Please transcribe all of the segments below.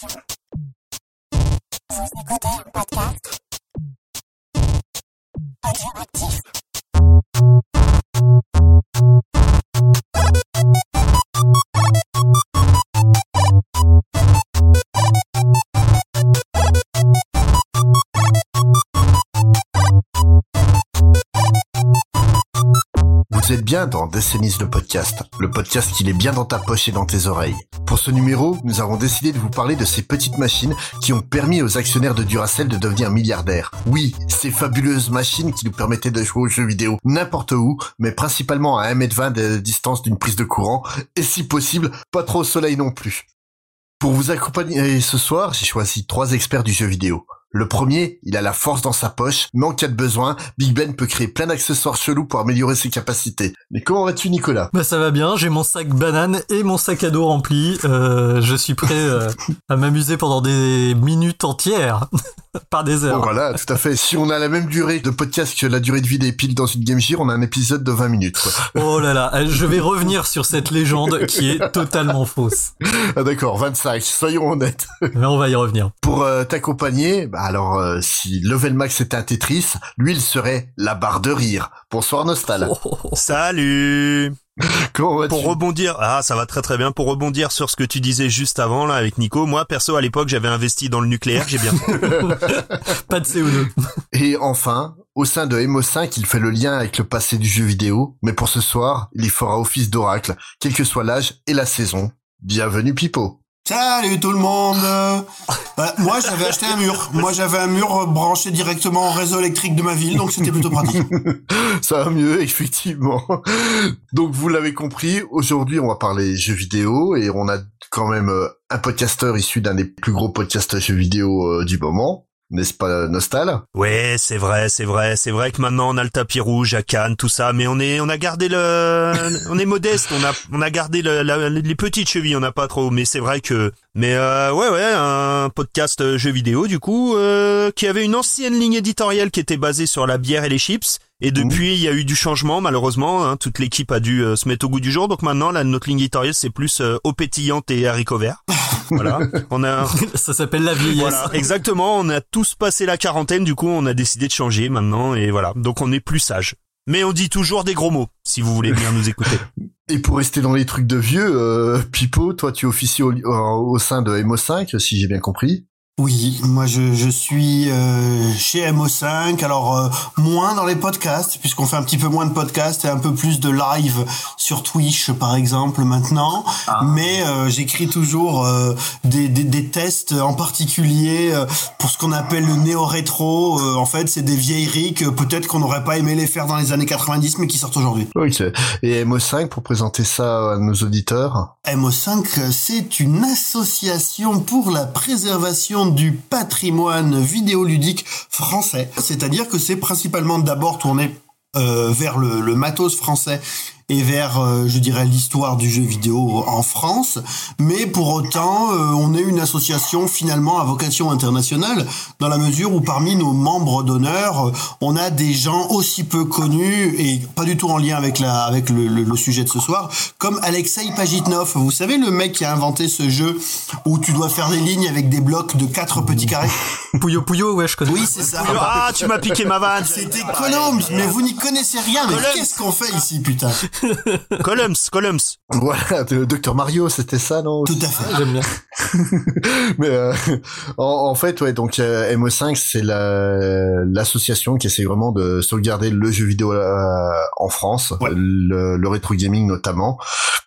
Attention. Bien dans Décennies le podcast, le podcast qui est bien dans ta poche et dans tes oreilles. Pour ce numéro, nous avons décidé de vous parler de ces petites machines qui ont permis aux actionnaires de Duracell de devenir milliardaires. Oui, ces fabuleuses machines qui nous permettaient de jouer aux jeux vidéo n'importe où, mais principalement à 1m20 de distance d'une prise de courant, et si possible, pas trop au soleil non plus. Pour vous accompagner ce soir, j'ai choisi trois experts du jeu vidéo. Le premier, il a la force dans sa poche, mais en cas de besoin, Big Ben peut créer plein d'accessoires chelous pour améliorer ses capacités. Mais comment vas-tu Nicolas? Bah ça va bien, j'ai mon sac banane et mon sac à dos rempli. Euh, je suis prêt euh, à m'amuser pendant des minutes entières, par des heures. Bon, Voilà, tout à fait. Si on a la même durée de podcast que la durée de vie des piles dans une Game Gear, on a un épisode de 20 minutes. Quoi. Oh là là, je vais revenir sur cette légende qui est totalement fausse. Ah d'accord, 25, soyons honnêtes. Mais on va y revenir. Pour euh, t'accompagner, bah alors euh, si Level Max était un Tetris, lui il serait la barre de rire. Bonsoir Nostal. Oh, oh, oh. Salut Pour rebondir, ah ça va très très bien, pour rebondir sur ce que tu disais juste avant là avec Nico, moi perso à l'époque j'avais investi dans le nucléaire, j'ai bien fait. Pas de CO2. Et enfin, au sein de MO5, il fait le lien avec le passé du jeu vidéo, mais pour ce soir, il y fera office d'oracle, quel que soit l'âge et la saison. Bienvenue Pipo. Salut tout le monde Euh, bah, Moi j'avais acheté un mur. Moi j'avais un mur branché directement au réseau électrique de ma ville, donc c'était plutôt pratique. Ça va mieux, effectivement. Donc vous l'avez compris, aujourd'hui on va parler jeux vidéo et on a quand même euh, un podcasteur issu d'un des plus gros podcasts jeux vidéo euh, du moment, n'est-ce pas Nostal Ouais, c'est vrai, c'est vrai, c'est vrai que maintenant on a le tapis rouge à Cannes, tout ça, mais on est, on a gardé le, on est modeste, on a, on a gardé le- la- les petites chevilles, on n'a pas trop, mais c'est vrai que, mais euh, ouais, ouais, un podcast euh, jeux vidéo du coup, euh, qui avait une ancienne ligne éditoriale qui était basée sur la bière et les chips. Et depuis, il y a eu du changement, malheureusement. hein, toute l'équipe a dû euh, se mettre au goût du jour. Donc maintenant, là, notre ligne éditoriale, c'est plus euh, eau pétillante et haricots verts. voilà. On a, Ça s'appelle la vieillesse. voilà, exactement. On a tous passé la quarantaine, du coup, on a décidé de changer maintenant, et voilà. Donc, on est plus sage. Mais on dit toujours des gros mots, si vous voulez bien nous écouter. Et pour rester dans les trucs de vieux, euh, Pipo, toi tu officies au, au sein de MO5, si j'ai bien compris. Oui, moi je, je suis euh, chez MO5, alors euh, moins dans les podcasts, puisqu'on fait un petit peu moins de podcasts et un peu plus de live sur Twitch par exemple maintenant, mais euh, j'écris toujours euh, des, des, des tests en particulier euh, pour ce qu'on appelle le néo-rétro. Euh, en fait, c'est des vieilleries que peut-être qu'on n'aurait pas aimé les faire dans les années 90, mais qui sortent aujourd'hui. Oui, c'est- et MO5 pour présenter ça à nos auditeurs? MO5, c'est une association pour la préservation du patrimoine vidéoludique français. C'est-à-dire que c'est principalement d'abord tourné euh, vers le, le matos français et vers, euh, je dirais, l'histoire du jeu vidéo en France. Mais pour autant, euh, on est une association finalement à vocation internationale, dans la mesure où parmi nos membres d'honneur, euh, on a des gens aussi peu connus et pas du tout en lien avec, la, avec le, le- le sujet de ce soir, comme Alexei Pajitnov. Vous savez, le mec qui a inventé ce jeu où tu dois faire des lignes avec des blocs de quatre petits carrés? Pouyo Pouyo, ouais, je connais. Oui, c'est ça. Ah, tu m'as piqué ma vanne. C'était Colombe, mais vous n'y connaissez rien. Mais qu'est-ce qu'on fait ici, putain? Columns, Columns. Voilà, de Dr Mario, c'était ça, non Tout à fait. J'aime bien. Mais euh, en, en fait, ouais, donc euh, MO5, c'est la- l'association qui essaie vraiment de sauvegarder le jeu vidéo euh, en France, Ouais. le, le rétro gaming notamment.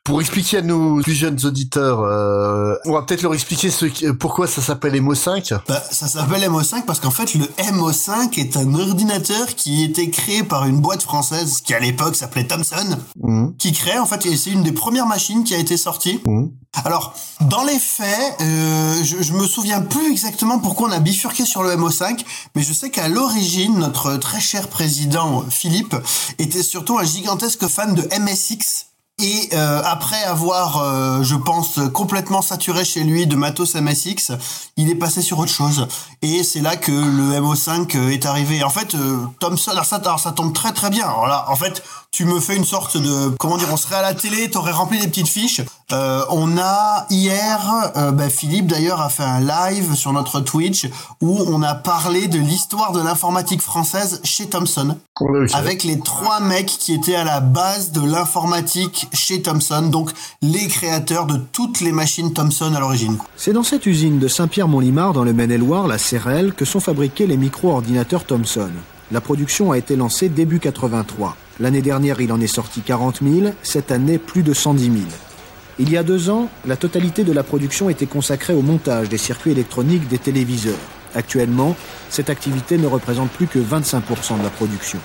Pour expliquer à nos plus jeunes auditeurs, euh, on va peut-être leur expliquer ce qui- pourquoi ça s'appelle MO5. Bah, ça s'appelle MO5 parce qu'en fait, le MO5 est un ordinateur qui était créé par une boîte française qui à l'époque s'appelait Thomson, Mhm, qui crée en fait, et c'est une des premières machines qui a été sortie. mhm. Alors, dans les faits, euh, je, je me souviens plus exactement pourquoi on a bifurqué sur le MO5, mais je sais qu'à l'origine, notre très cher président Philippe était surtout un gigantesque fan de MSX. Et euh, après avoir, euh, je pense, complètement saturé chez lui de matos MSX, il est passé sur autre chose. Et c'est là que le MO5 est arrivé. En fait, euh, Thomson, alors ça, alors ça tombe très très bien. Alors là, en fait, tu me fais une sorte de comment dire, on serait à la télé, t'aurais rempli des petites fiches. Euh, on a hier, euh, bah, Philippe d'ailleurs a fait un live sur notre Twitch où on a parlé de l'histoire de l'informatique française chez Thomson, avec les trois mecs qui étaient à la base de l'informatique chez Thomson, donc les créateurs de toutes les machines Thomson à l'origine. C'est dans cette usine de Saint-Pierre-Mont-Limard, dans le Maine-et-Loire, la CRL, que sont fabriqués les micro-ordinateurs Thomson. La production a été lancée début 83. L'année dernière, il en est sorti 40 000, cette année, plus de 110 000. Il y a deux ans, la totalité de la production était consacrée au montage des circuits électroniques des téléviseurs. Actuellement, cette activité ne représente plus que 25% de la production.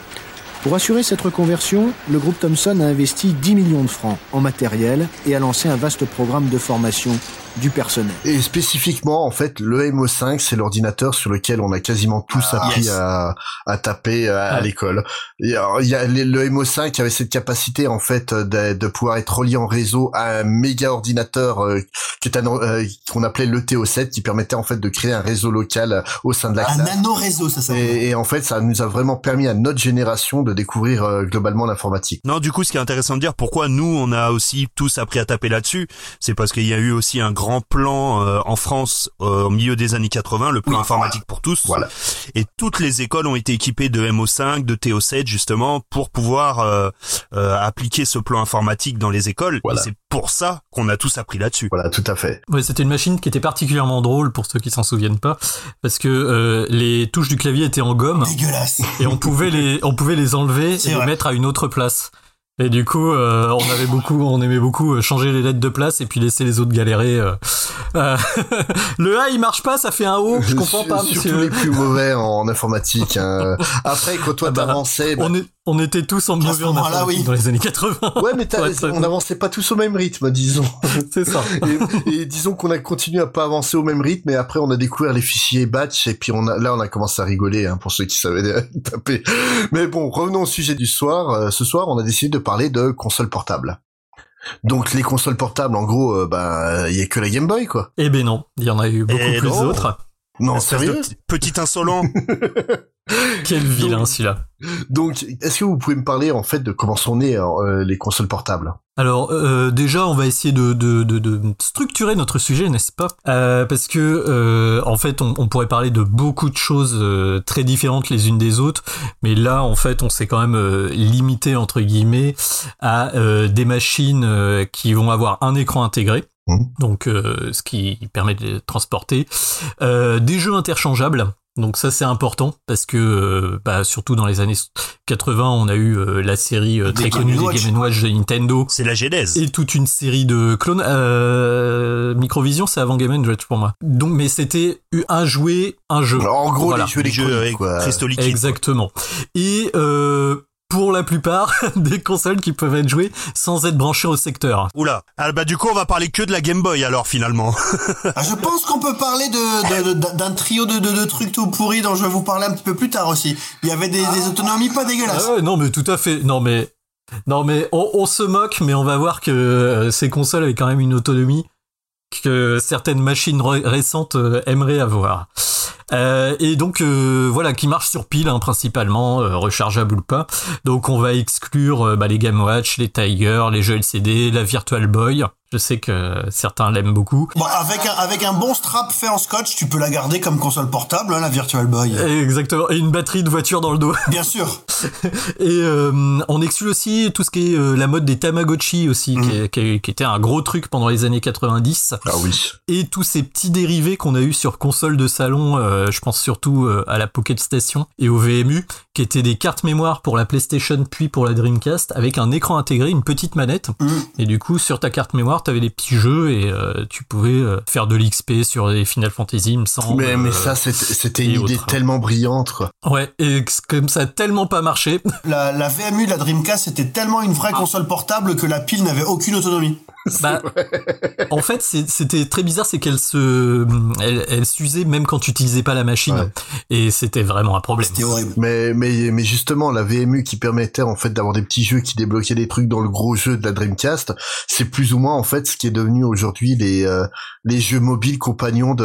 Pour assurer cette reconversion, le groupe Thomson a investi 10 millions de francs en matériel et a lancé un vaste programme de formation du personnel. Et spécifiquement, en fait, le MO5, c'est l'ordinateur sur lequel on a quasiment tous appris yes. à, à taper euh, à, Ouais. l'école. Il y a les- le MO5 avait cette capacité, en fait, de, de pouvoir être relié en réseau à un méga ordinateur euh, qui est un, euh, qu'on appelait le TO7, qui permettait en fait de créer un réseau local euh, au sein de la Un classe. nano-réseau, ça s'appelle. Et, et en fait, ça nous a vraiment permis à notre génération de découvrir euh, globalement l'informatique. Non, du coup, ce qui est intéressant de dire, pourquoi nous, on a aussi tous appris à taper là-dessus, c'est parce qu'il y a eu aussi un grand plan euh, en France euh, au milieu des années 80, le plan Oui, informatique pour tous. Voilà. Et toutes les écoles ont été équipées de MO5, de TO7, justement, pour pouvoir euh, euh, appliquer ce plan informatique dans les écoles. Voilà. Et c'est pour ça qu'on a tous appris là-dessus. Voilà, tout à fait. Ouais, c'était une machine qui était particulièrement drôle pour ceux qui s'en souviennent pas, parce que euh, les touches du clavier étaient en gomme Dégueulasse. et on pouvait les, on pouvait les enlever et les mettre à une autre place. Et du coup, euh, on avait beaucoup, on aimait beaucoup euh, changer les lettres de place et puis laisser les autres galérer. euh. Euh, le A, il marche pas, ça fait un O. Je comprends pas, Surtout monsieur. les plus mauvais en informatique. hein. Après, quand toi Ah bah, t'avançais, bah, On, est, on était tous en mauvais en informatique oui. dans les années 80. Ouais, mais on n'avançait pas tous au même rythme, disons. C'est ça. et, et disons qu'on a continué à pas avancer au même rythme, et après on a découvert les fichiers batch, et puis on a, là on a commencé à rigoler, hein, pour ceux qui savaient taper. Mais bon, revenons au sujet du soir. Ce soir, on a décidé de parler de consoles portables. Donc les consoles portables, en gros, euh, bah, il y a que la Game Boy, quoi. Eh ben non, il y en a eu beaucoup Eh plus non. d'autres. Non, sérieux petit insolent. Quel vilain celui-là. Donc, est-ce que vous pouvez me parler en fait de comment sont nées euh, les consoles portables? Alors euh, déjà, on va essayer de, de, de, de structurer notre sujet, n'est-ce pas? Euh, Parce que euh, en fait, on, on pourrait parler de beaucoup de choses euh, très différentes les unes des autres, mais là, en fait, on s'est quand même euh, limité entre guillemets à euh, des machines euh, qui vont avoir un écran intégré. Mhm. Donc, euh, ce qui permet de les transporter, Euh, des jeux interchangeables. Donc ça c'est important parce que euh, bah, surtout dans les années 80 on a eu euh, la série euh, très Game connue Watch. des Game Watch de Nintendo C'est la genèse. et toute une série de clones. Euh, Microvision, c'est avant Game Watch pour moi. Donc, mais c'était un jouet, un jeu. Alors, En gros, Voilà. les jeux Les jeux électroniques, avec quoi. cristaux liquides. Exactement. Et euh, pour la plupart, des consoles qui peuvent être jouées sans être branchées au secteur. Oula. Ah, bah du coup, on va parler que de la Game Boy alors finalement. Ah, je pense qu'on peut parler de, de- de- d'un trio de, de, de trucs tout pourris dont je vais vous parler un petit peu plus tard aussi. Il y avait des, des autonomies pas dégueulasses. Ah ouais, non, mais tout à fait. Non, mais non, mais on, on se moque, mais on va voir que euh, ces consoles avaient quand même une autonomie que certaines machines ré- récentes euh, aimeraient avoir. Euh, et donc euh, voilà, qui marche sur pile hein, principalement, euh, rechargeable ou pas. Donc on va exclure euh, bah, les Game Watch, les Tiger, les jeux LCD, la Virtual Boy. Je sais que certains l'aiment beaucoup. Bon, avec un, avec un bon strap fait en scotch, tu peux la garder comme console portable, hein, la Virtual Boy. Exactement. Et une batterie de voiture dans le dos. Bien sûr. Et euh, on exclut aussi tout ce qui est euh, la mode des Tamagotchi aussi, qui, est- qui est- qui était un gros truc pendant les années 90. Ah oui. Et tous ces petits dérivés qu'on a eu sur console de salon, euh, je pense surtout euh, à la Pocket Station et au VMU, qui étaient des cartes mémoire pour la PlayStation puis pour la Dreamcast, avec un écran intégré, une petite manette. Mm. Et du coup, sur ta carte mémoire, t'avais des petits jeux et euh, tu pouvais euh, faire de l'XP sur les Final Fantasy, il me semble. Mais, mais euh, ça, c'était c'était une idée autres. tellement brillante, quoi. Ouais, et comme ça a tellement pas marché, La, la VMU de la Dreamcast était tellement une vraie console portable que la pile n'avait aucune autonomie. Bah, en fait, c'était très bizarre, c'est qu'elle se, elle, elle s'usait même quand tu utilisais pas la machine, Ouais. et c'était vraiment un problème. C'était horrible. Mais, mais, mais justement, la VMU qui permettait en fait d'avoir des petits jeux qui débloquaient des trucs dans le gros jeu de la Dreamcast, c'est plus ou moins en fait ce qui est devenu aujourd'hui les euh, les jeux mobiles compagnons de,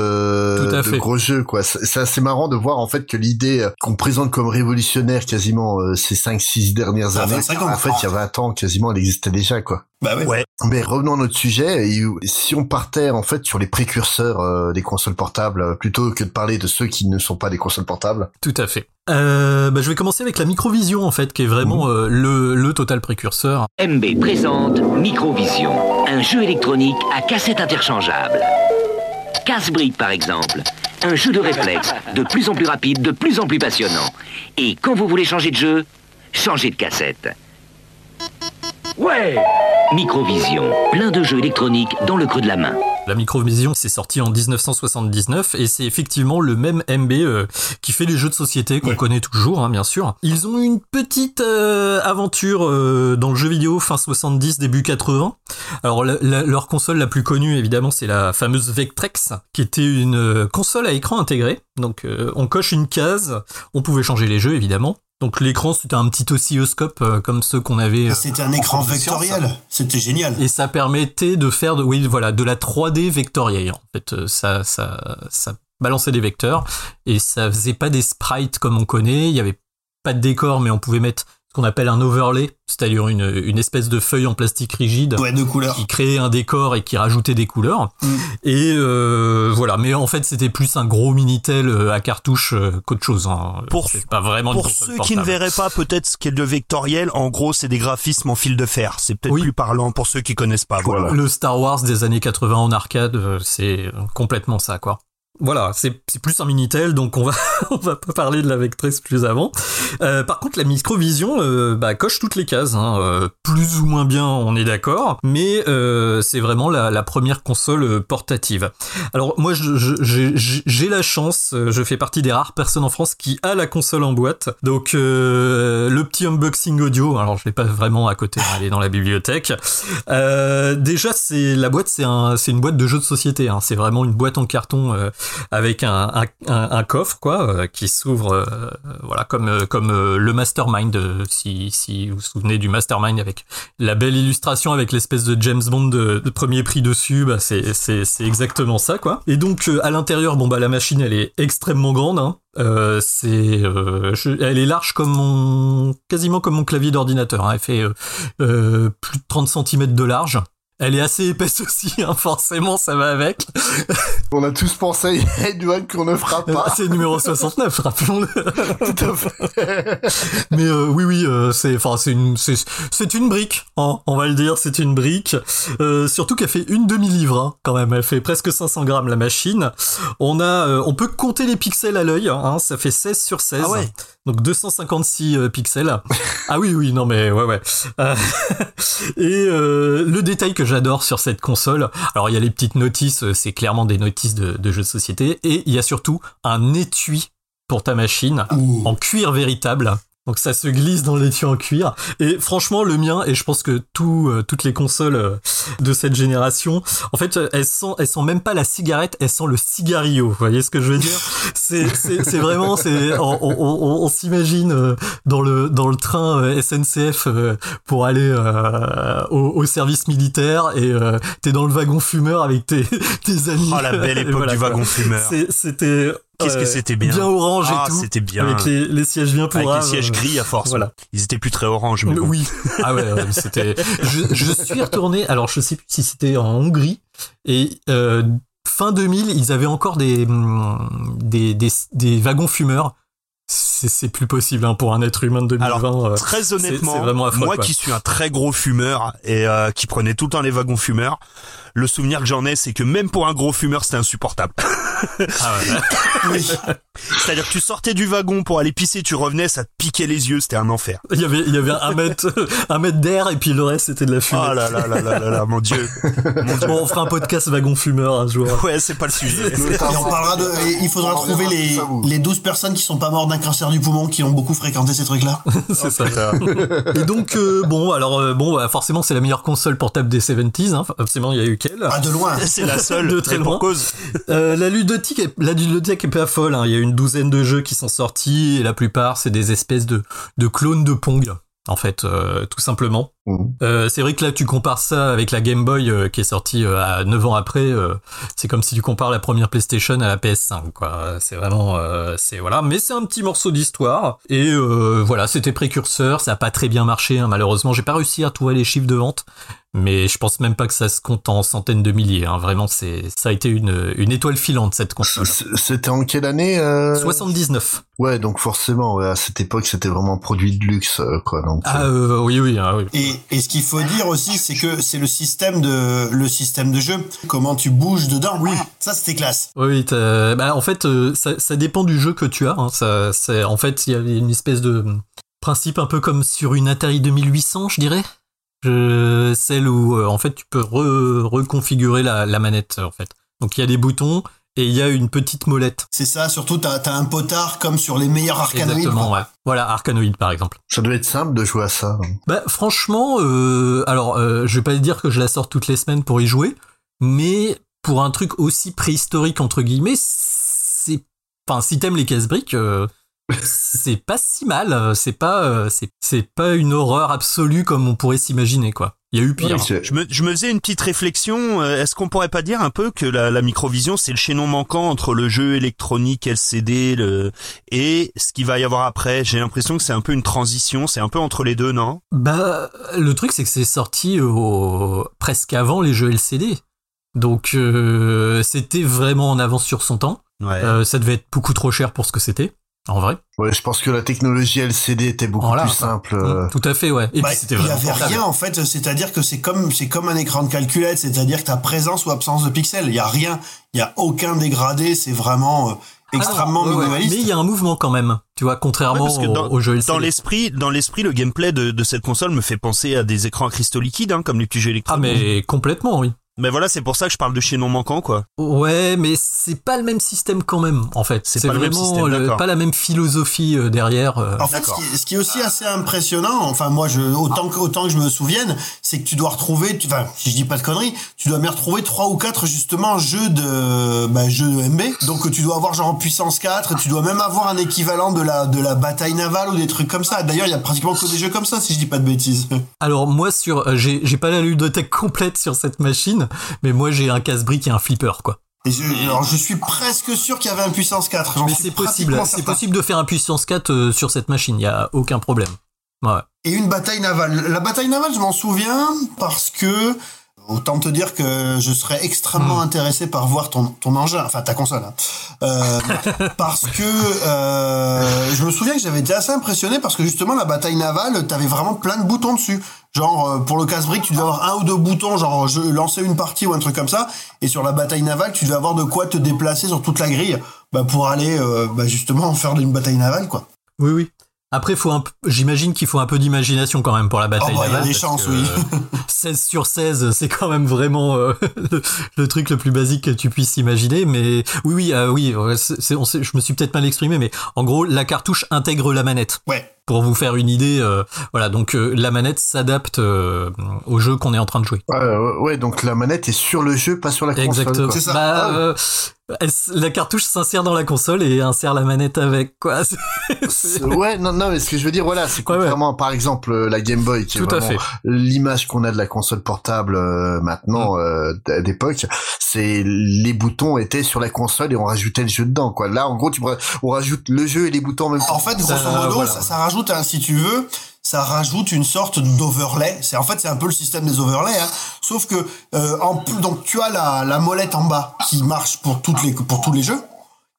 de gros jeux quoi. C'est assez marrant de voir en fait que l'idée euh, qu'on présente comme révolutionnaire quasiment euh, ces 5-6 dernières Ah, années, 25 ans. en fait il y a 20 ans quasiment elle existait déjà quoi. Bah ouais. Ouais. Mais revenons à notre sujet, et si on partait en fait sur les précurseurs euh, des consoles portables, euh, plutôt que de parler de ceux qui ne sont pas des consoles portables, Tout à fait. Euh, bah, je vais commencer avec la Microvision en fait, qui est vraiment euh, le, le total précurseur. MB présente Microvision, un jeu électronique à cassette interchangeable. Casse-brique par exemple, un jeu de réflexe, de plus en plus rapide, de plus en plus passionnant. Et quand vous voulez changer de jeu, changez de cassette. Ouais Microvision, plein de jeux électroniques dans le creux de la main. La Microvision, c'est sorti en 1979 et c'est effectivement le même MB euh, qui fait les jeux de société qu'on Ouais. connaît toujours, hein, bien sûr. Ils ont une petite euh, aventure euh, dans le jeu vidéo fin 70, début 80. Alors la- la- leur console la plus connue, évidemment, c'est la fameuse Vectrex, qui était une console à écran intégré. Donc on coche une case, on pouvait changer les jeux, évidemment. Donc l'écran, c'était un petit oscilloscope euh, comme ceux qu'on avait. euh, C'était un écran vectoriel. C'était génial. et ça permettait de faire de, oui, voilà, de la 3D vectorielle. En fait, euh, ça, ça, ça balançait des vecteurs et ça faisait pas des sprites comme on connaît. Il y avait pas de décor, mais on pouvait mettre ce qu'on appelle un overlay, c'est-à-dire une, une espèce de feuille en plastique rigide Ouais, de couleurs. qui créait un décor et qui rajoutait des couleurs. Mm. Et euh, voilà, mais en fait, c'était plus un gros minitel euh, à cartouche euh, qu'autre chose. Hein. Pour- pas vraiment Pour ceux qui ne verraient pas peut-être ce qu'est le vectoriel, en gros, c'est des graphismes en fil de fer. C'est peut-être Oui. plus parlant pour ceux qui connaissent pas. Voilà. Le Star Wars des années 80 en arcade, euh, c'est complètement ça, quoi. Voilà, c'est plus un Minitel, donc on va on va pas parler de la Vectrex plus avant. Euh, par contre, la Microvision euh, bah, coche toutes les cases, hein, euh, plus ou moins bien, on est d'accord, mais euh, c'est vraiment la, la première console euh, portative. Alors moi, j'ai la chance, je fais partie des rares personnes en France qui a la console en boîte, donc le petit unboxing audio. Alors je l'ai pas vraiment à côté, elle est dans la bibliothèque. Déjà, c'est la boîte, c'est un, une boîte de jeux de société. Hein. C'est vraiment une boîte en carton avec un, coffre, quoi, euh, qui s'ouvre, euh, voilà, comme euh, comme le Mastermind. si si vous vous souvenez du Mastermind avec la belle illustration avec l'espèce de James Bond de, premier prix dessus, bah c'est c'est c'est exactement ça, quoi. Et donc à l'intérieur, bon bah la machine, elle est extrêmement grande. Hein. C'est, elle est large comme mon, quasiment comme mon clavier d'ordinateur. hein. Elle fait plus de 30 cm de large. Elle est assez épaisse aussi, hein, forcément, ça va avec. on a tous pensé à Edouard qu'on ne fera pas. C'est le numéro 69, rappelons-le. Tout à fait. Mais euh, oui, oui, euh, c'est, enfin, c'est une, c'est, c'est une brique, hein, on va le dire, c'est une brique. Euh, surtout qu'elle fait une demi-livre, hein, quand même. Elle fait presque 500 grammes la machine. On a, euh, on peut compter les pixels à l'œil, hein, ça fait 16 sur 16. Ah ouais. Donc 256 euh, pixels. ah oui, oui, non mais ouais, ouais. Euh, et euh, le détail que j'adore sur cette console, alors il y a les petites notices, c'est clairement des notices de, de jeux de société, et il y a surtout un étui pour ta machine Ouh. en cuir véritable. Donc ça se glisse dans l'étui en cuir. Et franchement, le mien, et je pense que tout, euh, toutes les consoles euh, de cette génération, en fait, euh, elles sent, elles sent même pas la cigarette, elles sentent le cigarillo. Vous voyez ce que je veux dire? C'est, vraiment, c'est, on, on, on- on s'imagine euh, dans le dans le train euh, SNCF euh, pour aller euh, au, au service militaire et euh, t'es dans le wagon fumeur avec tes tes amis. Oh, la belle époque voilà, du wagon fumeur. C'était Qu'est-ce que euh, c'était bien. bien orange Ah, et tout. c'était bien. Avec les, les sièges bien Avec pourraves. les sièges euh, gris à force. Voilà. Ils étaient plus très orange, mais bon. Oui. Ah ouais, c'était. Je, je suis retourné. Alors je sais plus si c'était en Hongrie et euh, fin 2000, ils avaient encore des hum, des des, des wagons fumeurs. C'est c'est plus possible hein, pour un être humain de 2020. Alors, euh, Très honnêtement, c'est vraiment affreux, moi quoi. qui suis un très gros fumeur et euh, qui prenait tout le temps les wagons fumeurs, le souvenir que j'en ai, c'est que même pour un gros fumeur, c'était insupportable. ah ouais. Oui. C'est-à-dire que tu sortais du wagon pour aller pisser, tu revenais, ça te piquait les yeux, c'était un enfer. Il y avait, il y avait un mètre, un mètre d'air et puis le reste c'était de la fumée. Oh là là là là là là, mon dieu. Mon dieu. Bon, on fera un podcast wagon fumeur un jour. Ouais, c'est pas le sujet. Et on parlera de. et il faudra On trouver les, ça, les 12 personnes qui sont pas mortes d'un cancer du poumon qui ont beaucoup fréquenté ces trucs-là. C'est ça. Putain. Et donc, euh, bon, alors, euh, bon, bah, forcément, c'est la meilleure console portable des 70s, hein. Forcément, il y a eu Ah, de loin. C'est la seule. De très pour loin. cause. Euh, la ludothèque, est, la ludothèque est pas folle. Hein. Il y a une douzaine de jeux qui sont sortis et la plupart c'est des espèces de, de clones de Pong. En fait, euh, tout simplement. Mhm. Euh, c'est vrai que là, tu compares ça avec la Game Boy euh, qui est sortie euh, à 9 ans après. euh, c'est comme si tu compares la première PlayStation à la PS5. Quoi. C'est vraiment, euh, c'est voilà. Mais c'est un petit morceau d'histoire et euh, voilà, c'était précurseur. Ça a pas très bien marché, hein, malheureusement. J'ai pas réussi à trouver les chiffres de vente, mais je pense même pas que ça se compte en centaines de milliers. Hein. Vraiment, c'est ça a été une, une étoile filante cette console. C'était en quelle année euh? 79. Ouais, donc forcément, ouais, à cette époque, c'était vraiment un produit de luxe, euh, quoi. Donc, Ah euh, euh, oui oui, ah, oui. Et, et ce qu'il faut dire aussi, c'est que c'est le système de le système de jeu. Comment tu bouges dedans. Oui. Ça, c'était classe. Oui, bah, en fait, euh, ça, ça dépend du jeu que tu as. Hein. Ça, c'est, en fait, il y a une espèce de principe un peu comme sur une Atari 2800, je dirais. Je, celle où, euh, en fait, tu peux re- reconfigurer la, la manette, en fait. Donc, il y a des boutons et il y a une petite molette. C'est ça. Surtout, t'as as un potard comme sur les meilleurs arcanoïdes. Exactement, ouais. Voilà, Arkanoid, par exemple. ça devait être simple de jouer à ça. Bah, franchement, euh, alors, euh, je vais pas dire que je la sors toutes les semaines pour y jouer, mais pour un truc aussi préhistorique, entre guillemets, c'est. Enfin, si t'aimes les casse-briques, euh, c'est pas si mal. euh, C'est pas, euh, c'est, c'est pas une horreur absolue comme on pourrait s'imaginer, quoi. Il y a eu pire. Oui, c'est- Je me, je me faisais une petite réflexion. euh, Est-ce qu'on pourrait pas dire un peu que la, la microvision, c'est le chaînon manquant entre le jeu électronique LCD le, et ce qu'il va y avoir après? J'ai l'impression que c'est un peu une transition. C'est un peu entre les deux, non? Bah, le truc, c'est que c'est sorti au, presque avant les jeux LCD. Donc, euh, c'était vraiment en avance sur son temps. Ouais. Euh, ça devait être beaucoup trop cher pour ce que c'était, en vrai. ouais, je pense que la technologie LCD était beaucoup Voilà. plus simple. euh, Mm, Tout à fait, ouais. Et Bah, puis c'était il y vraiment avait portable. rien en fait, c'est-à-dire que c'est comme c'est comme un écran de calculette, c'est-à-dire que t'as présence ou absence de pixels. Il y a rien, il y a aucun dégradé, c'est vraiment euh, Ah non, extrêmement ouais, minimaliste. Mais il y a un mouvement quand même, tu vois, contrairement Ouais, parce que au- dans- jeux LCD. Dans l'esprit, dans l'esprit, le gameplay de, de cette console me fait penser à des écrans à cristaux liquides, hein, comme les petits jeux Ah mais complètement, oui. Mais voilà, c'est pour ça que je parle de chaînon manquant, quoi. Ouais, mais c'est pas le même système quand même, en fait. C'est pas le même système, le- d'accord. pas la même philosophie euh, derrière. euh. En fait, ce qui, ce qui est aussi assez impressionnant, enfin moi, je, autant que autant que je me souvienne, c'est que tu dois retrouver, tu- enfin si je dis pas de conneries, tu dois me retrouver trois ou quatre justement jeux de bah, jeux de MB. Donc tu dois avoir genre en puissance 4, tu dois même avoir un équivalent de la de la bataille navale ou des trucs comme ça. D'ailleurs, il y a pratiquement que des jeux comme ça si je dis pas de bêtises. Alors moi sur, euh, j'ai j'ai pas la ludothèque complète sur cette machine, mais moi j'ai un casse-brique et un flipper quoi. Et je, alors je suis presque sûr qu'il y avait un puissance 4. j'en Mais c'est possible, c'est possible de faire un puissance 4 euh, sur cette machine, il y a aucun problème. Ouais. Et une bataille navale. La bataille navale, je m'en souviens parce que autant te dire que je serais extrêmement Hmm. intéressé par voir ton, ton engin, enfin ta console, hein. Euh, parce que euh, je me souviens que j'avais été assez impressionné parce que justement la bataille navale, t'avais vraiment plein de boutons dessus. Genre euh, pour le casse-brique, tu devais avoir un ou deux boutons, genre je lancer une partie ou un truc comme ça. Et sur la bataille navale, tu devais avoir de quoi te déplacer sur toute la grille, bah, pour aller euh, bah, justement faire une bataille navale, quoi. Oui, oui. Après, faut un j'imagine qu'il faut un peu d'imagination quand même pour la bataille Oh, bah, il y a des chances, oui. euh, 16 sur 16, c'est quand même vraiment euh, le, le truc le plus basique que tu puisses imaginer. Mais oui, oui, euh, oui. on sait- je me suis peut-être mal exprimé, mais en gros, la cartouche intègre la manette. Ouais. Pour vous faire une idée, euh, voilà. Donc euh, la manette s'adapte euh, au jeu qu'on est en train de jouer. Ouais, donc la manette est sur le jeu, pas sur la console. Exactement. ça. Bah, Ah euh, elle la cartouche s'insère dans la console et insère la manette avec quoi. C'est- C'est- Ouais, non, non, mais ce que je veux dire, voilà, c'est Ouais, ouais. contrairement, par exemple, la Game Boy, qui est Tout à vraiment fait. l'image qu'on a de la console portable euh, maintenant, euh, d- d'époque, c'est les boutons étaient sur la console et on rajoutait le jeu dedans, quoi. Là, en gros, tu on rajoute le jeu et les boutons en même temps. En fait, Ça, grosso modo, voilà. ça, ça rajoute, un, si tu veux, ça rajoute une sorte d'overlay. C'est en fait, c'est un peu le système des overlays, hein. sauf que euh, en plus, donc tu as la, la molette en bas qui marche pour toutes les pour tous les jeux.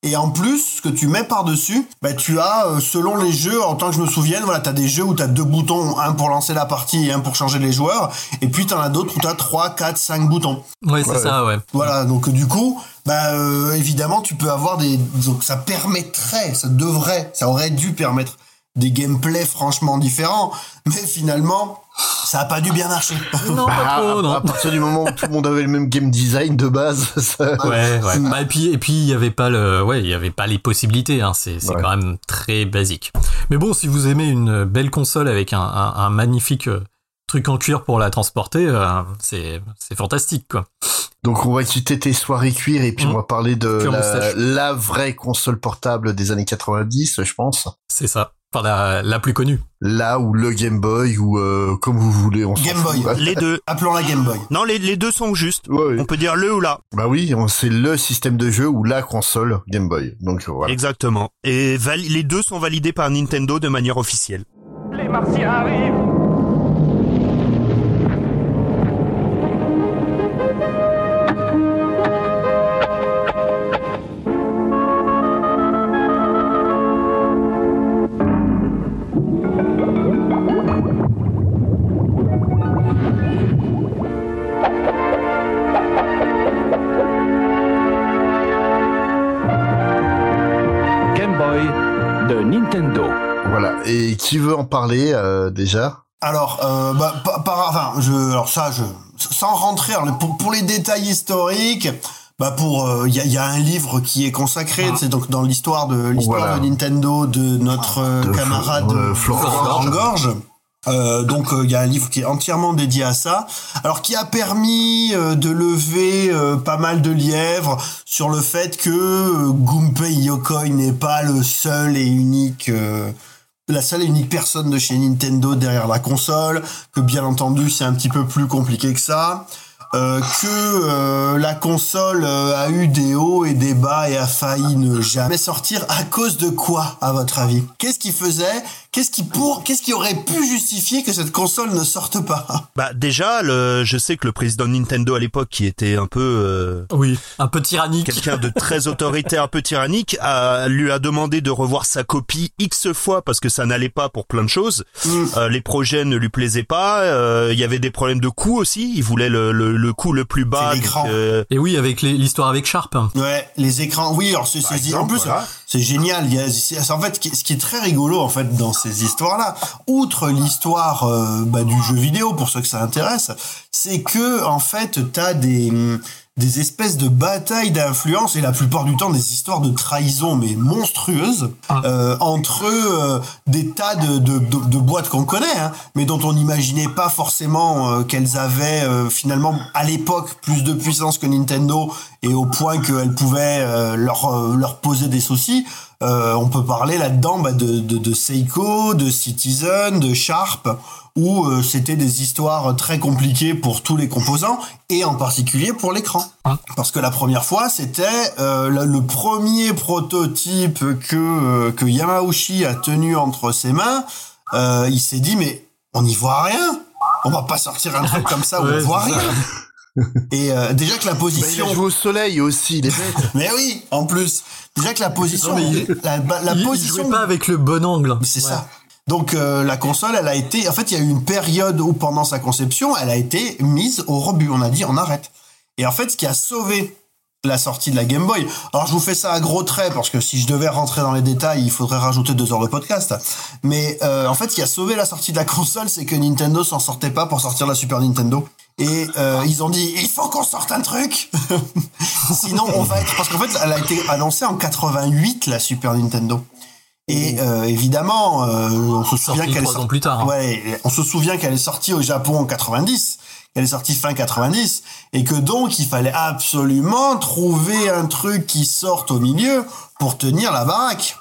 Et en plus, ce que tu mets par-dessus, bah, tu as, euh, selon les jeux, en tant que je me souvienne, voilà, t'as des jeux où t'as deux boutons, un pour lancer la partie et un pour changer les joueurs. Et puis t'en as d'autres où t'as trois, quatre, cinq boutons. Ouais, c'est ça, ouais. Voilà, donc du coup, bah euh, évidemment, tu peux avoir des, donc ça permettrait, ça devrait, ça aurait dû permettre des gameplays franchement différents, mais finalement, ça a pas dû bien marcher. Non, pas Ah, trop, non. à partir du moment où tout le monde avait le même game design de base, ça- Ouais, ouais. Bah, et puis, et puis, il y avait pas le, ouais, il y avait pas les possibilités. Hein. C'est, c'est Ouais. quand même très basique. Mais bon, si vous aimez une belle console avec un, un, un magnifique euh, truc en cuir pour la transporter, euh, c'est, c'est fantastique, quoi. Donc on va quitter tes soirées cuir et puis Mmh. on va parler de la vraie console portable des années 90, je pense. C'est ça. Enfin, la, la plus connue. Là ou le Game Boy ou euh, comme vous voulez, on Game fout. Boy. Les deux. Appelons la Game Boy. Non, les, les deux sont justes. Ouais, ouais. On peut dire le ou la. Bah oui, on- c'est le système de jeu ou la console Game Boy. Donc voilà. Exactement. Et les deux sont validés par Nintendo de manière officielle. Les Martiens arrivent Et qui veut en parler euh, déjà? Alors, euh, bah, pa- par, enfin, je, alors ça, je, sans rentrer, alors, pour, pour les détails historiques, bah pour, il y, a, y a un livre qui est consacré, c'est donc dans l'histoire de l'histoire Voilà. de Nintendo de notre euh, De camarade Flo- euh, Florent Florent Gorge. Euh, donc il y a un livre qui est entièrement dédié à ça, alors qui a permis euh, de lever euh, pas mal de lièvres sur le fait que euh, Gunpei Yokoi n'est pas le seul et unique euh, la seule et unique. Personne de chez Nintendo derrière la console, que bien entendu c'est un petit peu plus compliqué que ça, euh, que euh, la console euh, a eu des hauts et des bas et a failli ne jamais sortir. À cause de quoi à votre avis? Qu'est-ce qui faisait Qu'est-ce qui pour Qu'est-ce qui aurait pu justifier que cette console ne sorte pas? Bah déjà, le, je sais que le président de Nintendo à l'époque, qui était un peu euh, Oui. Un peu tyrannique. quelqu'un de très autoritaire, un peu tyrannique, a, lui a demandé de revoir sa copie x fois parce que ça n'allait pas pour plein de choses. Mm. Euh, les projets ne lui plaisaient pas. euh, Il y avait des problèmes de coût aussi. Il voulait le, le, le coût le plus bas. L'écran. donc, euh, Et oui, avec les- l'histoire avec Sharp. Ouais, les écrans. Oui, alors c'est en plus voilà. C'est génial. Il en fait, ce qui, est- très rigolo en fait dans ces histoires-là, outre l'histoire euh, bah, du jeu vidéo pour ceux que ça intéresse, c'est que en fait t'as des des espèces de batailles d'influence et la plupart du temps des histoires de trahison mais monstrueuses euh, entre euh, des tas de, de, de, de boîtes qu'on connaît hein, mais dont on n'imaginait pas forcément euh, qu'elles avaient euh, finalement à l'époque plus de puissance que Nintendo et au point qu'elles pouvaient euh, leur euh, leur poser des soucis euh, on peut parler là-dedans bah, de, de, de Seiko, de Citizen, de Sharp, où euh, c'était des histoires très compliquées pour tous les composants et en particulier pour l'écran. Parce que la première fois, c'était euh, le, premier prototype que euh, que Yamauchi a tenu entre ses mains. Euh, il s'est dit mais on n'y voit rien. On va pas sortir un truc comme ça où on voit rien. Et euh, déjà que la Bah, il position a joué au soleil aussi, il est bête. mais oui, en plus, déjà que la position, Non, il- la, la il, il position, pas avec le bon angle. c'est Ouais. ça. Donc euh, la console, elle a été, en fait, il y a eu une période où pendant sa conception, elle a été mise au rebut. On a dit, on arrête. Et en fait, ce qui a sauvé la sortie de la Game Boy. Alors je vous fais ça à gros traits parce que si je devais rentrer dans les détails, il faudrait rajouter deux heures de podcast. Mais euh, en fait, ce qui a sauvé la sortie de la console, c'est que Nintendo s'en sortait pas pour sortir la Super Nintendo. Et euh, ils ont dit il faut qu'on sorte un truc, sinon on va être parce qu'en fait elle a été annoncée en 88 la Super Nintendo. Et euh, évidemment, euh, on se souvient qu'elle est sortie- plus tard. hein. Ouais, on se souvient qu'elle est sortie au Japon en 90, qu'elle est sortie fin 90, et que donc il fallait absolument trouver un truc qui sorte au milieu pour tenir la baraque.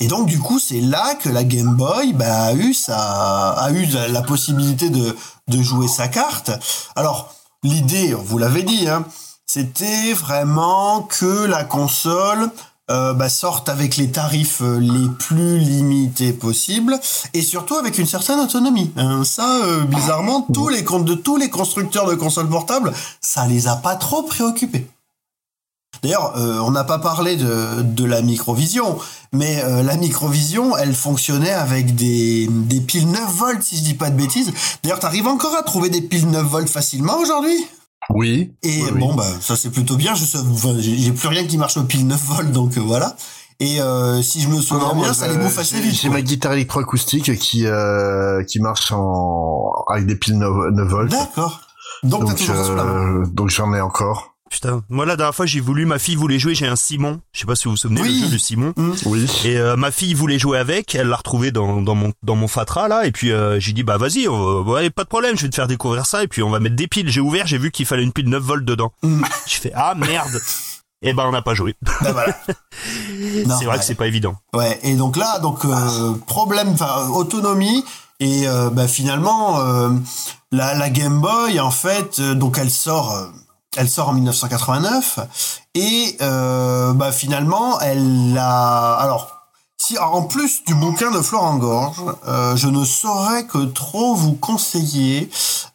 Et donc du coup, c'est là que la Game Boy bah, a eu sa, a eu la, la possibilité de de jouer sa carte. Alors l'idée, vous l'avez dit, hein, c'était vraiment que la console euh, bah, sorte avec les tarifs euh, les plus limités possibles et surtout avec une certaine autonomie. Hein, ça, euh, bizarrement, tous les comptes de tous les constructeurs de consoles portables, ça les a pas trop préoccupés. D'ailleurs, euh, on n'a pas parlé de, de la microvision, mais euh, la microvision, elle fonctionnait avec des, des piles 9 volts, si je dis pas de bêtises. D'ailleurs, t'arrives encore à trouver des piles 9 volts facilement aujourd'hui? Oui. Et Oui, oui. bon, bah, ça c'est plutôt bien. Je enfin, j'ai plus rien qui marche aux piles 9 volts, donc euh, voilà. Et euh, si je me souviens Non, bien, ça les bouffe assez vite. J'ai ma guitare électroacoustique qui euh, qui marche en avec des piles 9, 9 volts. D'accord. Donc, Donc euh, donc j'en ai encore. Putain, moi la dernière fois j'ai voulu, ma fille voulait jouer, j'ai un Simon, je sais pas si vous vous souvenez, Oui. le jeu de Simon. Oui. Et euh, ma fille voulait jouer avec, elle l'a retrouvé dans, dans mon dans mon Fatra là, et puis euh, j'ai dit bah vas-y, euh, ouais, pas de problème, je vais te faire découvrir ça, et puis on va mettre des piles. J'ai ouvert, j'ai vu qu'il fallait une pile 9 volts dedans. Mm. Je fais ah merde. Et ben on n'a pas joué. Bah, voilà. C'est vrai ouais. que c'est pas évident. Ouais, et donc là, donc euh, problème, enfin autonomie et euh, bah, finalement euh, la, la Game Boy en fait, euh, donc elle sort, euh, elle sort en 1989 et euh, bah finalement elle a, alors si en plus du bouquin de Florent Gorge, euh, je ne saurais que trop vous conseiller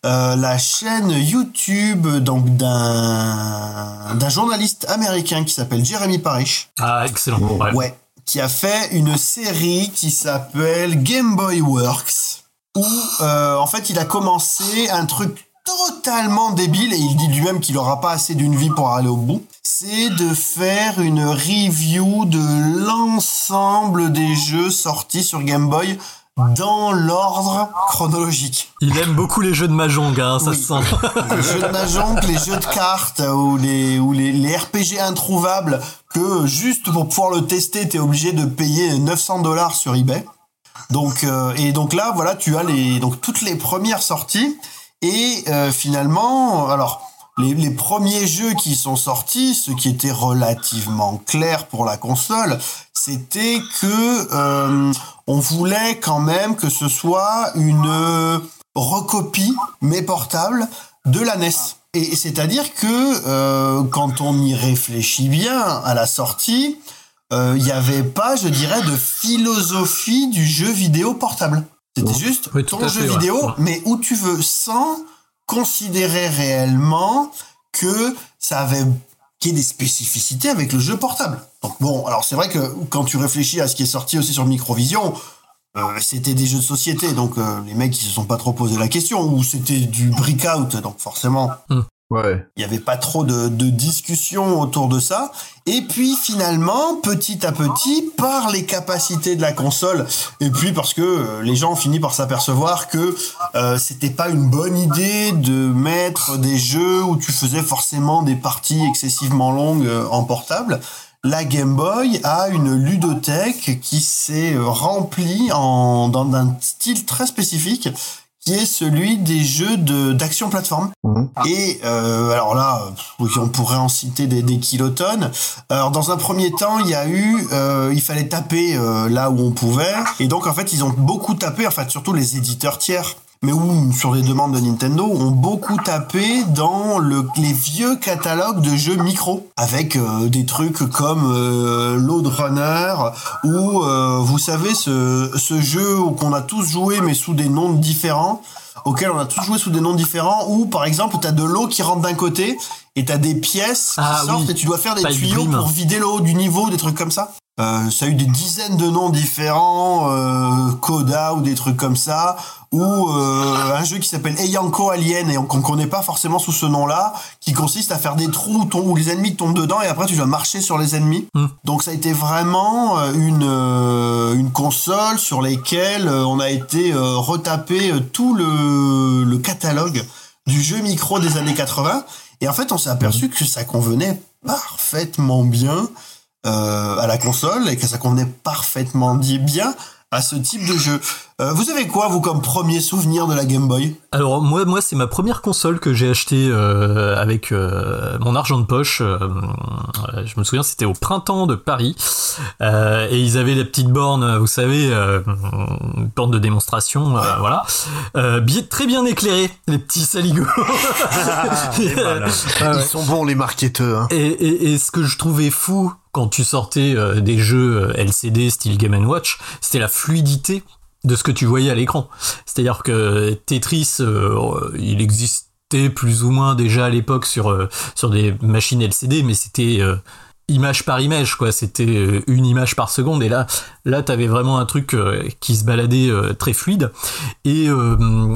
euh, la chaîne YouTube donc d'un d'un journaliste américain qui s'appelle Jeremy Parrish. Ah, excellent. Ouais. Ouais, qui a fait une série qui s'appelle Game Boy Works, où euh, en fait il a commencé un truc totalement débile, et il dit lui-même qu'il aura pas assez d'une vie pour aller au bout, c'est de faire une review de l'ensemble des jeux sortis sur Game Boy dans l'ordre chronologique. Il aime beaucoup les jeux de Mahjong, hein, ça Oui. se sent. les jeux de Mahjong, les jeux de cartes ou les ou les, les RPG introuvables que juste pour pouvoir le tester, t'es obligé de payer 900 dollars sur eBay. Donc euh, et donc là voilà, tu as les donc toutes les premières sorties et euh, finalement alors les, premiers jeux qui sont sortis, ce qui était relativement clair pour la console, c'était que euh, on voulait quand même que ce soit une euh, recopie, mais portable, de la NES. Et c'est-à-dire que euh, quand on y réfléchit bien à la sortie, euh, il n'y avait pas, je dirais, de philosophie du jeu vidéo portable. C'était juste Oui, ton jeu fait, vidéo, Ouais. mais où tu veux, sans considérer réellement que ça avait qu'il y ait des spécificités avec le jeu portable. Donc bon, alors c'est vrai que quand tu réfléchis à ce qui est sorti aussi sur Microvision, euh, c'était des jeux de société, donc euh, les mecs ils se sont pas trop posé la question, ou c'était du breakout, donc forcément Ouais. il n'y avait pas trop de, de discussion autour de ça. Et puis finalement, petit à petit, par les capacités de la console, et puis parce que euh, les gens ont fini par s'apercevoir que euh, c'était pas une bonne idée de mettre des jeux où tu faisais forcément des parties excessivement longues euh, en portable. La Game Boy a une ludothèque qui s'est remplie en, dans un style très spécifique qui est celui des jeux de d'action plateforme. Mhm. Et euh, alors là, on pourrait en citer des, des kilotonnes. Alors dans un premier temps, il y a eu, euh, il fallait taper euh, là où on pouvait, et donc en fait ils ont beaucoup tapé, en fait surtout les éditeurs tiers, mais ou sur les demandes de Nintendo, ont beaucoup tapé dans le, les vieux catalogues de jeux micro, avec euh, des trucs comme euh, Load Runner ou euh, vous savez ce, ce jeu qu'on a tous joué mais sous des noms différents auquel on a tous joué sous des noms différents, où par exemple t'as de l'eau qui rentre d'un côté et t'as des pièces qui Ah sortent oui. et tu dois faire des tuyaux pour vider l'eau du niveau, des trucs comme ça. Euh, ça a eu des dizaines de noms différents, euh, Coda ou des trucs comme ça, ou euh, un jeu qui s'appelle Eyanko Alien et qu'on connaît pas forcément sous ce nom-là, qui consiste à faire des trous où, les ennemis tombent dedans et après tu dois marcher sur les ennemis. Hmm. Donc ça a été vraiment euh, une euh, une console sur lesquelles euh, on a été retapé tout le, le catalogue du jeu micro des années 80 et en fait on s'est aperçu que ça convenait parfaitement bien euh, à la console et que ça convenait parfaitement dit bien à ce type de jeu. Euh, vous avez quoi vous comme premier souvenir de la Game Boy? Alors moi, moi c'est ma première console que j'ai achetée euh, avec euh, mon argent de poche. je me souviens, c'était au printemps de Paris, et ils avaient la petite borne, vous savez, une borne de démonstration, voilà, très bien éclairée, les petits saligots. Et voilà. Ah. Ils sont bons les marketeurs. Hein. Et, et, et ce que je trouvais fou quand tu sortais euh, des jeux euh, LCD style Game Watch, c'était la fluidité de ce que tu voyais à l'écran. C'est-à-dire que Tetris, euh, il existait plus ou moins déjà à l'époque sur des machines LCD, mais c'était image par image quoi c'était euh, une image par seconde et là là t'avais vraiment un truc euh, qui se baladait euh, très fluide et,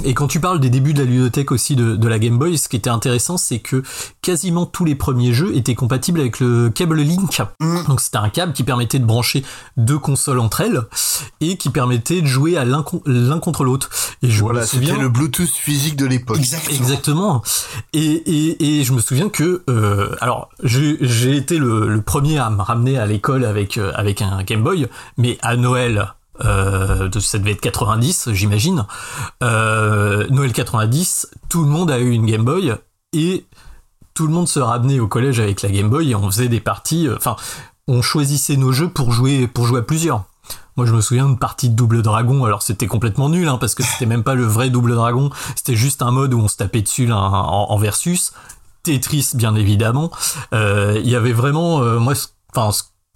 et quand tu parles des débuts de la ludothèque aussi de, de la Game Boy ce qui était intéressant c'est que quasiment tous les premiers jeux étaient compatibles avec le câble Link Mm. donc c'était un câble qui permettait de brancher deux consoles entre elles et qui permettait de jouer à l'un con- l'un contre l'autre et je Voilà, me c'était souviens le Bluetooth physique de l'époque. Exactement. Exactement. Et, et, et je me souviens que, euh, alors, j'ai j'ai été le, le premier à me ramener à l'école avec, euh, avec un Game Boy, mais à Noël, ça devait être 90, j'imagine. Euh, Noël 90, tout le monde a eu une Game Boy et tout le monde se ramenait au collège avec la Game Boy et on faisait des parties. euh, Enfin, on choisissait nos jeux pour jouer, pour jouer à plusieurs. Moi, je me souviens d'une partie de Double Dragon. Alors, c'était complètement nul, hein, parce que c'était même pas le vrai Double Dragon. C'était juste un mode où on se tapait dessus en, en versus. Tetris, bien évidemment. Euh, Il y avait vraiment, euh, moi, ce- enfin,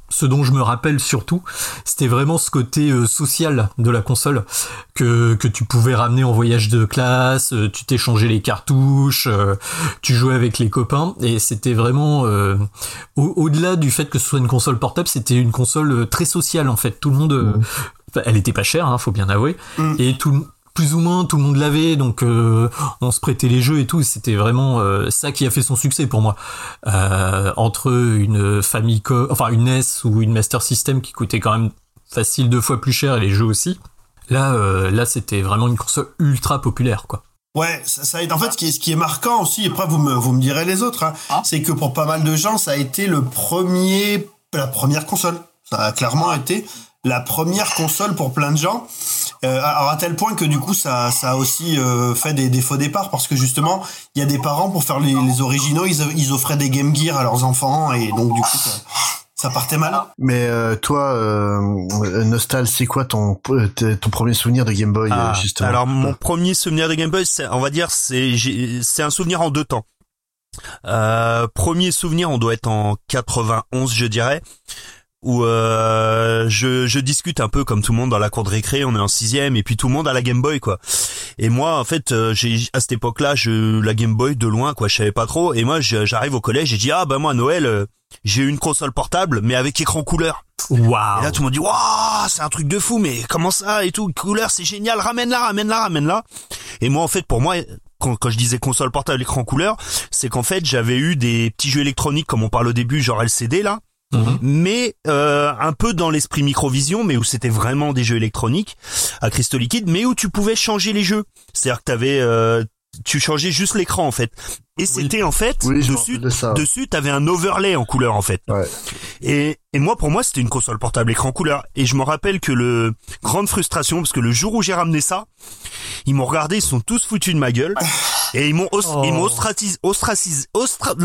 ce- dont je me rappelle surtout, c'était vraiment ce côté euh, social de la console que, que tu pouvais ramener en voyage de classe, euh, tu t'échangeais les cartouches, euh, tu jouais avec les copains, et c'était vraiment, au- au-delà du fait que ce soit une console portable, c'était une console très sociale en fait. Tout le monde, enfin, elle était pas chère, hein, faut bien avouer, Mm. et tout, plus ou moins tout le monde l'avait, donc euh, on se prêtait les jeux et tout. C'était vraiment euh, ça qui a fait son succès pour moi. Euh, entre une Famicom, enfin une NES ou une Master System qui coûtait quand même facile deux fois plus cher et les jeux aussi. Là, euh, là, c'était vraiment une console ultra populaire, quoi. Ouais, ça, ça a été- en fait, ce qui est, ce qui est marquant aussi, et après vous me, vous me direz les autres, hein, c'est que pour pas mal de gens, ça a été le premier, la première console. Ça a clairement été la première console pour plein de gens. Euh, alors à tel point que du coup, ça, ça a aussi euh, fait des, des faux départs parce que justement, il y a des parents pour faire les, les originaux, ils, ils offraient des Game Gear à leurs enfants et donc du coup, ça, ça partait mal. Mais euh, toi, euh, Nostal, c'est quoi ton ton premier souvenir de Game Boy Ah, euh, justement alors mon premier souvenir de Game Boy, on va dire, c'est c'est un souvenir en deux temps. Euh, premier souvenir, on doit être en 91, je dirais, où euh, je, je discute un peu comme tout le monde dans la cour de récré. On est en sixième et puis tout le monde a la Game Boy, quoi. Et moi, en fait, euh, j'ai à cette époque-là, je la Game Boy de loin, quoi. Je savais pas trop. Et moi, j'arrive au collège et je dis ah bah moi à Noël, euh, j'ai une console portable, mais avec écran couleur. Waouh Et là, tout le monde dit, waouh, c'est un truc de fou, mais comment ça et tout, couleur, c'est génial, ramène-la, ramène-la, ramène-la. Et moi, en fait, pour moi, quand, quand je disais console portable écran couleur, c'est qu'en fait, j'avais eu des petits jeux électroniques, comme on parle au début, genre LCD, là, Mhm. mais euh, un peu dans l'esprit microvision, mais où c'était vraiment des jeux électroniques à cristaux liquides, mais où tu pouvais changer les jeux. C'est-à-dire que t'avais, euh, tu changeais juste l'écran en fait. Et c'était en fait Oui, dessus, de ça. dessus t'avais un overlay en couleur en fait. Ouais. Et, et moi, pour moi, c'était une console portable écran couleur. Et je me rappelle que le grande frustration, parce que le jour où j'ai ramené ça, ils m'ont regardé, ils sont tous foutus de ma gueule, et ils m'ont os- Oh. ils m'ont ostracisé, ostracisé, ostra-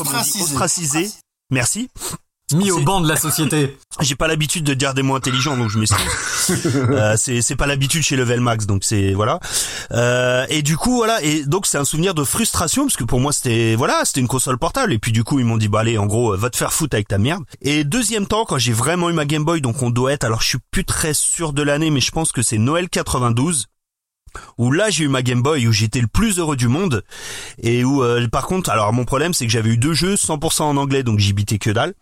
Ostracisé. ostracisé. Merci. Mis au banc de la société. J'ai pas l'habitude de dire des mots intelligents, donc je m'excuse. euh, c'est c'est pas l'habitude chez Level Max, donc c'est voilà. Euh, et du coup voilà, et donc c'est un souvenir de frustration parce que pour moi c'était voilà, c'était une console portable. Et puis du coup ils m'ont dit bah allez, en gros euh, va te faire foutre avec ta merde. Et deuxième temps, quand j'ai vraiment eu ma Game Boy, donc on doit être, alors je suis plus très sûr de l'année, mais je pense que c'est Noël 92 où là j'ai eu ma Game Boy où j'étais le plus heureux du monde et où euh, par contre alors mon problème c'est que j'avais eu deux jeux 100% en anglais donc j'y bitais que dalle.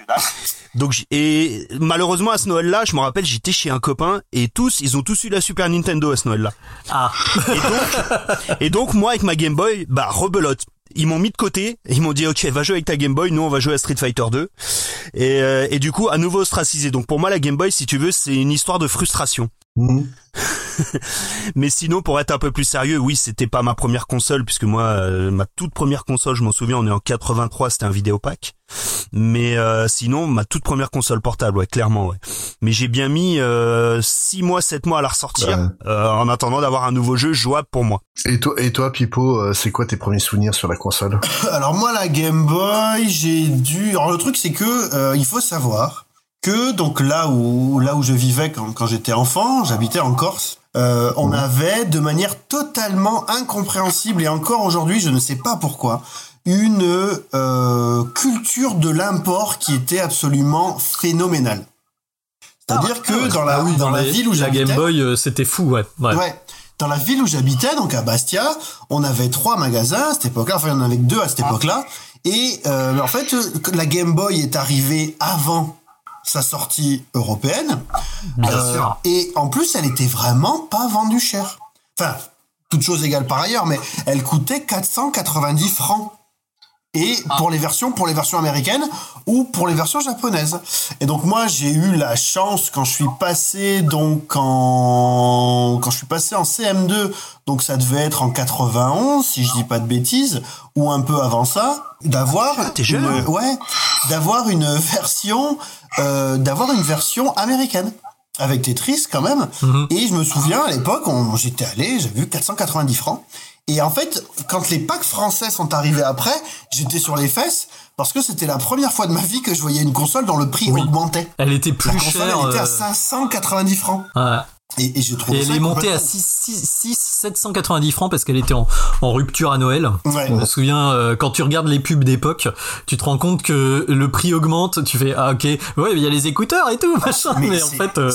Donc et malheureusement à ce Noël là je me rappelle j'étais chez un copain et tous ils ont tous eu la Super Nintendo à ce Noël là Ah, et donc et donc moi avec ma Game Boy bah rebelote. Ils m'ont mis de côté ils m'ont dit ok va jouer avec ta Game Boy nous on va jouer à Street Fighter 2 et, euh, et du coup à nouveau ostracisé. Donc pour moi la Game Boy si tu veux c'est une histoire de frustration. Mhm. mais sinon, pour être un peu plus sérieux, oui, c'était pas ma première console, puisque moi, euh, ma toute première console, je m'en souviens, on est en 83, c'était un vidéopack. Mais euh, sinon, ma toute première console portable, ouais, clairement, ouais. Mais j'ai bien mis euh, 6 mois, 7 mois à la ressortir, Ouais. euh, en attendant d'avoir un nouveau jeu jouable pour moi. Et toi, et toi, Pipo, euh, c'est quoi tes premiers souvenirs sur la console? Alors moi la Game Boy, j'ai dû. Alors le truc c'est que euh, il faut savoir que donc là où là où je vivais quand, quand j'étais enfant, j'habitais en Corse. Euh, on avait de manière totalement incompréhensible et encore aujourd'hui je ne sais pas pourquoi une euh, culture de l'import qui était absolument phénoménale. C'est-à-dire que dans la Ah oui, dans la les- ville où la j'habitais, Game Boy, euh, c'était fou, ouais. ouais. Ouais. dans la ville où j'habitais, donc à Bastia, on avait trois magasins à cette époque-là. Enfin, il y en avait que deux à cette époque-là. Et en fait, la Game Boy est arrivée avant sa sortie européenne. Euh, et en plus, elle était vraiment pas vendue cher. Enfin, toute chose égale par ailleurs, mais elle coûtait 490 francs. Et pour les versions, pour les versions américaines ou pour les versions japonaises. Et donc moi, j'ai eu la chance quand je suis passé donc en quand je suis passé en CM2, donc ça devait être en 91 si je dis pas de bêtises ou un peu avant ça, d'avoir Ah, t'es jeune. une- ouais, d'avoir une version euh, d'avoir une version américaine avec Tetris quand même. Mhm. Et je me souviens à l'époque, on- j'étais allé, j'avais vu 490 francs. Et en fait, quand les packs français sont arrivés après, j'étais sur les fesses parce que c'était la première fois de ma vie que je voyais une console dont le prix Oui. augmentait. Elle était La plus console, chère. elle était à euh, 590 francs. ouais. Et, et j'ai trouvé Et elle ça est montée à complètement- 6, 6, 6, 790 francs parce qu'elle était en, en rupture à Noël. Ouais. Je me souviens, euh, quand tu regardes les pubs d'époque, tu te rends compte que le prix augmente, tu fais, ah ok, ouais, il y a les écouteurs et tout, machin. Mais Mais, en fait, euh,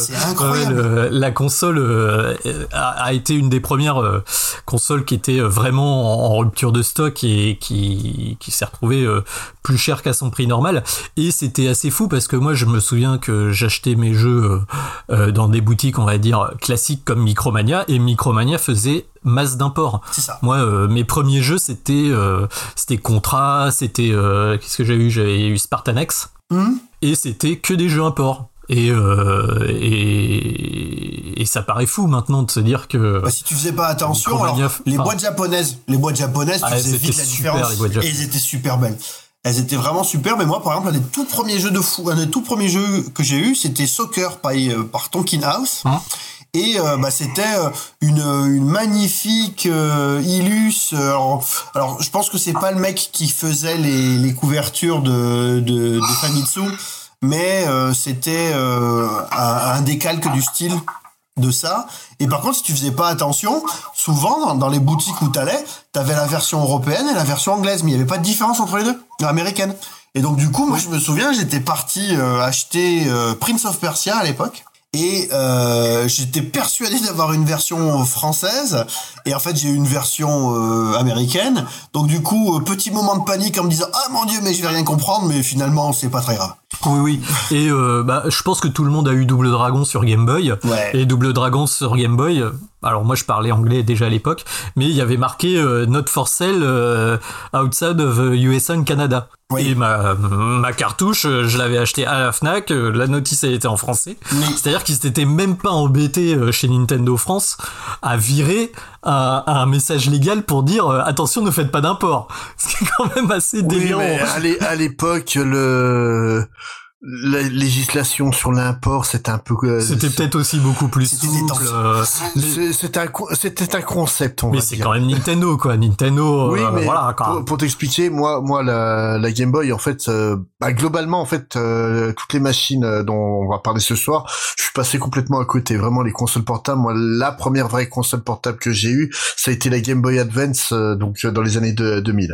le- la console euh, a, a été une des premières euh, consoles qui était vraiment en, en rupture de stock et qui, qui s'est retrouvée euh, plus chère qu'à son prix normal. Et c'était assez fou parce que moi, je me souviens que j'achetais mes jeux euh, euh, dans des boutiques, on va dire, classiques comme Micromania, et Micromania faisait masse d'import. C'est ça. Moi, euh, mes premiers jeux, c'était euh, c'était Contra, c'était euh, qu'est-ce que j'ai eu? J'avais eu Spartanex, Hum et c'était que des jeux import. Et, et et ça paraît fou maintenant de se dire que Bah, si tu faisais pas attention, Micromania, alors, les boîtes japonaises, les boîtes japonaises, tu Ah, faisais vite la super, différence. et elles étaient super belles. Elles étaient vraiment super. Mais moi, par exemple, un des tout premiers jeux de fou, un des tout premiers jeux que j'ai eu, c'était Soccer par, par Tonkin House. Hein? Et euh, bah, c'était euh, une, une magnifique euh, Illus. Alors, je pense que c'est pas le mec qui faisait les, les couvertures de, de, de Famitsu, mais c'était un, un décalque du style de ça. Et par contre, si tu faisais pas attention, souvent dans, dans les boutiques où t'allais, t'avais la version européenne et la version anglaise, mais il y avait pas de différence entre les deux, américaine. Et donc du coup, moi je me souviens, j'étais parti euh, acheter euh, Prince of Persia à l'époque. Et euh, j'étais persuadé d'avoir une version française et en fait j'ai eu une version euh, américaine. Donc du coup euh, petit moment de panique en me disant ah mon dieu mais je vais rien comprendre mais finalement c'est pas très grave. Oui oui. Et euh, bah, je pense que tout le monde a eu Double Dragon sur Game Boy. Ouais. Et Double Dragon sur Game Boy. euh, Alors moi je parlais anglais déjà à l'époque, mais il y avait marqué euh, Not for sale euh, outside of euh, USA and Canada. Oui. Et ma, ma cartouche, euh, je l'avais achetée à la Fnac, euh, la notice elle était en français. Oui. C'est-à-dire qu'ils s'étaient même pas embêtés euh, chez Nintendo France à virer un, un message légal pour dire euh, attention ne faites pas d'import. Ce qui est quand même assez Oui, délirant. mais à l'époque, le la législation sur l'import, c'était un peu. euh, C'était peut-être aussi beaucoup plus souple. euh, c'est- C'était un, c'était un concept, on mais c'est quand même Nintendo quoi. Nintendo, Oui, euh, mais voilà quoi. pour, pour t'expliquer, moi, moi, la, la Game Boy, en fait, euh, bah, globalement, en fait, euh, toutes les machines dont on va parler ce soir, je suis passé complètement à côté. Vraiment, les consoles portables. Moi, la première vraie console portable que j'ai eue, ça a été la Game Boy Advance, euh, donc euh, dans les années de, 2000.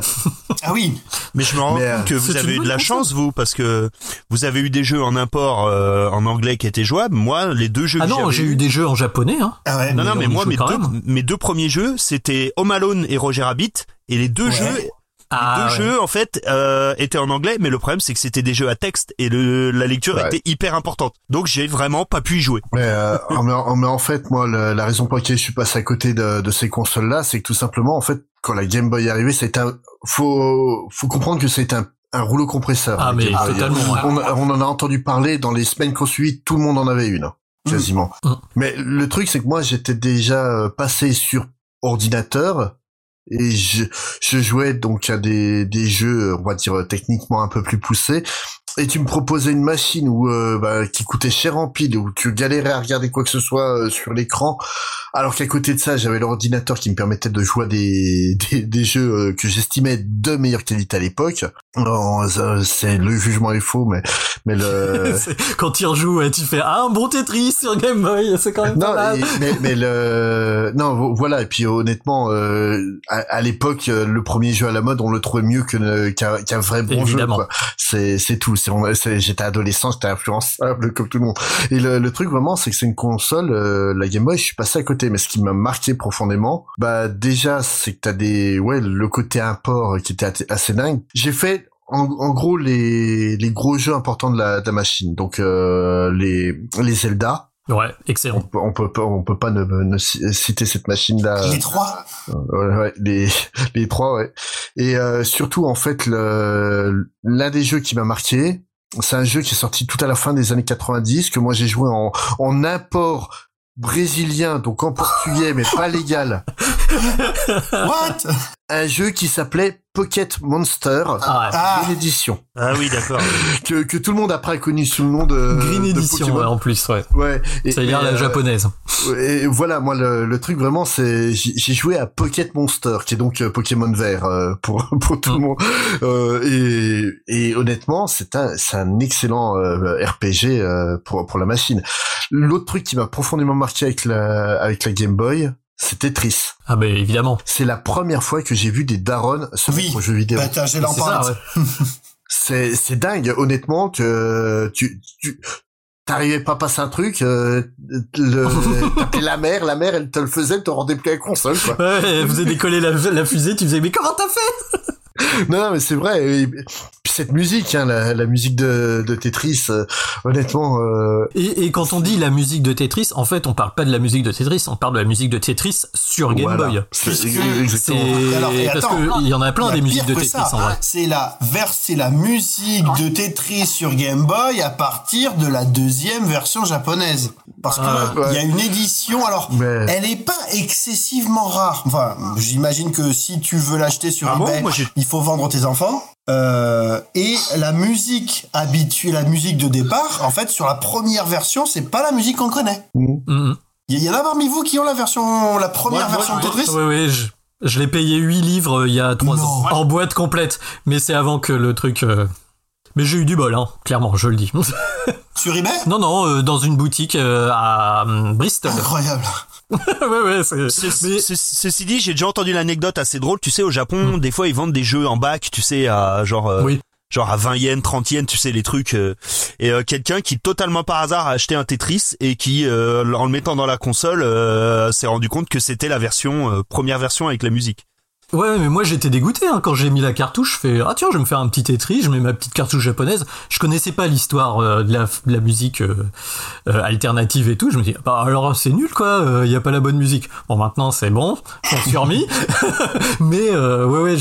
Ah oui. Mais je me rends euh, compte que vous c'est avez eu de la chance, vous, parce que vous avez eu des jeux en import euh, en anglais qui étaient jouables. Moi, les deux jeux Ah que non, j'ai eu des jeux en japonais. Hein. Ah ouais. Non, Mais non, mais moi, mes deux, mes deux premiers jeux, c'était Home Alone et Roger Rabbit. Et les deux Ouais. jeux, les Ah, deux ouais. jeux, en fait, euh, étaient en anglais. Mais le problème, c'est que c'était des jeux à texte et le, la lecture Ouais. était hyper importante. Donc, j'ai vraiment pas pu y jouer. Mais, euh, mais, en- mais en fait, moi, le- la raison pour laquelle je suis passé à côté de, de ces consoles-là, c'est que tout simplement, en fait, quand la Game Boy est arrivée, c'était un, faut, faut comprendre que c'était un, un rouleau compresseur. Ah, mais totalement, ouais. On, on en a entendu parler dans les semaines qu'on suit, tout le monde en avait une, quasiment. Mm. Mais le truc, c'est que moi, j'étais déjà euh, passé sur ordinateur et je, je jouais donc à des, des jeux, on va dire techniquement un peu plus poussés. Et tu me proposais une machine où euh, bah, qui coûtait cher en pile, où tu galérais à regarder quoi que ce soit euh, sur l'écran, alors qu'à côté de ça, j'avais l'ordinateur qui me permettait de jouer à des, des, des jeux euh, que j'estimais de meilleure qualité à l'époque. C'est le jugement est faux, mais mais le Quand tu rejoues, tu fais ah, un bon Tetris sur Game Boy, c'est quand même non, pas mal. et- mais, mais le non vo- voilà et puis honnêtement euh, à, à l'époque le premier jeu à la mode on le trouvait mieux que qu'un qu'un vrai bon Évidemment. jeu. C'est c'est tout. C'est- j'étais adolescent, j'étais influençable comme tout le monde. Et le, le truc vraiment c'est que c'est une console euh, la Game Boy, je suis passé à côté, mais ce qui m'a marqué profondément, bah déjà c'est que t'as des ouais le côté import qui était assez dingue. J'ai fait en, en, gros les, les gros jeux importants de la, de la machine, donc euh, les les Zelda. Ouais, excellent. On peut, on peut pas, on peut pas ne, ne citer cette machine là. Les trois. Ouais, ouais, les les trois, ouais. Et euh, surtout en fait le l'un des jeux qui m'a marqué, c'est un jeu qui est sorti tout à la fin des années 90 que moi j'ai joué en en import brésilien, donc en portugais mais pas légal. What? Un jeu qui s'appelait Pocket Monster, ah, Ah. Green Edition, Ah oui, d'accord. que, que tout le monde après a connu sous le nom de Green de Edition, ouais, en plus, ouais. Ouais. Mais, la euh, japonaise. Et voilà, moi le, le truc vraiment, c'est j'ai j'ai joué à Pocket Monster, qui est donc euh, Pokémon vert euh, pour pour tout le Mm. monde. Euh, et, et honnêtement, c'est un c'est un excellent euh, RPG euh, pour pour la machine. L'autre truc qui m'a profondément marqué avec la avec la Game Boy, c'est Tetris. Ah, bah, évidemment. C'est la première fois que j'ai vu des darons se Oui. mettre aux jeux vidéo. Bah, t'as- j'ai C'est ça, l'empreinte. ouais. C'est c'est dingue, honnêtement, que tu tu t'arrivais pas à passer un truc, euh, le t'appelais la mère, la mère elle te le faisait, elle te rendait plus la console quoi. Ouais, elle faisait décoller la, la fusée, tu faisais, mais comment t'as fait? Non, non mais c'est vrai. Et, puis cette musique, hein, la, la musique de, de Tetris, euh, honnêtement, euh, et, et quand on dit la musique de Tetris, en fait, on parle pas de la musique de Tetris, on parle de la musique de Tetris sur Game voilà. Boy. C'est Alors, et parce attends, que il y en a plein des musiques de Tetris ça. en vrai. C'est la c'est la musique de Tetris sur Game Boy à partir de la deuxième version japonaise. Parce que Ah, il y a une édition. Alors, Mais- elle est pas excessivement rare. Enfin, j'imagine que si tu veux l'acheter sur Ah bon? eBay, Moi, il faut vendre tes enfants. Euh, et la musique habituée, la musique de départ, en fait, sur la première version, c'est pas la musique qu'on connaît. Mhm. Il y, y en a parmi vous qui ont la version, la première version de Tetris Oui, oui, je, je l'ai payé 8 livres euh, il y a 3 Non. ans. En boîte complète. Mais c'est avant que le truc. euh, Mais j'ai eu du bol, hein, clairement, je le dis. sur eBay? Non, non, euh, dans une boutique euh, à hum, Bristol. Incroyable. ouais, ouais, c'est. Mais- ceci dit, j'ai déjà entendu l'anecdote assez drôle. Tu sais, au Japon, des fois, ils vendent des jeux en bac, tu sais, à genre, euh, Oui. genre à 20 yens, 30 yens, tu sais, les trucs. euh, et euh, quelqu'un qui totalement par hasard a acheté un Tetris et qui, euh, en le mettant dans la console, euh, s'est rendu compte que c'était la version euh, première version avec la musique. Ouais, mais moi j'étais dégoûté hein, quand j'ai mis la cartouche. Je fais ah tiens, je vais me faire un petit Tetris. Je mets ma petite cartouche japonaise. Je connaissais pas l'histoire euh, de, la, musique euh, euh, alternative et tout. Je me dis bah alors c'est nul quoi. Il y a pas la bonne musique. Bon maintenant c'est bon, on s'y est remis. mais ouais ouais,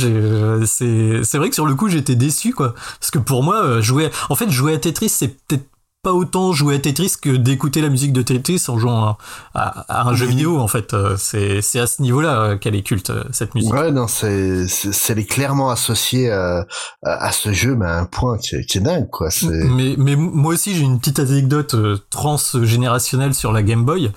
c'est c'est vrai que sur le coup j'étais déçu quoi. Parce que pour moi jouer, en fait jouer à Tetris c'est peut-être pas autant jouer à Tetris que d'écouter la musique de Tetris en jouant à, à- à un jeu vidéo en fait. Euh, C'est c'est à ce niveau-là euh, qu'elle est culte euh, cette musique. Ouais, non, c'est, c'est, c'est- clairement associée euh, à, à ce jeu, mais à un point qui qui est dingue, quoi. C'est, Mais, mais moi aussi j'ai une petite anecdote transgénérationnelle sur la Game Boy.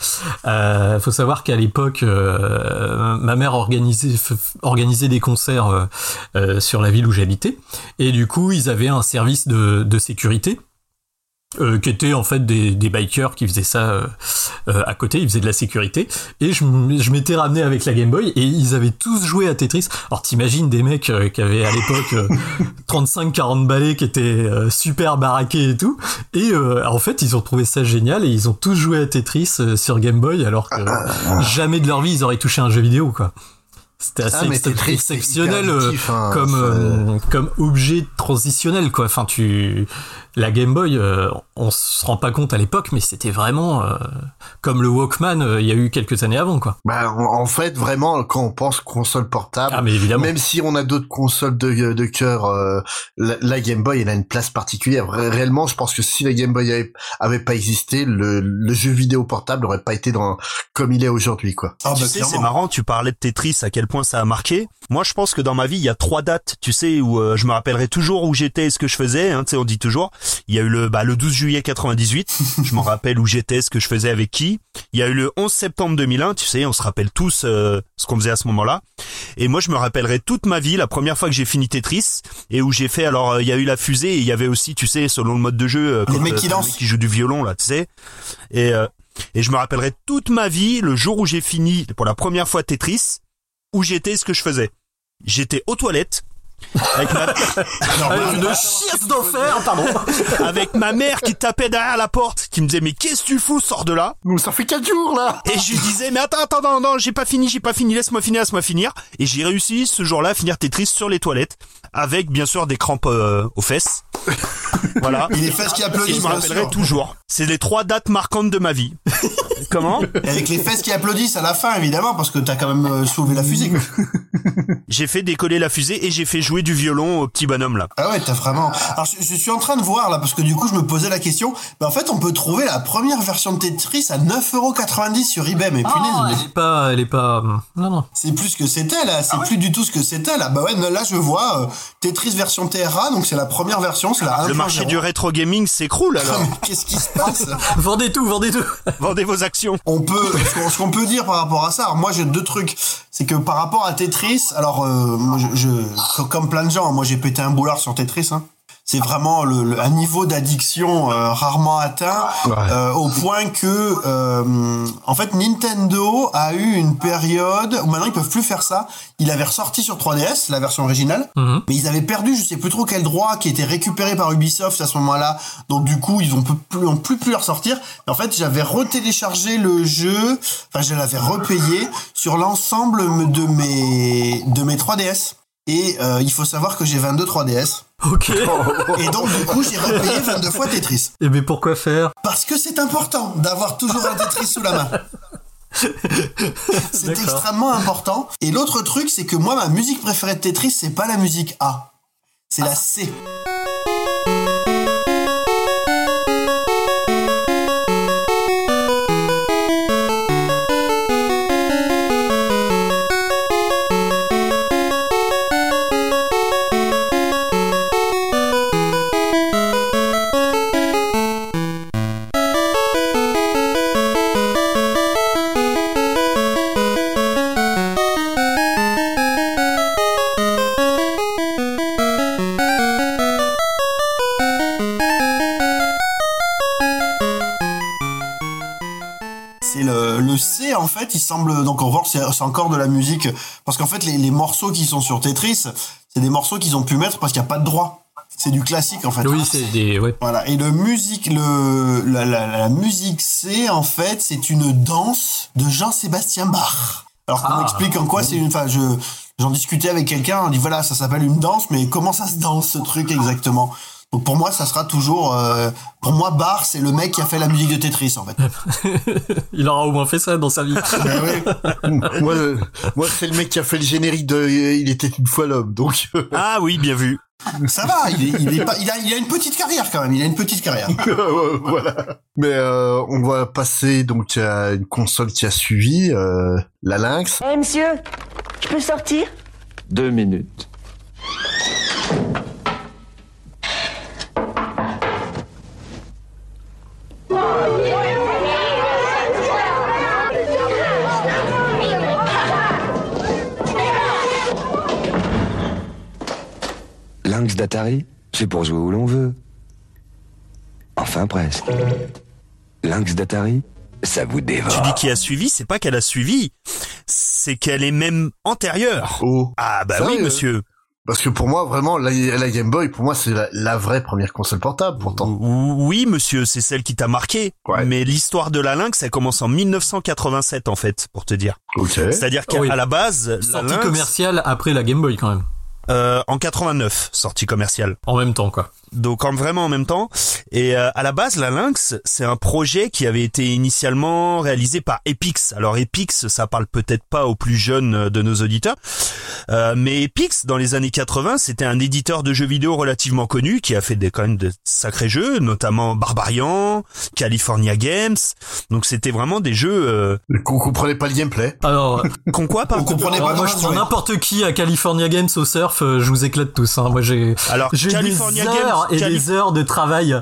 Euh, faut savoir qu'à l'époque, euh, ma mère organisait, organisait des concerts euh, sur la ville où j'habitais, et du coup ils avaient un service de, de sécurité. Euh, qui étaient en fait des, des bikers qui faisaient ça euh, euh, à côté, ils faisaient de la sécurité et je, m'étais ramené avec la Game Boy et ils avaient tous joué à Tetris. Alors t'imagines des mecs euh, qui avaient à l'époque euh, 35-40 balais qui étaient super baraqués et tout et en fait ils ont trouvé ça génial et ils ont tous joué à Tetris sur Game Boy alors que jamais de leur vie ils auraient touché un jeu vidéo quoi. C'était assez Ah, ex- c'est exceptionnel addictif, hein, comme comme objet transitionnel quoi. Enfin tu la Game Boy, euh, on se rend pas compte à l'époque, mais c'était vraiment euh, comme le Walkman. euh, Il y a eu quelques années avant quoi. bah, en, en fait, vraiment, quand on pense console portable, Ah mais évidemment. même si on a d'autres consoles de, de cœur, euh, la, la Game Boy, elle a une place particulière. Ré- réellement, je pense que si la Game Boy avait, avait pas existé, le, le jeu vidéo portable n'aurait pas été dans comme il est aujourd'hui, quoi. Ah, tu bah, sais, c'est marrant, tu parlais de Tetris, à quel point ça a marqué. Moi, je pense que dans ma vie, il y a trois dates, tu sais, où euh, je me rappellerai toujours où j'étais et ce que je faisais. Hein, tu sais, on dit toujours. Il y a eu le, bah, le 12 juillet 98. je m'en rappelle où j'étais, ce que je faisais avec qui. Il y a eu le 11 septembre 2001. Tu sais, on se rappelle tous euh, ce qu'on faisait à ce moment-là. Et moi, je me rappellerai toute ma vie la première fois que j'ai fini Tetris et où j'ai fait. Alors, euh, il y a eu la fusée et il y avait aussi, tu sais, selon le mode de jeu, euh, quand, mecs euh, qui le mec qui joue du violon là, tu sais. Et euh, et je me rappellerai toute ma vie le jour où j'ai fini pour la première fois Tetris, où j'étais, ce que je faisais. J'étais aux toilettes, avec ma, Avec une chiasse d'enfer, pardon. avec ma mère qui tapait derrière la porte, qui me disait mais qu'est-ce que tu fous, sors de là. Nous, ça fait 4 jours, là Et je lui disais mais attends attends non non j'ai pas fini j'ai pas fini laisse-moi finir laisse-moi finir et j'ai réussi ce jour-là à finir Tetris sur les toilettes avec bien sûr des crampes euh, aux fesses. voilà. Et les fesses qui Et applaudissent, je me rappellerai sûr. toujours. C'est les trois dates marquantes de ma vie. Comment? Et avec les fesses qui applaudissent à la fin, évidemment, parce que t'as quand même euh, sauvé la fusée. J'ai fait décoller la fusée et j'ai fait jouer du violon au petit bonhomme là. Ah ouais, t'as vraiment. Alors je, je suis en train de voir là, parce que du coup je me posais la question. Bah, en fait, on peut trouver la première version de Tetris à 9,90€ sur eBay. Mais punaise, Ah, mais elle est pas, elle est pas. Non, non. c'est plus ce que c'était là. C'est plus du tout ce que c'était là. Bah ouais, là je vois euh, Tetris version TRA, donc c'est la première version, c'est la 1.0. Le marché du rétro gaming s'écroule Ah, alors. Qu'est-ce qui se passe Vendez tout, vendez tout. Vendez vos actions. On peut, ce qu'on peut dire par rapport à ça. Alors moi j'ai deux trucs, c'est que par rapport à Tetris, alors euh, moi je, je- co- comme plein de gens, moi j'ai pété un boulard sur Tetris. Hein. C'est vraiment le, le- un niveau d'addiction euh, rarement atteint, euh, au point que euh, en fait Nintendo a eu une période où maintenant ils peuvent plus faire ça. Il avait ressorti sur 3DS la version originale, Mhm. mais ils avaient perdu je sais plus trop quel droit qui était récupéré par Ubisoft à ce moment-là. Donc du coup ils ont plus ont plus pu le ressortir. Et en fait j'avais retéléchargé le jeu, enfin je l'avais repayé sur l'ensemble de mes de mes 3DS. Et euh, il faut savoir que j'ai 22 3DS. Ok. Et donc du coup j'ai repayé 22 fois Tetris. Et mais pourquoi faire? Parce que c'est important d'avoir toujours un Tetris sous la main. C'est extrêmement important. Et l'autre truc, c'est que moi, ma musique préférée de Tetris, c'est pas la musique A. C'est la C. semble donc que c'est c'est encore de la musique parce qu'en fait les, les morceaux qui sont sur Tetris, c'est des morceaux qu'ils ont pu mettre parce qu'il n'y a pas de droit. C'est du classique en fait. Oui, c'est des. Ouais. Voilà. Et le musique, le la, la, la musique C en fait, c'est une danse de Jean-Sébastien Bach. Alors qu'on Ah. m'explique en quoi c'est une. Enfin, je j'en discutais avec quelqu'un, on dit voilà, ça s'appelle une danse, mais comment ça se danse ce truc exactement? Donc pour moi, ça sera toujours. euh, pour moi, Bach, c'est le mec qui a fait la musique de Tetris en fait. Il aura au moins fait ça dans sa vie. Ben moi, euh, moi c'est le mec qui a fait le générique de euh, Il était une fois l'homme, donc... euh, Ah oui, bien vu. Ça va, il, est, il, est pas, il, a, il a une petite carrière quand même, il a une petite carrière. voilà. Mais euh, on va passer donc à une console qui a suivi, euh, la Lynx. Eh monsieur, je peux sortir? Deux minutes. Lynx d'Atari, c'est pour jouer où l'on veut. Enfin presque. Lynx d'Atari, ça vous Tu dévore. dis qui a suivi, c'est pas qu'elle a suivi, c'est qu'elle est même antérieure. Oh. Ah bah Sérieux oui, monsieur. Parce que pour moi, vraiment, la, la Game Boy, pour moi, c'est la, la vraie première console portable, pourtant. Oui, monsieur, c'est celle qui t'a marqué. Ouais. Mais l'histoire de la Lynx, ça commence en 1987, en fait, pour te dire. Ok. C'est-à-dire qu'à Oui. la base, la Sortie Lynx, commerciale après la Game Boy quand même. Euh, en 89, sortie commerciale. En même temps quoi. Donc en vraiment en même temps. Et euh, à la base, la Lynx, c'est un projet qui avait été initialement réalisé par Epix. Alors Epix, ça parle peut-être pas aux plus jeunes euh, de nos auditeurs, Euh, mais Epix, dans les années 80, c'était un éditeur de jeux vidéo relativement connu qui a fait des quand même de sacrés jeux, notamment Barbarian, California Games. Donc c'était vraiment des jeux euh, Qu'on comprenait pas le gameplay. Alors, qu'on quoi pas On comprenait alors pas moi je prends n'importe qui à California Games au surf, euh, je vous éclate tous. Hein. Moi j'ai Alors j'ai California des Games, heures et Cali- des heures de travail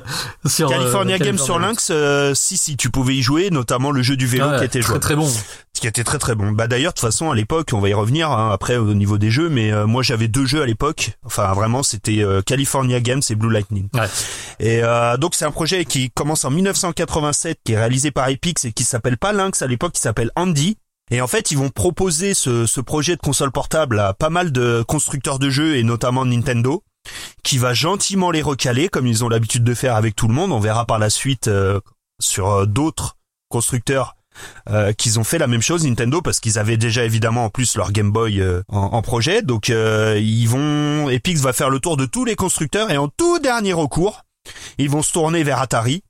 sur euh, California Games sur Lynx, euh, si si tu pouvais y jouer, notamment le jeu du vélo Ouais, qui était très jouable. très bon. qui était très très bon. Bah d'ailleurs de toute façon à l'époque, on va y revenir hein, après au niveau des jeux, mais euh, moi j'avais deux jeux à l'époque. Enfin vraiment c'était euh, California Games et Blue Lightning. Ouais. Et euh, donc c'est un projet qui commence en 1987, qui est réalisé par Epix et qui s'appelle pas Lynx à l'époque, qui s'appelle Andy. Et en fait, ils vont proposer ce, ce projet de console portable à pas mal de constructeurs de jeux et notamment Nintendo, qui va gentiment les recaler comme ils ont l'habitude de faire avec tout le monde. On verra par la suite euh, sur euh, d'autres constructeurs euh, qu'ils ont fait la même chose Nintendo parce qu'ils avaient déjà évidemment en plus leur Game Boy en, projet. Donc euh, ils vont Epic va faire le tour de tous les constructeurs et en tout dernier recours, ils vont se tourner vers Atari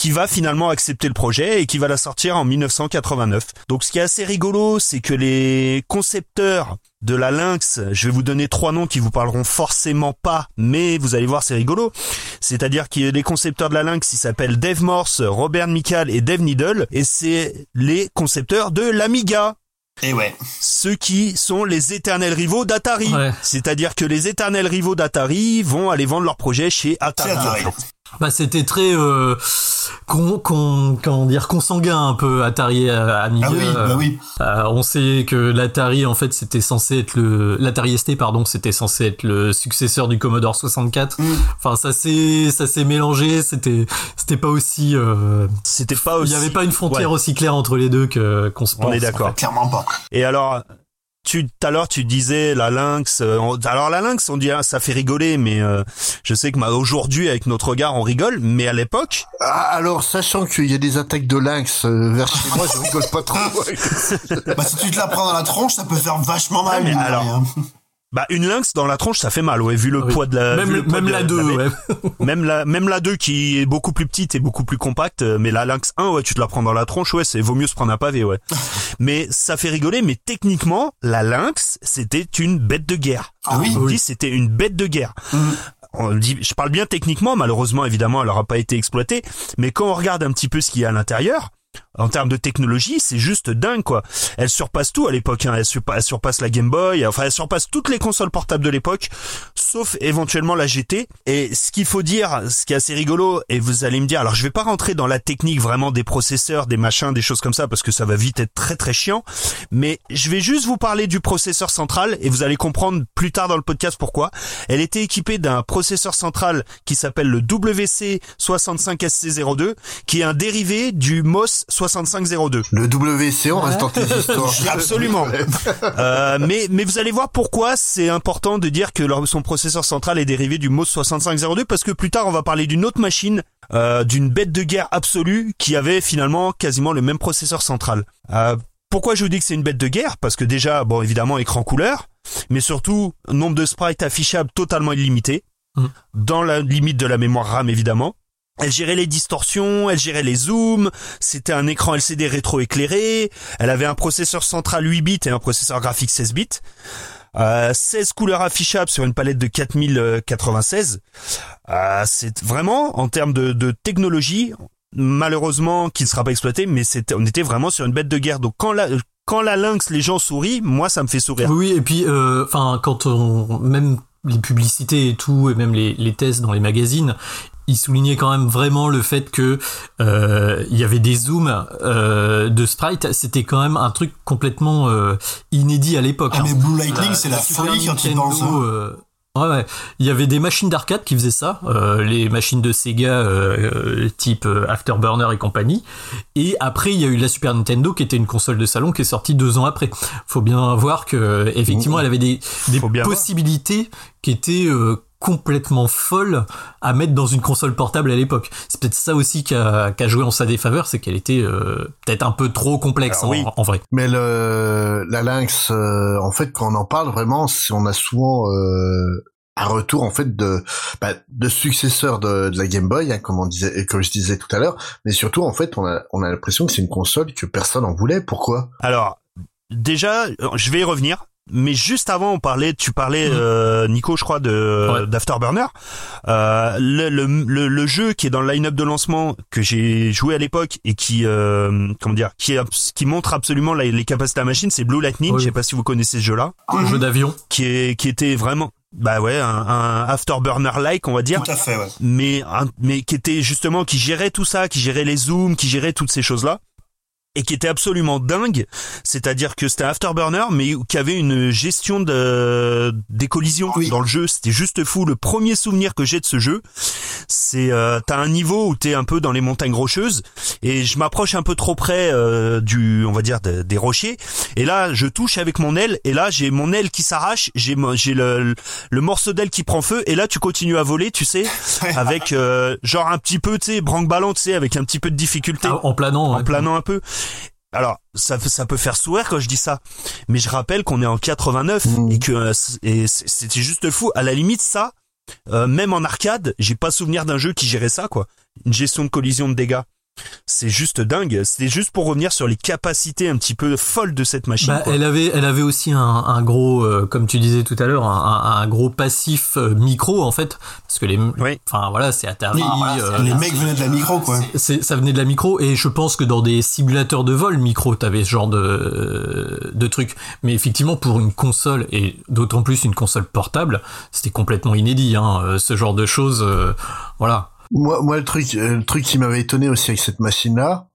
qui va finalement accepter le projet et qui va la sortir en 1989. Donc ce qui est assez rigolo, c'est que les concepteurs de la Lynx, je vais vous donner trois noms qui vous parleront forcément pas, mais vous allez voir c'est rigolo. C'est-à-dire que les concepteurs de la Lynx, ils s'appellent Dave Morse, Robert Michael et Dave Needle, et c'est les concepteurs de l'Amiga. Et ouais. Ceux qui sont les éternels rivaux d'Atari. Ouais. C'est-à-dire que les éternels rivaux d'Atari vont aller vendre leur projet chez Atari. Bah c'était très euh, con, con- comment dire consanguin un peu Atari euh, Amiga. Ah oui, bah oui. Euh, on sait que l'Atari en fait c'était censé être le l'Atari ST pardon c'était censé être le successeur du Commodore 64. Mm. Enfin ça s'est ça s'est mélangé c'était c'était pas aussi euh, C'était pas il aussi. y avait pas une frontière Ouais. aussi claire entre les deux que qu'on se pense. On est en d'accord. fait. Clairement pas. Et alors, tu tout à l'heure tu disais la lynx. euh, on- alors la lynx, on dit ah, ça fait rigoler, mais euh, je sais que bah, aujourd'hui avec notre regard on rigole, mais à l'époque, Ah, alors, sachant qu'il y a des attaques de lynx euh, vers chez moi, je rigole pas trop. Bah, si tu te la prends dans la tronche, ça peut faire vachement mal. Ouais, mais alors, rien. Bah une lynx dans la tronche ça fait mal, ouais, vu le Oui. poids de la. Même le même de la de 2 bête. ouais. Même la même la 2 qui est beaucoup plus petite et beaucoup plus compacte, euh, mais la Lynx 1 ouais, tu te la prends dans la tronche, ouais, c'est vaut mieux se prendre un pavé, ouais. mais ça fait rigoler mais techniquement, la Lynx, c'était une bête de guerre. Ah oui. On dit c'était une bête de guerre. On dit je parle bien techniquement, malheureusement évidemment, elle n'aura pas été exploitée, mais quand on regarde un petit peu ce qu'il y a à l'intérieur, en termes de technologie, c'est juste dingue quoi. Elle surpasse tout à l'époque. Hein. Elle, surpa- elle surpasse la Game Boy. Enfin, elle surpasse toutes les consoles portables de l'époque, sauf éventuellement la GT. Et ce qu'il faut dire, ce qui est assez rigolo, et vous allez me dire, alors je vais pas rentrer dans la technique vraiment des processeurs, des machins, des choses comme ça, parce que ça va vite être très très chiant. Mais je vais juste vous parler du processeur central, et vous allez comprendre plus tard dans le podcast pourquoi. Elle était équipée d'un processeur central qui s'appelle le WC65SC02, qui est un dérivé du MOS 6502. Le WC, on reste dans tes histoires. Absolument. Euh, mais mais vous allez voir pourquoi c'est important de dire que leur- son processeur central est dérivé du MOS 6502 parce que plus tard on va parler d'une autre machine, euh, d'une bête de guerre absolue qui avait finalement quasiment le même processeur central. Euh, pourquoi je vous dis que c'est une bête de guerre? Parce que déjà, bon évidemment écran couleur, mais surtout nombre de sprites affichables totalement illimité, Mm. dans la limite de la mémoire RAM évidemment. Elle gérait les distorsions, elle gérait les zooms, c'était un écran LCD rétroéclairé, elle avait un processeur central 8 bits et un processeur graphique 16 bits. Euh, 16 couleurs affichables sur une palette de 4096. Euh, c'est vraiment, en termes de, de technologie, malheureusement, qui ne sera pas exploité, mais c'était, on était vraiment sur une bête de guerre. Donc quand la, quand la lynx, les gens sourient, moi ça me fait sourire. Oui, et puis, euh, enfin, quand on, même les publicités et tout, et même les, les tests dans les magazines, ils soulignaient quand même vraiment le fait que euh, il y avait des zooms euh, de sprite. C'était quand même un truc complètement euh, inédit à l'époque. Ah, hein. mais Blue Lightning, Euh, c'est la folie quand tu euh, Ouais, ouais. Il y avait des machines d'arcade qui faisaient ça, euh, les machines de Sega euh, euh, type euh, Afterburner et compagnie. Et après, il y a eu la Super Nintendo qui était une console de salon qui est sortie deux ans après. Faut bien voir que effectivement, elle avait des, des voir. possibilités qui étaient euh, complètement folles à mettre dans une console portable à l'époque. C'est peut-être ça aussi qui a, qui a joué en sa défaveur, c'est qu'elle était euh, peut-être un peu trop complexe Alors, en, oui. en vrai. Mais le, la lynx, euh, en fait, quand on en parle vraiment, on a souvent euh, un retour en fait de bah, de successeur de, de la Game Boy, hein, comme on disait, et comme je disais tout à l'heure. Mais surtout, en fait, on a on a l'impression que c'est une console que personne en voulait. Pourquoi? Alors, déjà, je vais y revenir. Mais juste avant, on parlait, tu parlais, Mhm. euh, Nico, je crois, de Ouais. d'Afterburner. Euh, le, le, le, le jeu qui est dans le line-up de lancement que j'ai joué à l'époque et qui, euh, comment dire, qui, qui montre absolument la- les capacités de la machine, c'est Blue Lightning. Oui. Je sais pas si vous connaissez ce jeu-là, Un jeu d'avion. qui est, qui était vraiment, bah ouais, un, un Afterburner-like, on va dire Tout à fait, ouais. mais un- mais qui était justement qui gérait tout ça, qui gérait les zooms, qui gérait toutes ces choses-là. Et qui était absolument dingue, c'est-à-dire que c'était un afterburner mais qui avait une gestion de des collisions dans le jeu, c'était juste fou. Le premier souvenir que j'ai de ce jeu, c'est euh, t'as un niveau où t'es un peu dans les montagnes rocheuses et je m'approche un peu trop près euh, du on va dire de- des rochers et là je touche avec mon aile et là j'ai mon aile qui s'arrache, j'ai j'ai le, le morceau d'aile qui prend feu et là tu continues à voler, tu sais, avec euh, genre un petit peu tu sais branque-ballon, tu sais avec un petit peu de difficulté Ah, en planant. en ouais. planant un peu. Alors, ça, ça peut faire sourire quand je dis ça, mais je rappelle qu'on est en 89 et que euh, et c'était juste fou. À la limite, ça, euh, même en arcade, j'ai pas souvenir d'un jeu qui gérait ça, quoi. Une gestion de collision de dégâts. C'est juste dingue. C'était juste pour revenir sur les capacités un petit peu folles de cette machine. Bah, quoi. elle avait, elle avait aussi un, un gros, euh, comme tu disais tout à l'heure, un, gros passif euh, micro en fait, parce que les, enfin voilà, c'est Atari. euh, les mecs venaient de la micro, quoi. c'est- ça venait de la micro et je pense que dans des simulateurs de vol micro, t'avais ce genre de de truc. Mais effectivement, pour une console et d'autant plus une console portable, c'était complètement inédit. Hein, euh, ce genre de choses, euh, voilà. Moi, moi, le truc, euh, le truc qui m'avait étonné aussi avec cette machine-là,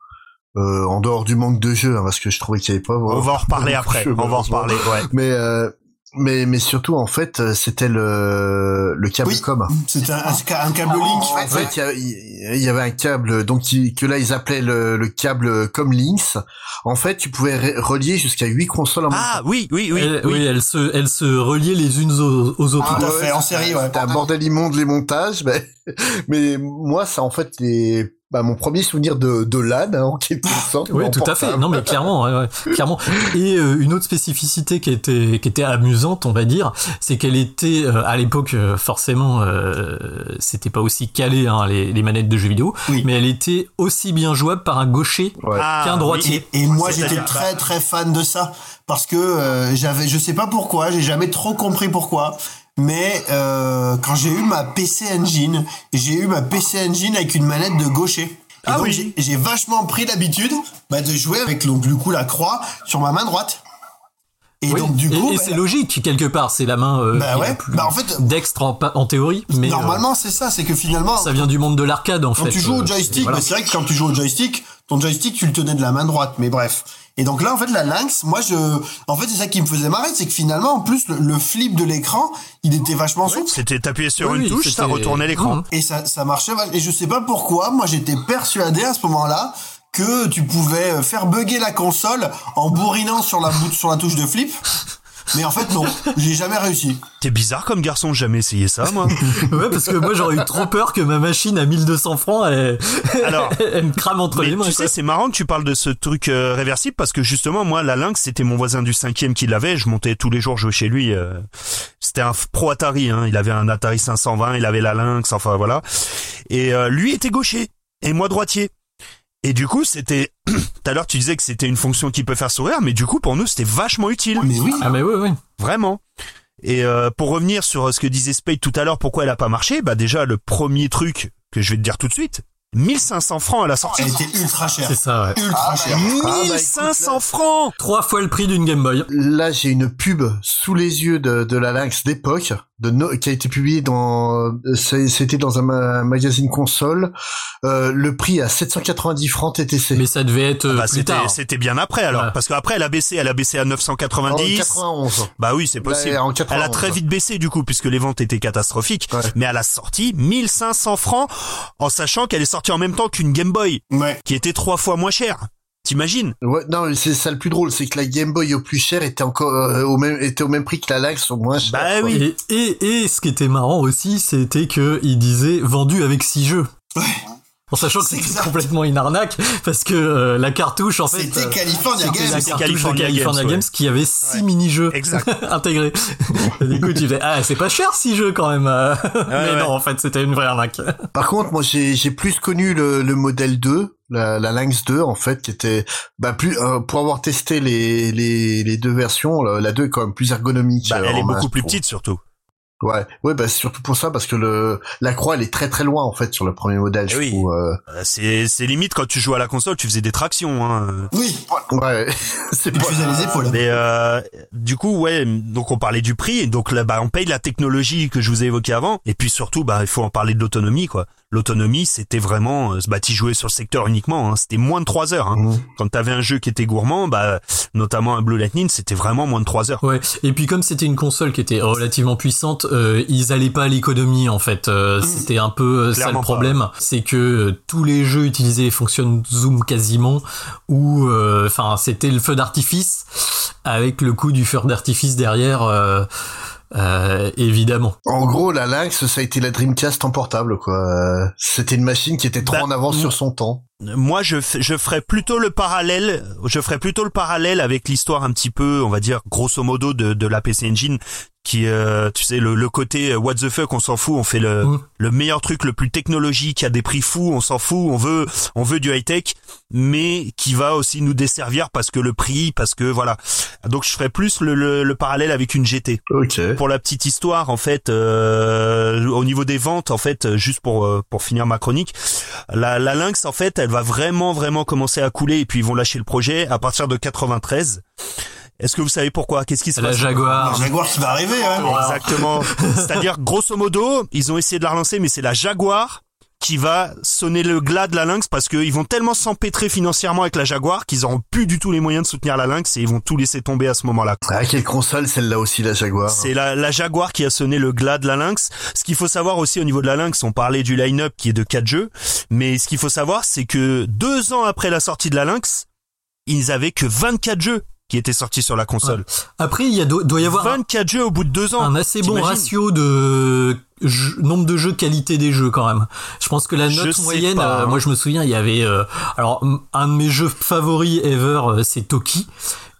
euh, en dehors du manque de jeu, hein, parce que je trouvais qu'il y avait pas. On va en reparler après. On va en reparler. Ouais. Mais euh, mais mais surtout en fait, euh, c'était le le câble com. C'était un, un câble Link. En fait, il y avait un câble donc qui- que là ils appelaient le, le câble com Links. En fait, tu pouvais re- relier jusqu'à 8 consoles en même Ah oui, oui, oui. Elle, oui. oui, elles se, elles se reliaient les unes aux, aux autres. Ah, ouais, C'était un bordel immonde les montages, mais, mais moi, ça en fait les, bah, mon premier souvenir de, de LAN, hein, en quelque sorte. Oui, tout à fait. Non, mais clairement, ouais, ouais, clairement. Et euh, une autre spécificité qui était qui était amusante, on va dire, c'est qu'elle était euh, à l'époque euh, forcément, euh, c'était pas aussi calé hein, les, les manettes de jeux vidéo, mais elle était aussi bien jouable par un gaucher Ah, qu'un droitier. Et, et moi, j'étais très très fan de ça parce que euh, j'avais, je sais pas pourquoi, j'ai jamais trop compris pourquoi. Mais euh, quand j'ai eu ma PC Engine, j'ai eu ma PC Engine avec une manette de gaucher. Et Ah donc oui. j'ai- vachement pris l'habitude bah, de jouer avec donc, du coup la croix sur ma main droite. Et Oui, donc du coup, et bah, c'est logique quelque part, c'est la main euh, Bah ouais, la plus bah en fait- dextre en, théorie, mais euh, normalement c'est ça, c'est que finalement ça vient du monde de l'arcade en quand fait. tu joues euh, au joystick, voilà. bah, c'est vrai que quand tu joues au joystick, ton joystick tu le tenais de la main droite, mais bref. Et donc là en fait la Lynx, moi je, en fait c'est ça qui me faisait marrer, c'est que finalement en plus le, le flip de l'écran, il était vachement souple. C'était t'appuyais sur Oui, une oui, touche, ça c'était- retournait l'écran. Et ça, ça marchait. Et je sais pas pourquoi, moi j'étais persuadé à ce moment-là que tu pouvais faire bugger la console en bourrinant sur la, bout- sur la touche de flip. Mais en fait non, j'ai jamais réussi. T'es bizarre comme garçon, j'ai jamais essayé ça, moi. Ouais, parce que moi j'aurais eu trop peur que ma machine à 1200 francs, elle, Alors, elle me crame entre Mais les mains. tu quoi. sais, c'est marrant que tu parles de ce truc euh, réversible parce que justement, moi, la Lynx, c'était mon voisin du cinquième qui l'avait. Je montais tous les jours jouer chez lui. euh, c'était un pro Atari. Hein. Il avait un Atari 520, il avait la Lynx, enfin voilà. Et euh, lui était gaucher et moi droitier. Et du coup, c'était. Tout à l'heure, tu disais que c'était une fonction qui peut faire sourire, mais du coup, pour nous, c'était vachement utile. Mais oui. Ah mais oui, oui. Vraiment. Et euh, pour revenir sur ce que disait Spade tout à l'heure, pourquoi elle a pas marché Bah déjà, le premier truc que je vais te dire tout de suite, 1500 francs à la sortie. Elle était ultra chère. C'est ça, ouais. Ultra chère. bah, écoute, 1500 francs Trois fois le prix d'une Game Boy. Là, j'ai une pub sous les yeux de, de la Lynx d'époque, de no- qui a été publiée dans, c'est- c'était dans un, ma- magazine console. Euh, le prix à 790 francs TTC. Mais ça devait être euh, Bah, plus c'était tard. c'était bien après alors Ouais. parce qu'après elle a baissé elle a baissé à En 990 91. bah oui c'est possible Ouais, en elle a 91. très vite baissé du coup puisque les ventes étaient catastrophiques Ouais. mais à la sortie 1500 francs en sachant qu'elle est sortie en même temps qu'une Game Boy Ouais. qui était trois fois moins chère t'imagines? Ouais, non, mais c'est ça le plus drôle, c'est que la Game Boy au plus cher était encore euh, au même était au même prix que la Lynx au moins cher. Bah quoi. oui. Et, et, et ce qui était marrant aussi, c'était que il disait vendu avec six jeux. Ouais. En sachant que C'est c'était complètement une arnaque, parce que euh, la cartouche, en fait, C'était euh, California Games. la cartouche California de California Games, Games, ouais. qui avait six Ouais. mini-jeux Exact. intégrés. Du coup, tu fais, ah, c'est pas cher six jeux quand même. Mais ouais. non, en fait, c'était une vraie arnaque. Par contre, moi j'ai j'ai plus connu le, le modèle 2, la, la Lynx 2 en fait, qui était bah plus euh, pour avoir testé les, les les deux versions, la, la 2 est quand même plus ergonomique. bah, elle est beaucoup plus petite surtout Ouais, ouais, bah c'est surtout pour ça parce que le la croix elle est très très loin en fait sur le premier modèle, Eh je oui. trouve. euh, Euh, c'est c'est limite quand tu jouais à la console tu faisais des tractions hein. Oui. ouais, c'est Tu faisais les épaules. Mais euh, du coup, ouais, donc on parlait du prix, et donc là, bah, on paye la technologie que je vous ai évoquée avant, et puis surtout, bah, il faut en parler de l'autonomie, quoi. L'autonomie, c'était vraiment, bah, t'y jouais sur le secteur uniquement, hein, c'était moins de 3 heures. Hein. Mmh. Quand t'avais un jeu qui était gourmand, bah, notamment un Blue Lightning, c'était vraiment moins de 3 heures. Ouais. Et puis comme c'était une console qui était relativement puissante, euh, ils allaient pas à l'économie en fait. Euh, C'était un peu euh, ça le pas, problème, c'est que euh, tous les jeux utilisaient les fonctions zoom quasiment, ou euh, enfin c'était le feu d'artifice avec le coup du feu d'artifice derrière. Euh, évidemment. En gros, la Lynx, ça a été la Dreamcast en portable, quoi. Euh, C'était une machine qui était trop Bah, en avance sur son temps. Moi, je, je ferais plutôt le parallèle, je ferais plutôt le parallèle avec l'histoire un petit peu, on va dire, grosso modo de, de la PC Engine, qui, euh, tu sais, le, le côté euh, what the fuck, on s'en fout, on fait le, Mm. le meilleur truc, le plus technologique, à des prix fous, on s'en fout, on veut, on veut du high tech, mais qui va aussi nous desservir parce que le prix, parce que voilà. Donc, je ferais plus le, le, le parallèle avec une GT. Ok. Pour la petite histoire, en fait, euh, au niveau des ventes, en fait, juste pour euh, pour finir ma chronique, la, la Lynx, en fait, elle va vraiment vraiment commencer à couler et puis ils vont lâcher le projet à partir de 93. Est-ce que vous savez pourquoi? Qu'est-ce qui se La passe? Jaguar. Un Jaguar qui va arriver, hein. Exactement. C'est-à-dire, grosso modo, ils ont essayé de la relancer, mais c'est la Jaguar qui va sonner le glas de la Lynx parce qu'ils vont tellement s'empêtrer financièrement avec la Jaguar qu'ils auront plus du tout les moyens de soutenir la Lynx et ils vont tout laisser tomber à ce moment-là. Ah, quelle console, celle-là aussi, la Jaguar. C'est la, la Jaguar qui a sonné le glas de la Lynx. Ce qu'il faut savoir aussi au niveau de la Lynx, on parlait du line-up qui est de 4 jeux, mais ce qu'il faut savoir, c'est que deux ans après la sortie de la Lynx, ils avaient que 24 jeux qui étaient sortis sur la console. Après, il y a, doit, y avoir un, 24 jeux au bout de deux ans. un assez bon ratio de nombre de jeux qualité des jeux quand même. Je pense que la note moyenne, pas, euh, moi je me souviens, il y avait euh, alors un de mes jeux favoris ever, euh, c'est Toki.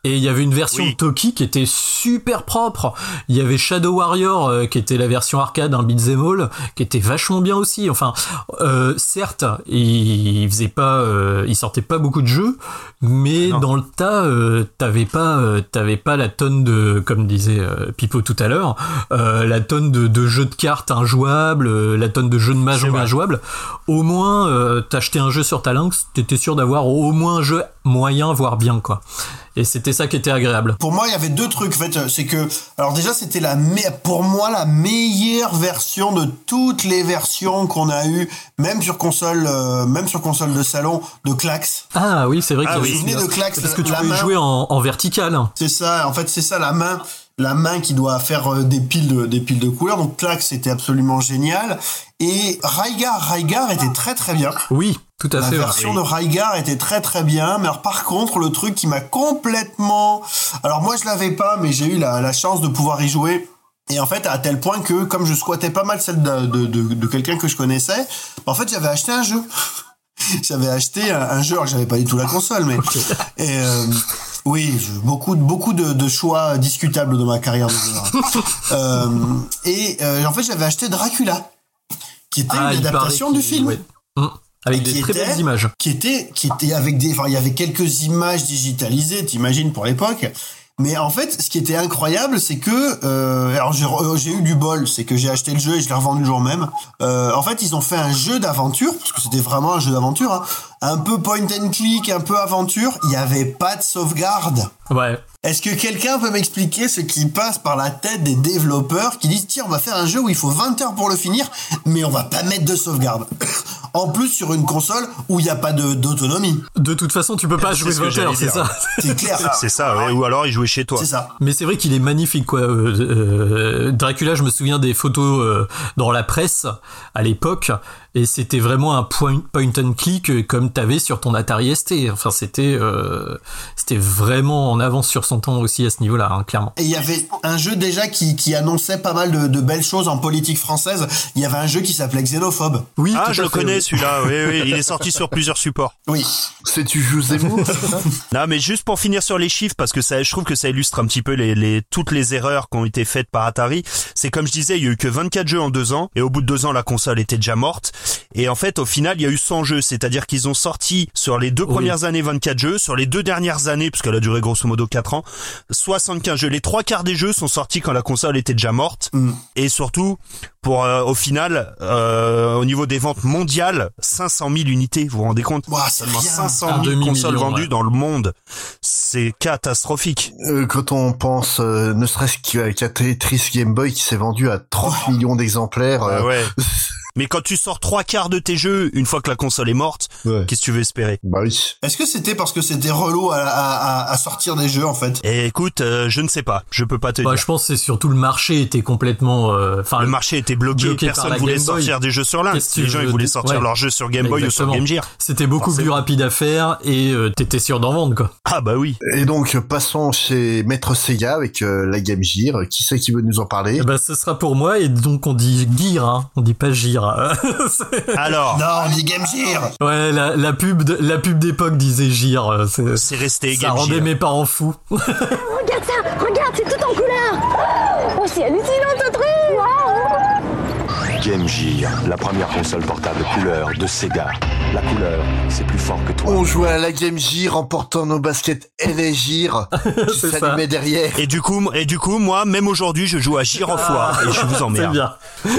Et il y avait une version Oui. de Toki qui était super propre. Il y avait Shadow Warrior euh, qui était la version arcade, un beat'em all, qui était vachement bien aussi. Enfin, euh, certes, il, il faisait pas, euh, il sortait pas beaucoup de jeux, mais Non. dans le tas, t'avais pas, t'avais pas la tonne de, comme disait Pipo tout à l'heure, la tonne de, de jeux de cartes injouables, la tonne de jeux de mahjong injouables. Au moins, t'achetais un jeu sur ta Lynx, t'étais sûr d'avoir au moins un jeu moyen, voire bien quoi. Et c'était ça qui était agréable. Pour moi, il y avait deux trucs. En fait, c'est que, alors déjà, c'était la, me- pour moi, la meilleure version de toutes les versions qu'on a eues, même sur console, euh, même sur console de salon, de Klax. Ah oui, c'est vrai Ah y oui. Vous vous souvenez de Klax, parce que tu la pouvais main jouer en, en vertical. C'est ça. En fait, c'est ça la main, la main qui doit faire euh, des piles de, des piles de couleurs. Donc Klax, c'était absolument génial. Et Raigar, Raigar était très très bien. Oui, tout à La fait. ouais. version de Raigar était très très bien, mais alors par contre le truc qui m'a complètement, alors moi je l'avais pas, mais j'ai eu la, la chance de pouvoir y jouer. Et en fait à tel point que comme je squattais pas mal celle de, de, de, de quelqu'un que je connaissais, en fait j'avais acheté un jeu. j'avais acheté un, un jeu, alors j'avais pas du tout la console, mais et euh, oui, beaucoup beaucoup de, de choix discutables dans ma carrière de euh, et euh, en fait j'avais acheté Dracula, qui était Ah, une adaptation du film ouais. Hum. Avec des très était- belles images. qui était qui était avec des enfin il y avait quelques images digitalisées t'imagines pour l'époque mais en fait ce qui était incroyable c'est que euh, alors j'ai eu du bol c'est que j'ai acheté le jeu et je l'ai revendu le jour même euh, en fait ils ont fait un jeu d'aventure parce que c'était vraiment un jeu d'aventure hein, un peu point and click un peu aventure il y avait pas de sauvegarde Ouais. est-ce que quelqu'un peut m'expliquer ce qui passe par la tête des développeurs qui disent tiens on va faire un jeu où il faut 20 heures pour le finir mais on va pas mettre de sauvegarde en plus sur une console où il n'y a pas de- d'autonomie De toute façon, tu peux pas jouer ce que 20 heures, c'est ça. c'est clair C'est ça, ouais. ou alors ils jouaient chez toi. c'est ça Mais c'est vrai qu'il est magnifique, quoi. Euh, euh, Dracula, je me souviens des photos euh, dans la presse à l'époque, et c'était vraiment un point, point and click euh, comme t'avais sur ton Atari ST. Enfin, c'était euh, c'était vraiment en avance sur son temps aussi à ce niveau-là, hein, clairement. et il y avait un jeu déjà qui, qui annonçait pas mal de, de belles choses en politique française il y avait un jeu qui s'appelait Xénophobe Oui, Ah, je le connais oui. celui-là. Oui, oui, il est sorti sur plusieurs supports. oui C'est tu joues Zemmour, Non, mais juste pour finir sur les chiffres, parce que ça, je trouve que ça illustre un petit peu les, les toutes les erreurs qui ont été faites par Atari. C'est comme je disais, il y a eu que 24 jeux en deux ans, et au bout de deux ans, la console était déjà morte. Et en fait, au final, il y a eu 100 jeux, c'est-à-dire qu'ils ont sorti sur les deux Oui. premières années 24 jeux, sur les deux dernières années, puisqu'elle a duré grosso modo 4 ans, 75 jeux. Les trois quarts des jeux sont sortis quand la console était déjà morte. Mm. Et surtout, pour euh, au final, euh, au niveau des ventes mondiales, 500 000 unités. Vous vous rendez compte? C'est Seulement rien. 500 Un 000 consoles vendues ouais. dans le monde. C'est catastrophique. Euh, Quand on pense, euh, ne serait-ce qu'à qu'à Tetris Game Boy qui s'est vendu à 30 millions d'exemplaires, euh, Ah ouais. Mais quand tu sors trois quarts de tes jeux une fois que la console est morte, Ouais. qu'est-ce que tu veux espérer? Bah oui. Est-ce que c'était parce que c'était relou à, à, à- à sortir des jeux en fait? Et écoute, euh, je ne sais pas, je peux pas te Bah, dire. je pense que c'est surtout le marché était complètement, euh, enfin, Le marché était bloqué, bloqué personne la voulait Game Boy. sortir des jeux sur que Les gens ils voulaient sortir Ouais. leurs jeux sur Game Boy ou sur. Game Gear. c'était beaucoup plus rapide à faire et euh, t'étais sûr d'en vendre quoi. Ah bah oui. Et donc, passons chez Maître Sega avec euh, la Game Gear. Qui c'est qui veut nous en parler? Eh ben, ce sera pour moi et donc on dit Gear, hein. on dit pas Gire. C'est- Alors, Non, on dit Game Gear ouais, la, la pub, de- la pub d'époque disait Gire. euh, c'est- resté Ça Game rendait Gear. mes parents fous. La première console portable couleur de Sega. La couleur, c'est plus fort que toi. On jouait à la Game Gear en portant nos baskets LA Gear qui s'allumaient derrière. Et du coup, et du coup, moi, même aujourd'hui, je joue à Gear of War et je vous C'est emmerde. bien.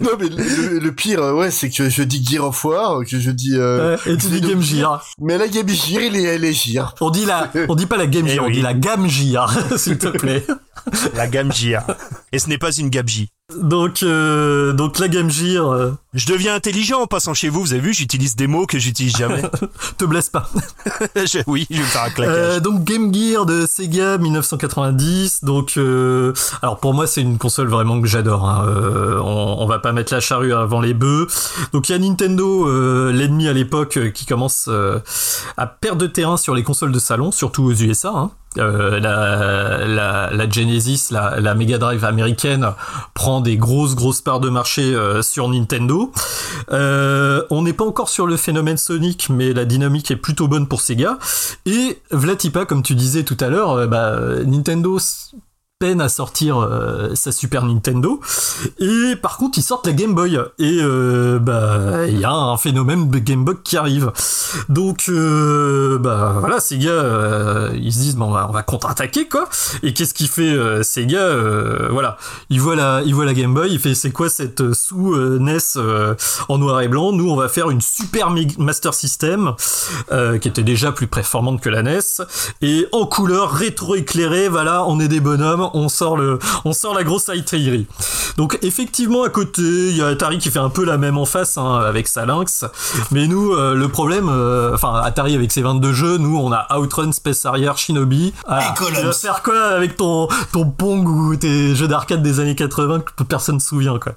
Non mais le, le- le pire, euh, ouais, c'est que je dis Gear of War, que je dis... euh, et tu dis Game. Gear. Mais la Game Gear, il est LA Gear. On dit la, on dit pas la Game Eh Gear, on oui. dit la Game Gear, s'il te plaît. La Game Gear. Et ce n'est pas une Gabji. Donc, euh, donc la Game Gear, euh, Je deviens intelligent en passant chez vous. Vous avez vu, j'utilise des mots que j'utilise jamais. te blesse pas. Je- oui, je vais me faire un claquage. Euh, donc Game Gear de Sega 1990. Donc, euh, alors pour moi c'est une console vraiment que j'adore. hein. Euh, on, on va pas mettre la charrue avant les bœufs. Donc il y a Nintendo, euh, l'ennemi à l'époque, qui commence à perdre de terrain sur les consoles de salon, surtout aux USA. hein. Euh, la, la, la Genesis, la, la Mega Drive américaine prend des grosses grosses parts de marché euh, sur Nintendo. Euh, on n'est pas encore sur le phénomène Sonic, mais la dynamique est plutôt bonne pour Sega. Et Vlatipa, comme tu disais tout à l'heure, euh, bah, Nintendo à sortir euh, sa Super Nintendo. Et par contre, ils sortent la Game Boy. Et euh, bah, il y a un phénomène de Game Boy qui arrive. Donc, euh, bah voilà, Sega, euh, ils se disent, bon, on va contre-attaquer, quoi. Et qu'est-ce qu'il fait Sega Voilà, il voit la, il voit la Game Boy, il fait, c'est quoi cette sous NES en noir et blanc? Nous, on va faire une Super Master System qui était déjà plus performante que la NES et en couleur rétro-éclairée. Voilà, on est des bonhommes, on sort le, on sort la grosse artillerie. Donc effectivement, à côté, il y a Atari qui fait un peu la même en face hein, avec sa Lynx. Mais nous, euh, le problème, euh, enfin Atari avec ses 22 jeux, nous on a Outrun, Space Harrier, Shinobi. Ah, tu vas faire quoi avec ton ton Pong ou tes jeux d'arcade des années 80 que personne se souvient quoi.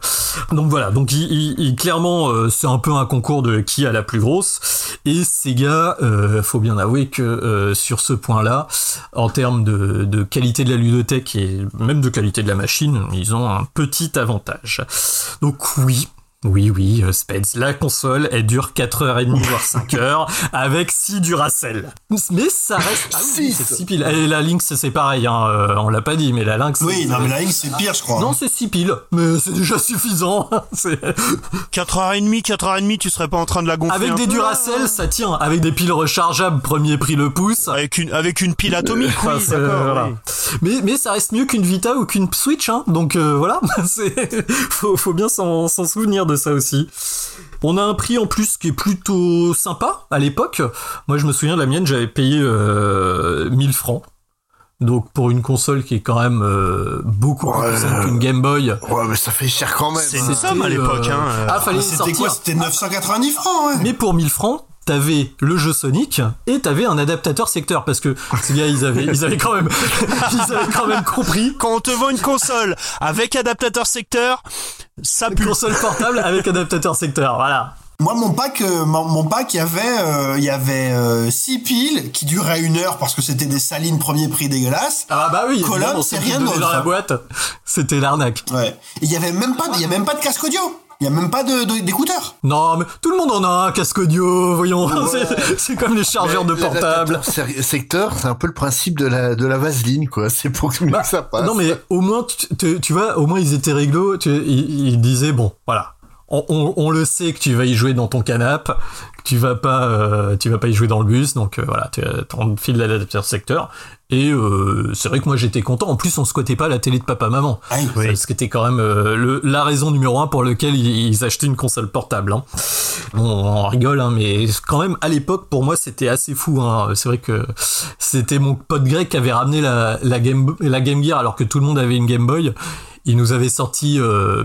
Donc voilà, donc il, il- il- clairement euh, c'est un peu un concours de qui a la plus grosse. Et Sega, faut bien avouer que sur ce point-là, en termes de, de qualité de la ludothèque et même de qualité de la machine, ils ont un petit avantage. Donc oui. Oui, oui, euh, Speds, la console, elle dure 4h30 voire 5h avec 6 Duracell. Mais ça reste... Ah oui, Six. c'est 6 piles. Et la Lynx, c'est pareil, hein, euh, on l'a pas dit, mais la Lynx... Oui, non mais la ligne c'est pire je crois. Non, c'est 6 piles, mais c'est déjà suffisant. C'est- 4h30, 4h30, tu serais pas en train de la gonfler Avec un des Duracell, ça tient. Avec des piles rechargeables, premier prix le pouce. Avec une, avec une pile atomique, oui, Enfin, voilà. oui. Mais, mais ça reste mieux qu'une Vita ou qu'une Switch, hein. Donc euh, voilà, faut, faut bien s'en s'en souvenir de ça aussi. On a un prix en plus qui est plutôt sympa à l'époque. Moi, je me souviens, la mienne, j'avais payé euh, 1000 francs. Donc pour une console qui est quand même euh, beaucoup plus puissante qu'une Game Boy. Ouais, mais ça fait cher quand même. C'est hein. une somme à l'époque, euh, hein. Ah, fallait C'était sortir. quoi? C'était 990 francs ouais. Mais pour 1000 francs, t'avais le jeu Sonic et t'avais un adaptateur secteur parce que ces gars ils avaient ils avaient quand même ils avaient quand même compris Quand on te vend une console avec adaptateur secteur, ça une pue. console portable avec adaptateur secteur voilà Moi, mon pack, euh, mon, mon pack, il y avait, euh, il y avait euh, six piles qui duraient une heure parce que c'était des salines premier prix dégueulasses. ah bah oui Colonne, c'est rien d'autre, dans la hein. boîte c'était l'arnaque Ouais. Et il y avait même pas, il y a même pas de casque audio. Il y a même pas de de- d'écouteurs. non mais tout le monde en a un casque audio voyons C'est- c'est comme les chargeurs de portable secteur, c'est un peu le principe de la, de la vaseline, quoi. C'est pour que Bah, ça passe. Non mais au moins tu, tu- tu vois, au moins ils étaient réglo. Tu, ils, ils disaient bon, voilà, on, on- on le sait que tu vas y jouer dans ton canap, que tu vas pas, euh, tu vas pas y jouer dans le bus, donc euh, voilà, tu on file l'adaptateur secteur. Et euh, c'est vrai que moi j'étais content. En plus, on squattait pas la télé de papa maman. Ah oui. Ce qui était quand même euh, le- la raison numéro un pour lequel ils, ils achetaient une console portable. hein. Bon, on rigole, hein, mais quand même à l'époque pour moi c'était assez fou. hein. C'est vrai que c'était mon pote grec qui avait ramené la, la Game la Game Gear alors que tout le monde avait une Game Boy. Il nous avait sorti euh,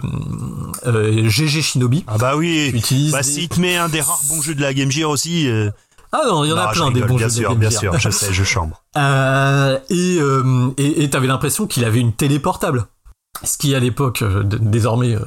euh, GG Shinobi. Ah bah oui. Utilise Bah des- s'il te met un des rares bons jeux de la Game Gear aussi. euh, Ah non, il y en a non, plein des bons bien jeux de sûr, Game bien Gear. sûr, je sais, je chambre. Euh, et euh, et et t'avais l'impression qu'il avait une télé portable. Ce qui à l'époque, euh, désormais, euh,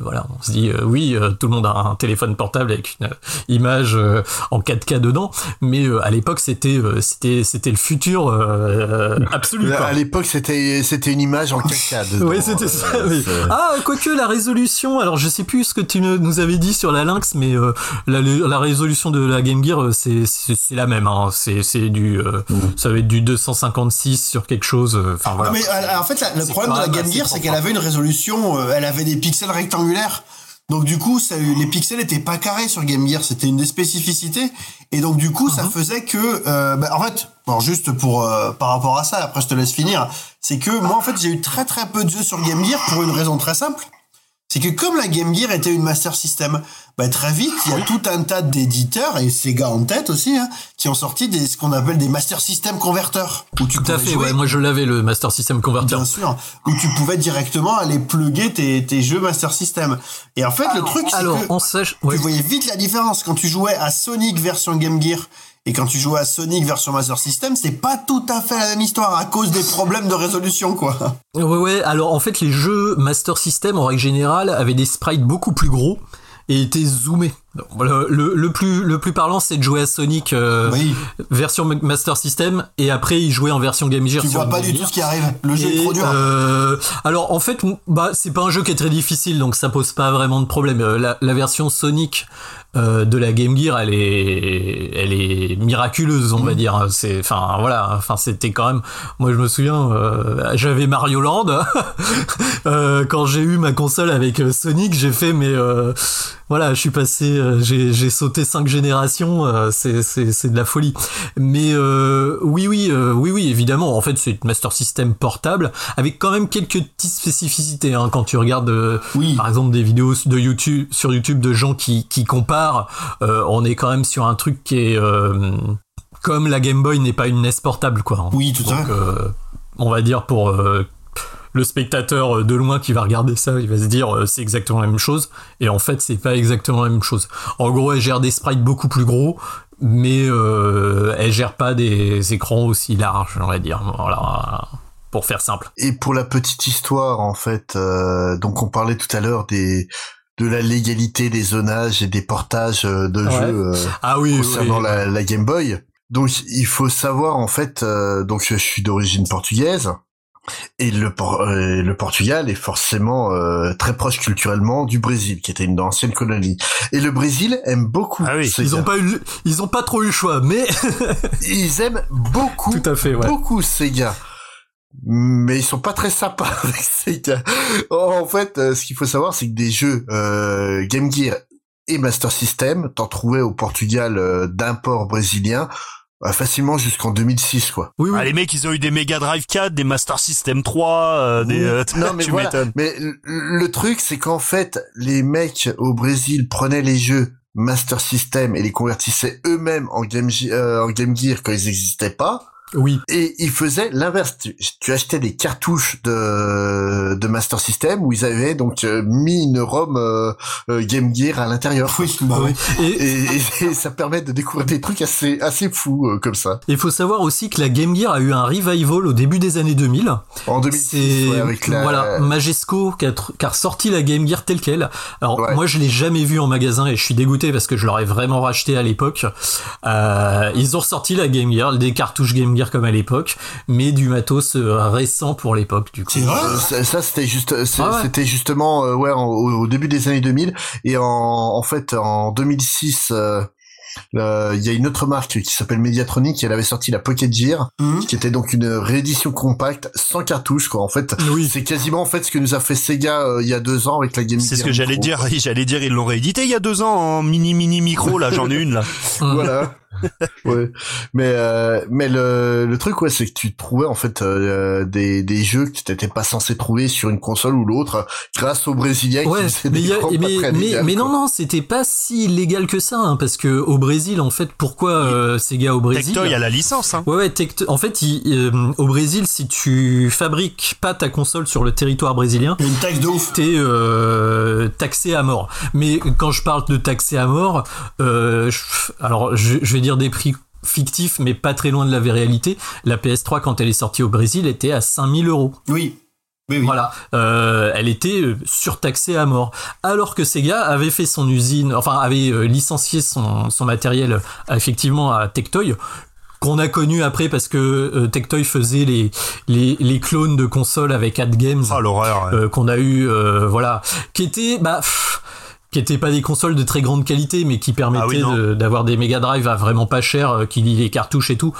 voilà, on se dit euh, oui, euh, tout le monde a un téléphone portable avec une euh, image euh, en 4K dedans, mais euh, à l'époque c'était euh, c'était c'était le futur euh, absolu. quoi. À l'époque, c'était c'était une image en 4K. dedans. Oui, c'était ça. Euh, oui. c'est- Ah, quoique la résolution, alors je sais plus ce que tu nous avais dit sur la Lynx, mais euh, la, la résolution de la Game Gear, c'est c'est c'est la même. Hein. C'est c'est du, euh, ça va être du 256 sur quelque chose. euh, Enfin voilà. Non, mais euh, en fait, la- le problème de la Game Gear, c'est. Qu'elle avait une résolution, euh, elle avait des pixels rectangulaires. Donc du coup, ça, les pixels étaient pas carrés sur Game Gear, c'était une des spécificités. Et donc du coup, ça Mhm. faisait que, euh, bah, en fait, bon, juste pour euh, par rapport à ça, après je te laisse finir, c'est que moi en fait j'ai eu très très peu de jeux sur Game Gear pour une raison très simple. C'est que comme la Game Gear était une Master System, bah très vite, il y a tout un tas d'éditeurs, et Sega en tête aussi, hein, qui ont sorti des, ce qu'on appelle des Master System converteurs. Où tu Tout à fait. jouer Ouais, moi je l'avais le Master System Converter. Bien sûr, où tu pouvais directement aller plugger tes, tes jeux Master System. Et en fait, le truc, c'est que on ouais. tu voyais vite la différence quand tu jouais à Sonic version Game Gear et quand tu jouais à Sonic version Master System, c'est pas tout à fait la même histoire à cause des problèmes de résolution, quoi. Ouais, ouais. Alors en fait, les jeux Master System en règle générale avaient des sprites beaucoup plus gros et étaient zoomés. Le, le, le plus le plus parlant, c'est de jouer à Sonic euh, Oui. version Master System et après y jouer en version Game Gear. Tu vois pas du tout ce qui arrive. Le jeu est trop dur. euh, alors en fait, bah c'est pas un jeu qui est très difficile, donc ça pose pas vraiment de problème. Euh, La, la version Sonic euh, de la Game Gear, elle est, elle est miraculeuse, Mm. on va dire. C'est, enfin voilà, enfin c'était quand même. Moi je me souviens, j'avais Mario Land quand j'ai eu ma console avec Sonic, j'ai fait mais euh, voilà, je suis passé, euh, j'ai sauté cinq générations, euh, c'est c'est c'est de la folie. Mais euh, oui oui oui oui évidemment, en fait c'est une Master System portable avec quand même quelques petites spécificités hein, quand tu regardes Oui. par exemple des vidéos de YouTube sur YouTube de gens qui qui comparent, on est quand même sur un truc qui est comme la Game Boy n'est pas une NES portable quoi. Oui, tout à fait. on va dire pour le spectateur euh, de loin qui va regarder ça, il va se dire euh, c'est exactement la même chose. Et en fait, c'est pas exactement la même chose. En gros, elle gère des sprites beaucoup plus gros, mais euh, elle gère pas des écrans aussi larges, on va dire. Voilà, pour faire simple. Et pour la petite histoire, en fait, euh, donc on parlait tout à l'heure des de la légalité des zonages et des portages euh, de Ouais. jeux euh, Ah oui, concernant oui. La, la Game Boy. Donc il faut savoir en fait, euh, donc je suis d'origine portugaise et le, Por- euh, le Portugal est forcément euh, très proche culturellement du Brésil, qui était une ancienne colonie. Et le Brésil aime beaucoup. Ah oui. Ils ont pas eu, ils ont pas trop eu le choix, mais Ils aiment beaucoup, tout à fait, ouais. beaucoup Sega. Mais ils sont pas très sympas avec Sega. En fait, euh, ce qu'il faut savoir, c'est que des jeux euh, Game Gear et Master System, t'en trouvais au Portugal euh, d'import brésilien facilement jusqu'en 2006, quoi. Oui, oui. Ah, les mecs, ils ont eu des Mega Drive 4, des Master System 3, euh, des, euh, non mais tu voilà. m'étonnes. Mais le, truc, c'est qu'en fait, les mecs au Brésil prenaient les jeux Master System et les convertissaient eux-mêmes en Game, Ge- euh, en Game Gear quand ils n'existaient pas. Oui. Et ils faisaient l'inverse. Tu, tu achetais des cartouches de, de Master System où ils avaient donc euh, mis une ROM euh, euh, Game Gear à l'intérieur. Oui, bah oui. Et, Et, et- et ça permet de découvrir des trucs assez assez fous euh, comme ça. il faut savoir aussi que la Game Gear a eu un revival au début des années 2000. En 2006, C'est ouais, avec la voilà Majesco qui a, qui a ressorti la Game Gear telle quelle. Alors Ouais. moi je l'ai jamais vu en magasin et je suis dégoûté parce que je l'aurais vraiment racheté à l'époque. Euh, ils ont ressorti la Game Gear, des cartouches Game Gear comme à l'époque, mais du matos euh, récent pour l'époque du coup. C'est vrai Euh, ça, ça, c'était juste c'est- Ah ouais. c'était justement euh, ouais en- au, début des années 2000 et en, en fait en 2006 euh, euh, il y a une autre marque qui s'appelle Mediatronic et elle avait sorti la Pocket Gear Mhm. qui était donc une réédition compacte sans cartouche quoi en fait Oui. c'est quasiment en fait ce que nous a fait Sega euh, il y a deux ans avec la Game C'est ce Gear que j'allais dire. J'allais dire, ils l'ont réédité il y a deux ans en mini mini micro. Là, j'en ai une là. voilà ouais. Mais euh, mais le, le truc ouais c'est que tu trouvais en fait euh, des des jeux que tu t'étais pas censé trouver sur une console ou l'autre grâce aux Brésiliens ouais, qui mais, des a, mais, mais, légaux, mais non non c'était pas si illégal que ça hein, parce que au Brésil en fait pourquoi euh, Sega au Brésil Tectoy a la licence. Hein. Ouais, ouais, Tecto- en fait, il- euh, au Brésil, si tu fabriques pas ta console sur le territoire brésilien, Une taxe de ouf. t'es euh, taxé à mort. Mais quand je parle de taxé à mort, euh, je- alors je, je vais dire des prix fictifs, mais pas très loin de la réalité. La PS3, quand elle est sortie au Brésil, était à 5000 euros. Oui. Oui, oui. Voilà, euh, elle était euh, surtaxée à mort. Alors que Sega avait fait son usine, enfin avait euh, licencié son, son matériel effectivement à Tectoy, qu'on a connu après parce que euh, Tectoy faisait les, les, les clones de consoles avec AdGames Oh l'horreur. ouais. euh, qu'on a eu, voilà, qui étaient, bah, pff, qui étaient pas des consoles de très grande qualité, mais qui permettaient Ah oui, non. de- d'avoir des Mega Drive à vraiment pas cher, euh, qui lit les cartouches et tout.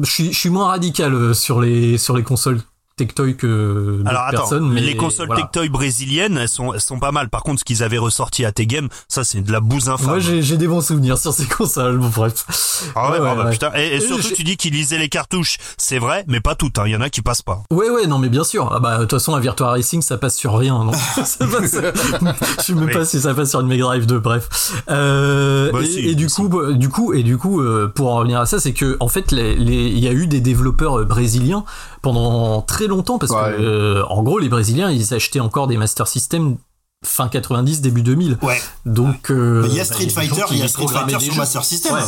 Je suis, je suis moins radical euh, sur les, sur les consoles Tectoy que Alors attends, personnes, mais les consoles voilà. Tectoy brésiliennes, elles sont, elles sont pas mal. Par contre, ce qu'ils avaient ressorti à T-Game, ça c'est de la bouse infâme. Moi, j'ai des bons souvenirs sur ces consoles, bon, bref. Ah ouais, Ouais, ah bah ouais. putain. Et, et surtout, tu dis qu'ils lisaient les cartouches. C'est vrai, mais pas toutes. hein. Il y en a qui passent pas. Ouais, ouais, non, mais bien sûr. Ah bah, de toute façon, un Virtua Racing, ça passe sur rien, non? Ça passe- Je sais même Oui. pas si ça passe sur une Mega Drive 2, bref. Euh, Bah, et, si, et du si. coup, bah, du coup, et du coup, euh, pour en revenir à ça, c'est que, en fait, les- les- il y a eu des développeurs euh, brésiliens pendant très longtemps, parce Ouais. que, euh, en gros, les Brésiliens, ils achetaient encore des Master System fin 90, début 2000. Ouais. Donc, euh, Il y a bah, Street Fighter, il y a Street Fighter sur jeux. Master System. Ouais. hein.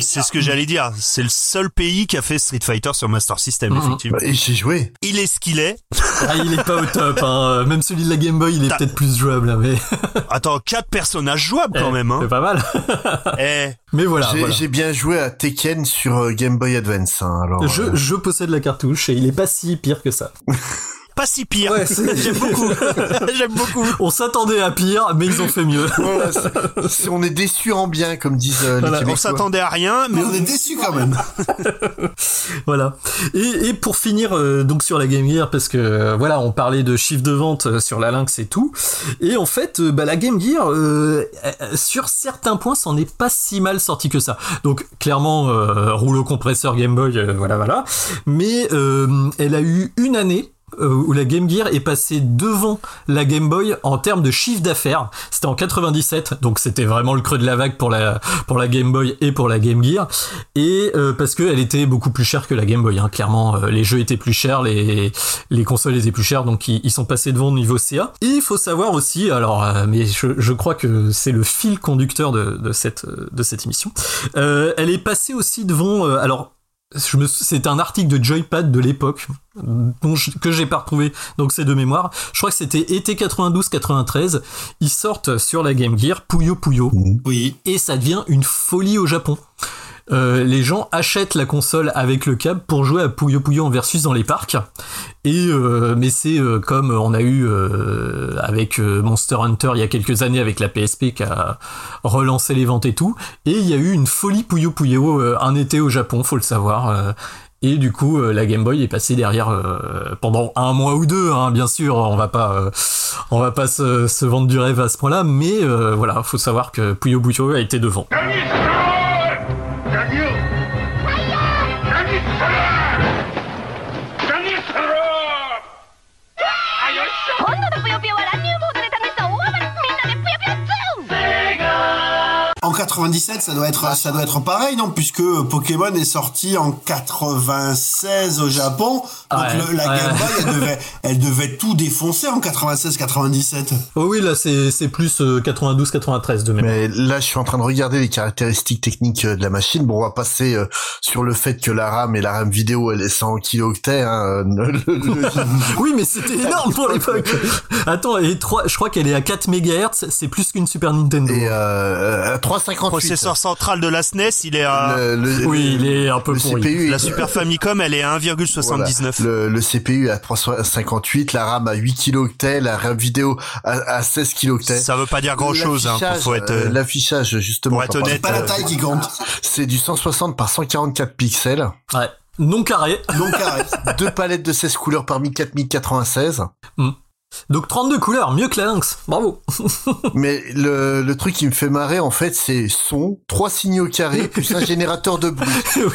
C'est ce que j'allais dire. C'est le seul pays qui a fait Street Fighter sur Master System, Mhm. effectivement. Et j'ai joué. Il est ce qu'il est. Ah, il est pas au top, hein. Même celui de la Game Boy, il est T'as- peut-être plus jouable, hein, mais Attends, quatre personnages jouables quand Eh, même. Hein. c'est pas mal. Eh, Mais voilà, J'ai voilà. j'ai bien joué à Tekken sur euh, Game Boy Advance. hein, alors, Je, euh, je possède la cartouche et il est pas si pire que ça. pas si pire. Ouais, J'aime beaucoup. J'aime beaucoup. On s'attendait à pire, mais ils ont fait mieux. voilà, on est déçu en bien, comme disent euh, les Voilà, On s'attendait à rien, mais Mais on est déçus quand même. voilà. Et, et pour finir euh, donc sur la Game Gear, parce que euh, voilà, on parlait de chiffre de vente euh, sur la Lynx et tout. Et en fait, euh, bah, la Game Gear, euh, euh, sur certains points, c'en est pas si mal sorti que ça. Donc clairement, euh, rouleau compresseur Game Boy, euh, voilà, voilà. Mais euh, elle a eu une année où la Game Gear est passée devant la Game Boy en termes de chiffre d'affaires. C'était en 97, donc c'était vraiment le creux de la vague pour la pour la Game Boy et pour la Game Gear. Et euh, parce qu'elle était beaucoup plus chère que la Game Boy. Hein. Clairement, euh, les jeux étaient plus chers, les les consoles étaient plus chères, donc ils, ils sont passés devant au niveau CA. Et il faut savoir aussi, alors, euh, mais je, je crois que c'est le fil conducteur de, de cette de cette émission. Euh, elle est passée aussi devant, euh, alors. Me, c'est un article de Joypad de l'époque je- que j'ai pas retrouvé donc c'est de mémoire. Je crois que c'était été 92-93 ils sortent sur la Game Gear Puyo Puyo. Oui. et ça devient une folie au Japon Euh, les gens achètent la console avec le câble pour jouer à Puyo Puyo en versus dans les parcs. Et euh, mais c'est euh, comme on a eu euh, avec euh, Monster Hunter il y a quelques années avec la PSP qui a relancé les ventes et tout. Et il y a eu une folie Puyo Puyo un été au Japon faut le savoir et du coup, la Game Boy est passée derrière euh, pendant un mois ou deux, hein, bien sûr. On va pas, euh, on va pas se, se vendre du rêve à ce point-là, mais euh, voilà, faut savoir que Puyo Puyo a été devant. 何を En 97, ça doit être, ça doit être pareil, non? Puisque Pokémon est sorti en 96 au Japon. Donc Ouais, le- la ouais. Game Boy, elle devait, elle devait tout défoncer en 96-97. Oh oui, là c'est c'est plus euh, 92-93 de mémoire. Mais là, je suis en train de regarder les caractéristiques techniques euh, de la machine. Bon, on va passer euh, sur le fait que la RAM et la RAM vidéo, elle est 100 kilooctets. Hein, Oui, mais c'était énorme pour l'époque. Attends, et 3, je crois qu'elle est à 4 MHz, c'est plus qu'une Super Nintendo. et euh, à 358. processeur central de la SNES, il est à... Le, le- oui, il est un peu le pourri. CPU est- La Super Famicom, elle est à 1,79. Voilà. Le, le CPU à 358, la RAM à 8 kilooctets, la RAM vidéo à, à 16 kilooctets. Ça veut pas dire grand chose, hein. L'affichage, Faut être, euh, L'affichage, justement. pour honnête, Pas la taille qui compte. C'est du 160 par 144 pixels. Ouais. Non carré. Non carré. Deux palettes de 16 couleurs parmi 4096. Donc 32 couleurs, mieux que la Lynx. Bravo. Mais le, le truc qui me fait marrer, en fait, c'est son, trois signaux carrés, plus un générateur de bruit.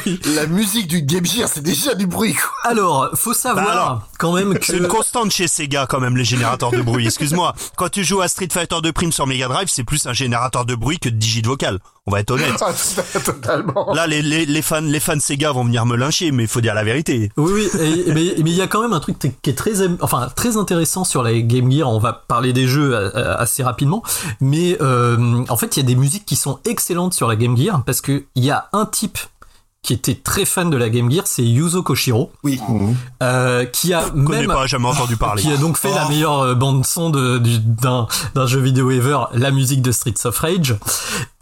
oui. La musique du Game Gear, c'est déjà du bruit, quoi. Alors, faut savoir Bah alors, quand même C'est une que... constante chez Sega quand même les générateurs de bruit. Excuse-moi. Quand tu joues à Street Fighter 2 Prime sur Mega Drive, c'est plus un générateur de bruit que de digit vocal. On va être honnête. Ah, Totalement. Là, les, les, les fans, les fans Sega vont venir me lyncher, mais il faut dire la vérité. Oui, oui, et- mais il y a quand même un truc qui est très, enfin, très intéressant sur la Game Gear. On va parler des jeux euh, euh, assez rapidement, mais euh, en fait, il y a des musiques qui sont excellentes sur la Game Gear parce que il y a un type qui était très fan de la Game Gear, c'est Yuzo Koshiro, Oui. euh, qui a Je connais même pas, jamais entendu parler. qui a donc fait la Oh. meilleure euh, bande son du- d'un, jeu vidéo ever, la musique de Streets of Rage.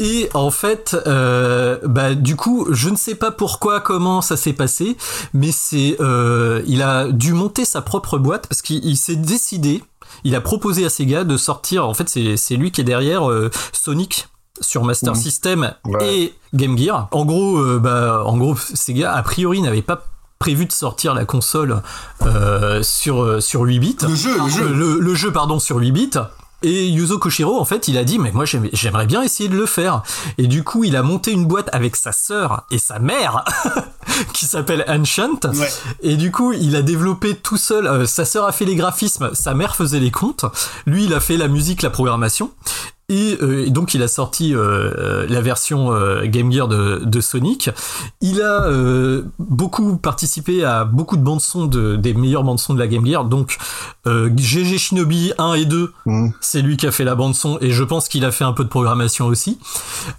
Et en fait, euh, bah du coup, je ne sais pas pourquoi, comment ça s'est passé, mais c'est, euh, il a dû monter sa propre boîte parce qu'il il s'est décidé. Il a proposé à Sega de sortir. En fait, c'est, c'est lui qui est derrière euh, Sonic sur Master Mhm. System Ouais. et Game Gear. En gros, euh, bah, en gros, Sega a priori n'avait pas prévu de sortir la console euh, sur euh, sur 8 bits. Le jeu, le jeu. Le, le jeu pardon sur 8 bits. Et Yuzo Koshiro, en fait, il a dit, mais moi j'aime- j'aimerais bien essayer de le faire. Et du coup, il a monté une boîte avec sa sœur et sa mère, qui s'appelle Ancient. Ouais. Et du coup, il a développé tout seul. euh, sa sœur a fait les graphismes, sa mère faisait les comptes. Lui, il a fait la musique, la programmation. Et, euh, et donc, il a sorti euh, euh, la version euh, Game Gear de, de Sonic. Il a beaucoup participé à beaucoup de bandes son de, des meilleures bandes son de la Game Gear. Donc, GG Shinobi 1 et 2, Mhm. c'est lui qui a fait la bande son et je pense qu'il a fait un peu de programmation aussi.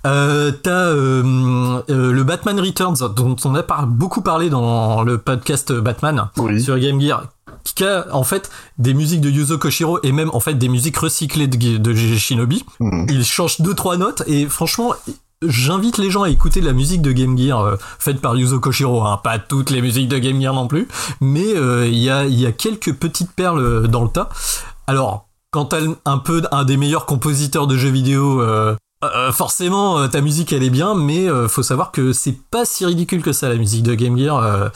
T'as le Batman Returns dont on a par- beaucoup parlé dans le podcast Batman Oui. sur Game Gear qui a en fait des musiques de Yuzo Koshiro et même en fait des musiques recyclées de, de Shinobi. Mhm. Il change deux trois notes et franchement J'invite les gens à écouter la musique de Game Gear euh, faite par Yuzo Koshiro, hein, pas toutes les musiques de Game Gear non plus, mais euh, il y, a, il y a quelques petites perles dans le tas. Alors, quand t'as un peu un des meilleurs compositeurs de jeux vidéo, euh, euh, forcément euh, ta musique elle est bien, mais euh, faut savoir que c'est pas si ridicule que ça la musique de Game Gear. Euh,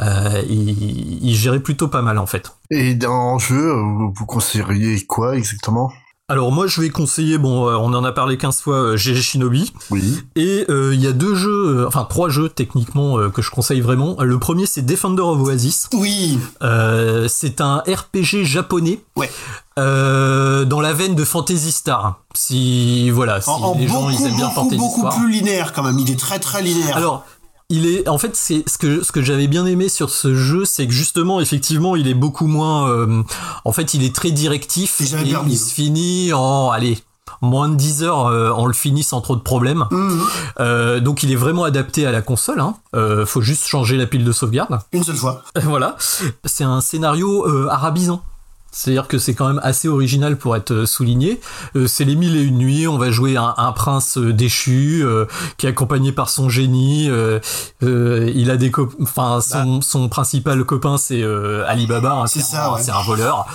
euh, il, gérait plutôt pas mal en fait. Et dans jeu, vous vous conseilleriez quoi exactement? Alors moi je vais conseiller, bon euh, on en a parlé 15 fois, euh, GG Shinobi. Oui. Et euh, il y a deux jeux, euh, enfin trois jeux techniquement euh, que je conseille vraiment. Le premier c'est Defender of Oasis. Oui. Euh, c'est un RPG japonais. Ouais. Euh, dans la veine de Fantasy Star. Si voilà, si En, en les gens beaucoup, ils aiment bien beaucoup, Fantasy beaucoup Star. plus linéaire quand même. Il est très, très linéaire. Alors, il est, en fait, c'est ce que ce que j'avais bien aimé sur ce jeu, c'est que justement, effectivement, il est beaucoup moins. euh, en fait, il est très directif Et il se finit en allez moins de 10 heures, euh, on le finit sans trop de problèmes. Mhm. Euh, donc, il est vraiment adapté à la console. Hein. Euh, faut juste changer la pile de sauvegarde. Une seule fois. voilà. C'est un scénario euh, arabisant. C'est-à-dire que c'est quand même assez original pour être euh, souligné. Euh, c'est les mille et une nuits. On va jouer un, un prince euh, déchu euh, qui est accompagné par son génie. euh, euh, il a des enfin son, son principal copain c'est euh, Alibaba. hein, C'est un, ouais. c'est un voleur.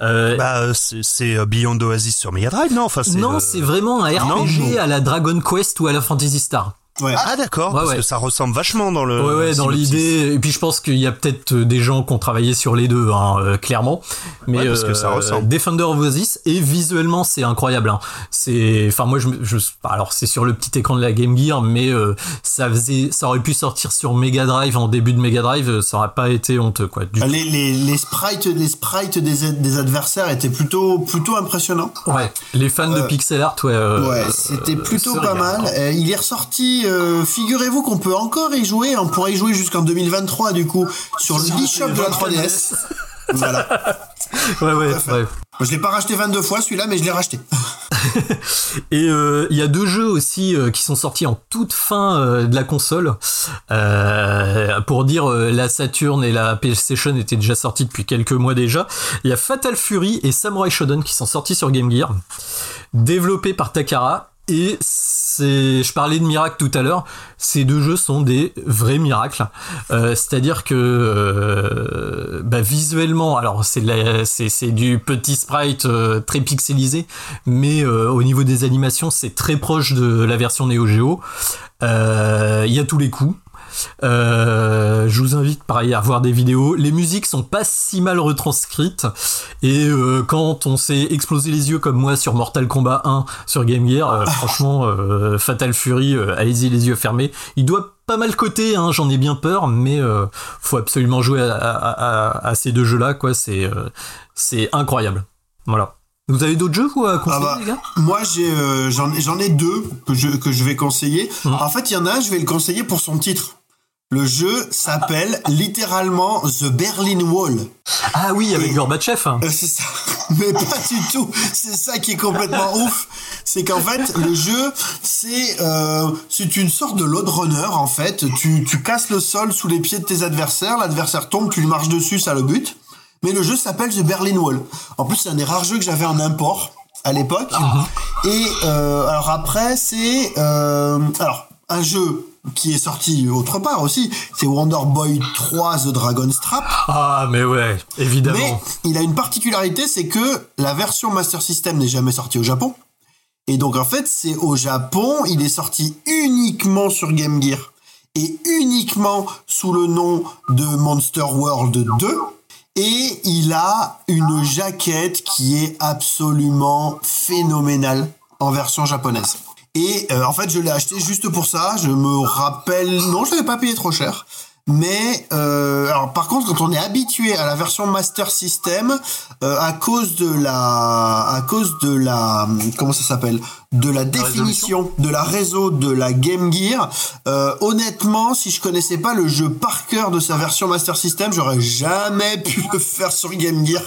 Euh, Bah, c'est Beyond Oasis sur Mega Drive, non? Enfin, non, c'est vraiment un Non, RPG non. à la Dragon Quest ou à la Fantasy Star. Ouais. Ah d'accord, Ouais, parce ouais. que ça ressemble vachement dans le. Ouais, ouais, dans l'idée. Et puis je pense qu'il y a peut-être euh, des gens qui ont travaillé sur les deux, hein, euh, clairement. Mais Ouais, parce que ça ressemble. Defender of Oasis et visuellement c'est incroyable. Hein. C'est, enfin moi je, alors c'est sur le petit écran de la Game Gear, mais euh, ça faisait, ça aurait pu sortir sur Mega Drive en début de Mega Drive, euh, ça aurait pas été honteux quoi. Du Les, les, les sprites, les sprites des, des adversaires étaient plutôt, plutôt impressionnants. Ouais, les fans de Euh, pixel art, ouais. euh, Ouais, c'était euh, plutôt pas mal. hein. Euh, il est ressorti, euh, figurez-vous qu'on peut encore y jouer. On pourra y jouer jusqu'en 2023 du coup sur le eShop de la 3DS. voilà. Ouais, ouais, ouais. Je l'ai pas racheté 22 fois celui-là, mais je l'ai racheté. Et euh, il y a deux jeux aussi euh, qui sont sortis en toute fin euh, de la console. Pour dire, la Saturn et la PlayStation étaient déjà sortis depuis quelques mois déjà. Il y a Fatal Fury et Samurai Shodown qui sont sortis sur Game Gear, développés par Takara. Et c'est, je parlais de miracle tout à l'heure. Ces deux jeux sont des vrais miracles. Euh, C'est-à-dire que euh, bah, visuellement, alors c'est la- c'est c'est du petit sprite euh, très pixelisé, mais euh, au niveau des animations, c'est très proche de la version Neo Geo. Il y a tous les coups. Euh, je vous invite pareil à voir des vidéos. Les musiques sont pas si mal retranscrites et euh, quand on s'est explosé les yeux comme moi sur Mortal Kombat 1 sur Game Gear, euh, franchement, Fatal Fury, allez-y les yeux fermés. Il doit pas mal coter, hein, j'en ai bien peur, mais faut absolument jouer à, à- à- à ces deux jeux-là, quoi. C'est c'est incroyable. Voilà. Vous avez d'autres jeux quoi, à conseiller, bah, les gars? Moi, j'ai, euh, j'en, ai- j'en ai deux que je, que je vais conseiller. Mhm. En fait, il y en a un, je vais le conseiller pour son titre. Le jeu s'appelle littéralement The Berlin Wall. Ah oui, avec Gorbatchev. Euh, c'est ça. Mais pas du tout. C'est ça qui est complètement ouf. C'est qu'en fait, le jeu, c'est euh, c'est une sorte de load runner, en fait. Tu, tu casses le sol sous les pieds de tes adversaires. L'adversaire tombe, tu lui marches dessus, ça le bute. Mais le jeu s'appelle The Berlin Wall. En plus, c'est un des rares jeux que j'avais en import à l'époque. Et euh, alors après, c'est alors un jeu qui est sorti autre part aussi. C'est Wonder Boy 3 The Dragon's Trap. Ah mais ouais, évidemment. Mais il a une particularité, c'est que la version Master System n'est jamais sortie au Japon. Et donc en fait, c'est au Japon, il est sorti uniquement sur Game Gear et uniquement sous le nom de Monster World 2. Et il a une jaquette qui est absolument phénoménale en version japonaise. Et euh, en fait, je l'ai acheté juste pour ça. Je me rappelle, non, je l'avais pas payé trop cher. Mais euh, alors par contre, quand on est habitué à la version Master System, euh, à cause de la, à cause de la, comment ça s'appelle, de la définition de la réseau de la Game Gear, euh, honnêtement, si je connaissais pas le jeu par cœur de sa version Master System, j'aurais jamais pu le faire sur Game Gear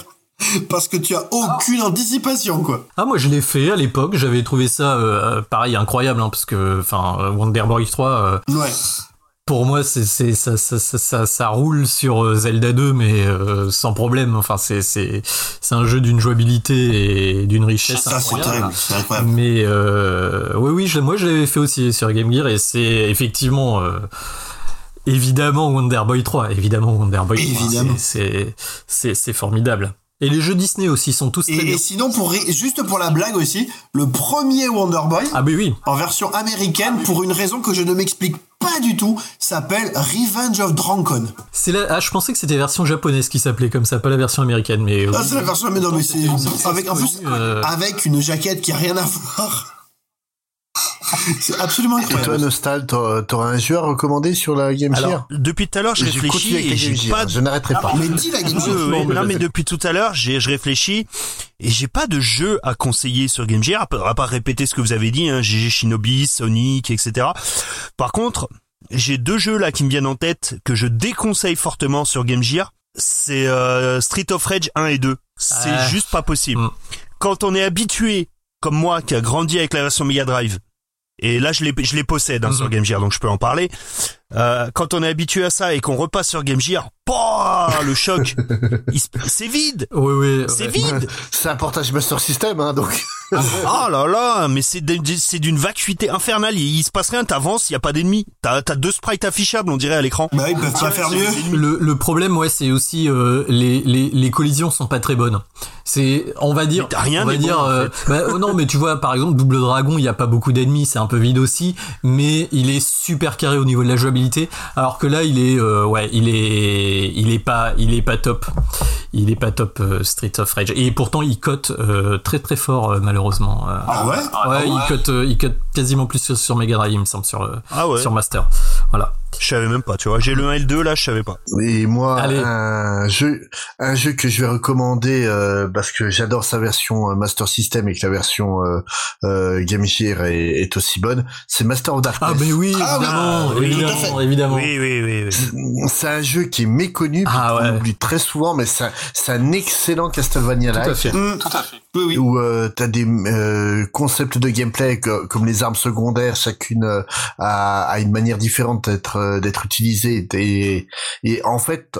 parce que tu as aucune anticipation quoi. Ah moi je l'ai fait à l'époque, j'avais trouvé ça euh, pareil incroyable hein, parce que enfin euh, Wonder Boy 3 euh, Ouais. pour moi c'est c'est ça ça, ça ça ça roule sur Zelda 2 mais euh, sans problème. Enfin c'est c'est c'est un jeu d'une jouabilité et d'une richesse Ça c'est incroyable. terrible, c'est incroyable. Mais euh, oui, oui, je- moi je l'avais fait aussi sur Game Gear et c'est effectivement, euh, évidemment Wonder Boy 3, évidemment Wonder Boy 3, Évidemment. c'est- c'est c'est c'est formidable. Et les jeux Disney aussi sont tous très Et, bien. et sinon, pour juste pour la blague aussi, le premier Wonder Boy, Ah oui, oui. en version américaine, pour une raison que je ne m'explique pas du tout, s'appelle Revenge of Drancon. C'est la... Ah, je pensais que c'était la version japonaise qui s'appelait comme ça, pas la version américaine, mais. Ah, oui. c'est la version, mais non, mais c'est avec en plus Euh, avec une jaquette qui a rien à voir. C'est absolument Et toi, incroyable. Nostal, t'auras un jeu à recommander sur la Game Gear Alors, depuis tout à l'heure, je réfléchis et j'ai pas je n'arrêterai pas. Mais dis la Game Gear. oui. Non, mais depuis tout à l'heure, je réfléchis et j'ai pas de jeu à conseiller sur Game Gear, à part à part répéter ce que vous avez dit, hein, GG Shinobi, Sonic, etc. Par contre, j'ai deux jeux là qui me viennent en tête que je déconseille fortement sur Game Gear. C'est euh, Street of Rage 1 et 2. C'est Ah. juste pas possible. Mm. Quand on est habitué, comme moi, qui a grandi avec la version Mega Drive, et là je les, je les possède hein, Mhm. sur Game Gear, donc je peux en parler. Euh, quand on est habitué à ça et qu'on repasse sur Game Gear, pouah, le choc, c'est vide, Oui, oui. c'est ouais. vide. C'est un portage Master System, hein, donc. Oh là là, mais c'est d'une vacuité infernale. Il, il se passe rien, t'avances, il y a pas d'ennemis. T'as t'as deux sprites affichables, on dirait à l'écran. Bah, ils peuvent pas faire mieux. Le, le problème, ouais, c'est aussi euh, les, les, les collisions sont pas très bonnes. C'est, on va dire, rien on va bon, dire, en euh, bah, oh non, mais tu vois, par exemple, Double Dragon, il y a pas beaucoup d'ennemis, c'est un peu vide aussi, mais il est super carré au niveau de la jouabilité. Alors que là, il est, euh, ouais, il est, il est pas, il est pas top. Il est pas top euh, Street of Rage. Et pourtant, il cote euh, très très fort, euh, malheureusement. Euh, Ah ouais? ouais, il cote, euh, il cote quasiment plus sur, sur Mega Drive, il me semble, sur, euh, Ah ouais. sur Master. Voilà. Je savais même pas, tu vois. J'ai le 1 et le 2 là, je savais pas. Et moi, Allez. un jeu, un jeu que je vais recommander euh, parce que j'adore sa version euh, Master System et que la version euh, euh, Game Gear est, est aussi bonne, c'est Master of Darkness. Ah, mais oui, Ah oui, évidemment, oui, tout à évidemment, fait. évidemment. Oui, oui, oui. oui. C'est un jeu qui est méconnu, Ah qu'on ouais. oublie très souvent, mais c'est un- excellent Castlevania Tout à like fait. Oui, oui. où euh, t'as des euh, concepts de gameplay co- comme les armes secondaires, chacune euh, a, une manière différente d'être euh, d'être utilisée et, et en fait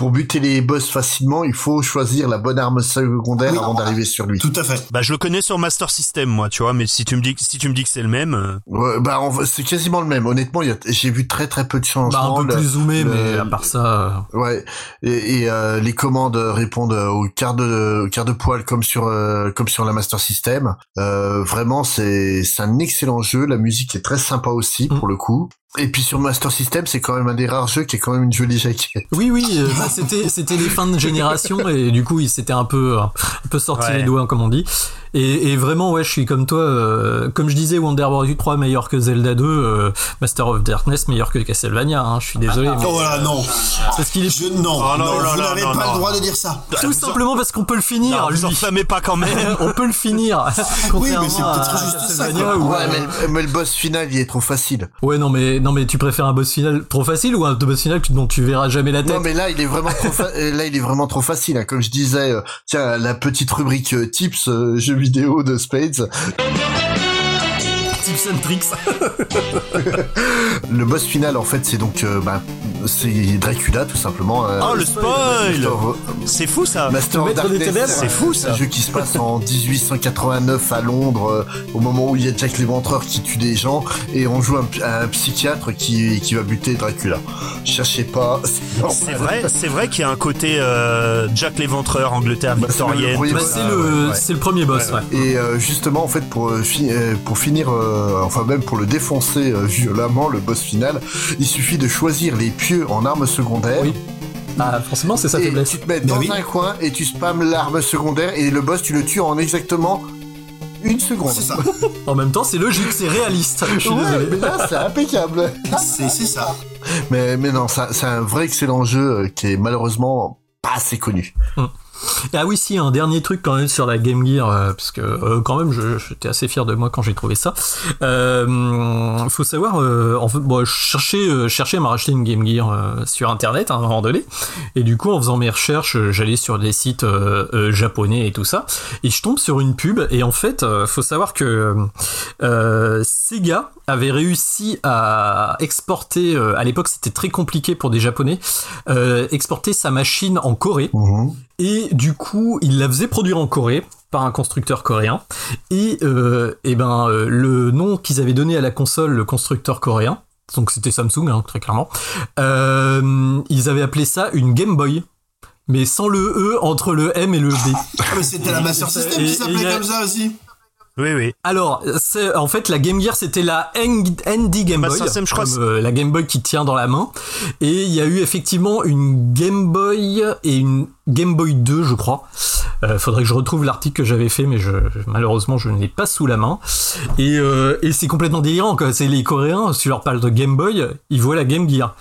pour buter les boss facilement, il faut choisir la bonne arme secondaire Oui. avant d'arriver sur lui. Tout à fait. Bah je le connais sur Master System moi, tu vois, mais si tu me dis que- si tu me dis que c'est le même, euh, Ouais, bah c'est quasiment le même. Honnêtement, il y a- j'ai vu très très peu de Bah, changements. un peu Le- plus zoomé, le- mais à part ça. euh, Ouais, et, et, euh, les commandes répondent au quart de au quart de poil comme sur euh, comme sur la Master System. Euh, vraiment, c'est c'est un excellent jeu. La musique est très sympa aussi Mm. pour le coup. Et puis sur Master System, c'est quand même un des rares jeux qui est quand même une jolie jaquette. Oui, oui, euh, bah, c'était c'était les fins de génération et du coup, il s'était un peu un peu sorti Ouais. les doigts, comme on dit. Et, et vraiment, ouais, je suis comme toi. euh, comme je disais, Wonder Boy 3 meilleur que Zelda 2, euh, Master of Darkness meilleur que Castlevania. Hein, je suis désolé. mais- Oh là, non. Parce qu'il est Je, non, Oh, non, non, non, vous n'avez pas non. le droit de dire ça. tout simplement parce qu'on peut le finir. Non, lui. vous enflammez pas quand même. on peut le finir. Oui, mais c'est peut-être juste ça, Ouais, mais, mais le boss final, il est trop facile. Ouais, non, mais non, mais tu préfères un boss final trop facile ou un boss final dont tu verras jamais la tête Non, mais là, il est vraiment trop, fa- là, il est vraiment trop facile. hein. Comme je disais, euh, tiens, la petite rubrique euh, tips euh, jeux vidéo de Spades. Tips and tricks. Le boss final, en fait, c'est donc, euh, bah, c'est Dracula, tout simplement. euh, Oh, le spoil C'est fou ça. Master des Darkness, C'est fou, ça. Un jeu qui se passe en 1889 à Londres, euh, au moment où il y a Jack l'Éventreur qui tue des gens, et on joue un, un psychiatre qui, qui va buter Dracula. Cherchez pas. C'est vrai, c'est vrai qu'il y a un côté euh, Jack l'Éventreur, Angleterre Bah, c'est le victorienne. Bah, c'est le ouais, c'est le premier boss. Ouais. Et euh, justement, en fait, pour, euh, fi- euh, pour finir, euh, enfin même pour le défoncer euh, violemment, le boss final, il suffit de choisir les pieux en arme secondaire. Oui. Ah, forcément, c'est sa et faiblesse. tu te mets dans oui. un coin et tu spams l'arme secondaire et le boss tu le tues en exactement une seconde. C'est ça. En même temps, c'est logique, c'est réaliste. Je suis Ouais, désolé. mais là c'est impeccable. C'est c'est ça. Mais, mais non, ça- c'est un vrai excellent jeu euh, qui est malheureusement pas assez connu. Ah oui, si, un dernier truc quand même sur la Game Gear, euh, parce que euh, quand même, j'étais assez fier de moi quand j'ai trouvé ça. Euh, faut savoir, euh, en fait, bon, je cherchais, euh, cherchais à me racheter une Game Gear euh, sur Internet, hein, à un moment donné, et du coup, en faisant mes recherches, j'allais sur des sites japonais et tout ça, et je tombe sur une pub, et en fait, faut savoir que Sega avait réussi à exporter, à l'époque c'était très compliqué pour des japonais, exporter sa machine en Corée. Et du coup, il la faisait produire en Corée par un constructeur coréen. Et, euh, et ben, euh, le nom qu'ils avaient donné à la console, le constructeur coréen, donc c'était Samsung, hein, très clairement, euh, ils avaient appelé ça une Game Boy. Mais sans le E entre le M et le B. Ah, mais c'était la Master System qui s'appelait comme ça aussi. Oui, oui. Alors, c'est en fait la Game Gear, c'était la ND Game Boy, je crois comme, euh, la Game Boy qui tient dans la main. Et il y a eu effectivement une Game Boy et une Game Boy 2, je crois. Euh, faudrait que je retrouve l'article que j'avais fait, mais je, malheureusement je ne l'ai pas sous la main. Et, euh, et c'est complètement délirant. quoi. C'est les Coréens, si leur parles de Game Boy, ils voient la Game Gear.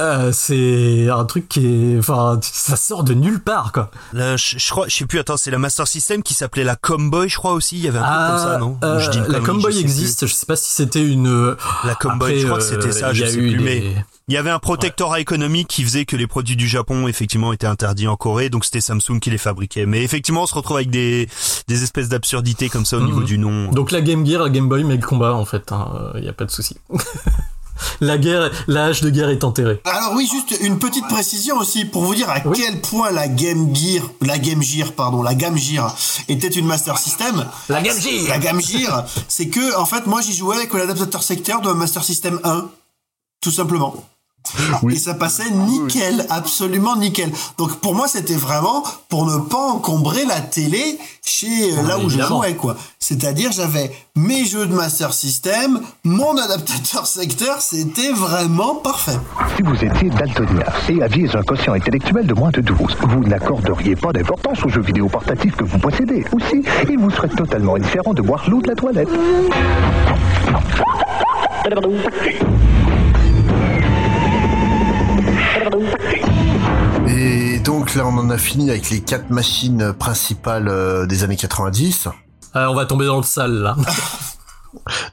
Euh, c'est un truc qui est, enfin, ça sort de nulle part, quoi. Là, je, je crois, je sais plus. Attends, c'est la Master System qui s'appelait la Comboy, je crois aussi. Il y avait un truc comme ça, non euh, Je dis la Comboy je existe. Je sais pas si c'était une. plus. La Comboy, Après, je crois que euh, c'était ça. il y Je sais plus. des- Mais il y avait un protectorat économique qui faisait que les produits du Japon effectivement étaient interdits en Corée. Donc c'était Samsung qui les fabriquait. Mais effectivement, on se retrouve avec des des espèces d'absurdités comme ça au niveau Mhm. du nom. Donc la Game Gear, la Game Boy, mais le combat en fait, il y a pas de souci. la guerre, la hache de guerre est enterrée. Alors oui, juste une petite précision aussi pour vous dire à quel point la Game Gear, la Game Gear, pardon, la Game Gear était une Master System. La Game Gear La Game Gear, c'est que en fait moi j'y jouais avec l'adaptateur secteur de Master System 1, tout simplement. Et ça passait nickel, absolument nickel. Donc pour moi c'était vraiment pour ne pas encombrer la télé chez euh, là où je jouais quoi. C'est-à-dire j'avais mes jeux de Master System, mon adaptateur secteur, c'était vraiment parfait. Si vous étiez daltonien et aviez un quotient intellectuel de moins de 12, vous n'accorderiez pas d'importance aux jeux vidéo portatifs que vous possédez. Aussi, il vous serait totalement indifférent de boire l'eau de la toilette. Et donc là, on en a fini avec les quatre machines principales euh, des années 90. Ah, on va tomber dans le sale là.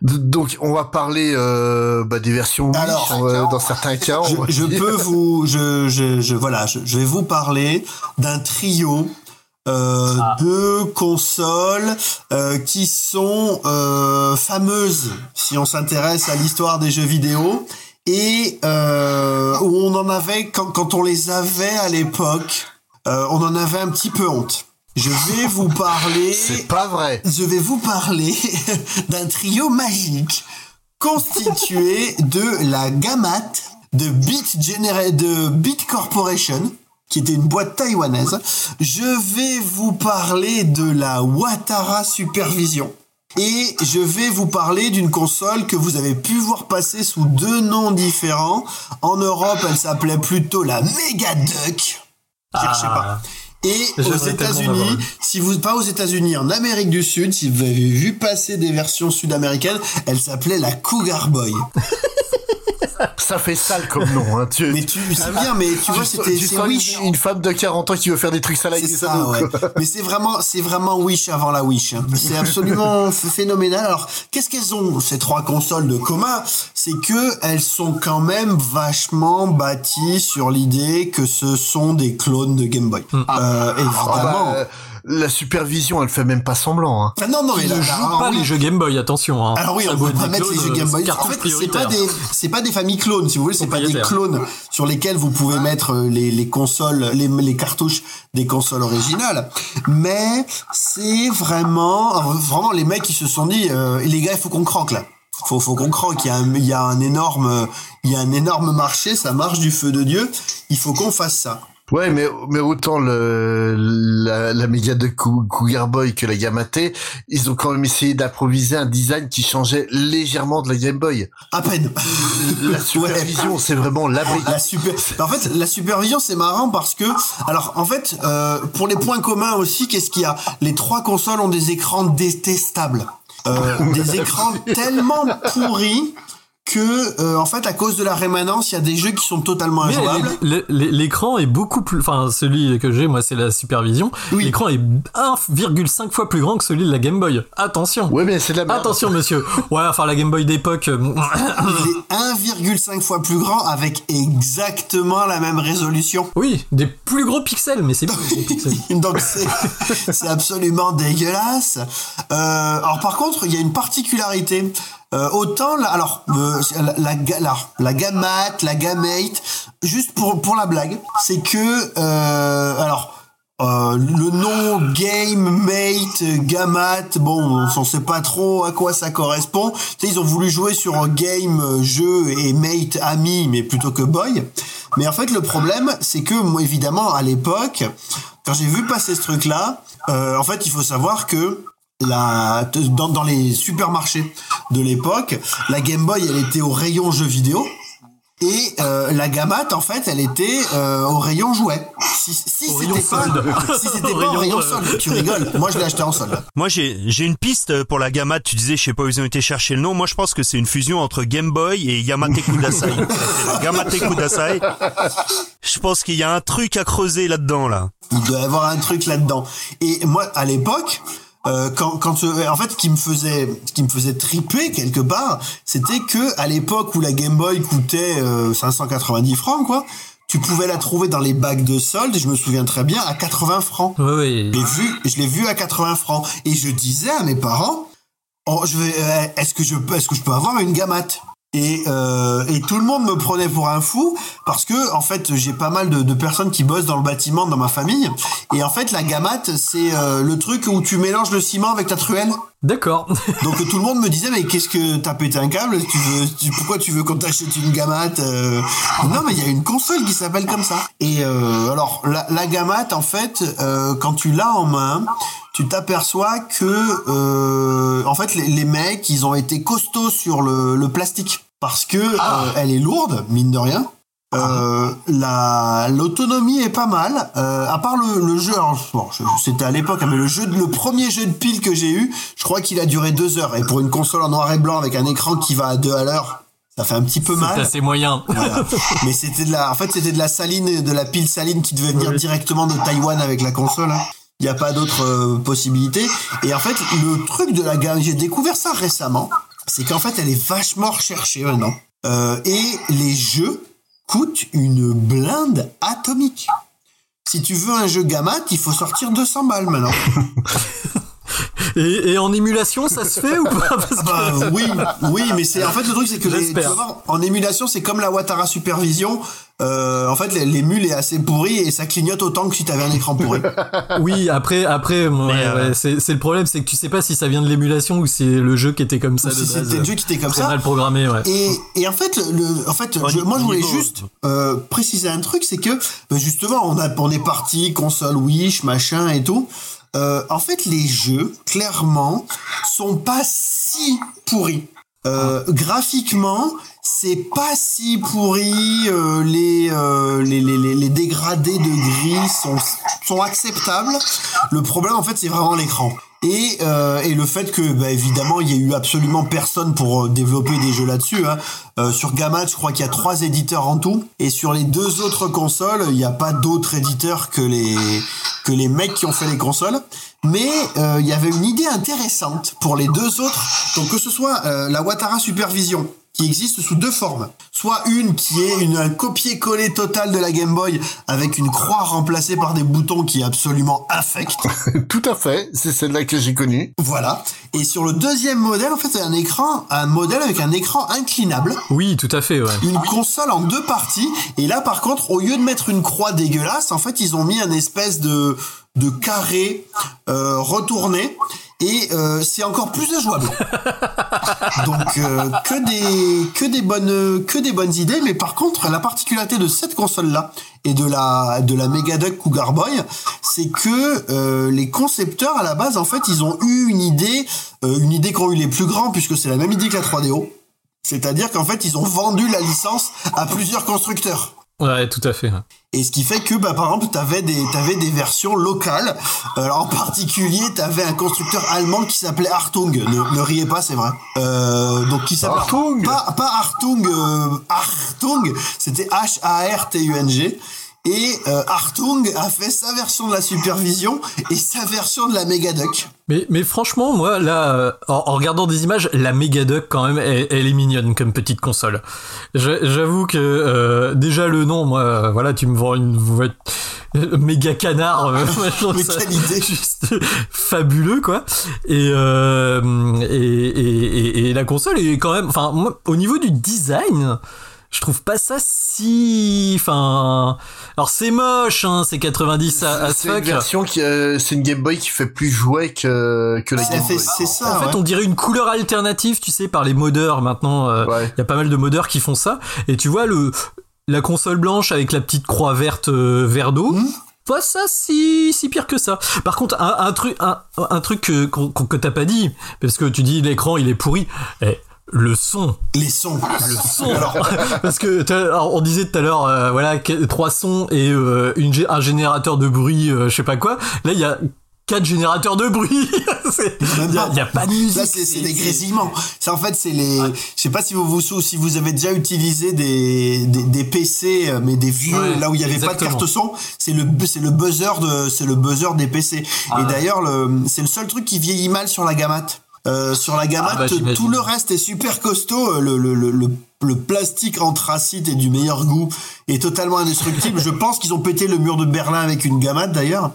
Donc, on va parler euh, bah, des versions Wii, Alors, euh, dans certains cas. je, va peux vous, je, je, je voilà, je, je vais vous parler d'un trio euh, de consoles euh, qui sont euh, fameuses si on s'intéresse à l'histoire des jeux vidéo et euh, où on en avait quand, quand on les avait à l'époque, euh, on en avait un petit peu honte. Je vais vous parler. C'est pas vrai. Je vais vous parler d'un trio magique constitué de la Gamat de Beat Genera- de Beat Corporation qui était une boîte taïwanaise. Je vais vous parler de la Watara Supervision Et je vais vous parler d'une console que vous avez pu voir passer sous deux noms différents. En Europe, elle s'appelait plutôt la Mega Duck. Cherchez pas. Et aux États-Unis, si vous pas aux États-Unis, en Amérique du Sud, si vous avez vu passer des versions sud-américaines, elle s'appelait la Cougar Boy. Ça fait sale comme nom, hein. Tu, Mais tu c'est bien, mais tu vois, c'était c'est Wish. une, femme de 40 ans qui veut faire des trucs sales avec C'est des ça, ouais. Mais c'est vraiment, c'est vraiment Wish avant la Wish. hein. C'est absolument ph- phénoménal. Alors, qu'est-ce qu'elles ont ces trois consoles de commun? C'est que elles sont quand même vachement bâties sur l'idée que ce sont des clones de Game Boy. Euh, évidemment. Ah bah, la supervision, elle fait même pas semblant. Hein. Ah non, non, Il ne joue pas oui. les jeux Game Boy, attention. Hein. Alors oui, on peut pas mettre les jeux Game Boy. En fait, c'est pas des, c'est pas des familles clones, si vous voulez, c'est pas des clones sur lesquels vous pouvez mettre euh, les, les consoles, les, les cartouches des consoles originales. Mais c'est vraiment, vraiment les mecs qui se sont dit, euh, les gars, il faut qu'on croque là. Faut, faut qu'on croque. Il y a un, il y a un énorme, il y a un énorme marché, ça marche du feu de Dieu. Il faut qu'on fasse ça. Ouais, mais, mais autant le, la, la méga de Cou- Cougar Boy que la Gamma T, ils ont quand même essayé d'improviser un design qui changeait légèrement de la Game Boy. À peine. La supervision, c'est vraiment l'abri. La super. En fait, la supervision, c'est marrant parce que, alors, en fait, euh, pour les points communs aussi, qu'est-ce qu'il y a? Les trois consoles ont des écrans détestables, euh, des écrans tellement pourris que, euh, en fait, à cause de la rémanence, il y a des jeux qui sont totalement Mais injouables. l'écran est beaucoup plus, enfin celui que j'ai moi c'est la Supervision. L'écran est 1,5 fois plus grand que celui de la Game Boy. Attention. Ouais, mais c'est de la merde. Attention monsieur. Ouais, enfin la Game Boy d'époque. euh, Il est 1,5 fois plus grand avec exactement la même résolution. Oui, des plus gros pixels, mais c'est plus gros pixels. Donc c'est c'est absolument dégueulasse. Euh, alors par contre, il y a une particularité. Euh, autant alors euh, la, la, la, gammate, la gamate, juste pour pour la blague, c'est que euh, alors euh, le nom game mate gamat bon on ne sait pas trop à quoi ça correspond. Tu ils ont voulu jouer sur game euh, jeu et mate ami mais plutôt que boy. Mais en fait le problème c'est que moi évidemment à l'époque quand j'ai vu passer ce truc là en fait il faut savoir que la dans, dans les supermarchés de l'époque la Game Boy elle était au rayon jeux vidéo et euh, la Gamate, en fait, elle était euh, au rayon jouet. Si, si c'était pas, si c'était Au pas au rayon, euh, solde, tu rigoles. Moi, je l'ai acheté en solde. Moi, j'ai j'ai une piste pour la Gamma. Tu disais, je sais pas où ils ont été chercher le nom. Moi, je pense que c'est une fusion entre Game Boy et Yamate Kudasai. Yamate Kudasai. Je pense qu'il y a un truc à creuser là-dedans, là. Il doit y avoir un truc là-dedans. Et moi, à l'époque, euh, quand, quand euh, en fait, ce qui me faisait, ce qui me faisait triper quelque part, c'était que à l'époque où la Game Boy coûtait euh, 590 francs, quoi, tu pouvais la trouver dans les bacs de solde. Je me souviens très bien à 80 francs. Ouais, ouais. Je l'ai vu, je l'ai vu à 80 francs. Et je disais à mes parents, oh, je vais, euh, est-ce que je peux, est-ce que je peux avoir une gamate et, euh, et tout le monde me prenait pour un fou parce que en fait j'ai pas mal de, de personnes qui bossent dans le bâtiment dans ma famille. Et en fait la gamate c'est euh, le truc où tu mélanges le ciment avec ta truelle. D'accord. donc tout le monde me disait mais qu'est-ce que t'as pété un câble? Tu veux tu- pourquoi tu veux qu'on t'achète une gamate euh? Non mais il y a une console qui s'appelle comme ça. Et euh, alors la, la gamate en fait euh, quand tu l'as en main tu t'aperçois que euh, en fait les, les mecs ils ont été costauds sur le, le plastique parce que euh, elle est lourde mine de rien euh, la l'autonomie est pas mal euh, à part le, le jeu alors, bon, c'était à l'époque mais le jeu le premier jeu de pile que j'ai eu je crois qu'il a duré deux heures et pour une console en noir et blanc avec un écran qui va à deux à l'heure ça fait un petit peu C'est mal assez moyen. voilà. Mais c'était de la, en fait, c'était de la saline, de la pile saline qui devait venir directement de Taïwan avec la console. hein. Il n'y a pas d'autre euh, possibilité. Et en fait, le truc de la gamme, j'ai découvert ça récemment, c'est qu'en fait, elle est vachement recherchée maintenant. Euh, et les jeux coûtent une blinde atomique. Si tu veux un jeu Gamat, il faut sortir 200 balles maintenant. Et, et en émulation, ça se fait ou pas Parce que- Bah, oui, oui, mais c'est en fait le truc c'est que les, tu en émulation c'est comme la Watara Supervision. Euh, en fait, les- l'émule est assez pourri et ça clignote autant que si t'avais un écran pourri. Oui, après, après, ouais, euh, ouais, c'est le problème, c'est que tu sais pas si ça vient de l'émulation ou c'est le jeu qui était comme ça Ou si c'était le jeu qui était comme C'est ça. mal programmé, ouais. Et, et en fait, le, en fait, je- moi je voulais juste euh, préciser un truc, c'est que justement on a on est parti console Wish machin et tout. Euh, en fait, les jeux, clairement, sont pas si pourris. Euh, graphiquement, c'est pas si pourri. euh, les, dégradés de gris sont, acceptables. Le problème, en fait, c'est vraiment l'écran. Et, le fait que, bah, évidemment, il y a eu absolument personne pour développer des jeux là-dessus. Hein. Sur Gamad, je crois qu'il y a trois éditeurs en tout. Et sur les deux autres consoles, il n'y a pas d'autres éditeurs que les, que les mecs qui ont fait les consoles. Mais euh, il y avait une idée intéressante pour les deux autres. Donc que ce soit euh, la Watara Supervision, qui existe sous deux formes. Soit une qui est une, un copier-coller total de la Game Boy avec une croix remplacée par des boutons qui est absolument affect. Tout à fait, c'est celle-là que j'ai connue. Voilà. Et sur le deuxième modèle, en fait, c'est un écran, un modèle avec un écran inclinable. Oui, tout à fait, ouais. Une console en deux parties. Et là, par contre, au lieu de mettre une croix dégueulasse, en fait, ils ont mis un espèce de de carré euh, retourné et euh, c'est encore plus jouable. Donc euh, que des bonnes idées, mais par contre la particularité de cette console là et de la de la Megaduck Cougar Boy, c'est que euh, les concepteurs à la base en fait ils ont eu une idée une idée qu'ont eu les plus grands puisque c'est la même idée que la 3DO. C'est-à-dire qu'en fait ils ont vendu la licence à plusieurs constructeurs. Ouais, tout à fait. ouais. Et ce qui fait que, bah, par exemple, t'avais des, t'avais des versions locales. Euh, en particulier, t'avais un constructeur allemand qui s'appelait Hartung. Ne, ne riez pas, c'est vrai. Euh, donc qui s'appelait Hartung? Pas, pas Hartung, euh, Hartung. C'était H-A-R-T-U-N-G. Et euh, Hartung a fait sa version de la supervision et sa version de la Megaduck. Mais, mais franchement, moi, là, euh, en, en regardant des images, la Megaduck, quand même, elle, elle est mignonne comme petite console. J'avoue que, euh, déjà, le nom, moi, euh, voilà, tu me vends une voie- euh, méga canard, euh, Mais quelle idée. juste fabuleux, quoi. Et, euh, et, et, et, et la console est quand même, enfin, au niveau du design, je trouve pas ça si, enfin, alors c'est moche, hein, c'est 90 à, à C'est une fuck. version qui, euh, c'est une Game Boy qui fait plus jouet que, que la C'est Game Boy. c'est ça. En fait, on dirait une couleur alternative, tu sais, par les modeurs maintenant. euh, Il Ouais. y a pas mal de modeurs qui font ça. Et tu vois le la console blanche avec la petite croix verte euh, vert d'eau. Hmm. Pas ça si si pire que ça. Par contre, un, un truc un, un truc que qu'on- que t'as pas dit, parce que tu dis l'écran il est pourri. Eh, le son, Les sons. le son. parce que alors, on disait tout à l'heure, euh, voilà, trois sons et euh, une, un générateur de bruit, euh, je sais pas quoi. Là, il y a quatre générateurs de bruit. Il y, a- pas. a de musique. Là, c'est des grésillements. C'est en fait, c'est les. Je sais pas si vous vous si vous avez déjà utilisé des des, des PC, euh, mais des vieux, Ouais, là où il y avait pas de carte son. C'est le c'est le buzzer de c'est le buzzer des PC. Ah Et ouais. d'ailleurs, le c'est le seul truc qui vieillit mal sur la Gamat. Euh, sur la Gamat, Ah bah, tout le reste est super costaud. Euh, Le, le, le, le, le plastique anthracite est du meilleur goût et totalement indestructible. Je pense qu'ils ont pété le mur de Berlin avec une Gamat d'ailleurs.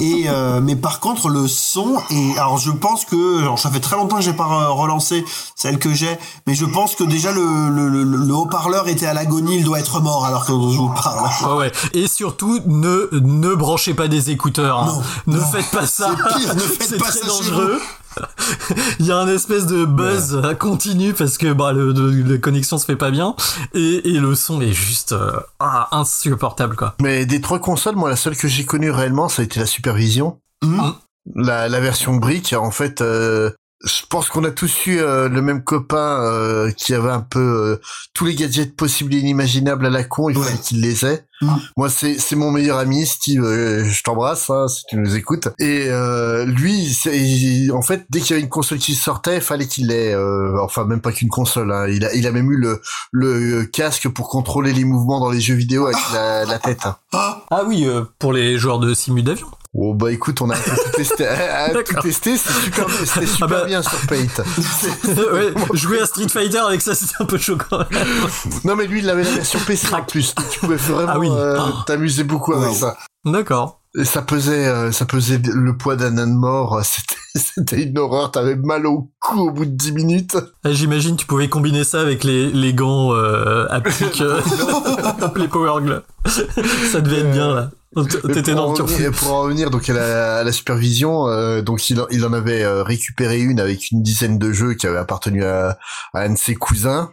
Et euh, mais par contre le son et alors je pense que alors ça fait très longtemps que j'ai pas re- relancé celle que j'ai, mais je pense que déjà le le, le, le haut-parleur était à l'agonie, il doit être mort alors que je vous parle. Ouais, ouais. Et surtout, ne, ne branchez pas des écouteurs. hein. Non, ne non. faites pas ça. C'est pire, ne faites pas très ça chez dangereux. Il y a un espèce de buzz continu parce que bah, le, le- la connexion se fait pas bien et, et le son est juste euh, ah, insupportable quoi. Mais des trois consoles, moi, la seule que j'ai connue réellement, ça a été la Supervision. Hum. La, la version brique, en fait, euh, je pense qu'on a tous eu euh, le même copain euh, qui avait un peu euh, tous les gadgets possibles et inimaginables à la con, il Ouais. fallait qu'il les ait. Moi, c'est c'est mon meilleur ami, Steve, euh, je t'embrasse hein, si tu nous écoutes. Et euh, lui, c'est- il- en fait, dès qu'il y avait une console qui sortait, il fallait qu'il l'ait. euh, enfin, même pas qu'une console. Hein, il, a, il a même eu le, le casque pour contrôler les mouvements dans les jeux vidéo avec la, la tête. hein. Ah, Ah oui, euh, pour les joueurs de simu d'avion. Oh bah écoute, on a tout testé, à- à tout testé, c'était super, c'était super Ah bah. bien sur Paint. ouais, jouer à Street Fighter avec ça, c'était un peu choquant. Non mais lui, il avait la version PC en plus, tu pouvais vraiment Ah oui. euh, Ah. t'amuser beaucoup avec ça. D'accord. Et ça pesait, euh, ça pesait le poids d'un âne mort. C'était, une horreur. T'avais mal au cou au bout de 10 minutes. Ah, J'imagine tu pouvais combiner ça avec les, les gants euh, haptiques, euh, les Power Glove. ça devait être bien là. T'étais pour dans le Pour en revenir donc à la, à la supervision, euh, donc il, en- il en avait euh, récupéré une avec une dizaine de jeux qui avaient appartenu à, à un de ses cousins.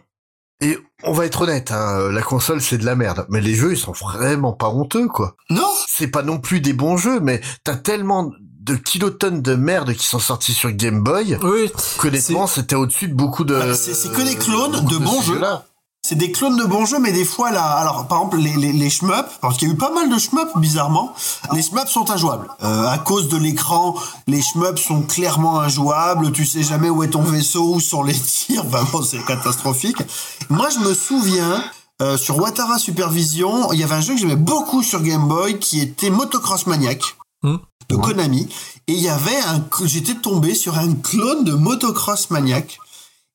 Et on va être honnête, hein, la console c'est de la merde, mais les jeux ils sont vraiment pas honteux quoi. non C'est pas non plus des bons jeux, mais t'as tellement de kilotonnes de merde qui sont sortis sur Game Boy. Oui. Honnêtement, c'était au-dessus de beaucoup de. Bah, c'est que des clones de bons jeux. jeux-là. C'est des clones de bons jeux, mais des fois là, alors par exemple les les, les shmups, parce qu'il y a eu pas mal de shmups bizarrement, les shmups sont injouables Euh, à cause de l'écran. Les shmups sont clairement injouables. Tu sais jamais où est ton vaisseau, où sont les tirs. Vraiment, c'est catastrophique. Moi, je me souviens. euh, sur Watara Supervision, il y avait un jeu que j'aimais beaucoup sur Game Boy qui était Motocross Maniac de Konami et il y avait un j'étais tombé sur un clone de Motocross Maniac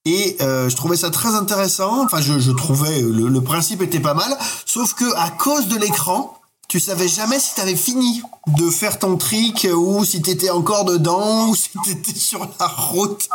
et euh, je trouvais ça très intéressant. Enfin, je, je trouvais euh, le, le principe était pas mal, sauf que à cause de l'écran, tu savais jamais si t'avais fini de faire ton trick ou si t'étais encore dedans ou si t'étais sur la route.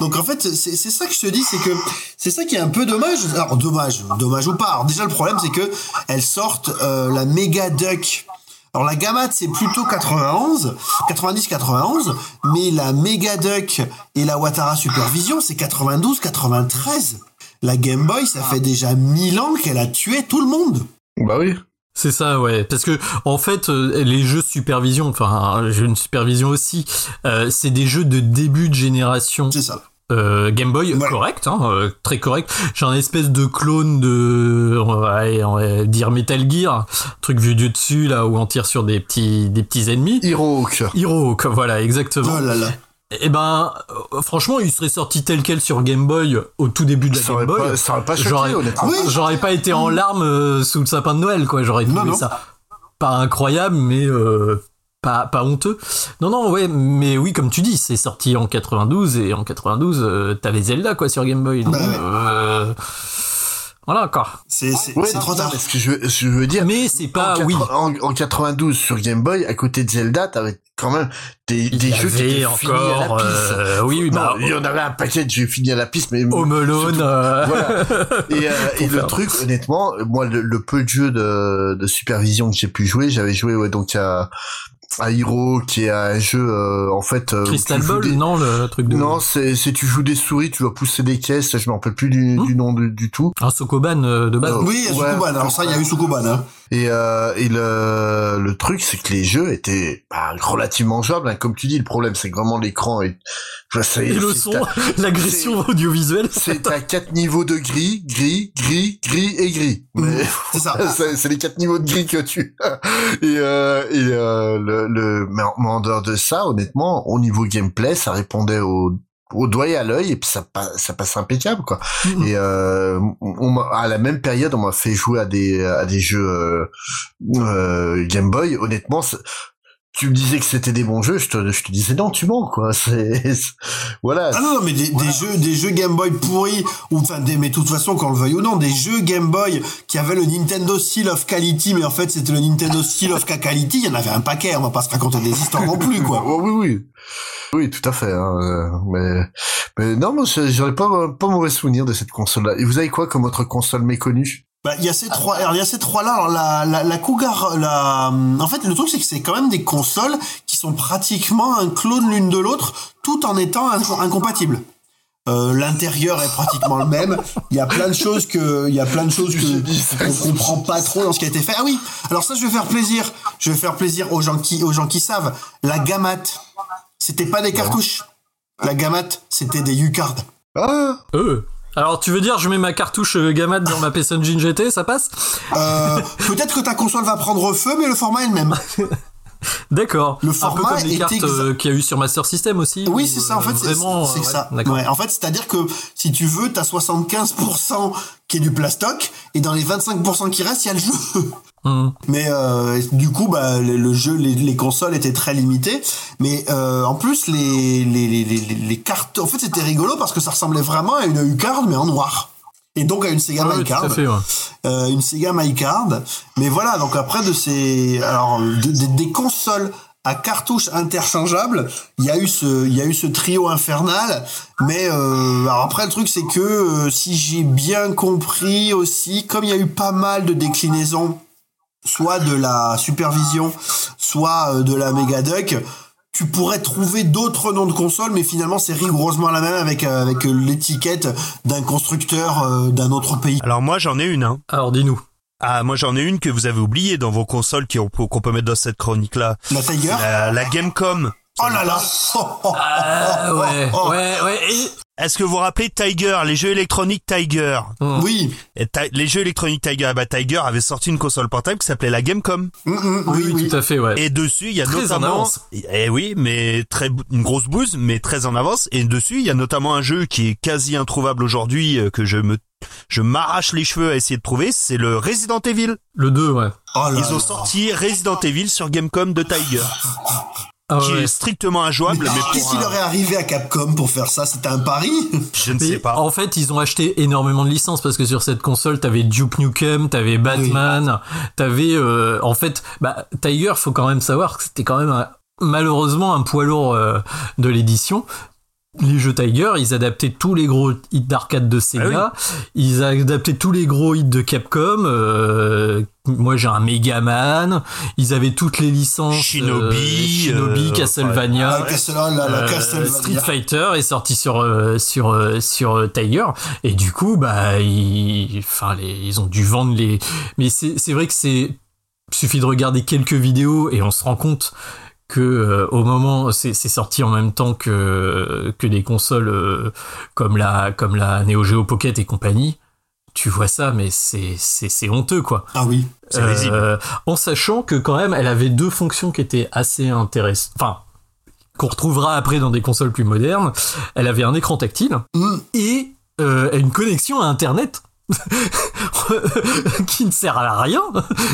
Donc en fait, c'est c'est ça que je te dis, c'est que c'est ça qui est un peu dommage. Alors dommage, dommage ou pas. Alors déjà le problème c'est que elles sortent euh, la Mega Duck. Alors la Gamat c'est plutôt 91, 90-91, mais la Mega Duck et la Watara Supervision c'est 92-93. La Game Boy ça fait déjà 1000 ans qu'elle a tué tout le monde. Bah oui. C'est ça, ouais. Parce que en fait, euh, les jeux supervision, enfin, les jeux de supervision aussi, euh, c'est des jeux de début de génération. C'est ça. Euh, Game Boy, correct, hein, euh, très correct. J'ai un espèce de clone de, on va, on va dire Metal Gear, truc vu du dessus là où on tire sur des petits, des petits ennemis. Hero Hawk. Hero Hawk, voilà, exactement. Oh là là. Et ben, euh, franchement, il serait sorti tel quel sur Game Boy au tout début de la Ça Game Boy. pas- ça aurait pas choqué, J'aurais- honnêtement. Oui. J'aurais pas été en larmes sous le sapin de Noël, quoi. J'aurais trouvé non. ça pas incroyable, mais euh, pas, pas honteux. Non, non, ouais, mais oui, comme tu dis, c'est sorti en 92 et en 92, euh, t'avais Zelda, quoi, sur Game Boy. Donc, Bah ouais. euh, voilà, encore. C'est c'est- Ouais, trop tard. mais ce que je, je veux dire. Mais c'est pas, en, oui. en, en 92 sur Game Boy, à côté de Zelda, t'avais quand même des, Il des jeux qui étaient finis à la encore, piste. euh, oui, oui, Non, bah, il y en avait un paquet de jeux finis à la piste, mais Home Alone, euh, voilà. Et, euh, et le truc, honnêtement, moi, le, le peu de jeux de, de supervision que j'ai pu jouer, j'avais joué ouais, donc à, à Hero, qui est un jeu euh, en fait. euh, Crystal Ball, des- non, le truc de. Non, c'est c'est tu joues des souris, tu dois pousser des caisses. Je me rappelle plus du, Hmm. du nom du, du tout. Un Sokoban euh, de base. Euh, Oui, il y a Ouais. Sukuban. Alors ça, il y a eu Sukuban. Hein. Et, euh, et le, le truc, c'est que les jeux étaient bah, relativement jouables. hein. Comme tu dis, le problème, c'est que vraiment l'écran est... enfin, c'est- Et le son, l'agression audiovisuelle. C'est à quatre niveaux de gris, gris, gris, gris et gris. Mais C'est ça. c'est les quatre niveaux de gris que tu et euh, et euh, le, le mais en, mais en dehors de ça honnêtement au niveau gameplay ça répondait au au doigt et à l'œil et puis ça pa- ça passe impeccable quoi Mhm. et euh, on à la même période on m'a fait jouer à des à des jeux euh, euh, Game Boy honnêtement tu me disais que c'était des bons jeux je te je te disais non tu mens quoi c'est voilà Ah non, non, mais des, des jeux, des jeux Game Boy pourris, ou enfin, des, mais de toute façon, qu'on le veuille ou non, des jeux Game Boy qui avaient le Nintendo Seal of Quality, mais en fait, c'était le Nintendo Seal of Quality, il y en avait un paquet, on va pas se raconter des histoires non plus, quoi. Oh, oui, oui. Oui, tout à fait. Hein, euh, mais, mais non, moi, je- j'aurais pas, pas mauvais souvenir de cette console-là. Et vous avez quoi comme autre console méconnue? Bah, il y a ces trois, il y a ces trois-là, alors, la, la, la Cougar, la, en fait, le truc, c'est que c'est quand même des consoles qui sont pratiquement un clone l'une de l'autre, tout en étant inco- incompatibles. Euh, l'intérieur est pratiquement le même. Il y a plein de choses que, il y a plein de choses que on comprend pas trop dans ce qui a été fait. Ah oui. Alors ça, je vais faire plaisir. Je vais faire plaisir aux gens qui, aux gens qui savent. La Gamat, c'était pas des cartouches. La Gamat, c'était des U-cards. Ah. Euh. Alors, tu veux dire, je mets ma cartouche euh, Gamat dans ma PS Engine GT, ça passe? Euh, peut-être que ta console va prendre feu, mais le format est le même. D'accord. Le Un peu format comme les cartes exa- euh, qu'il y a eu sur Master System aussi. Oui, c'est ça. En fait, euh, c'est ça. Ouais, en fait, c'est-à-dire que si tu veux, t'as 75% qui est du plastoc, et dans les 25% qui restent, il y a le jeu. Hum. Mais euh, du coup, bah, le, le jeu, les, les consoles étaient très limitées. Mais euh, en plus, les, les, les, les, les cartes, en fait, c'était rigolo parce que ça ressemblait vraiment à une U-card mais en noir. Et donc à une Sega Ah oui, My tout à Card. fait, ouais. Euh, une Sega My Card. Mais voilà, donc après de ces, alors de- de- des consoles à cartouches interchangeables, il y a eu ce, il y a eu ce trio infernal. Mais euh, alors après le truc c'est que euh, si j'ai bien compris aussi, comme il y a eu pas mal de déclinaisons, soit de la Supervision, soit euh, de la Megaduck. Tu pourrais trouver d'autres noms de consoles, mais finalement c'est rigoureusement la même avec euh, avec l'étiquette d'un constructeur euh, d'un autre pays. Alors moi j'en ai une. Hein. Alors, dis-nous. Ah, moi j'en ai une que vous avez oubliée dans vos consoles qui- qu'on peut mettre dans cette chronique-là. La Tiger La, la Gamecom. Oh là là Ah, ouais, ouais, ouais. et- Est-ce que vous vous rappelez Tiger, les jeux électroniques Tiger Oui. Et Les jeux électroniques Tiger, bah Tiger avait sorti une console portable qui s'appelait la Gamecom. Mm, mm, oui, Oui, oui. tout à fait, ouais. Et dessus, il y a Très en notamment, avance. eh oui, mais très une grosse bouse, mais très en avance. Et dessus, il y a notamment un jeu qui est quasi introuvable aujourd'hui euh, que je me je m'arrache les cheveux à essayer de trouver. C'est le Resident Evil. Le 2, ouais. Oh là Ils ont là. sorti Resident Evil sur Gamecom de Tiger, Ah, qui ouais. est strictement injouable. Mais Mais, Qu'est-ce pour qui un- leur est arrivé à Capcom pour faire ça? C'était un pari? Je ne Mais sais pas. En fait, ils ont acheté énormément de licences parce que sur cette console, t'avais Duke Nukem, t'avais Batman, t'avais euh, en fait, bah Tiger, faut quand même savoir que c'était quand même un- malheureusement un poids lourd euh, de l'édition. Les jeux Tiger, ils adaptaient tous les gros hits d'arcade de Sega, ils adaptaient tous les gros hits de Capcom. euh, moi, j'ai un Mega Man. Ils avaient toutes les licences. Shinobi, euh, Shinobi, euh, Castlevania. Ah, Castlevania, la Euh, Castlevania. Street Fighter est sorti sur sur sur Tiger et du coup bah ils enfin les ils ont dû vendre les mais c'est c'est vrai que c'est suffit de regarder quelques vidéos et on se rend compte que euh, au moment c'est sorti en même temps que que des consoles euh, comme la comme la Neo Geo Pocket et compagnie tu vois ça mais c'est c'est honteux quoi Ah oui. Euh, en sachant que quand même elle avait deux fonctions qui étaient assez intéressantes enfin qu'on retrouvera après dans des consoles plus modernes elle avait un écran tactile Mm. et euh, une connexion à internet qui ne sert à rien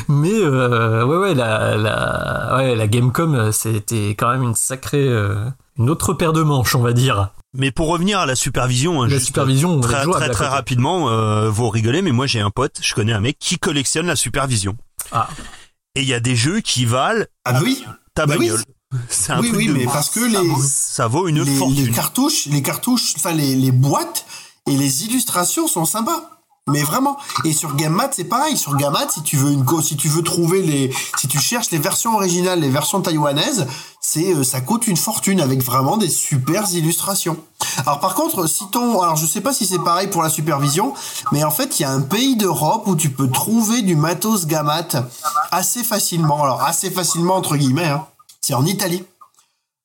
mais euh, ouais ouais la la ouais la Gamecom euh, c'était quand même une sacrée euh, une autre paire de manches on va dire Mais pour revenir à la supervision, hein, la juste supervision très très très rapidement, euh, vous rigolez, mais moi j'ai un pote, je connais un mec qui collectionne la supervision. Ah. Et il y a des jeux qui valent Ah bah oui. ta Bah oui. bagnole. C'est un Oui, truc oui, de mais parce que les, ça vaut une les, fortune. les cartouches, les cartouches, enfin les, les boîtes et les illustrations sont sympas. Mais vraiment. Et sur GameMat, c'est pareil. Sur GameMat, si tu veux une si tu veux trouver les, si tu cherches les versions originales, les versions taïwanaises, c'est, euh, ça coûte une fortune avec vraiment des super illustrations. Alors par contre, si ton, alors je sais pas si c'est pareil pour la supervision, mais en fait, il y a un pays d'Europe où tu peux trouver du matos GaMat assez facilement. Alors assez facilement entre guillemets, hein. c'est en Italie.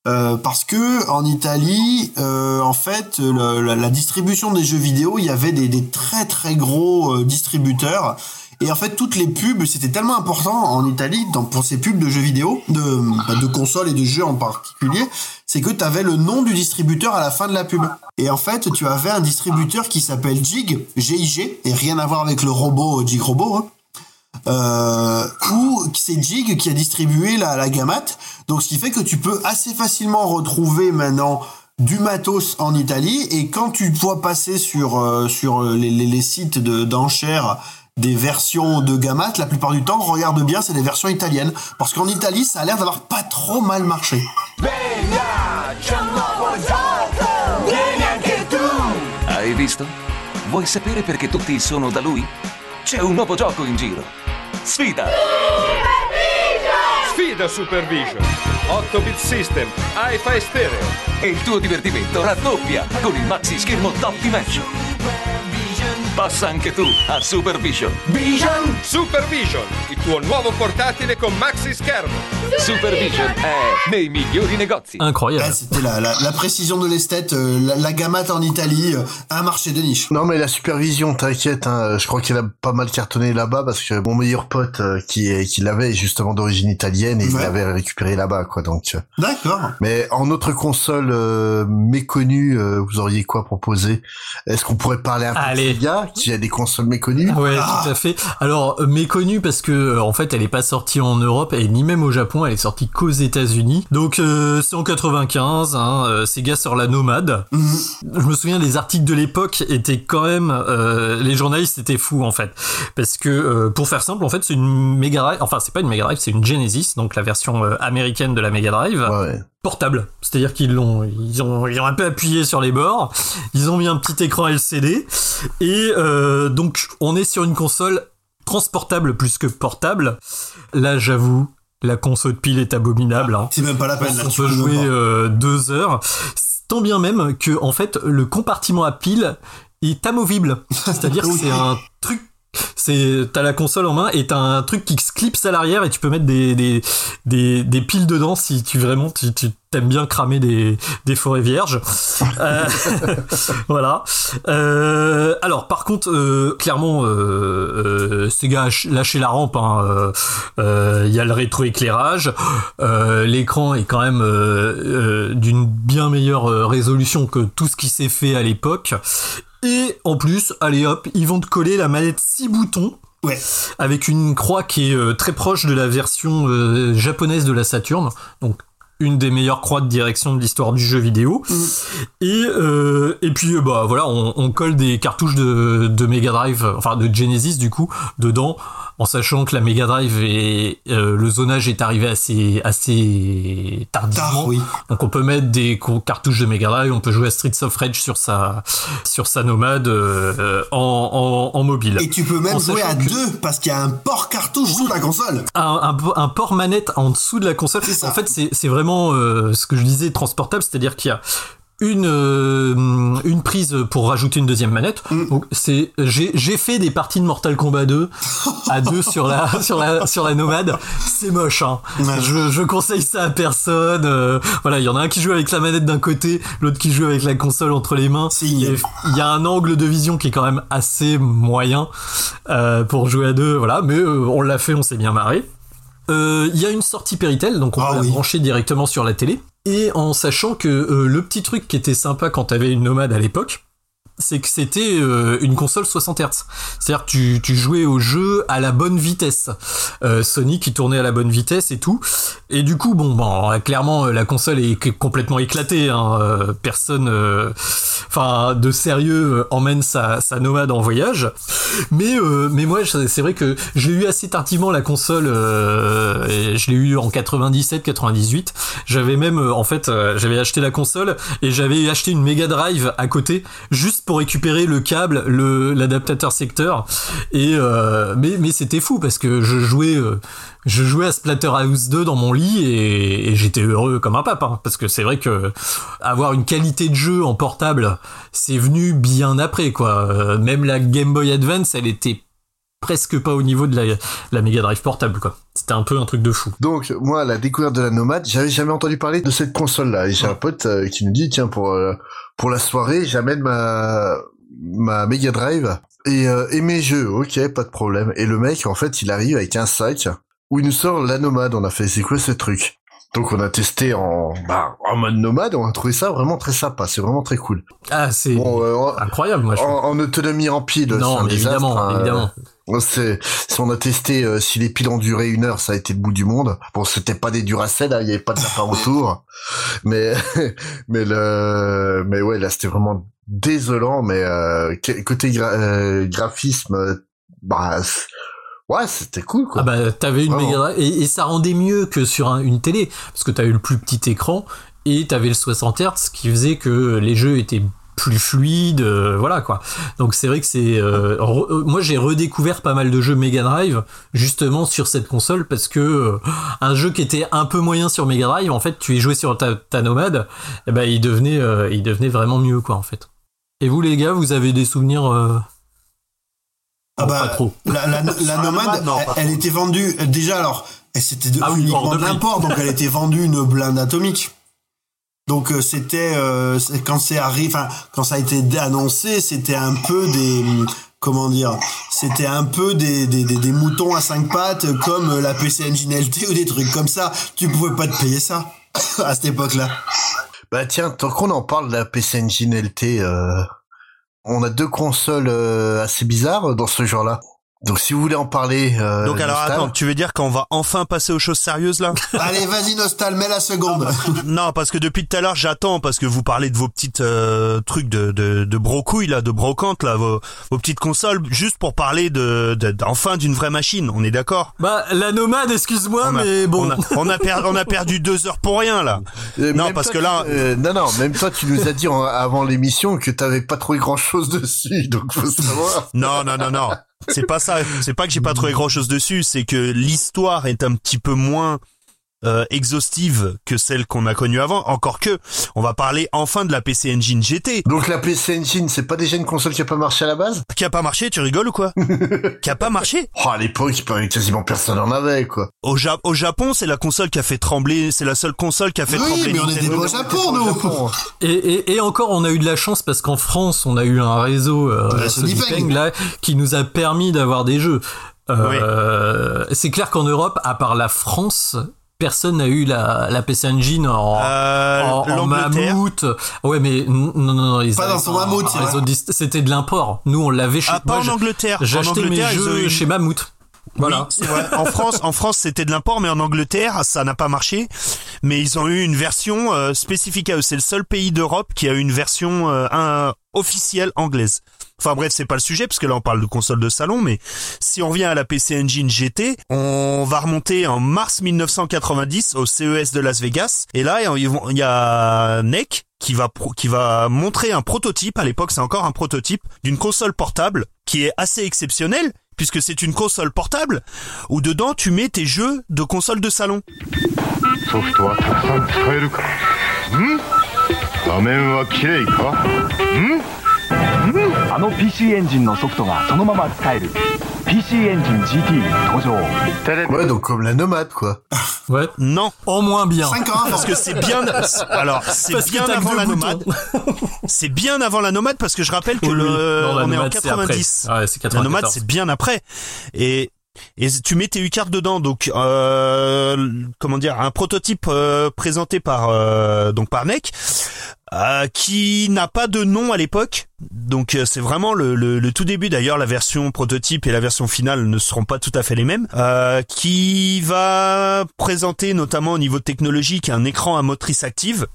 Euh, parce que en Italie, euh, en fait, la, la distribution des jeux vidéo, il y avait des, des très très gros euh, distributeurs. Et en fait, toutes les pubs, c'était tellement important en Italie dans, pour ces pubs de jeux vidéo, de, bah, de consoles et de jeux en particulier, c'est que tu avais le nom du distributeur à la fin de la pub. Et en fait, tu avais un distributeur qui s'appelle Jig, G-I-G, et rien à voir avec le robot euh, Jig Robot, hein euh, où c'est Jig qui a distribué la, la Gamat. Donc, ce qui fait que tu peux assez facilement retrouver maintenant du matos en Italie. Et quand tu vois passer sur, euh, sur les, les, les sites de- d'enchères des versions de Gamat, la plupart du temps, regarde bien, c'est des versions italiennes. Parce qu'en Italie, ça a l'air d'avoir pas trop mal marché. Hai visto? Vuoi sapere perché tutti sono da lui? C'è un nuovo gioco in giro. Sfida! Sfida Supervision. 8-bit system, hi-fi stereo. E il tuo divertimento raddoppia con il maxi schermo Top Dimension. Passa anche tu a Supervision. Vision! Supervision, il tuo nuovo portatile con maxi schermo. Supervision è nei migliori negozi. incroyable Là, c'était la, la, la précision de l'esthète, euh, la, la Gamat en Italie, euh, un marché de niche. Non mais la supervision, t'inquiète, hein, je crois qu'elle a pas mal cartonné là-bas parce que mon meilleur pote euh, qui qui l'avait est justement d'origine italienne et il l'avait récupéré là-bas quoi donc. D'accord. Mais en autre console euh, méconnue, euh, vous auriez quoi proposer? Est-ce qu'on pourrait parler un peu Allez. de Sega? Qui a des consoles méconnues Ouais, Ah. tout à fait. Alors euh, méconnue parce que euh, en fait, elle est pas sortie en Europe et ni même au Japon. Elle est sortie qu'aux États-Unis. Donc euh, c'est en 95. Hein, euh, Sega sort la Nomade. Mhm. Je me souviens les articles de l'époque étaient quand même. euh, les journalistes étaient fous en fait parce que euh, pour faire simple, en fait, c'est une Mega Drive. Enfin, c'est pas une Mega Drive, c'est une Genesis, donc la version américaine de la Mega Drive ouais. Portable. C'est-à-dire qu'ils l'ont, ils ont, ils ont un peu appuyé sur les bords. Ils ont mis un petit écran LCD. Et euh, donc, on est sur une console transportable plus que portable. Là, j'avoue, la console de pile est abominable. hein. C'est même pas la peine. là, On peut jouer euh, deux heures. Tant bien même que, en fait, le compartiment à pile est amovible. C'est-à-dire que c'est un truc C'est t'as la console en main et t'as un truc qui se clipse à l'arrière et tu peux mettre des des, des, des piles dedans si tu vraiment tu, tu t'aimes bien cramer des des forêts vierges. Euh, voilà. Euh, alors par contre euh, clairement euh, Sega a lâché la rampe. hein, Il y a le rétroéclairage. L'écran est quand même d'une bien meilleure résolution que tout ce qui s'est fait à l'époque. Et en plus, allez hop, ils vont te coller la manette 6 boutons. Ouais. Avec une croix qui est très proche de la version japonaise de la Saturn. Donc une des meilleures croix de direction de l'histoire du jeu vidéo. Et, euh, et puis euh, bah voilà, on, on colle des cartouches de, de Mega Drive, enfin de Genesis du coup, dedans, en sachant que la Mega Drive et le zonage est arrivé assez assez tardivement. Donc on peut mettre des cartouches de Mega Drive, on peut jouer à Streets of Rage sur sa sur sa nomade euh, en, en, en mobile. Et tu peux même En jouer à que- deux parce qu'il y a un port cartouche sous la console. un, un, un port manette en dessous de la console. En fait, c'est c'est vraiment euh, ce que je disais transportable, c'est-à-dire qu'il y a une euh, une prise pour rajouter une deuxième manette. Donc c'est j'ai j'ai fait des parties de Mortal Kombat 2 à deux sur la sur la sur la nomade. C'est moche hein. Je je conseille ça à personne. Euh, voilà, il y en a un qui joue avec la manette d'un côté, l'autre qui joue avec la console entre les mains. Il y a un angle de vision qui est quand même assez moyen euh, pour jouer à deux. Voilà, mais euh, on l'a fait, on s'est bien marré. Euh, Il y a une sortie Péritel, donc on peut la brancher directement sur la télé. Et en sachant que euh, le petit truc qui était sympa quand t'avais une nomade à l'époque, c'est que c'était euh, une console 60 Hz. C'est-à-dire que tu, jouais au jeu à la bonne vitesse. Euh, Sony qui tournait à la bonne vitesse et tout. Et du coup, bon, bon clairement, euh, la console est complètement éclatée. Hein. Personne, enfin, de sérieux emmène sa, sa nomade en voyage. Mais, mais moi, c'est vrai que j'ai eu assez tardivement la console. et je l'ai eu en 97, 98. J'avais même, en fait, j'avais acheté la console et j'avais acheté une Mega Drive à côté, juste pour récupérer le câble, le l'adaptateur secteur. Et euh, mais c'était fou parce que je jouais, euh, je jouais à Splatterhouse 2 dans mon lit et, et j'étais heureux comme un pape, hein, parce que c'est vrai que avoir une qualité de jeu en portable, c'est venu bien après quoi. Euh, même la Game Boy Advance, elle était presque pas au niveau de la, la Mega Drive portable quoi. C'était un peu un truc de fou. Donc moi, la découverte de la nomade, j'avais jamais entendu parler de cette console-là. Et j'ai un pote euh, qui me dit, tiens, pour euh, pour la soirée, j'amène ma ma Mega Drive et, euh, et mes jeux. Ok, pas de problème. Et le mec, en fait, il arrive avec un sac où il nous sort la nomade. On a fait, c'est quoi ce truc? Donc on a testé en bah, en mode nomade. On a trouvé ça vraiment très sympa. C'est vraiment très cool. Ah, c'est incroyable, moi. Je en, en autonomie en pile. Non, mais désastre, évidemment, hein. évidemment. C'est, si on a testé, euh, si les piles ont duré une heure, ça a été le bout du monde. Bon, c'était pas des Duracell, hein, il y avait pas de lapin autour, mais mais le, mais ouais, là c'était vraiment désolant. Mais euh, côté gra- euh, graphisme, euh, bah ouais, c'était cool quoi. Ah bah t'avais une Drive et, et ça rendait mieux que sur un- une télé parce que t'avais le plus petit écran et t'avais le 60 Hz ce qui faisait que les jeux étaient plus fluides, euh, voilà quoi. Donc c'est vrai que c'est, euh, euh, moi j'ai redécouvert pas mal de jeux Mega Drive justement sur cette console parce que euh, un jeu qui était un peu moyen sur Mega Drive, en fait tu y jouais sur ta, ta nomade, et ben il devenait, il devenait vraiment mieux quoi en fait. Et vous les gars, vous avez des souvenirs euh, Ah bah, pas trop. La, nomade, nomade, non, elle, était vendue euh, déjà alors, elle c'était de, Ah oui, uniquement de l'import, donc elle était vendue une blinde atomique. Donc euh, c'était euh, quand c'est arrivé, quand ça a été annoncé, c'était un peu des comment dire, c'était un peu des, des, des, des moutons à cinq pattes comme la PC Engine LT ou des trucs comme ça. Tu pouvais pas te payer ça à cette époque-là. Bah tiens, tant qu'on en parle de la PC Engine LT, euh, on a deux consoles euh, assez bizarres dans ce genre-là. Donc si vous voulez en parler, euh, Donc alors Nostal, attends, tu veux dire qu'on va enfin passer aux choses sérieuses là Allez, vas-y Nostal, mets la seconde. Non, parce que depuis tout à l'heure j'attends parce que vous parlez de vos petites euh, trucs de de, de brocouilles là, de brocante là, vos, vos petites consoles, juste pour parler de, de- d'enfin d'une vraie machine. On est d'accord? Bah la nomade, excuse-moi, mais bon. on a, on a, per- on a perdu deux heures pour rien là. Euh, non, parce toi, que là, euh, non, non, même toi, tu nous as dit en- avant l'émission que t'avais pas trouvé grand chose dessus, donc faut savoir. Non, non, non, non. C'est pas ça. C'est pas que j'ai pas trouvé grand chose dessus. C'est que l'histoire est un petit peu moins euh, exhaustive que celle qu'on a connue avant. Encore que, on va parler enfin de la PC Engine GT. Donc la PC Engine, c'est pas déjà une console qui a pas marché à la base? Qui a pas marché, tu rigoles ou quoi? Qui a pas marché? Oh, à l'époque, quasiment personne en avait, quoi. Au, Ja- au Japon, c'est la console qui a fait trembler, c'est la seule console qui a fait Oui, trembler mais on était Nintendo. pas au Japon, nous. Et, et, et encore, on a eu de la chance parce qu'en France, on a eu un réseau euh, Sony Peng. Là qui nous a permis d'avoir des jeux. Euh, C'est clair qu'en Europe, à part la France, personne n'a eu la, la PC Engine en, Euh, en, en mammouth. Ouais, mais non, non, non, ils Pas avaient dans son mammouth, C'était de l'import. Nous, on l'avait chez Ah, pas moi, en Angleterre. En J'achetais mes jeux eu- chez Mammouth. Voilà. Oui. En France, en France, c'était de l'import, mais en Angleterre, ça n'a pas marché. Mais ils ont eu une version euh, spécifique à eux. C'est le seul pays d'Europe qui a eu une version euh, un- officielle anglaise. Enfin bref, c'est pas le sujet parce que là on parle de console de salon, mais si on revient à la PC Engine GT, on va remonter en mars 1990 au CES de Las Vegas. Et là, il y a NEC qui va montrer un prototype. À l'époque, c'est encore un prototype d'une console portable qui est assez exceptionnelle puisque c'est une console portable où dedans tu mets tes jeux de console de salon. ソフあの PC エンジンのソフトがそのまま使える PC エンジン GT 登場 Ouais, donc comme la nomade, quoi. Ouais. Non, En moins bien. 5 ans avant. parce que c'est bien. Alors c'est Parce que bien t'as que avant deux la boutons. nomade. C'est bien avant la nomade parce que je rappelle que Oui, le oui. Non, la on est en nomade, c'est après. 90. Ouais, c'est La nomade 94. c'est bien après. Et et tu mets tes U-cartes dedans, donc euh, comment dire, un prototype euh, présenté par euh, donc par NEC, euh, qui n'a pas de nom à l'époque. Donc euh, c'est vraiment le, le, le tout début. D'ailleurs, la version prototype et la version finale ne seront pas tout à fait les mêmes. Euh, qui va présenter notamment au niveau technologique un écran à motrice active,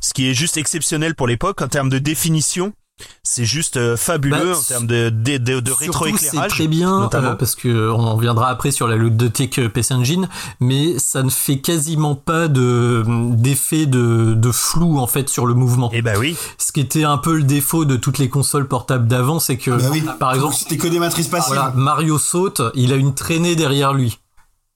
ce qui est juste exceptionnel pour l'époque en termes de définition. C'est juste euh, fabuleux Bah, en termes de, de, de, de rétroéclairage. C'est très bien, notamment. euh, parce que on en viendra après sur la ludothèque PC Engine, mais ça ne fait quasiment pas de d'effet de, de flou en fait sur le mouvement. Et bah oui. Ce qui était un peu le défaut de toutes les consoles portables d'avant, c'est que Bah oui. par exemple, C'était que des matrices passives. voilà, Mario saute, il a une traînée derrière lui.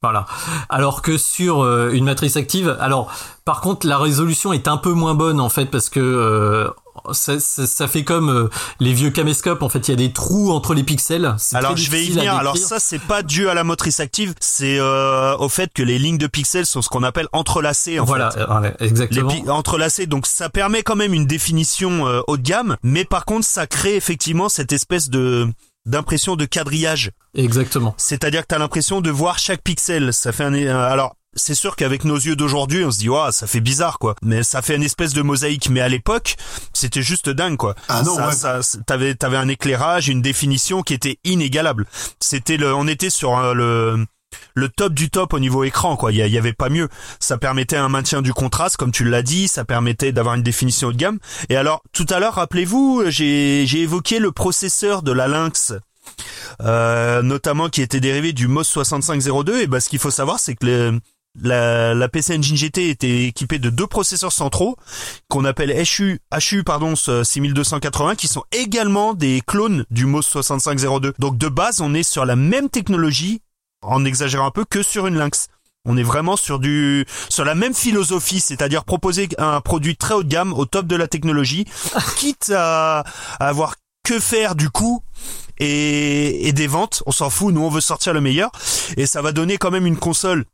Voilà. Alors que sur euh, une matrice active, alors par contre la résolution est un peu moins bonne en fait parce que euh, ça, ça- ça fait comme euh, les vieux caméscopes. En fait, il y a des trous entre les pixels. Alors je vais y venir. Alors ça c'est pas dû à la motrice active, c'est euh, au fait que les lignes de pixels sont ce qu'on appelle entrelacées en voilà, fait. euh, exactement. Les entrelacés, donc ça permet quand même une définition euh, haut de gamme, mais par contre ça crée effectivement cette espèce de d'impression de quadrillage. Exactement. C'est-à-dire que t'as l'impression de voir chaque pixel. Ça fait un euh, alors. C'est sûr qu'avec nos yeux d'aujourd'hui, on se dit, ouais, ça fait bizarre, quoi. Mais ça fait une espèce de mosaïque. Mais à l'époque, c'était juste dingue, quoi. Ah non, ça, ouais. ça- t'avais, t'avais un éclairage, une définition qui était inégalable. C'était le, on était sur euh, le, le top du top au niveau écran, quoi. Il y, avait pas mieux. Ça permettait un maintien du contraste, comme tu l'as dit. Ça permettait d'avoir une définition haut de gamme. Et alors, tout à l'heure, rappelez-vous, j'ai, j'ai évoqué le processeur de la Lynx. Euh, notamment qui était dérivé du MOS 6502 et ben ce qu'il faut savoir c'est que la, la PC Engine GT était équipée de deux processeurs centraux qu'on appelle HU, HU pardon, ce 6280 qui sont également des clones du MOS 6502. Donc de base, on est sur la même technologie, en exagérant un peu, que sur une Lynx. On est vraiment sur du sur la même philosophie, c'est-à-dire proposer un produit très haut de gamme au top de la technologie, quitte à, à avoir que faire du coup et, et des ventes. On s'en fout, nous on veut sortir le meilleur et ça va donner quand même une console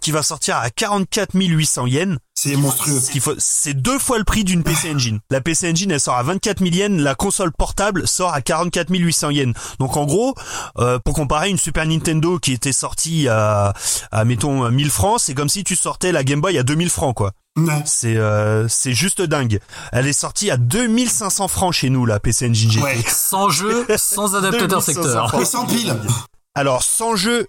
qui va sortir à 44 800 yens. C'est monstrueux. Ce qu'il faut, c'est deux fois le prix d'une PC Engine. La PC Engine, elle sort à 24 000 yens, la console portable sort à 44 800 yens. Donc en gros, euh, pour comparer une Super Nintendo qui était sortie à, à mettons 1000 francs, c'est comme si tu sortais la Game Boy à 2000 francs quoi. Ouais. C'est euh, c'est juste dingue. Elle est sortie à 2500 francs chez nous la PC Engine GT. Ouais. Sans jeu, sans adaptateur 2500 secteur. Et sans pile. Alors sans jeu,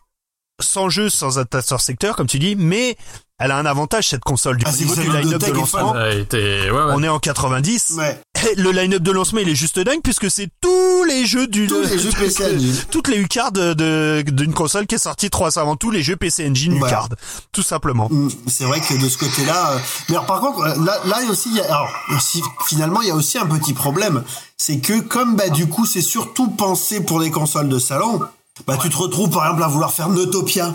sans jeu, sans adaptateur secteur comme tu dis, mais elle a un avantage cette console du Ah, du line-up de lancement. Ça a été, ouais, ouais. On est en 90. Ouais. Le line-up de lancement il est juste dingue puisque c'est tous les jeux du Tous les jeux PC Engine. toutes les de- de- d'une console qui est sortie trois ans avant tous les jeux PC Engine Voilà. U-card tout simplement. Mm, C'est vrai que de ce côté-là, euh, mais alors, par contre, là, aussi, il y a- alors, si- finalement, il y a aussi un petit problème, c'est que comme bah du coup, c'est surtout pensé pour les consoles de salon, bah tu te retrouves par exemple à vouloir faire Neutopia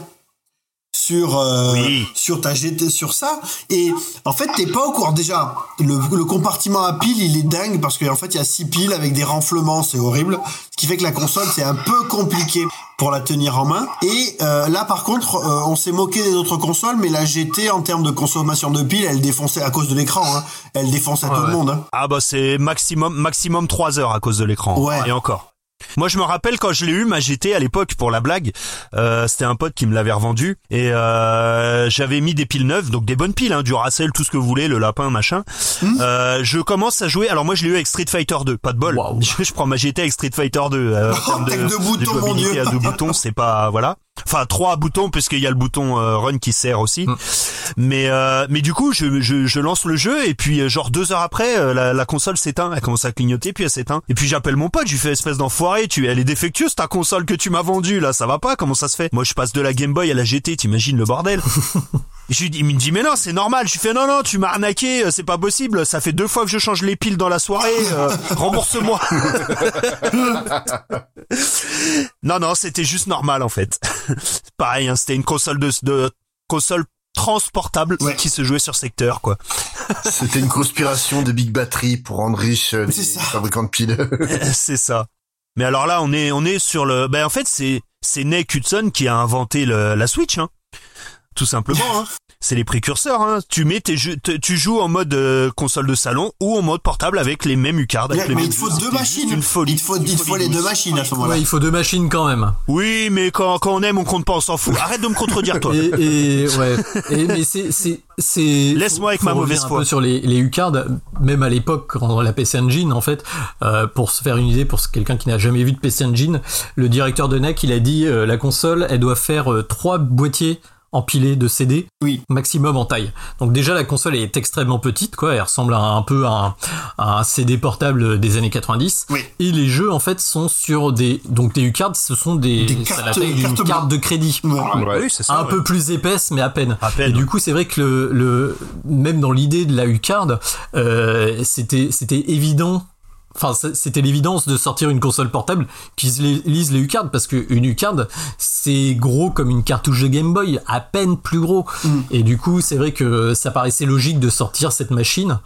sur euh, sur ta GT sur ça et en fait t'es pas au courant déjà le, le compartiment à piles il est dingue parce qu'en fait il y a six piles avec des renflements c'est horrible ce qui fait que la console c'est un peu compliqué pour la tenir en main et euh, là par contre euh, on s'est moqué des autres consoles mais la GT en termes de consommation de piles elle défonçait à cause de l'écran hein. elle défonce à tout le monde hein. Ah bah c'est maximum maximum 3 heures à cause de l'écran. Ouais. Et encore. Moi je me rappelle quand je l'ai eu ma GT à l'époque pour la blague, euh, c'était un pote qui me l'avait revendu et euh, j'avais mis des piles neuves donc des bonnes piles hein, du Racel tout ce que vous voulez le lapin machin. Euh, je commence à jouer alors moi je l'ai eu avec Street Fighter 2, pas de bol. Je, je prends ma GT avec Street Fighter 2 euh, termes de, avec deux boutons, de mon Dieu. à deux boutons, c'est pas voilà. Enfin trois boutons puisqu'il y a le bouton euh, run qui sert aussi. Mais euh, mais du coup je, je, je lance le jeu et puis euh, genre deux heures après euh, la, la console s'éteint, elle commence à clignoter puis elle s'éteint. Et puis j'appelle mon pote, je lui fais espèce d'enfoiré, tu elle est défectueuse ta console que tu m'as vendue là, ça va pas, comment ça se fait? Moi je passe de la Game Boy à la GT, t'imagines le bordel? je lui dis, il me dit mais non c'est normal. Je lui fais non non tu m'as arnaqué, euh, c'est pas possible. Ça fait deux fois que je change les piles dans la soirée. euh, Rembourse-moi. non non c'était juste normal en fait. Pareil hein, c'était une console de, de console transportable qui se jouait sur secteur quoi. C'était une conspiration de Big Battery pour rendre riches euh, les fabricants de piles. c'est ça. Mais alors là, on est on est sur le. Ben en fait, c'est c'est Nick Hudson qui a inventé le, la Switch, hein. Tout simplement. Hein. C'est les précurseurs. Hein. Tu mets tes jeux, te- tu joues en mode euh, console de salon ou en mode portable avec les mêmes U-cards. avec Mais les il faut deux machines. juste Une folie. Il te faut, il faut les deux machines à ce moment-là. Ouais, il faut deux machines quand même. Oui, mais quand quand on aime, on compte pas, on s'en fout. Arrête de me contredire, toi. Et, et ouais. Et, mais c'est c'est c'est. Laisse-moi avec faut ma mauvaise un foi. peu sur les les U-cards, même à l'époque quand la PC Engine en fait, euh, pour se faire une idée, pour quelqu'un qui n'a jamais vu de PC Engine, le directeur de NEC il a dit euh, la console elle doit faire euh, trois boîtiers empilés de CD oui. maximum en taille. Donc déjà la console est extrêmement petite quoi, elle ressemble à un, peu à un, à un CD portable des années 90 et les jeux en fait sont sur des donc des U-cards, ce sont des, Des cartes- la taille d'une cartes carte de crédit. Ouais. Oui, c'est ça, un ouais. peu plus épaisse mais à peine. Et du coup, c'est vrai que le, le même dans l'idée de la U-card, euh, c'était c'était évident. Enfin, c'était l'évidence de sortir une console portable qui se li- lise les U-cards parce que une U-card c'est gros comme une cartouche de Game Boy, à peine plus gros. Et du coup, c'est vrai que ça paraissait logique de sortir cette machine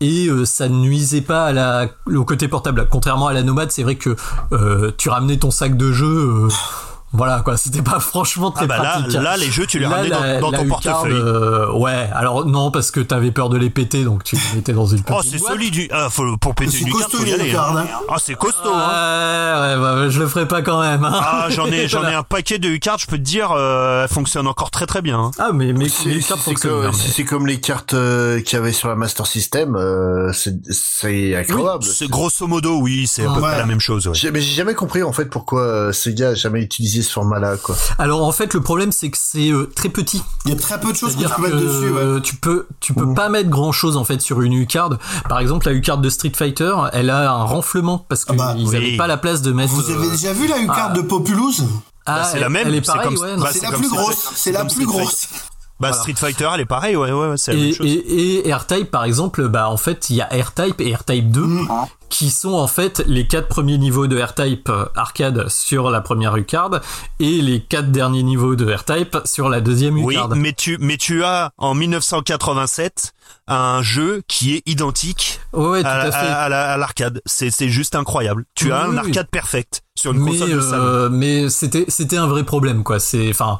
et euh, ça ne nuisait pas à la, au côté portable. Contrairement à la Nomade, c'est vrai que euh, tu ramenais ton sac de jeux. euh, voilà quoi, c'était pas franchement très Ah bah là- pratique. là, les jeux, tu les Là, ramenais dans- la- dans la ton portefeuille. euh, ouais, alors non parce que t'avais peur de les péter donc tu les mettais dans une petite Oh, c'est solide. Ah, faut, pour péter C'est une carte, faut y aller. Hein. hein. Ah, c'est costaud. Hein. Ouais, ouais, bah, je le ferai pas quand même. hein. Ah, j'en ai, j'en ai un paquet de U-cards, je peux te dire, euh, elle fonctionne encore très très bien. hein. Ah mais mais C'est- fonctionnent comme, bien, si c'est comme les cartes euh, qu'il y avait sur la Master System, euh, c'est c'est incroyable. C'est grosso modo, oui, c'est à peu près la même chose. Mais j'ai jamais compris en fait pourquoi Sega a jamais utilisé ce format-là quoi. Alors en fait le problème c'est que c'est euh, très petit. Il y a très peu de choses que tu peux mettre dessus. ouais. tu peux tu peux pas mettre grand chose en fait sur une U-card. Par exemple la U-card de Street Fighter, elle a un renflement parce qu'ils bah, n'avaient oui. pas la place de mettre. Vous avez euh, déjà vu la U-card de Populous? Ah, Bah, c'est la même, c'est ouais, bah, C'est la plus grosse. C'est la plus grosse. Bah, Voilà. Street Fighter, elle est pareille, ouais, ouais, ouais, c'est la Et, même chose. et, et R-Type par exemple, bah en fait il y a R-Type et R-Type 2 Mm. qui sont en fait les quatre premiers niveaux de R-Type euh, arcade sur la première U-card et les quatre derniers niveaux de R-Type sur la deuxième Oui, U-card. mais tu, mais tu as en 1987 un jeu qui est identique Ouais, à, l'arcade. C'est, c'est juste incroyable. Tu as Oui, un oui. arcade perfect sur une mais console de salon. euh, mais c'était c'était un vrai problème quoi c'est enfin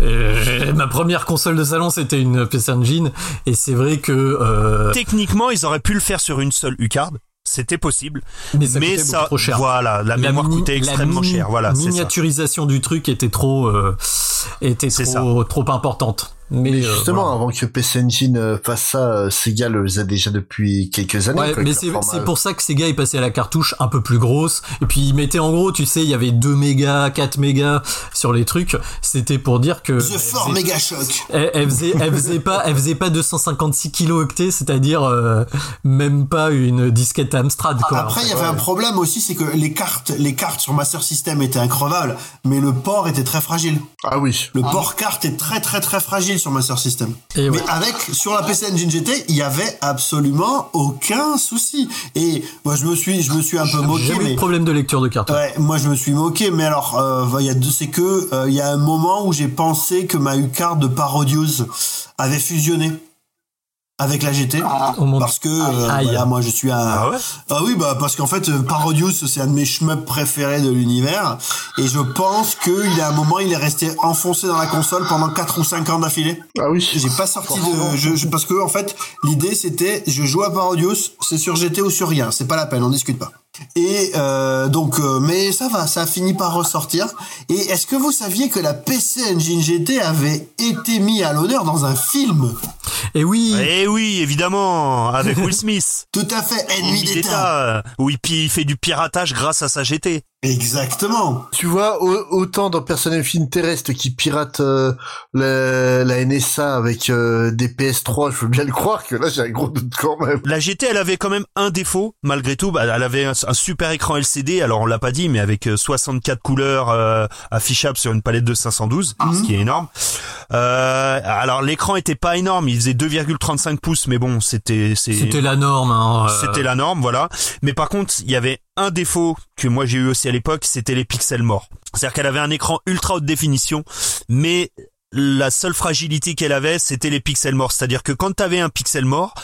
euh, ma première console de salon c'était une PC Engine et c'est vrai que euh, Techniquement, ils auraient pu le faire sur une seule U-card. C'était possible. mais ça coûtait beaucoup trop cher voilà, la, mémoire coûtait extrêmement cher. Voilà, ça. miniaturisation du truc était trop était trop trop importante mais euh, Justement, voilà. avant que PC Engine euh, fasse ça, euh, Sega le faisait déjà depuis quelques années. Ouais, quoi, mais c'est format. pour ça que Sega est passé à la cartouche un peu plus grosse. Et puis ils mettaient en gros, tu sais, il y avait 2 mégas, 4 mégas sur les trucs. C'était pour dire que. The Fort Mega Shock. Elle, elle faisait, elle faisait pas, elle faisait pas 256 kilooctets, c'est-à-dire euh, même pas une disquette Amstrad. Quoi, Après, en il y avait un problème aussi, c'est que les cartes, les cartes sur Master System étaient increvables, mais le port était très fragile. Ah oui. Le port carte est très très très fragile sur Master System. Et Mais ouais. avec sur la PC Engine GT, il y avait absolument aucun souci. Et moi je me suis je me suis un peu moqué eu mais problème de lecture de carte. Ouais, moi je me suis moqué, mais alors euh, y a c'est que euh, il y a un moment où j'ai pensé que ma U-Card de Parodius avait fusionné avec la GT parce que euh, voilà, moi je suis un Ah ouais? Ah oui bah parce qu'en fait euh, Parodius c'est un de mes shmups préférés de l'univers. Et je pense qu'il y a un moment il est resté enfoncé dans la console pendant 4 ou 5 ans d'affilée. Ah oui. J'ai pas sorti de je, je- parce que en fait l'idée c'était je joue à Parodius, c'est sur GT ou sur rien, c'est pas la peine, on discute pas. Et euh, donc euh, mais ça va, ça a fini par ressortir. Et est-ce que vous saviez que la PC Engine GT avait été mis à l'honneur dans un film? Et oui. Eh oui, évidemment, avec Will Smith. Tout à fait, Ennemi d'État. euh, où il, il fait du piratage grâce à sa GT. Exactement. Tu vois, au- autant dans Personnel Film Terrestre qui pirate euh, la, la NSA avec euh, des PS3, je veux bien le croire que là j'ai un gros doute quand même. La GT, elle avait quand même un défaut, malgré tout. Bah, elle avait un, super écran LCD, alors on l'a pas dit, mais avec euh, 64 couleurs euh, affichables sur une palette de 512, ce qui est énorme. Euh, alors l'écran était pas énorme, il faisait 2,35 pouces, mais bon, c'était c'est- C'était la norme. Hein, euh, C'était la norme, voilà. Mais par contre, il y avait un défaut que moi j'ai eu aussi à l'époque, c'était les pixels morts. C'est-à-dire qu'elle avait un écran ultra haute définition, mais la seule fragilité qu'elle avait, c'était les pixels morts. C'est-à-dire que quand t'avais un pixel mort,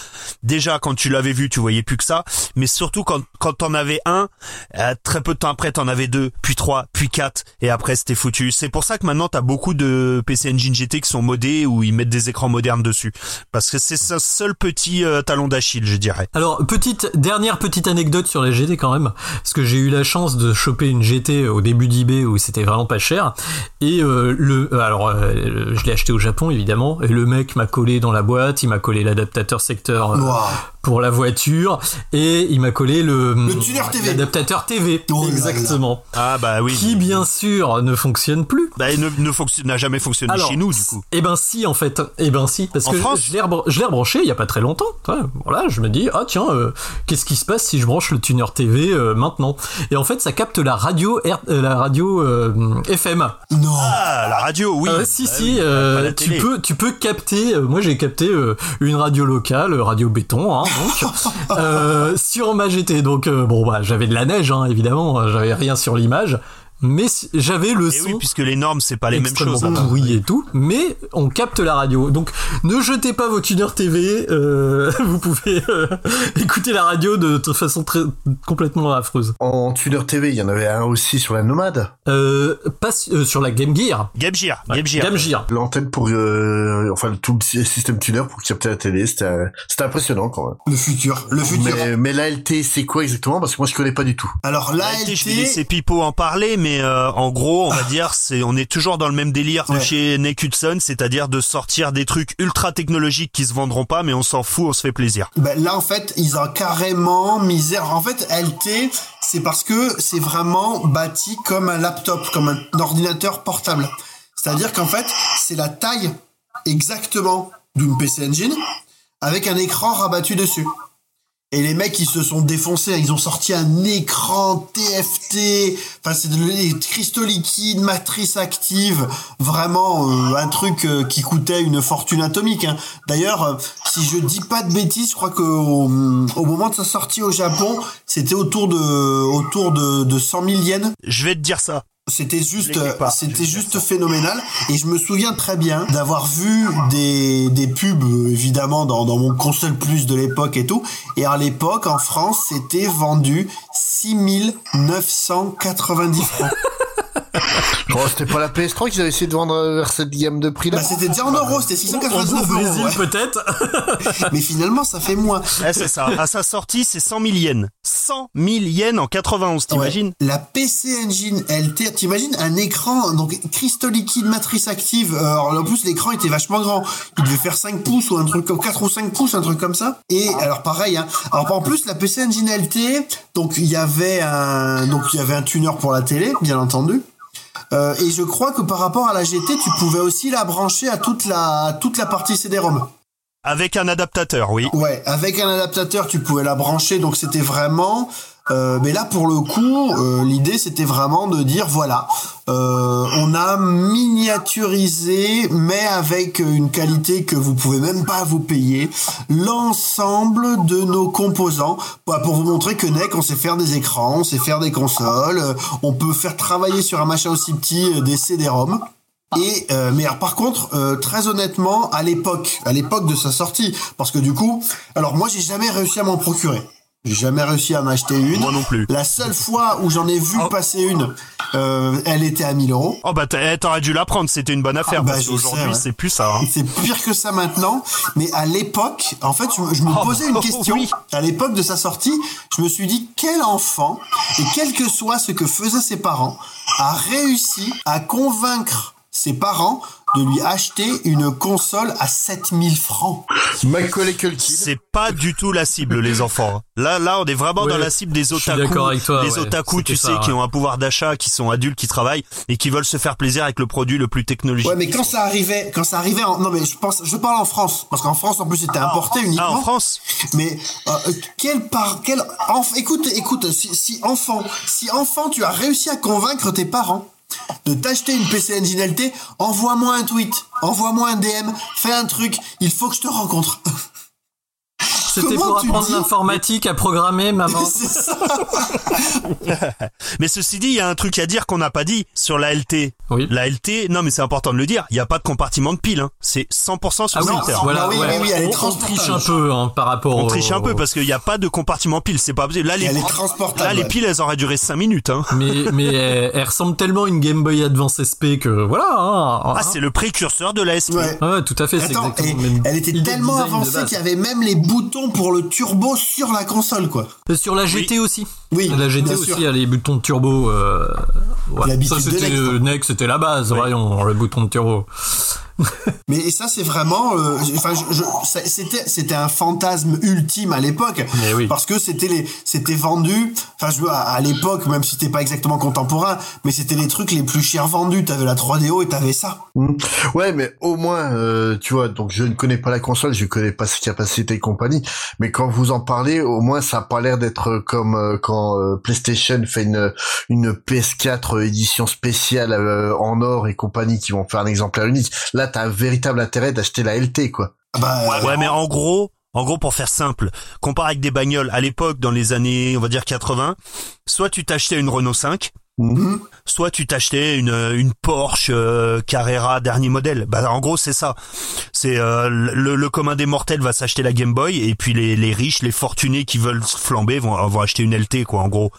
déjà quand tu l'avais vu, tu voyais plus que ça, mais surtout quand quand t'en avais un, euh, très peu de temps après, t'en avais deux, puis trois, puis quatre, et après c'était foutu. C'est pour ça que maintenant t'as beaucoup de PC Engine GT qui sont modés où ils mettent des écrans modernes dessus, parce que c'est ce seul petit euh, talon d'Achille, je dirais. Alors, petite dernière petite anecdote sur les GT quand même, parce que j'ai eu la chance de choper une GT au début d'eBay où c'était vraiment pas cher. Et euh, le, euh, alors, euh, je l'ai acheté au Japon évidemment, et le mec m'a collé dans la boîte, il m'a collé l'adaptateur secteur euh. Pour la voiture, et il m'a collé le, Le tuner TV. l'adaptateur TV, Oh là là. exactement, Ah bah oui. qui bien sûr ne fonctionne plus. Bah, il ne, ne fonctionne, n'a jamais fonctionné Alors, chez nous, du coup. Eh ben si en fait, eh ben si, parce En que France je l'ai rebran- je l'ai rebranché il y a pas très longtemps. Voilà, je me dis ah tiens, euh, qu'est-ce qui se passe si je branche le tuner TV euh, maintenant? Et en fait, ça capte la radio R- euh, la radio euh, FM. Non. Ah, la radio, oui. Euh, si Bah si, oui, euh, tu télé. peux tu peux capter. euh, moi j'ai capté euh, une radio locale, radio béton, hein, donc euh, sur ma GT. Donc euh, bon bah j'avais de la neige hein, évidemment, euh, j'avais rien sur l'image. Mais j'avais le Et son oui, puisque les normes, c'est pas les mêmes choses. hein. pourri et tout, mais on capte la radio. Donc ne jetez pas vos tuners TV, euh, vous pouvez euh, écouter la radio de, de façon très complètement affreuse. En tuner TV, il y en avait un aussi sur la Nomade. Euh, pas euh, sur la Game Gear. Game Gear, Ouais, Game Gear. Game Gear. L'antenne pour, euh, enfin tout le sy- système tuner pour capter la télé, c'était, euh, c'était impressionnant quand même. Le futur, le futur. Mais, mais l'ALT, c'est quoi exactement? Parce que moi je connais pas du tout. Alors l'ALT, je vais laisser Pipo en parler, mais euh, en gros, on va dire, c'est, on est toujours dans le même délire Ouais. chez Nick Hudson, c'est-à-dire de sortir des trucs ultra technologiques qui se vendront pas, mais on s'en fout, on se fait plaisir. Ben là en fait ils ont carrément misère. En fait LT c'est parce que c'est vraiment bâti comme un laptop, comme un ordinateur portable. C'est-à-dire qu'en fait c'est la taille exactement d'une PC Engine avec un écran rabattu dessus. Et les mecs, ils se sont défoncés. Ils ont sorti un écran TFT. Enfin, c'est des cristaux liquides, matrice active. Vraiment, euh, un truc euh, qui coûtait une fortune atomique. hein. D'ailleurs, euh, si je dis pas de bêtises, je crois que au, au moment de sa sortie au Japon, c'était autour de autour de, de 100 000 yens. Je vais te dire ça. C'était juste, c'était juste phénoménal. Et je me souviens très bien d'avoir vu des, des pubs, évidemment, dans, dans mon console plus de l'époque et tout. Et à l'époque, en France, c'était vendu 6990 francs. Oh, c'était pas la PS3 qu'ils avaient essayé de vendre euh, vers cette gamme de prix là Bah, c'était déjà en euros, c'était Au 699 euros. Ouais. peut-être. Mais finalement, ça fait moins. Eh, c'est ça. À sa sortie, c'est 100 000 yens. 100 000 yens en 91, t'imagines? Ouais. La PC Engine LT, t'imagines un écran, donc cristaux liquide, matrice active. euh, Alors en plus l'écran était vachement grand. Il devait faire 5 pouces ou un truc comme 4 ou 5 pouces, un truc comme ça. Et alors pareil, hein. Alors en plus la PC Engine LT, donc il y avait un, donc il y avait un tuner pour la télé, bien entendu. Euh, et je crois que par rapport à la GT, tu pouvais aussi la brancher à toute la, à toute la partie CD-ROM. Avec un adaptateur, oui. Ouais, avec un adaptateur, tu pouvais la brancher, donc c'était vraiment Euh, mais là, pour le coup, euh, l'idée c'était vraiment de dire voilà, euh, on a miniaturisé, mais avec une qualité que vous pouvez même pas vous payer, l'ensemble de nos composants bah, pour vous montrer que NEC, on sait faire des écrans, on sait faire des consoles, euh, on peut faire travailler sur un machin aussi petit euh, des CD-ROM. Et euh, mais alors, par contre, euh, très honnêtement, à l'époque, à l'époque de sa sortie, parce que du coup, alors moi j'ai jamais réussi à m'en procurer. J'ai jamais réussi à m'acheter une. Moi non plus. La seule fois où j'en ai vu passer une, euh, elle était à 1000 euros. Oh bah eh, t'aurais dû la prendre, c'était une bonne affaire. Ah bah, parce je qu'aujourd'hui, sais, ouais. c'est plus ça. hein. C'est pire que ça maintenant, mais à l'époque, en fait, je, me- je me Oh, posais une oh, question. oui. À l'époque de sa sortie, je me suis dit quel enfant, et quel que soit ce que faisaient ses parents, a réussi à convaincre ses parents de lui acheter une console à 7000 francs. Macaulay Culkin. C'est pas du tout la cible, les enfants. Là, là, on est vraiment Ouais, dans la cible des je suis otaku, d'accord avec toi, ouais, otaku, tu sais, qui ont un pouvoir d'achat, qui sont adultes, qui travaillent et qui veulent se faire plaisir avec le produit le plus technologique. Ouais, mais quand ça arrivait, quand ça arrivait en, non mais je pense, je parle en France, parce qu'en France en plus c'était importé uniquement. Ah, en France? Mais euh, euh, quel par quel enf- écoute écoute si, si enfant si enfant tu as réussi à convaincre tes parents de t'acheter une PC Engine LT, envoie-moi un tweet, envoie-moi un DM, fais un truc, il faut que je te rencontre. C'était pour apprendre l'informatique à programmer, maman. C'est ça. Mais ceci dit, il y a un truc à dire qu'on n'a pas dit sur la LT. Oui. La LT, non mais c'est important de le dire, il n'y a pas de compartiment de pile. Hein. C'est 100% sur Ah oui, solitaire. voilà, Ah oui, ouais. oui, oui, elle est on, triche un peu hein, par rapport On au- triche un peu parce qu'il n'y a pas de compartiment pile, c'est pas possible. Là, les, elle est transportable. là, les piles, elles auraient duré 5 minutes. Hein. mais mais elle, elle ressemble tellement à une Game Boy Advance SP que voilà. hein, Ah, hein. c'est le précurseur de la SP. Ouais. Ah ouais, tout à fait. c'est Attends, exactement même elle était tellement avancée qu'il y avait même les boutons pour le turbo sur la console, quoi. Euh, Sur la GT aussi. Oui, La GT bien aussi, sûr. il y a les boutons de turbo. Euh, ouais. Ça c'était NEC, c'était la base. Voyons, le bouton de turbo. Mais et ça, c'est vraiment, euh, enfin, je, je- ça- c'était, c'était un fantasme ultime à l'époque, oui. parce que c'était les, c'était vendu. Enfin, je veux à, à l'époque, même si c'était pas exactement contemporain, mais c'était les trucs les plus chers vendus. T'avais la 3DO et t'avais ça. Mm. Ouais, mais au moins, euh, tu vois, donc je ne connais pas la console, je connais pas ses capacités et compagnie, mais quand vous en parlez, au moins ça a pas l'air d'être comme euh, quand euh, PlayStation fait une une PS4 édition spéciale euh, en or et compagnie qui vont faire un exemplaire unique. Là, t'as un véritable intérêt d'acheter la LT, quoi. Ah Bah, Ouais, mais en gros, en gros, pour faire simple, comparé avec des bagnoles, à l'époque, dans les années, on va dire 80, soit tu t'achetais une Renault 5, Mhm. soit tu t'achetais une, une Porsche euh, Carrera dernier modèle. Bah, en gros, c'est ça. C'est euh, le, le commun des mortels va s'acheter la Game Boy et puis les, les riches, les fortunés qui veulent flamber vont, vont acheter une LT, quoi, en gros.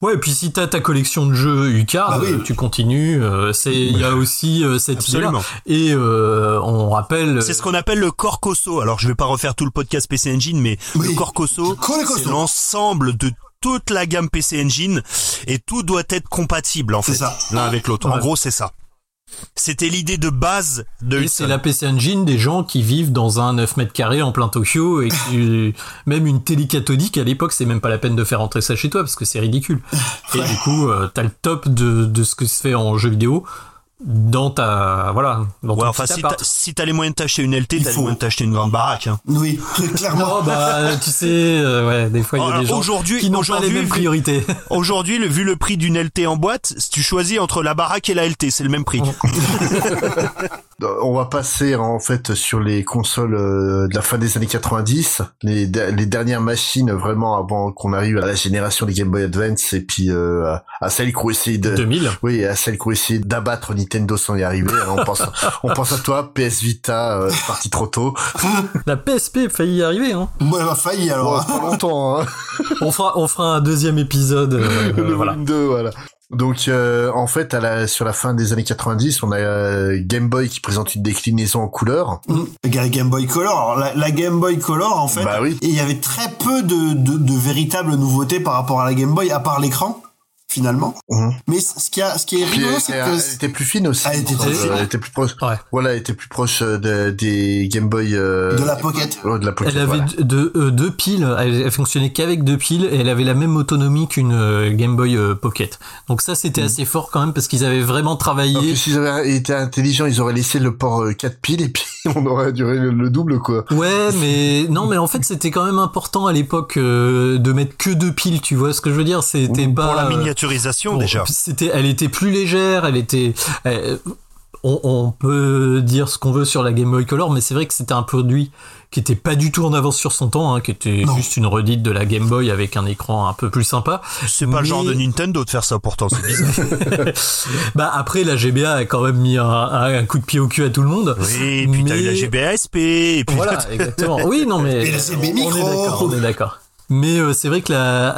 Ouais, et puis si t'as ta collection de jeux UCAR, Bah oui. euh, tu continues. euh, c'est il y a aussi euh, cette. Absolument. Et euh, on rappelle. C'est ce qu'on appelle le Corcoso. Alors, je vais pas refaire tout le podcast PC Engine, mais Oui. le Corcoso? c'est l'ensemble de toute la gamme PC Engine et tout doit être compatible en C'est fait ça. l'un avec l'autre. En gros, c'est ça. C'était l'idée de base de c'est la PC Engine des gens qui vivent dans un 9 mètres carrés en plein Tokyo et qui, même une télé cathodique à l'époque, c'est même pas la peine de faire entrer ça chez toi parce que c'est ridicule. Et du coup, euh, t'as le top de, de ce que se fait en jeu vidéo dans ta, voilà, dans Ouais, ton enfin, si t'as si les moyens de t'acheter une LT, Il t'as les faut. moyens de t'acheter une grande baraque. Hein. Oui, clairement. Oh bah, tu sais, euh, ouais, des fois il y a Alors, des gens qui n'ont pas les mêmes priorités. Aujourd'hui, vu le prix d'une LT en boîte, si tu choisis entre la baraque et la LT, c'est le même prix. Euh, On va passer en fait sur les consoles euh, de la fin des années 90, les, de- les dernières machines vraiment avant qu'on arrive à la génération des Game Boy Advance et puis euh, à- celles qui ont essayé de 2000. oui à celles qui ont essayé d'abattre Nintendo sans y arriver. Alors, on pense on pense à toi PS Vita euh, parti trop tôt. La PSP a failli y arriver, hein. Moi, elle a failli alors. pas longtemps. Hein. On fera, on fera un deuxième épisode, euh, le voilà. volume 2, voilà. Donc euh, en fait, à la, sur la fin des années 90, on a euh, Game Boy qui présente une déclinaison en couleur. Le Ga- Game Boy Color. Alors, la, la Game Boy Color, en fait, Bah oui. et il y avait très peu de, de, de véritables nouveautés par rapport à la Game Boy, à part l'écran, finalement. Mhm. Mais ce qui, a, ce qui est rigolo, c'est que... elle était plus fine aussi. Elle était fine. Elle était plus proche. Ouais. Voilà, elle était plus proche euh, de- des Game Boy. euh, De la Pocket. de la Pocket. Elle avait voilà. deux, euh, deux piles, elle, elle fonctionnait qu'avec deux piles et elle avait la même autonomie qu'une euh, Game Boy euh, Pocket. Donc ça c'était assez fort quand même parce qu'ils avaient vraiment En travaillé. plus, s'ils avaient été intelligents, ils auraient laissé le port euh, 4 piles et puis on aurait duré le, le double, quoi. Ouais, mais non, mais en fait, c'était quand même important à l'époque euh, de mettre que deux piles. Tu vois ce que je veux dire? C'était pas Pour la miniaturisation, Bon, déjà. C'était, elle était plus légère, elle était. On, on peut dire ce qu'on veut sur la Game Boy Color, mais c'est vrai que c'était un produit qui était pas du tout en avance sur son temps, hein, qui était juste une redite de la Game Boy avec un écran un peu plus sympa. C'est pas le genre de Mais- Nintendo de faire ça pourtant, c'est bizarre. bah après la GBA a quand même mis un, un coup de pied au cul à tout le monde. Oui, et puis t'as eu la GBA SP, et puis Voilà, exactement. Oui, non mais Et la CB on micro. est d'accord, on est d'accord. Mais euh, c'est vrai que la,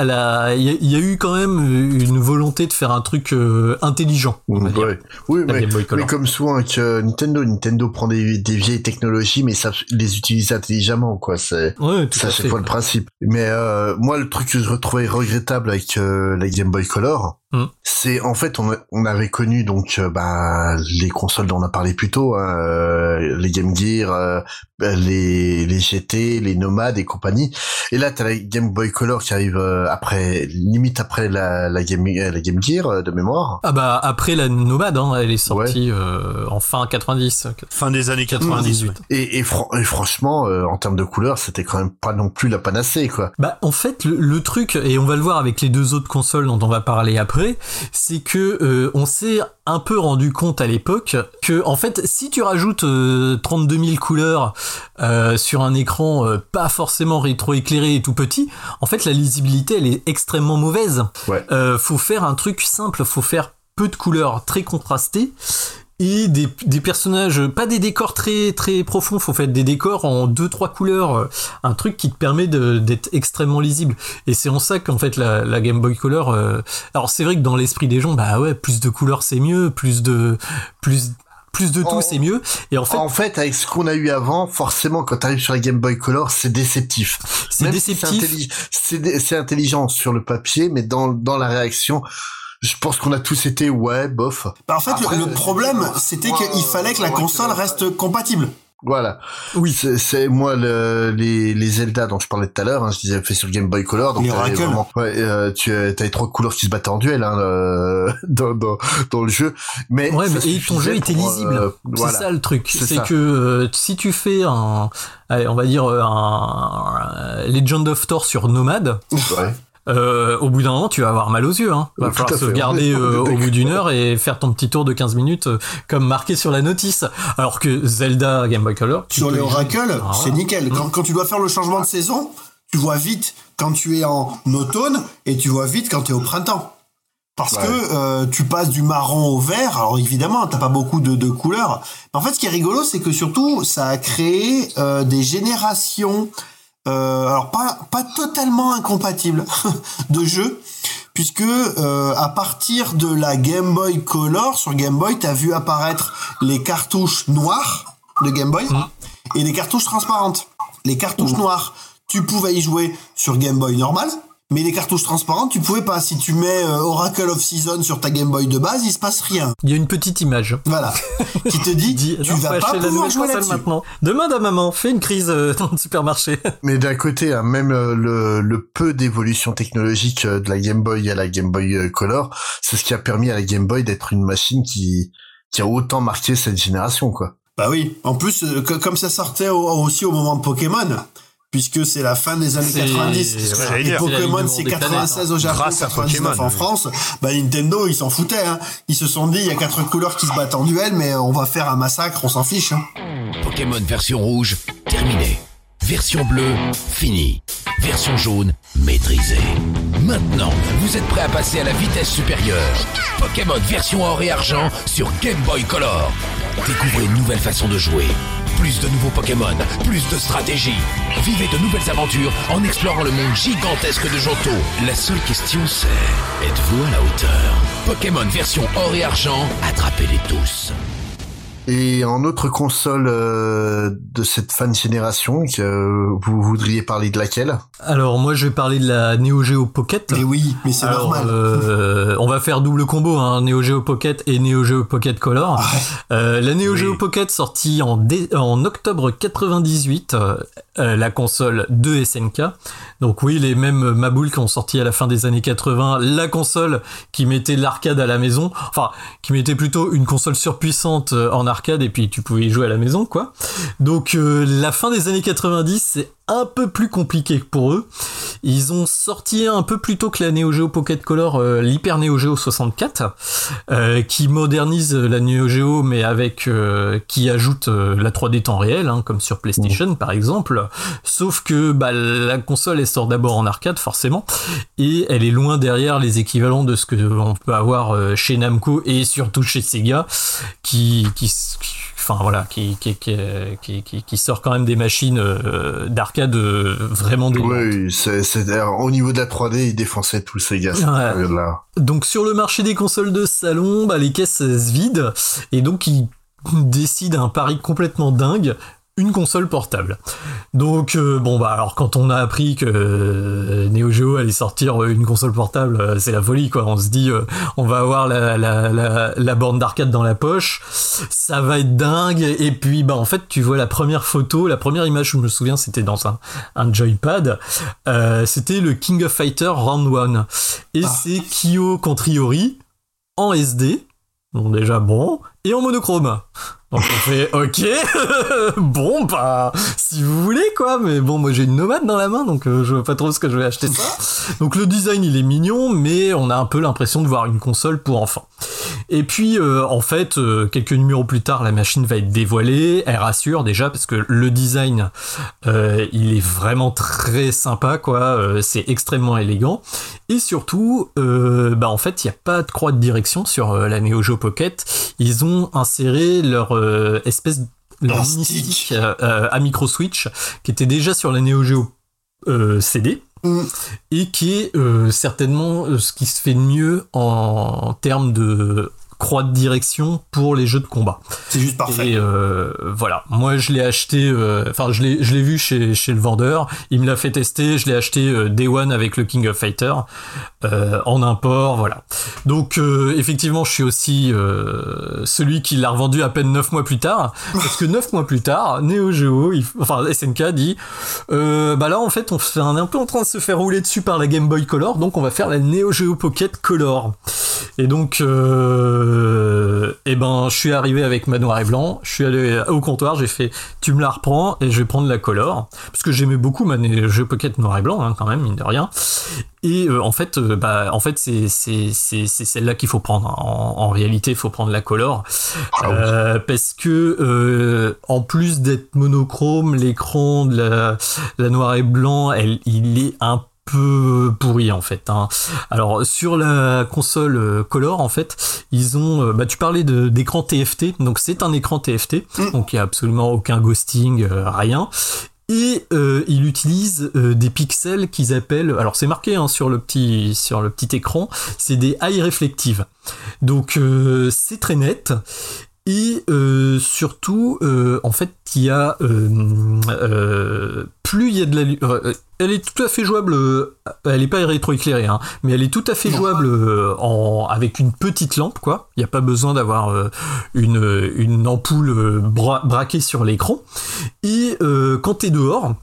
y, a- il y a eu quand même une volonté de faire un truc euh, intelligent. Ouais. Oui, mais, comme souvent avec euh, Nintendo, Nintendo prend des, des vieilles technologies, mais ça les utilise intelligemment, quoi. C'est Ouais, ça, à c'est fait. pas le principe? Mais euh, moi, le truc que je retrouvais regrettable avec euh, la Game Boy Color, Hmm. c'est en fait on, a- on avait connu donc euh, bah, les consoles dont on a parlé plus tôt, hein, euh, les Game Gear, euh, les les GT, les Nomades et compagnie. Et là, t'as la Game Boy Color qui arrive euh, après, limite après la, la Game euh, la Game Gear euh, de mémoire. Ah bah après la Nomade, hein, elle est sortie euh, en fin 90. fin des années 90. ouais. Et, et, fran- et franchement, euh, en termes de couleurs, c'était quand même pas non plus la panacée, quoi. Bah en fait le, le truc et on va le voir avec les deux autres consoles dont on va parler après, c'est que euh, on s'est un peu rendu compte à l'époque que en fait si tu rajoutes euh, 32 000 couleurs euh, sur un écran euh, pas forcément rétroéclairé et tout petit, en fait la lisibilité elle est extrêmement mauvaise. Ouais. Euh, faut faire un truc simple, faut faire peu de couleurs très contrastées et des, des personnages, pas des décors très très profonds, faut faire des décors en deux trois couleurs, euh, un truc qui te permet d'être extrêmement lisible. Et c'est en ça qu'en fait la, la Game Boy Color, euh, alors c'est vrai que dans l'esprit des gens, bah ouais, plus de couleurs c'est mieux, plus de plus plus de tout c'est mieux. Et en fait, En fait, avec ce qu'on a eu avant, forcément, quand t'arrives sur la Game Boy Color, c'est déceptif. C'est si déceptif. intelli- dé- c'est intelligent sur le papier, mais dans, dans la réaction, je pense qu'on a tous été, ouais, bof. Bah, en fait, le- Après, le, problème, moi, c'était qu'il fallait que la console reste compatible. Voilà. Oui. C'est- C'est moi le, les, les Zelda dont je parlais tout à l'heure. Hein, je disais fait sur Game Boy Color. Donc Oracle. vraiment- ouais, euh, tu as les trois couleurs qui se battaient en duel hein, euh, dans, dans, dans le jeu. Mais Ouais, mais et ton jeu était lisible. euh, c'est voilà. ça le truc. C'est que euh, si tu fais un, allez, on va dire euh, un, un Legend of Thor sur Nomade, Ouais. Euh, au bout d'un moment, tu vas avoir mal aux yeux. Hein. Va Tout falloir à fait, on est euh, au bout d'une heure et faire ton petit tour de 15 minutes euh, comme marqué sur la notice. Alors que Zelda Game Boy Color, tu Sur les. Oracle, Ah, c'est nickel. Quand, quand tu dois faire le changement de saison, tu vois vite quand tu es en automne et tu vois vite quand tu es au printemps. Parce Ouais. que euh, tu passes du marron au vert. Alors évidemment, t'as pas beaucoup de, de couleurs. Mais en fait, ce qui est rigolo, c'est que surtout, ça a créé euh, des générations, alors pas pas totalement incompatibles de jeux, puisque euh, à partir de la Game Boy Color sur Game Boy, t'as vu apparaître les cartouches noires de Game Boy et les cartouches transparentes. Les cartouches noires, tu pouvais y jouer sur Game Boy normal, mais les cartouches transparentes, tu pouvais pas. Si tu mets euh, Oracle of Season sur ta Game Boy de base, il se passe rien. Il y a une petite image. Voilà. qui te dit, Dit, tu non, vas pas acheter la pouvoir nouvelle jouer console là-dessus. maintenant. Demande à maman, fais une crise euh, dans le supermarché. Mais d'un côté, hein, même euh, le, le peu d'évolution technologique de la Game Boy à la Game Boy Color, c'est ce qui a permis à la Game Boy d'être une machine qui qui a autant marqué cette génération, quoi. Bah oui. En plus, comme ça sortait au- aussi au moment de Pokémon, puisque c'est la fin des années C'est- 90. ouais, et. Pokémon, C'est c'est l'alignement des 96 au Japon, Grâce à 99 Pokémon, en oui. France. Bah Nintendo, ils s'en foutaient. Hein. Ils se sont dit, il y a quatre couleurs qui se battent en duel, mais on va faire un massacre, on s'en fiche. Hein. Pokémon version rouge, terminé. Version bleue, fini. Version jaune, maîtrisée. Maintenant, vous êtes prêt à passer à la vitesse supérieure. Pokémon version or et argent sur Game Boy Color. Découvrez une nouvelle façon de jouer. Plus de nouveaux Pokémon, plus de stratégie. Vivez de nouvelles aventures en explorant le monde gigantesque de Johto. La seule question c'est, êtes-vous à la hauteur? Pokémon version or et argent, attrapez-les tous. Et en autre console euh, de cette fin de génération, que vous voudriez parler de laquelle? Alors moi je vais parler de la Neo Geo Pocket. Mais oui, mais c'est normal. euh, on va faire double combo, hein, Neo Geo Pocket et Neo Geo Pocket Color. Euh, la Neo Geo Pocket sortie en, dé- en octobre 98, euh, euh, la console de SNK. Donc oui, les mêmes maboules qui ont sorti à la fin des années 80, la console qui mettait l'arcade à la maison, enfin qui mettait plutôt une console surpuissante euh, en arcade et puis tu pouvais y jouer à la maison, quoi. Donc euh, la fin des années 90, c'est un peu plus compliqué pour eux. Ils ont sorti un peu plus tôt que la Neo Geo Pocket Color euh, l'Hyper Neo Geo 64, euh, qui modernise la Neo Geo, mais avec qui ajoute la 3D temps réel, hein, comme sur PlayStation par exemple. Sauf que bah, la console elle sort d'abord en arcade forcément, et elle est loin derrière les équivalents de ce que on peut avoir chez Namco et surtout chez Sega, qui, enfin voilà, qui qui, qui, qui, sort quand même des machines euh, d'arcade euh, vraiment des. Oui, c'est, au niveau de la 3D, il défonçait tout Sega. Là. Donc sur le marché des consoles de salon, bah, les caisses se vident et donc ils décident un pari complètement dingue une console portable. Donc euh, bon bah alors quand on a appris que euh, Neo Geo allait sortir une console portable, euh, c'est la folie quoi. On se dit on va avoir la, la, la, borne d'arcade dans la poche, ça va être dingue. Et puis bah en fait tu vois la première photo, la première image je me souviens c'était dans un, un joypad, c'était le King of Fighter Round 1 et ah. c'est Kyo Contriori en SD. Bon déjà bon et en monochrome. Donc on fait ok, bon bah si vous voulez quoi, mais bon moi j'ai une nomade dans la main donc euh, je vois pas trop ce que je vais acheter ça. Donc le design il est mignon mais on a un peu l'impression de voir une console pour enfants. Et puis euh, en fait euh, quelques numéros plus tard la machine va être dévoilée, elle rassure déjà parce que le design il est vraiment très sympa quoi, c'est extrêmement élégant. Et surtout bah en fait il n'y a pas de croix de direction sur la Neo Geo Pocket, ils ont inséré leur euh, espèce de euh, euh, à micro switch qui était déjà sur la Neo Geo CD mm. et qui est certainement ce qui se fait de mieux en termes de croix de direction pour les jeux de combat. C'est juste parfait. Et euh, voilà, moi je l'ai acheté, euh, enfin je l'ai je l'ai vu chez chez le vendeur, il me l'a fait tester, je l'ai acheté euh, Day One avec le King of Fighter en import, voilà. Donc effectivement, je suis aussi celui qui l'a revendu à peine 9 mois plus tard, parce que 9 mois plus tard, Neo Geo, enfin SNK dit, bah là en fait on, fait, on est un peu en train de se faire rouler dessus par la Game Boy Color, donc on va faire la Neo Geo Pocket Color. Et donc euh, et ben, je suis arrivé avec ma noir et blanc. Je suis allé au comptoir, j'ai fait, tu me la reprends et je vais prendre la color, parce que j'aimais beaucoup ma jeu Pocket noir et blanc, hein, quand même, mine de rien. Et euh, en fait, euh, bah, en fait, c'est c'est c'est celle-là qu'il faut prendre. En, en réalité, il faut prendre la color, ah parce que en plus d'être monochrome, l'écran de la, la noir et blanc, elle, il est un peu pourri en fait. Hein. Alors sur la console euh, Color en fait, ils ont, euh, bah tu parlais d'écran TFT, donc c'est un écran TFT, mm. donc il y a absolument aucun ghosting, euh, rien. Et il utilise des pixels qu'ils appellent, alors c'est marqué hein, sur le petit sur le petit écran, c'est des high reflective. Donc c'est très net et euh, surtout, euh, en fait, il y a euh, plus il y a de la, elle est tout à fait jouable. Elle n'est pas rétroéclairée, hein, mais elle est tout à fait jouable en avec une petite lampe, quoi. Il n'y a pas besoin d'avoir une une ampoule braquée sur l'écran. Et quand tu es dehors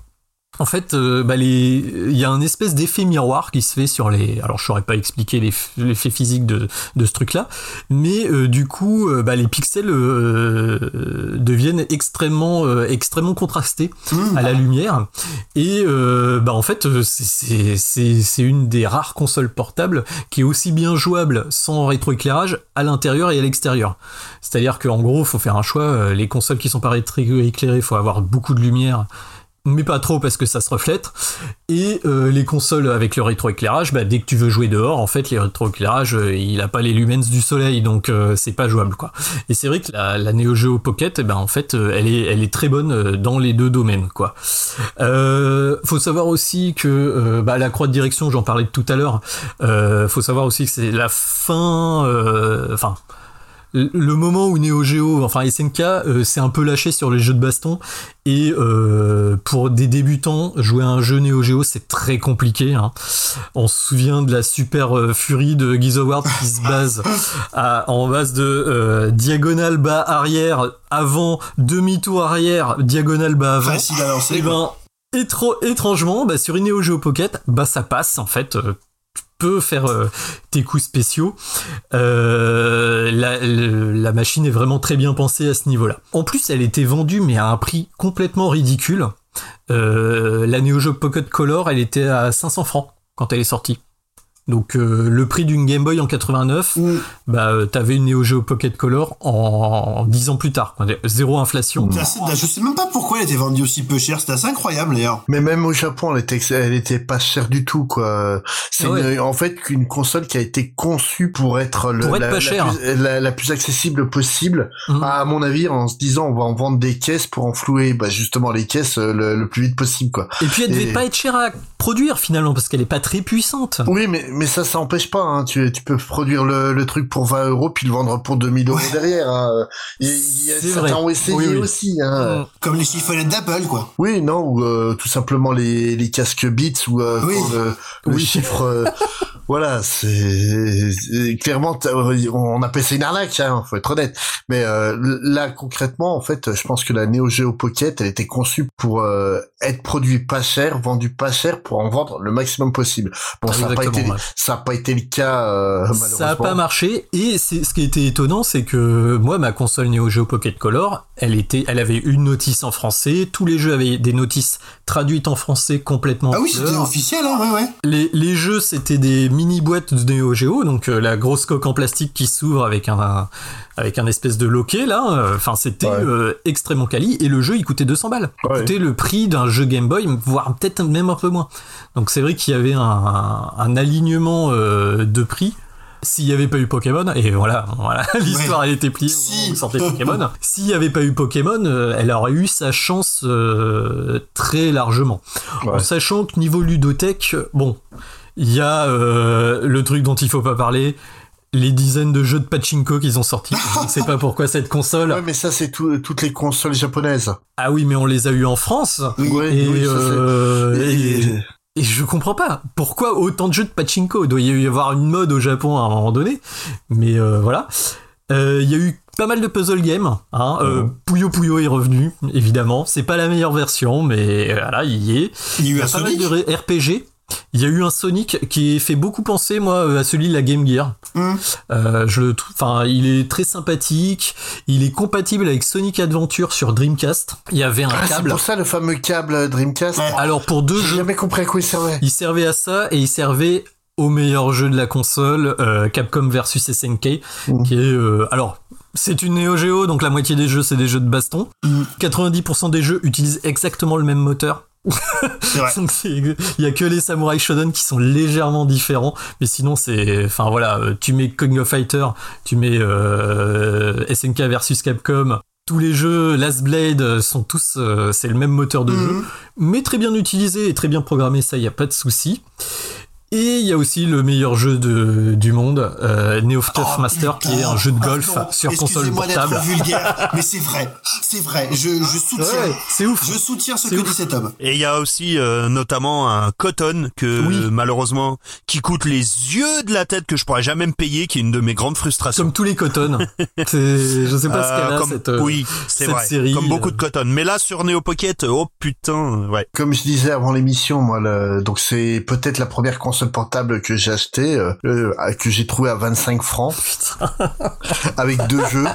en fait, euh, bah il y a un espèce d'effet miroir qui se fait sur les. Alors, je saurais pas expliquer l'effet physique de, de ce truc-là, mais euh, du coup, euh, bah, les pixels deviennent extrêmement, extrêmement contrastés mmh. à la lumière. Et bah, en fait, c'est une des rares consoles portables qui est aussi bien jouable sans rétroéclairage à l'intérieur et à l'extérieur. C'est-à-dire qu'en gros, faut faire un choix. Les consoles qui sont pas rétroéclairées, faut avoir beaucoup de lumière mais pas trop parce que ça se reflète. Et euh, les consoles avec le rétroéclairage, bah, dès que tu veux jouer dehors, en fait, les rétroéclairages, euh, il a pas les lumens du soleil, donc euh, c'est pas jouable, quoi. Et c'est vrai que la, Neo Geo Pocket, eh ben, en fait, elle est, elle est très bonne dans les deux domaines, quoi. faut savoir aussi que bah, la croix de direction, j'en parlais tout à l'heure. faut savoir aussi que c'est la fin, enfin le moment où Neo Geo, enfin SNK, euh, s'est un peu lâché sur les jeux de baston et euh, pour des débutants, jouer à un jeu Neo Geo c'est très compliqué. Hein. On se souvient de la super euh, furie de Geese qui se base en base de diagonale bas arrière avant, demi-tour arrière, diagonale bas avant. Facile à lancer. Et eh ben, étrangement, bah, sur une Neo Geo Pocket, bah ça passe en fait peux faire euh, tes coups spéciaux. Euh, la, machine est vraiment très bien pensée à ce niveau-là. En plus, elle était vendue mais à un prix complètement ridicule. Euh, la Neo Pocket Color, elle était à 500 francs quand elle est sortie. Donc euh, le prix d'une Game Boy en 89, bah euh, t'avais une Neo Geo Pocket Color en, en 10 ans plus tard, quoi. zéro inflation. Assez- Je sais même pas pourquoi elle était vendue aussi peu cher. C'était assez incroyable d'ailleurs. Mais même au Japon, elle était, elle était pas chère du tout, quoi. C'est Ah ouais. en fait une console qui a été conçue pour être, le, Pour être la, pas la chère. plus, la, la plus accessible possible. Mhm. À mon avis, en se disant, on va en vendre des caisses pour enflouer, bah, justement, les caisses euh, le, le plus vite possible, quoi. Et puis elle devait Et- pas être chère à produire finalement parce qu'elle est pas très puissante. Oui, mais, mais ça, ça empêche pas, hein. Tu, tu peux produire le, le truc pour 20 euros puis le vendre pour 2000 euros derrière, hein. Il, y a certains ont essayé Oui, oui. aussi, hein. Comme les chiffonnettes d'Apple, quoi. Oui, non, ou euh, tout simplement les, les casques Beats ou euh, Oui. quand le, le Oui. chiffre. voilà, c'est clairement on appelle ça une arnaque, hein, faut être honnête. Mais euh, là concrètement, en fait, je pense que la Neo Geo Pocket, elle était conçue pour euh, être produit pas cher, vendu pas cher, pour en vendre le maximum possible. Bon, ça n'a pas été ouais. ça a pas été le cas euh, malheureusement. Ça a pas marché et c'est ce qui était étonnant, c'est que moi ma console Neo Geo Pocket Color, elle était, elle avait une notice en français, tous les jeux avaient des notices traduites en français complètement. Ah oui, c'était officiel, hein, ouais, ouais. Les, les jeux, c'était des mini boîtes de Neo Geo, donc euh, la grosse coque en plastique qui s'ouvre avec un avec un espèce de loquet là. euh, Enfin, c'était euh, extrêmement quali et le jeu il coûtait 200 balles. Il Ouais. coûtait le prix d'un jeu Game Boy, voire peut-être même un peu moins. Donc c'est vrai qu'il y avait un, un, un alignement de prix. S'il n'y avait pas eu Pokémon, et voilà, voilà l'histoire elle était pliée où sortait Pokémon. S'il n'y avait pas eu Pokémon, elle aurait eu sa chance euh, très largement. En sachant que niveau ludothèque, bon, il y a euh, le truc dont il faut pas parler, les dizaines de jeux de pachinko qu'ils ont sortis. Je ne sais pas pourquoi cette console. Ouais, mais ça c'est tout- toutes les consoles japonaises. Ah oui, mais on les a eu en France. Ouais, et, oui, euh, Et- et- et je comprends pas pourquoi autant de jeux de pachinko. Il doit y avoir une mode au Japon à un moment donné, mais euh, voilà. Euh, Il y a eu pas mal de puzzle games. Hein. Euh, Puyo Puyo est revenu, évidemment. C'est pas la meilleure version, mais voilà, il y est. Il y a eu un pas mal de RPG. Il y a eu un Sonic qui fait beaucoup penser moi à celui de la Game Gear. Euh, je le trouve, enfin, il est très sympathique. Il est compatible avec Sonic Adventure sur Dreamcast. Il y avait un Ah, c'est câble. pour ça le fameux câble Dreamcast. Alors pour deux J'ai jeux, jamais compris à quoi il servait. il servait à ça et il servait au meilleur jeu de la console, euh, Capcom versus SNK, Mmh. qui est euh, alors. C'est une Neo Geo, donc la moitié des jeux, c'est des jeux de baston. Mmh. 90% des jeux utilisent exactement le même moteur. Il y a que les Samurai Shodown qui sont légèrement différents, mais sinon c'est, enfin voilà, euh, tu mets King of Fighter, tu mets euh, SNK versus Capcom. Tous les jeux Last Blade sont tous, euh, c'est le même moteur de jeu, mais très bien utilisé et très bien programmé, ça y a pas de souci. Et il y a aussi le meilleur jeu de, du monde, euh, Neo Tough Master, qui est un jeu de golf Pardon, sur console portable. d'être vulgaire, mais c'est vrai, c'est vrai. Je, je soutiens. Ouais, c'est ouf. Je soutiens ce que ouf. dit cet homme. Et il y a aussi euh, notamment un Cotton que Oui. euh, malheureusement qui coûte les yeux de la tête que je pourrais jamais me payer, qui est une de mes grandes frustrations. Comme tous les Cotton. C'est- je sais pas ce Euh, qu'elle a, comme- cette, euh, oui, c'est cette vrai. série. Comme beaucoup de Cotton. Mais là sur Neo Pocket, oh putain, ouais. Comme je disais avant l'émission, moi, le- donc c'est peut-être la première console portable que j'ai achetée, euh, euh, que j'ai trouvé à 25 francs, avec deux jeux.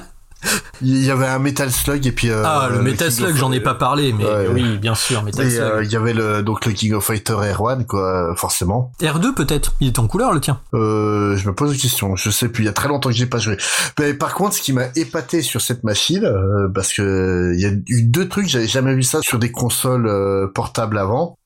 Il y avait un Metal Slug et puis euh, Ah, le Metal King Slug, of- j'en ai pas parlé, mais Ouais. oui, bien sûr, Metal Et Slug. euh, il y avait le donc le King of Fighter R1 quoi, forcément. R2 peut-être, il est en couleur le tien. Euh, je me pose une question, je sais plus, il y a très longtemps que j'ai pas joué. Mais par contre, ce qui m'a épaté sur cette machine, parce que il y a eu deux trucs, j'avais jamais vu ça sur des consoles portables avant.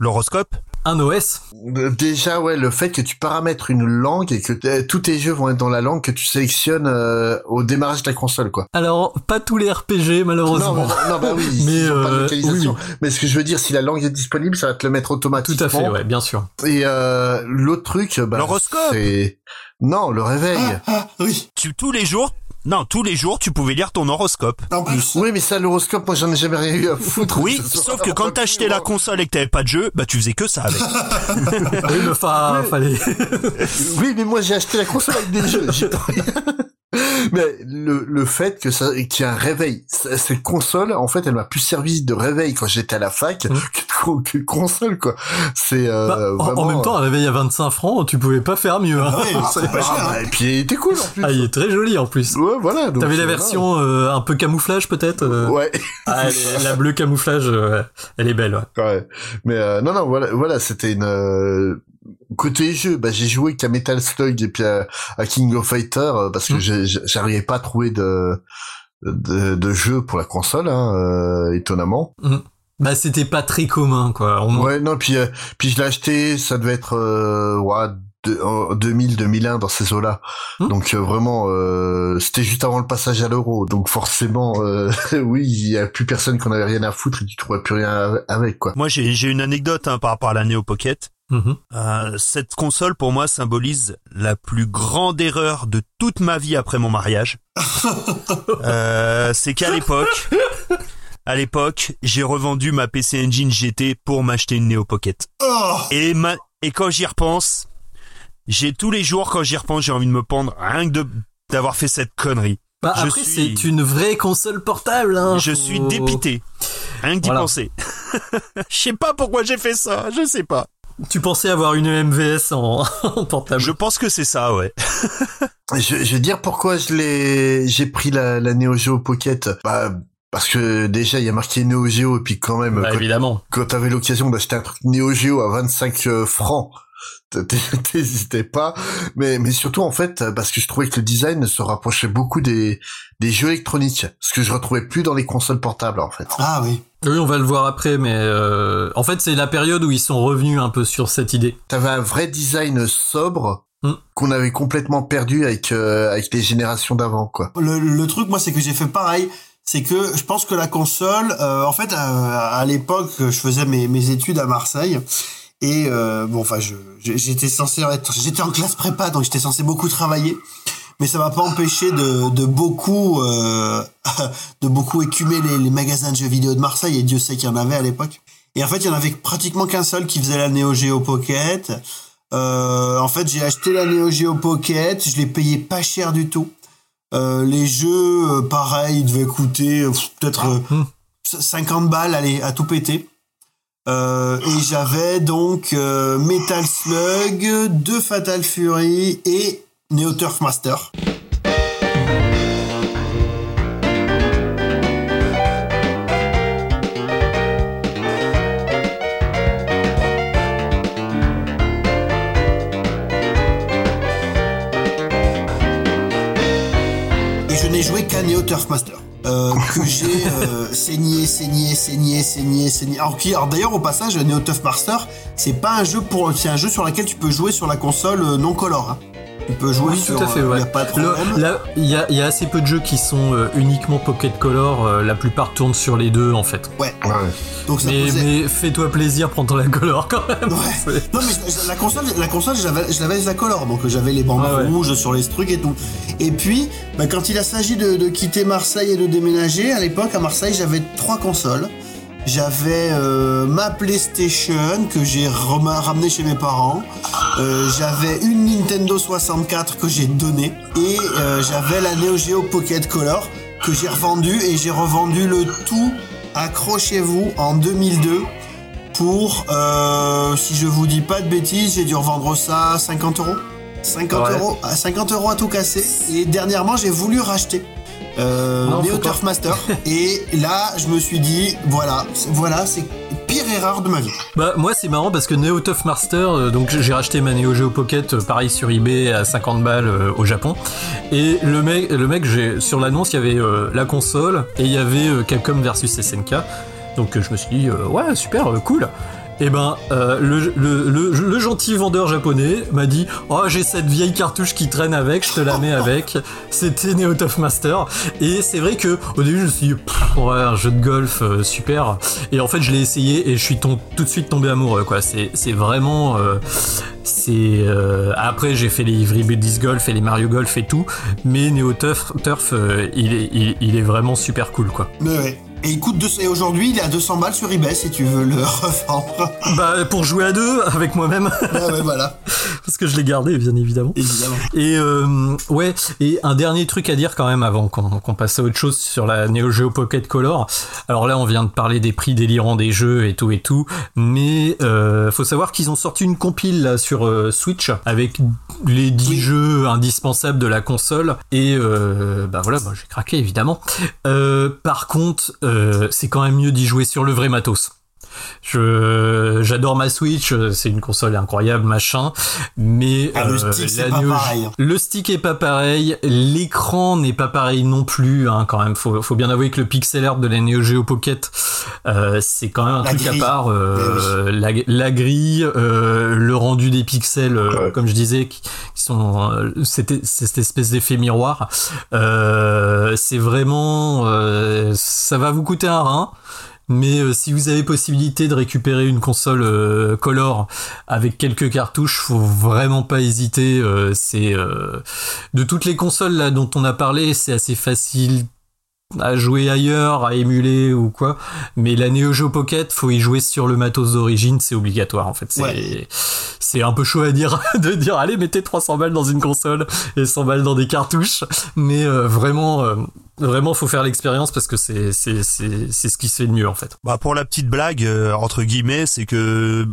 L'horoscope Un OS Euh, Déjà, ouais, le fait que tu paramètres une langue et que euh, tous tes jeux vont être dans la langue que tu sélectionnes euh, au démarrage de la console, quoi. Alors, pas tous les RPG malheureusement. Non, mais- non, bah oui, mais pas de localisation. oui, Mais ce que je veux dire, si la langue est disponible, ça va te le mettre tout automatiquement. à fait, ouais, bien sûr. Et euh, l'autre truc, bah, L'horoscope. non, le réveil. Ah oui, Tu tous les jours, non, tous les jours, tu pouvais lire ton horoscope. en plus. Oui, mais ça, l'horoscope, moi, j'en ai jamais rien eu à foutre. Oui, sauf que quand t'achetais la console et que t'avais pas de jeu, bah tu faisais que ça avec. oui, mais enfin, fallait. Oui, mais moi j'ai acheté la console avec des jeux. Mais le, le fait que ça qu'il y ait un réveil, cette console, en fait, elle m'a plus servi de réveil quand j'étais à la fac Mmh. que de qu'une console, quoi. C'est euh, Bah, en- en, vraiment, même temps, un réveil à 25 francs, tu pouvais pas faire mieux. hein. Ouais, c'est pas cher. Et puis il était cool en plus. Ah, il est très joli en plus. Ouais, voilà. T'avais la euh, version euh, un peu camouflage peut-être euh, Ouais. ah, elle La bleue camouflage, euh, elle est belle. Ouais. Ouais. Mais euh, non, non, voilà, voilà, c'était une euh, côté jeu. Bah, j'ai joué qu'à Metal Slug et puis à, à King of Fighter euh, parce que Mm. j'arrivais pas à trouver de de, de jeu pour la console, hein, euh, étonnamment. Bah c'était pas très commun quoi. On- Ouais, non, puis euh, puis je l'ai acheté, ça devait être euh, ouais, de- en 2000, 2001 dans ces eaux-là. Hmm. Donc euh, vraiment, euh, c'était juste avant le passage à l'euro. Donc forcément, euh, oui, il y a plus personne qu'on avait rien à foutre et tu trouvais plus rien avec quoi. Moi, j'ai j'ai une anecdote hein, par rapport à la Neo Pocket. Mhm. Euh, cette console, pour moi, symbolise la plus grande erreur de toute ma vie après mon mariage. Euh, c'est qu'à l'époque, à l'époque, j'ai revendu ma PC Engine GT pour m'acheter une Neo Pocket. Oh Et ma, et quand j'y repense, j'ai tous les jours quand j'y repense, j'ai envie de me pendre rien que de d'avoir fait cette connerie. Bah, Je après suis- c'est une vraie console portable. Hein, Je faut- suis dépité. Rien que d'y Voilà. penser. Je sais pas pourquoi j'ai fait ça, je sais pas. Tu pensais avoir une MVS en, en portable. Je pense que c'est ça, ouais. Je, je vais dire pourquoi je l'ai, j'ai pris la, la Neo Geo Pocket. Bah, parce que déjà il y a marqué Neo Geo et puis quand même Bah, quand, évidemment. quand t'avais l'occasion d'acheter un truc Neo Geo à 25 euh, francs, t'hésitais pas. Mais mais surtout en fait parce que je trouvais que le design se rapprochait beaucoup des des jeux électroniques, ce que je retrouvais plus dans les consoles portables en fait. Ah oui. Oui, on va le voir après, mais euh, en fait c'est la période où ils sont revenus un peu sur cette idée. T'avais un vrai design sobre Hmm. qu'on avait complètement perdu avec euh, avec les générations d'avant quoi. Le, le truc, moi, c'est que j'ai fait pareil. C'est que je pense que la console, euh, en fait, euh, à l'époque, je faisais mes, mes études à Marseille. Et euh, bon, enfin, j'étais censé être, j'étais en classe prépa, donc j'étais censé beaucoup travailler. Mais ça m'a pas empêché de, de beaucoup, euh, de beaucoup écumer les, les magasins de jeux vidéo de Marseille. Et Dieu sait qu'il y en avait à l'époque. Et en fait, il y en avait pratiquement qu'un seul qui faisait la Neo Geo Pocket. Euh, en fait, j'ai acheté la Neo Geo Pocket, je l'ai payé pas cher du tout. Les jeux, pareil, ils devaient coûter peut-être euh, Hmm. 50 balles, allez, à tout péter. Euh, et j'avais donc euh, Metal Slug, deux Fatal Fury et Neo Turf Master. Et je n'ai joué qu'à Neo Turf Master. Euh, que j'ai euh, saigné, saigné, saigné, saigné, saigné. Alors, alors d'ailleurs au passage, Neo Turf Master, c'est pas un jeu pour, c'est un jeu sur lequel tu peux jouer sur la console euh, non color. hein. Tu peux jouer Oui, sur. tout à fait. euh, Ouais. y a pas de Le- problème. là, il y a, il y a assez peu de jeux qui sont euh, uniquement Pocket Color. euh, la plupart tournent sur les deux en fait. Ouais. Donc ça mais posait- mais fais-toi plaisir, prends la Color quand même. C'est- Non mais la console, la console, je l'avais, je l'avais avec la color, donc j'avais les bandes Ah ouais. rouges sur les trucs et tout. Et puis, bah, quand il a s'agi de, de quitter Marseille et de déménager, à l'époque à Marseille, j'avais trois consoles. J'avais euh, ma PlayStation que j'ai rema- ramené chez mes parents. Euh, j'avais une Nintendo 64 que j'ai donnée et euh, j'avais la Neo Geo Pocket Color que j'ai revendue et j'ai revendu le tout. Accrochez-vous en 2002 pour, euh, si je vous dis pas de bêtises, j'ai dû revendre ça à 50 euros. 50 Ouais. euros, à 50 euros à tout casser. Et dernièrement, j'ai voulu racheter euh, Non, Neo faut pas. Turf Master. et là, je me suis dit, voilà, c'est- voilà, c'est pire erreur de ma vie. Bah moi c'est marrant parce que Neo Tough Master, euh, donc j'ai racheté ma Neo Geo Pocket, euh, pareil sur eBay à 50 balles euh, au Japon. Et le mec, le mec, j'ai sur l'annonce il y avait la console et il y avait Capcom versus SNK. Donc je me suis dit ouais super cool. Et ben euh, le, le, le, gentil vendeur japonais m'a dit oh j'ai cette vieille cartouche qui traîne avec, je te la mets avec. C'était Neo Tough Master et c'est vrai que au début je me suis dit ouais un jeu de golf euh, super et en fait je l'ai essayé et je suis tout de suite tombé amoureux quoi. C'est vraiment euh, c'est après j'ai fait les Ivry Buddies Golf et les Mario Golf et tout, mais Neo Turf, Turf il, est, il, est vraiment super cool quoi. Mais. Et il coûte 200 et aujourd'hui, il est à 200 balles sur eBay si tu veux le revendre. Bah pour jouer à deux avec moi-même. Ah ouais, voilà. parce que je l'ai gardé, bien évidemment. Évidemment. Et euh, ouais, et un dernier truc à dire quand même avant qu'on passe à autre chose sur la Neo Geo Pocket Color. Alors là, on vient de parler des prix délirants des jeux et tout et tout, mais euh, faut savoir qu'ils ont sorti une compile là, sur euh, Switch avec les 10 jeux indispensables de la console et euh, bah voilà, bah, j'ai craqué évidemment. Euh, par contre, c'est quand même mieux d'y jouer sur le vrai matos. Je j'adore ma Switch, euh, c'est une console incroyable machin, mais Ah, le euh, stick, la pas pareil. Le stick est pas pareil, l'écran n'est pas pareil non plus hein, quand même. Faut faut bien avouer que le pixel art de la Neo Geo Pocket euh, c'est quand même un La truc grille. à part. euh, la, la grille, euh, le rendu des pixels, euh, comme je disais, qui, qui sont euh, cette, cette espèce d'effet miroir. Euh, c'est vraiment, euh, ça va vous coûter un rein. Mais euh, si vous avez possibilité de récupérer une console euh, color avec quelques cartouches, faut vraiment pas hésiter. euh, c'est euh, de toutes les consoles là dont on a parlé, c'est assez facile à jouer ailleurs, à émuler ou quoi. Mais la Neo Geo Pocket, faut y jouer sur le matos d'origine, c'est obligatoire en fait. C'est Ouais. un peu chaud à dire de dire allez mettez 300 balles dans une console et 100 balles dans des cartouches. Mais euh, vraiment, euh, vraiment faut faire l'expérience parce que c'est c'est c'est ce qui se fait de mieux en fait. Bah pour la petite blague euh, entre guillemets, c'est que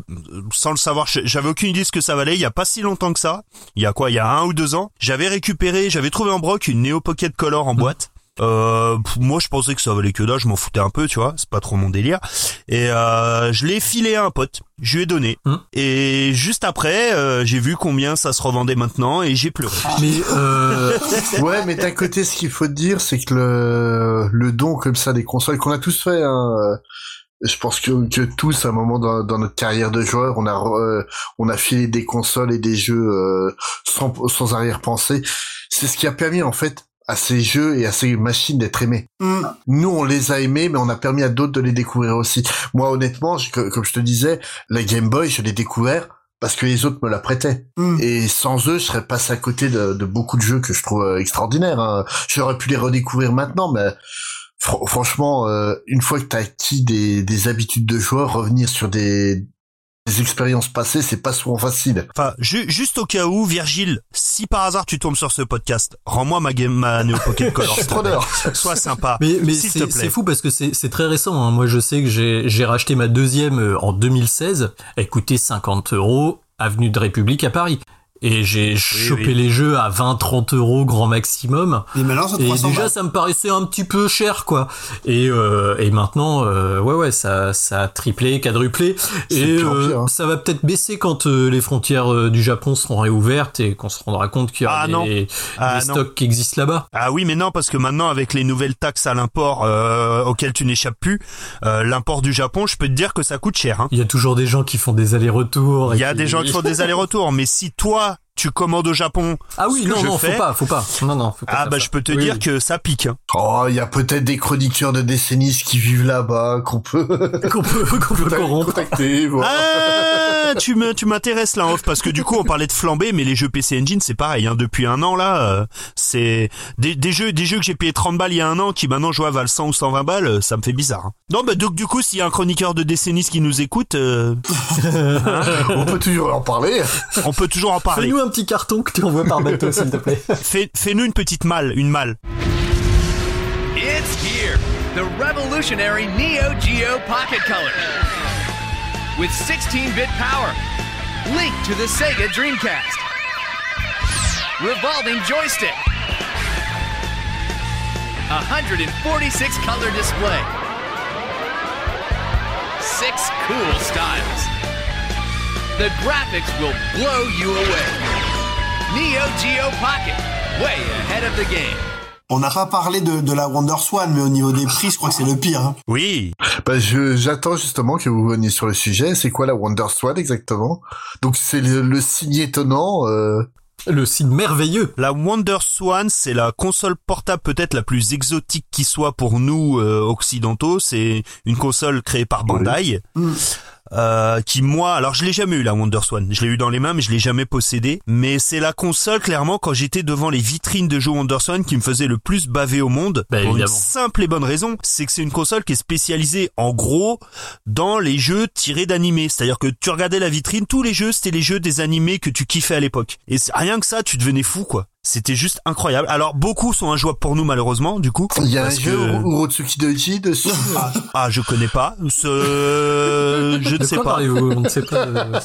sans le savoir, j'avais aucune idée de ce que ça valait. Il y a pas si longtemps que ça. Il y a quoi? Il y a un ou deux ans, j'avais récupéré, j'avais trouvé en broc une Neo Pocket Color en boîte. Euh, moi je pensais que ça valait que dalle, je m'en foutais un peu, tu vois, c'est pas trop mon délire. Et euh, je l'ai filé à un pote, je lui ai donné. Et juste après, euh, j'ai vu combien ça se revendait maintenant et j'ai pleuré. Mais euh, ouais, mais d'un côté, ce qu'il faut te dire, c'est que le, le don comme ça des consoles qu'on a tous fait, hein, euh, je pense que, que tous, à un moment dans, dans notre carrière de joueur, on a, euh, on a filé des consoles et des jeux euh, sans, sans arrière-pensée. C'est ce qui a permis, en fait, à ces jeux et à ces machines d'être aimés. Mm. Nous, on les a aimés, mais on a permis à d'autres de les découvrir aussi. Moi, honnêtement, je- comme je te disais, la Game Boy, je l'ai découvert parce que les autres me la prêtaient. Mm. Et sans eux, je serais passé à côté de, de beaucoup de jeux que je trouve euh, extraordinaires. Hein. J'aurais pu les redécouvrir maintenant, mais fr- franchement, euh, une fois que t'as acquis des, des habitudes de joueur, revenir sur des, des expériences passées, c'est pas souvent facile. Enfin, ju- juste au cas où, Virgile, si par hasard tu tombes sur ce podcast, rends-moi ma game, ma Neo Pocket Color. Sois sympa. Mais, c'est fou parce que c'est très récent. hein. Moi, je sais que j'ai j'ai racheté ma deuxième euh, en 2016. Elle coûtait 50 euros, avenue de République à Paris. Et j'ai chopé oui. les jeux à 20-30 euros grand maximum. Et maintenant, c'est Et 300 déjà, balles. ça me paraissait un petit peu cher, quoi. Et, euh, et maintenant, euh, ouais, ouais, ça, ça a triplé, quadruplé. Et pire euh, pire, hein. ça va peut-être baisser quand euh, les frontières euh, du Japon seront réouvertes et qu'on se rendra compte qu'il y aura Ah, non. des, Ah, non. stocks qui existent là-bas. Ah oui, mais non, parce que maintenant, avec les nouvelles taxes à l'import euh, auxquelles tu n'échappes plus, euh, l'import du Japon, je peux te dire que ça coûte cher. hein. Il y a toujours des gens qui font des allers-retours. Il y a des gens qui font des allers-retours, mais si toi, tu commandes au Japon, Ah oui, ce que non, je non, fais, faut pas, faut pas. Non, non, faut pas. ah bah ça. je peux te Oui, dire oui. que ça pique. hein. Oh, il y a peut-être des chroniqueurs de décennies qui vivent là-bas, qu'on peut, qu'on peut, qu'on peut corrompre. contacter. voilà. Ah, tu me, tu m'intéresses là, off, parce que du coup, on parlait de flambée, mais les jeux PC Engine, c'est pareil. Hein, depuis un an là, euh, c'est des, des jeux, des jeux que j'ai payé 30 balles il y a un an, qui maintenant jouent à valent 100 ou 120 balles, euh, ça me fait bizarre. hein. Non, bah donc du coup, s'il y a un chroniqueur de décennies qui nous écoute, euh, On peut toujours en parler. on peut toujours en parler. Fais-nous un petit carton que tu envoies par bateau, s'il te plaît. Fais, fais-nous une petite malle, une malle. It's here, the revolutionary Neo Geo Pocket Color. With 16-bit power, linked to the Sega Dreamcast. Revolving joystick. 146 color display. Six cool styles. The graphics will blow you away. Neo Geo Pocket, way ahead of the game. On n'a pas parlé de, de la Wonder Swan, mais au niveau des prix, je crois que c'est le pire. hein. Oui. Bah, je, j'attends justement que vous veniez sur le sujet. C'est quoi la Wonder Swan exactement? Donc c'est le, le signe étonnant. Euh... Le signe merveilleux. La Wonder Swan, c'est la console portable peut-être la plus exotique qui soit pour nous euh, occidentaux. C'est une console créée par Bandai. Mm. Euh, qui moi, alors je l'ai jamais eu la WonderSwan, je l'ai eu dans les mains mais je l'ai jamais possédé. Mais c'est la console clairement quand j'étais devant les vitrines de jeux WonderSwan qui me faisait le plus baver au monde. Bah, pour une simple et bonne raison, c'est que c'est une console qui est spécialisée en gros dans les jeux tirés d'animés. C'est-à-dire que tu regardais la vitrine, tous les jeux c'était les jeux des animés que tu kiffais à l'époque. Et rien que ça, tu devenais fou quoi. C'était juste incroyable. Alors beaucoup sont injouables pour nous malheureusement du coup. Il y a un jeu que- Urotsuki Doichi dessus. Ah, je connais pas. Ce... Je ne sais pas. parlez-vous On ne sait pas. euh,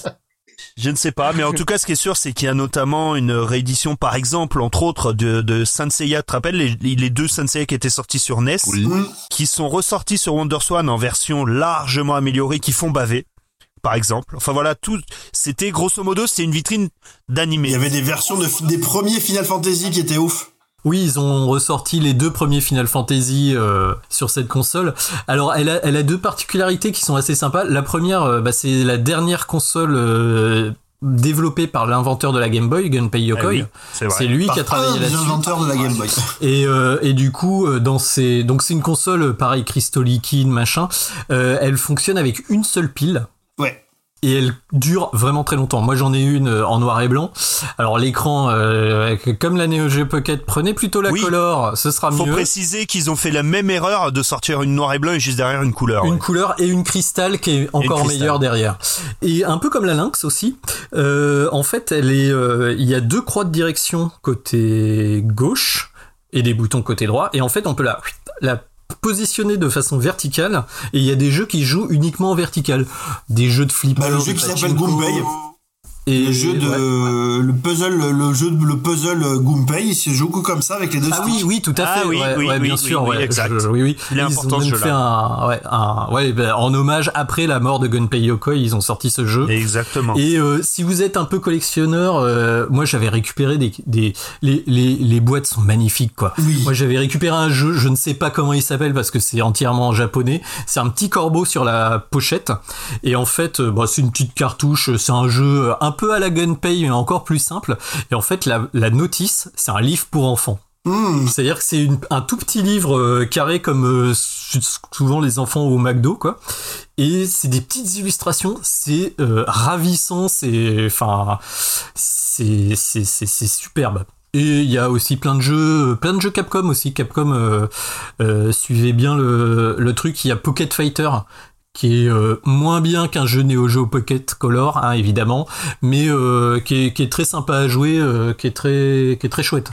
Je ne sais pas, mais en tout cas, ce qui est sûr, c'est qu'il y a notamment une réédition, par exemple, entre autres, de, de Saint Seiya. Tu te rappelles les, les deux Saint Seiya qui étaient sortis sur NES, qui sont ressortis sur WonderSwan en version largement améliorée, qui font baver, par exemple. Enfin voilà, tout. C'était grosso modo, c'était une vitrine d'animé. Il y avait des versions de, des premiers Final Fantasy qui étaient ouf. Oui, ils ont ressorti les deux premiers Final Fantasy euh, sur cette console. Alors, elle a, elle a deux particularités qui sont assez sympas. La première, euh, bah, c'est la dernière console euh, développée par l'inventeur de la Game Boy, Gunpei Yokoi. Oui, c'est lui Par qui a travaillé là-dessus. inventeurs de la Game Boy. Et, euh, et du coup, euh, dans ces, donc c'est une console pareil cristaux liquides machin. Euh, elle fonctionne avec une seule pile. Et elle dure vraiment très longtemps. Moi, j'en ai une euh, en noir et blanc. Alors l'écran, euh, comme la Neo Geo Pocket, prenez plutôt la Oui. color, ce sera Faut mieux. préciser qu'ils ont fait la même erreur de sortir une noir et blanc et juste derrière une couleur. Une ouais. couleur et une cristal qui est encore meilleure derrière. Et un peu comme la Lynx aussi. euh, en fait, elle est, euh, il y a deux croix de direction côté gauche et des boutons côté droit. Et en fait, on peut la, la positionner de façon verticale. Et il y a des jeux qui jouent uniquement en vertical. Des jeux de flipper. Bah, le jeu qui s'appelle. Goombay. Et le jeu de ouais. le puzzle le jeu de- le puzzle Goombay il se joue comme ça avec les deux Ah oui, sticks. oui, tout à Ah fait. oui, ouais, oui, ouais, oui, bien oui, sûr. oui, ouais, exact. je- oui, oui. Il est Ils important, ont ce fait un, ouais, un, ouais, ben, en hommage après la mort de Gunpei Yokoi, ils ont sorti ce jeu. Exactement. Et euh, si vous êtes un peu collectionneur, euh, moi j'avais récupéré des, des les, les, les boîtes sont magnifiques quoi. Moi j'avais récupéré un jeu, je ne sais pas comment il s'appelle parce que c'est entièrement en japonais. C'est un petit corbeau sur la pochette et en fait euh, bah, c'est une petite cartouche, c'est un jeu un peu à la Gunpei mais encore plus simple. Et en fait la, la notice c'est un livre pour enfants. C'est-à-dire que c'est un tout petit livre euh, carré comme euh, sou- souvent les enfants au McDo, quoi. Et c'est des petites illustrations, c'est euh, ravissant, c'est, enfin, c'est, c'est, c'est, c'est superbe. Et il y a aussi plein de jeux, plein de jeux Capcom aussi. Capcom suivait bien le, le truc. Il y a Pocket Fighter qui est euh, moins bien qu'un jeu Neo Geo Pocket Color, hein, évidemment, mais euh, qui, est, qui est très sympa à jouer, euh, qui est très, qui est très chouette.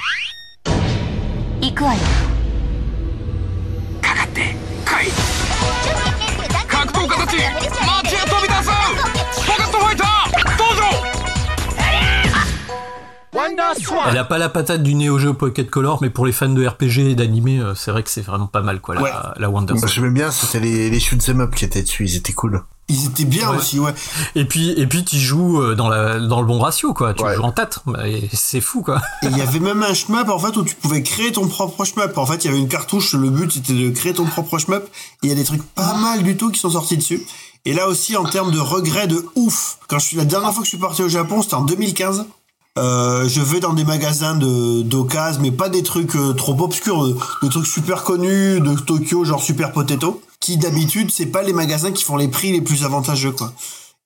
Elle a pas la patate du Neo Geo Pocket Color, mais pour les fans de RPG et d'animé, euh, c'est vrai que c'est vraiment pas mal, quoi, la, Ouais. la Wonder Moi, J'aimais bien, c'était les, les shoot'em up qui étaient dessus, ils étaient cool. Ils étaient bien Ouais. aussi, ouais. Et puis, et puis tu joues euh, dans, la, dans le bon ratio, quoi. Tu joues en tate. Et C'est fou, quoi. Et il y avait même un shmup en fait où tu pouvais créer ton propre shmup. En fait, il y avait une cartouche. Le but c'était de créer ton propre shmup. Et il y a des trucs pas mal du tout qui sont sortis dessus. Et là aussi, en termes de regrets de ouf. Quand je suis la dernière fois que je suis parti au Japon, c'était en 2015. Euh, je vais dans des magasins de d'occasion, mais pas des trucs euh, trop obscurs, euh, des trucs super connus de Tokyo, genre Super Potato, qui d'habitude c'est pas les magasins qui font les prix les plus avantageux quoi.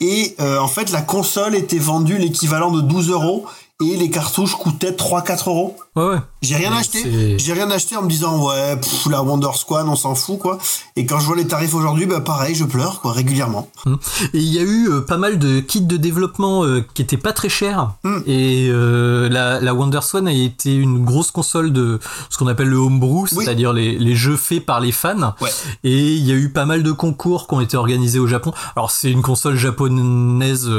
Et en fait, la console était vendue l'équivalent de 12 euros et les cartouches coûtaient 3-4 euros. Ouais, ouais. J'ai rien Mais acheté. J'ai rien acheté en me disant ouais, pff, la Wonder Squad, on s'en fout quoi. Et quand je vois les tarifs aujourd'hui, bah pareil, je pleure quoi régulièrement. Et il y a eu euh, pas mal de kits de développement euh, qui étaient pas très chers. Hmm. Et euh, la, la WonderSwan a été une grosse console de ce qu'on appelle le homebrew, c'est-à-dire les, les jeux faits par les fans. Et il y a eu pas mal de concours qui ont été organisés au Japon. Alors c'est une console japonaise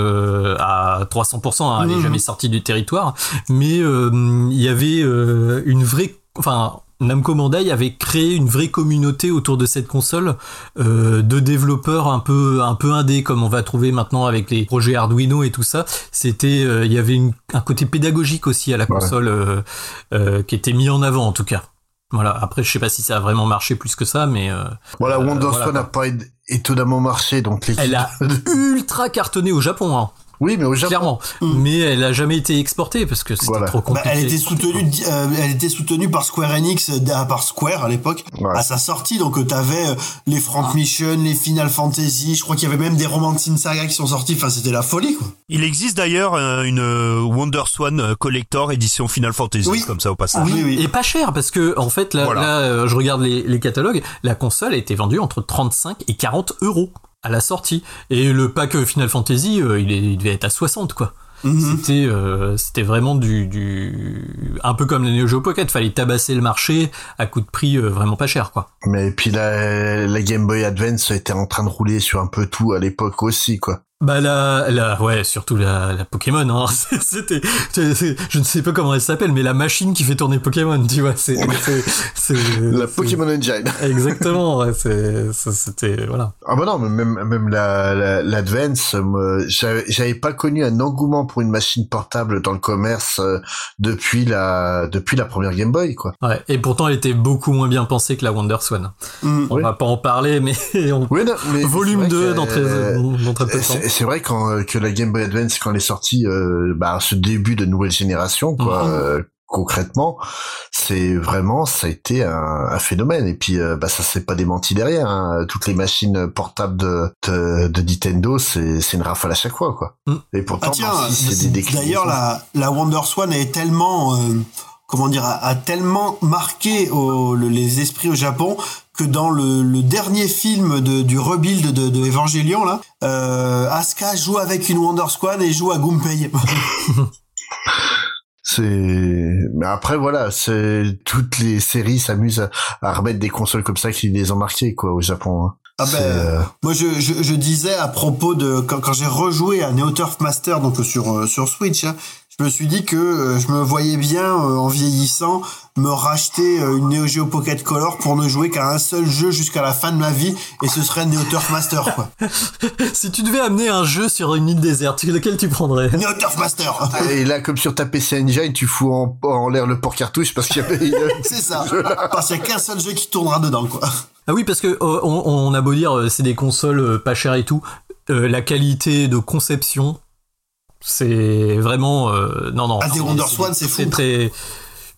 à 300%, hein, elle est Mhm. jamais sortie du territoire. Mais il y avait euh, une vraie... Enfin, Namco Bandai avait créé une vraie communauté autour de cette console euh, de développeurs un peu un peu indé comme on va trouver maintenant avec les projets Arduino et tout ça. C'était euh, il y avait une- un côté pédagogique aussi à la console euh, qui était mis en avant en tout cas. Voilà. Après je sais pas si ça a vraiment marché plus que ça, mais Voilà, euh, Wonder voilà, n'a pas étonnamment marché, donc. Elle a ultra cartonné au Japon. Hein. Oui, mais au Japon. Clairement. Mais elle a jamais été exportée parce que c'était Voilà. trop Bah, compliqué. elle était soutenue, euh, elle était soutenue par Square Enix, euh, par Square à l'époque, à sa sortie. Donc, euh, t'avais euh, les Front Mission, les Final Fantasy. Je crois qu'il y avait même des Romancing Saga qui sont sortis. Enfin, c'était la folie, quoi. Il existe d'ailleurs euh, une Wonder Swan Collector édition Final Fantasy, comme ça au passage. Oui, et pas cher parce que en fait là, Voilà. là, euh, je regarde les, les catalogues, la console a été vendue entre 35 et 40 euros à la sortie et le pack Final Fantasy euh, il, est- il devait être à 60 quoi. C'était euh, c'était vraiment du, du un peu comme la Neo Geo Pocket, fallait tabasser le marché à coup de prix euh, vraiment pas cher quoi. Mais puis la, la Game Boy Advance était en train de rouler sur un peu tout à l'époque aussi, quoi. Bah la, la ouais surtout la, la Pokémon hein. c'était je ne sais pas comment elle s'appelle mais la machine qui fait tourner Pokémon tu vois c'est La Pokémon Engine. exactement ouais, c'était voilà Ah bah non, mais même même la la- l'Advance, moi, j'avais pas connu un engouement pour une machine portable dans le commerce euh, depuis la depuis la première Game Boy, quoi. Ouais, et pourtant elle était beaucoup moins bien pensée que la Wonder Swan. On va pas en parler, mais on... Oui, non, mais volume c'est vrai 2 que, dans très, dans très peu de temps. C'est c'est vrai quand, euh, que la Game Boy Advance, quand elle est sortie, euh, bah, ce début de nouvelle génération, quoi, Mhm. euh, concrètement, c'est vraiment, ça a été un, un phénomène. Et puis, euh, bah, ça s'est pas démenti derrière. hein. Toutes les machines portables de, de, de Nintendo, c'est c'est une rafale à chaque fois, quoi. Et pourtant, Ah bah, si, c'est des d'ailleurs la, la Wonder Swan est tellement, euh, comment dire, a, a tellement marqué au- le- les esprits au Japon que dans le, le dernier film de, du rebuild de, de Evangelion là, euh, Asuka joue avec une Wonder Swan et joue à Gunpei. C'est, mais après voilà, c'est toutes les séries s'amusent à, à remettre des consoles comme ça qui les ont marquées quoi au Japon. hein. Ah ben, euh, moi je, je, je disais à propos de quand, quand j'ai rejoué à Neo Turf Master donc sur euh, sur Switch, hein, je me suis dit que euh, je me voyais bien euh, en vieillissant me racheter euh, une Neo Geo Pocket Color pour ne jouer qu'à un seul jeu jusqu'à la fin de ma vie et ce serait Neo Turf Master quoi. si tu devais amener un jeu sur une île déserte, lequel tu prendrais? Neo Turf Master. Et là, comme sur ta PC Engine, tu fous en, en l'air le port cartouche parce qu'il y avait. C'est ça. Parce qu'il y a qu'un seul jeu qui tournera dedans quoi. Ah oui, parce que euh, on, on a beau dire c'est des consoles pas chères et tout, euh, la qualité de conception, c'est vraiment euh, non non. Ah, des c'est- Wonder Swan, c'est fou. très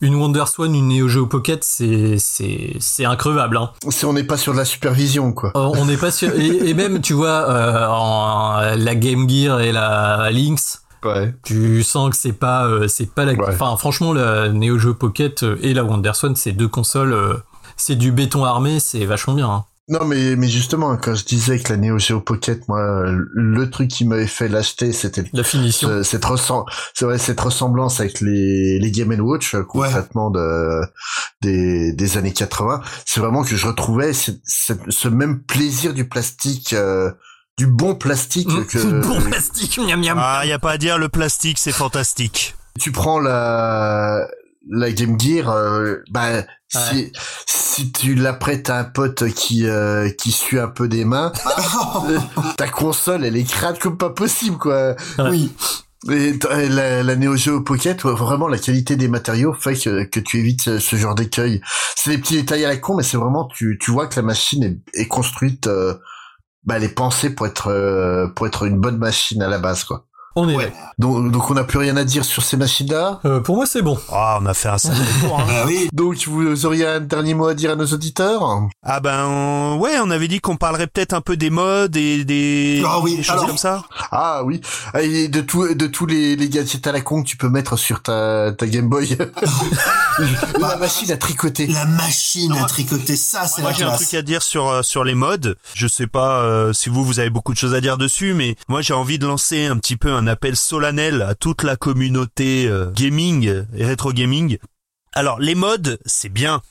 une Wonder Swan, une Neo Geo Pocket, c'est c'est c'est increvable. Hein. Si on n'est pas sur de la supervision, quoi. Euh, on n'est pas sûr. Et, et même, tu vois, euh, en, la Game Gear et la Lynx, Ouais. tu sens que c'est pas, euh, c'est pas la. Enfin, franchement, la Neo Geo Pocket et la Wonder Swan, c'est deux consoles. euh, c'est du béton armé, c'est vachement bien. hein. Non, mais, mais justement, quand je disais que la Neo Geo Pocket, moi, le truc qui m'avait fait l'acheter, c'était la finition. ce- cette, ressem- c'est vrai, cette ressemblance avec les, les Game Watch, euh, concrètement, de, des, des années 80. C'est vraiment que je retrouvais ce même plaisir du plastique, euh, du bon plastique que. Bon plastique, miam miam. Ah, y a pas à dire, le plastique, c'est fantastique. tu prends la la Game Gear, euh, bah si si tu la prêtes à un pote qui euh, qui suit un peu des mains, euh, ta console elle est crade comme pas possible quoi. Oui. Et la, la Neo Geo Pocket, vraiment la qualité des matériaux fait que, que tu évites ce, ce genre d'écueil. C'est des petits détails à la con, mais c'est vraiment tu tu vois que la machine est, est construite, euh, bah elle est pensée pour être euh, pour être une bonne machine à la base quoi. On est ouais. Donc, donc on n'a plus rien à dire sur ces machines-là? Euh, pour moi, c'est bon. Ah, on a fait un sacré tour. Hein. Ah oui. Donc vous auriez un dernier mot à dire à nos auditeurs? Ah ben on- ouais, on avait dit qu'on parlerait peut-être un peu des modes et des, Ah oui, des choses alors- comme ça. Ah oui, Ah, et de tout, de tous les, les gadgets à la con que tu peux mettre sur ta, ta Game Boy. la machine à tricoter. La machine à tricoter, ça c'est Moi la j'ai un truc à dire sur euh, sur les modes. Je sais pas euh, si vous vous avez beaucoup de choses à dire dessus, mais moi j'ai envie de lancer un petit peu un appel solennel à toute la communauté euh, gaming et rétro gaming. Alors les modes c'est bien.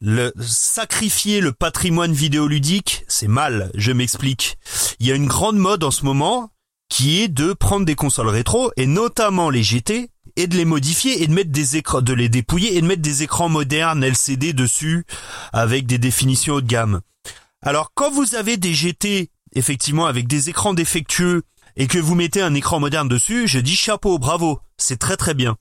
Le sacrifier le patrimoine vidéoludique, c'est mal. Je m'explique. Il y a une grande mode en ce moment qui est de prendre des consoles rétro et notamment les GT et de les modifier et de mettre des écrans, de les dépouiller et de mettre des écrans modernes LCD dessus avec des définitions haut de gamme. Alors quand vous avez des GT effectivement avec des écrans défectueux et que vous mettez un écran moderne dessus, je dis chapeau, bravo, c'est très très bien.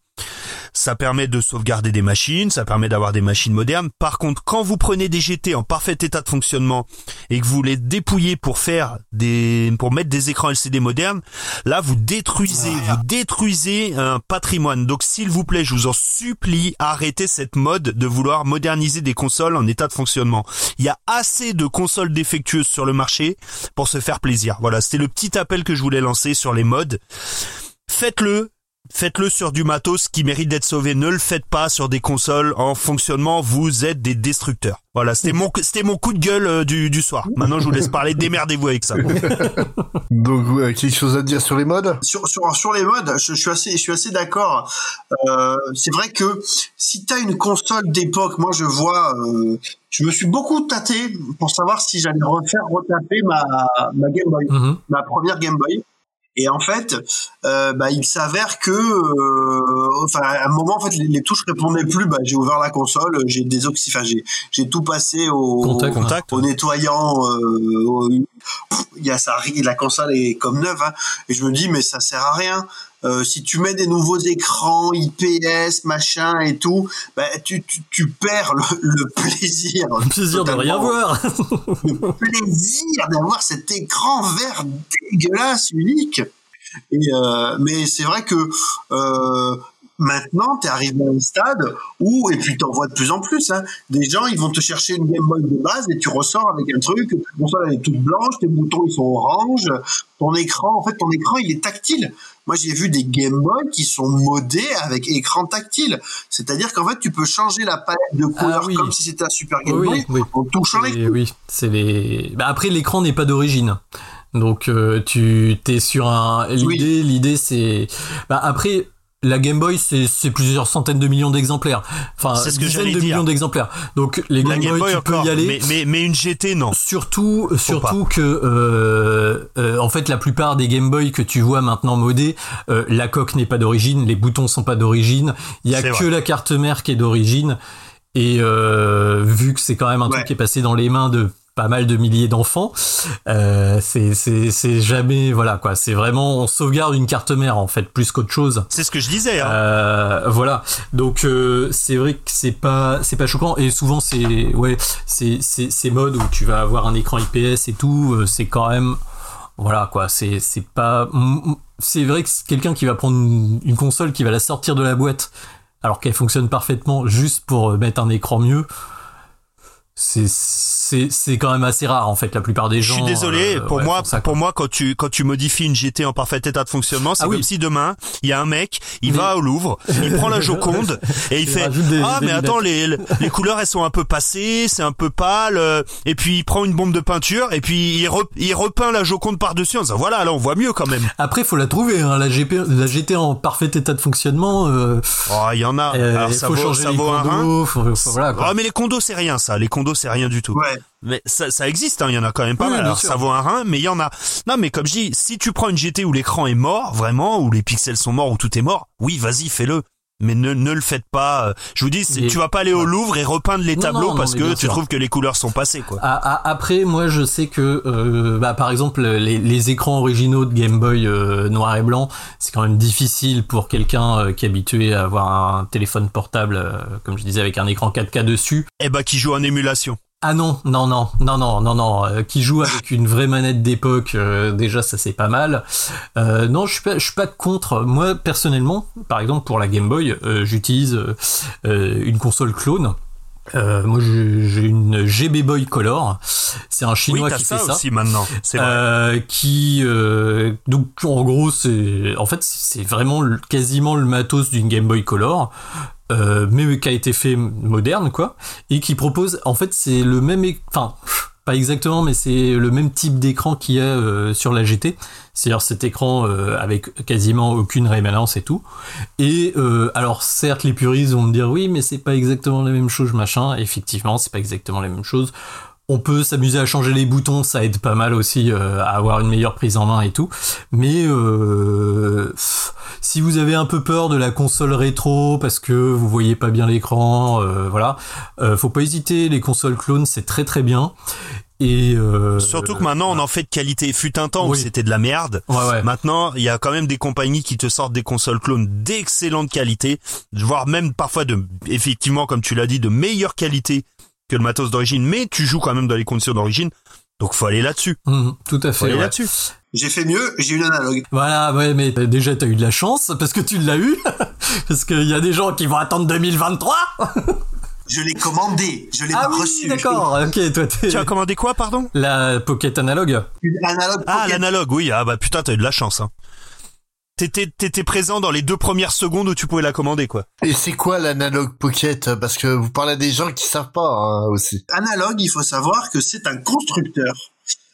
Ça permet de sauvegarder des machines, ça permet d'avoir des machines modernes. Par contre, quand vous prenez des GT en parfait état de fonctionnement et que vous les dépouillez pour faire des, pour mettre des écrans LCD modernes, là vous détruisez, vous détruisez un patrimoine. Donc s'il vous plaît, je vous en supplie, arrêtez cette mode de vouloir moderniser des consoles en état de fonctionnement. Il y a assez de consoles défectueuses sur le marché pour se faire plaisir. Voilà, c'était le petit appel que je voulais lancer sur les modes. Faites-le, Faites-le sur du matos qui mérite d'être sauvé. Ne le faites pas sur des consoles en fonctionnement. Vous êtes des destructeurs. Voilà, c'était mon, c'était mon coup de gueule euh, du, du soir. Maintenant, je vous laisse parler. Démerdez-vous avec ça. Donc, ouais, quelque chose à dire sur les modes? Sur, sur, sur les modes, je, je suis assez, je suis assez d'accord. Euh, c'est vrai que si t'as une console d'époque, moi je vois, euh, je me suis beaucoup tâté pour savoir si j'allais refaire retaper ma, ma Game Boy, ma première Game Boy. Et en fait, euh, bah, il s'avère que, euh, enfin, à un moment, en fait, les, les touches répondaient plus. Bah, j'ai ouvert la console, j'ai désoxy, enfin, j'ai, j'ai tout passé au, Contact, contact. au nettoyant. euh, au- il y a ça, la console est comme neuve. Hein, et je me dis, mais ça sert à rien. Euh, si tu mets des nouveaux écrans IPS, machin et tout, bah, tu, tu, tu perds le, le plaisir. Le plaisir de rien voir. le plaisir d'avoir cet écran vert dégueulasse, unique. Et euh, mais c'est vrai que euh, maintenant, tu es arrivé à un stade où, et puis t'en vois de plus en plus, hein, des gens, ils vont te chercher une Game Boy de base et tu ressors avec un truc, ta console elle est toute blanche, tes boutons ils sont orange, ton écran, en fait, ton écran il est tactile. Moi, j'ai vu des Game Boy qui sont modés avec écran tactile. C'est-à-dire qu'en fait, tu peux changer la palette de couleurs comme si c'était un Super Game Boy oui, oui. en touchant les oui, c'est les. Bah, après, l'écran n'est pas d'origine. Donc, euh, tu t'es sur un. L'idée, l'idée, c'est. Bah, après. La Game Boy, c'est plusieurs centaines de millions d'exemplaires. Enfin, C'est ce que dizaines de dire. millions d'exemplaires. Donc, les Game, Game Boy, Boy tu encore, peux y aller. mais, mais, mais une GT, non. Surtout, surtout que, euh, euh, en fait, la plupart des Game Boy que tu vois maintenant modés, euh, la coque n'est pas d'origine, les boutons sont pas d'origine. Il y a que vrai. la carte mère qui est d'origine. Et euh, vu que c'est quand même un truc qui est passé dans les mains de pas mal de milliers d'enfants, euh, c'est jamais voilà quoi. C'est vraiment on sauvegarde une carte mère en fait plus qu'autre chose. C'est ce que je disais. Hein. Euh, voilà. Donc euh, c'est vrai que c'est pas c'est pas choquant et souvent c'est ouais c'est c'est ces modes où tu vas avoir un écran IPS et tout, c'est quand même voilà quoi. C'est c'est pas c'est vrai que c'est quelqu'un qui va prendre une, console qui va la sortir de la boîte alors qu'elle fonctionne parfaitement juste pour mettre un écran mieux. C'est c'est c'est quand même assez rare en fait la plupart des Je gens. suis désolé, euh, pour ouais, moi, ça, pour moi, quand tu quand tu modifies une GT en parfait état de fonctionnement, c'est Ah comme oui. si demain il y a un mec, il va au Louvre, il prend la Joconde et il Il fait des- ah des mais attends les les couleurs elles sont un peu passées, c'est un peu pâle euh, et puis il prend une bombe de peinture et puis il re- il repeint la Joconde par dessus en disant voilà là on voit mieux quand même. Après, faut la trouver, hein, la, GP, la GT en parfait état de fonctionnement. euh, Oh il y en a. euh, Alors ça faut vaut changer ça les vaut un rein. condos, faut- faut- voilà, quoi. Ah mais les condos c'est rien ça, les condos c'est rien du tout. Mais ça, ça existe, hein, il y en a quand même pas Oui, mal. Alors ça vaut un rein, mais il y en a. Non mais comme je dis, si tu prends une GT où l'écran est mort, vraiment, où les pixels sont morts, où tout est mort, oui vas-y fais-le. Mais ne, ne le faites pas. euh, Je vous dis, tu vas pas aller au Louvre et repeindre les Non, tableaux non, parce que tu sûr. trouves que les couleurs sont passées quoi. A- a- Après, moi, je sais que, euh, bah, par exemple, les, les écrans originaux de Game Boy euh, noir et blanc, c'est quand même difficile pour quelqu'un euh, qui est habitué à avoir un téléphone portable, euh, comme je disais, avec un écran 4K dessus. Eh bah qui joue en émulation. Ah non, non, non, non, non, non, non, euh, qui joue avec une vraie manette d'époque, euh, déjà ça c'est pas mal. Euh, non, je suis pas, je suis pas contre. Moi personnellement, par exemple pour la Game Boy, j'utilise une console clone. Moi j'ai une GB Boy Color. C'est un chinois oui, qui ça fait ça. aussi maintenant. Vrai. Qui donc en gros c'est en fait c'est vraiment quasiment le matos d'une Game Boy Color euh, mais qui a été fait moderne quoi et qui propose en fait c'est le même enfin pas exactement mais c'est le même type d'écran qu'il y a euh, sur la GT c'est-à-dire cet écran euh, avec quasiment aucune rémanence et tout. Et euh, alors certes les puristes vont me dire oui mais c'est pas exactement la même chose machin. Effectivement c'est pas exactement la même chose on peut s'amuser à changer les boutons, ça aide pas mal aussi euh, à avoir une meilleure prise en main et tout. Mais euh, si vous avez un peu peur de la console rétro parce que vous voyez pas bien l'écran, euh, voilà, euh, faut pas hésiter. Les consoles clones, c'est très très bien. Et euh, Surtout que maintenant on en fait de qualité. Fut un temps où c'était de la merde. Ouais, ouais. Maintenant, il y a quand même des compagnies qui te sortent des consoles clones d'excellente qualité, voire même parfois de, effectivement, comme tu l'as dit, de meilleure qualité que le matos d'origine. Mais tu joues quand même dans les conditions d'origine, donc faut aller là-dessus. Mhm, tout à Faut fait. aller ouais. là-dessus. J'ai fait mieux, j'ai eu l'analogue. Voilà, ouais, mais déjà t'as eu de la chance parce que tu l'as eu, parce qu'il y a des gens qui vont attendre 2023. Je l'ai commandé, je l'ai Ah pas oui, reçu. d'accord. Ok, toi t'es. Tu as commandé quoi, pardon? La Pocket Analogue. Une analogue Ah, pocket. l'analogue, oui. Ah bah putain, t'as eu de la chance. Hein. T'étais, t'étais présent dans les deux premières secondes où tu pouvais la commander, quoi. Et c'est quoi l'analogue pocket? Parce que vous parlez à des gens qui savent pas hein, aussi. Analogue, il faut savoir que c'est un constructeur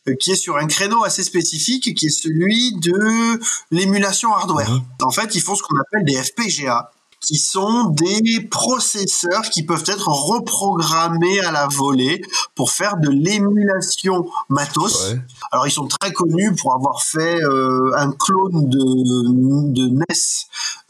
euh, qui est sur un créneau assez spécifique, qui est celui de l'émulation hardware. En fait, ils font ce qu'on appelle des FPGA, qui sont des processeurs qui peuvent être reprogrammés à la volée pour faire de l'émulation matos. Alors, ils sont très connus pour avoir fait euh, un clone de, de NES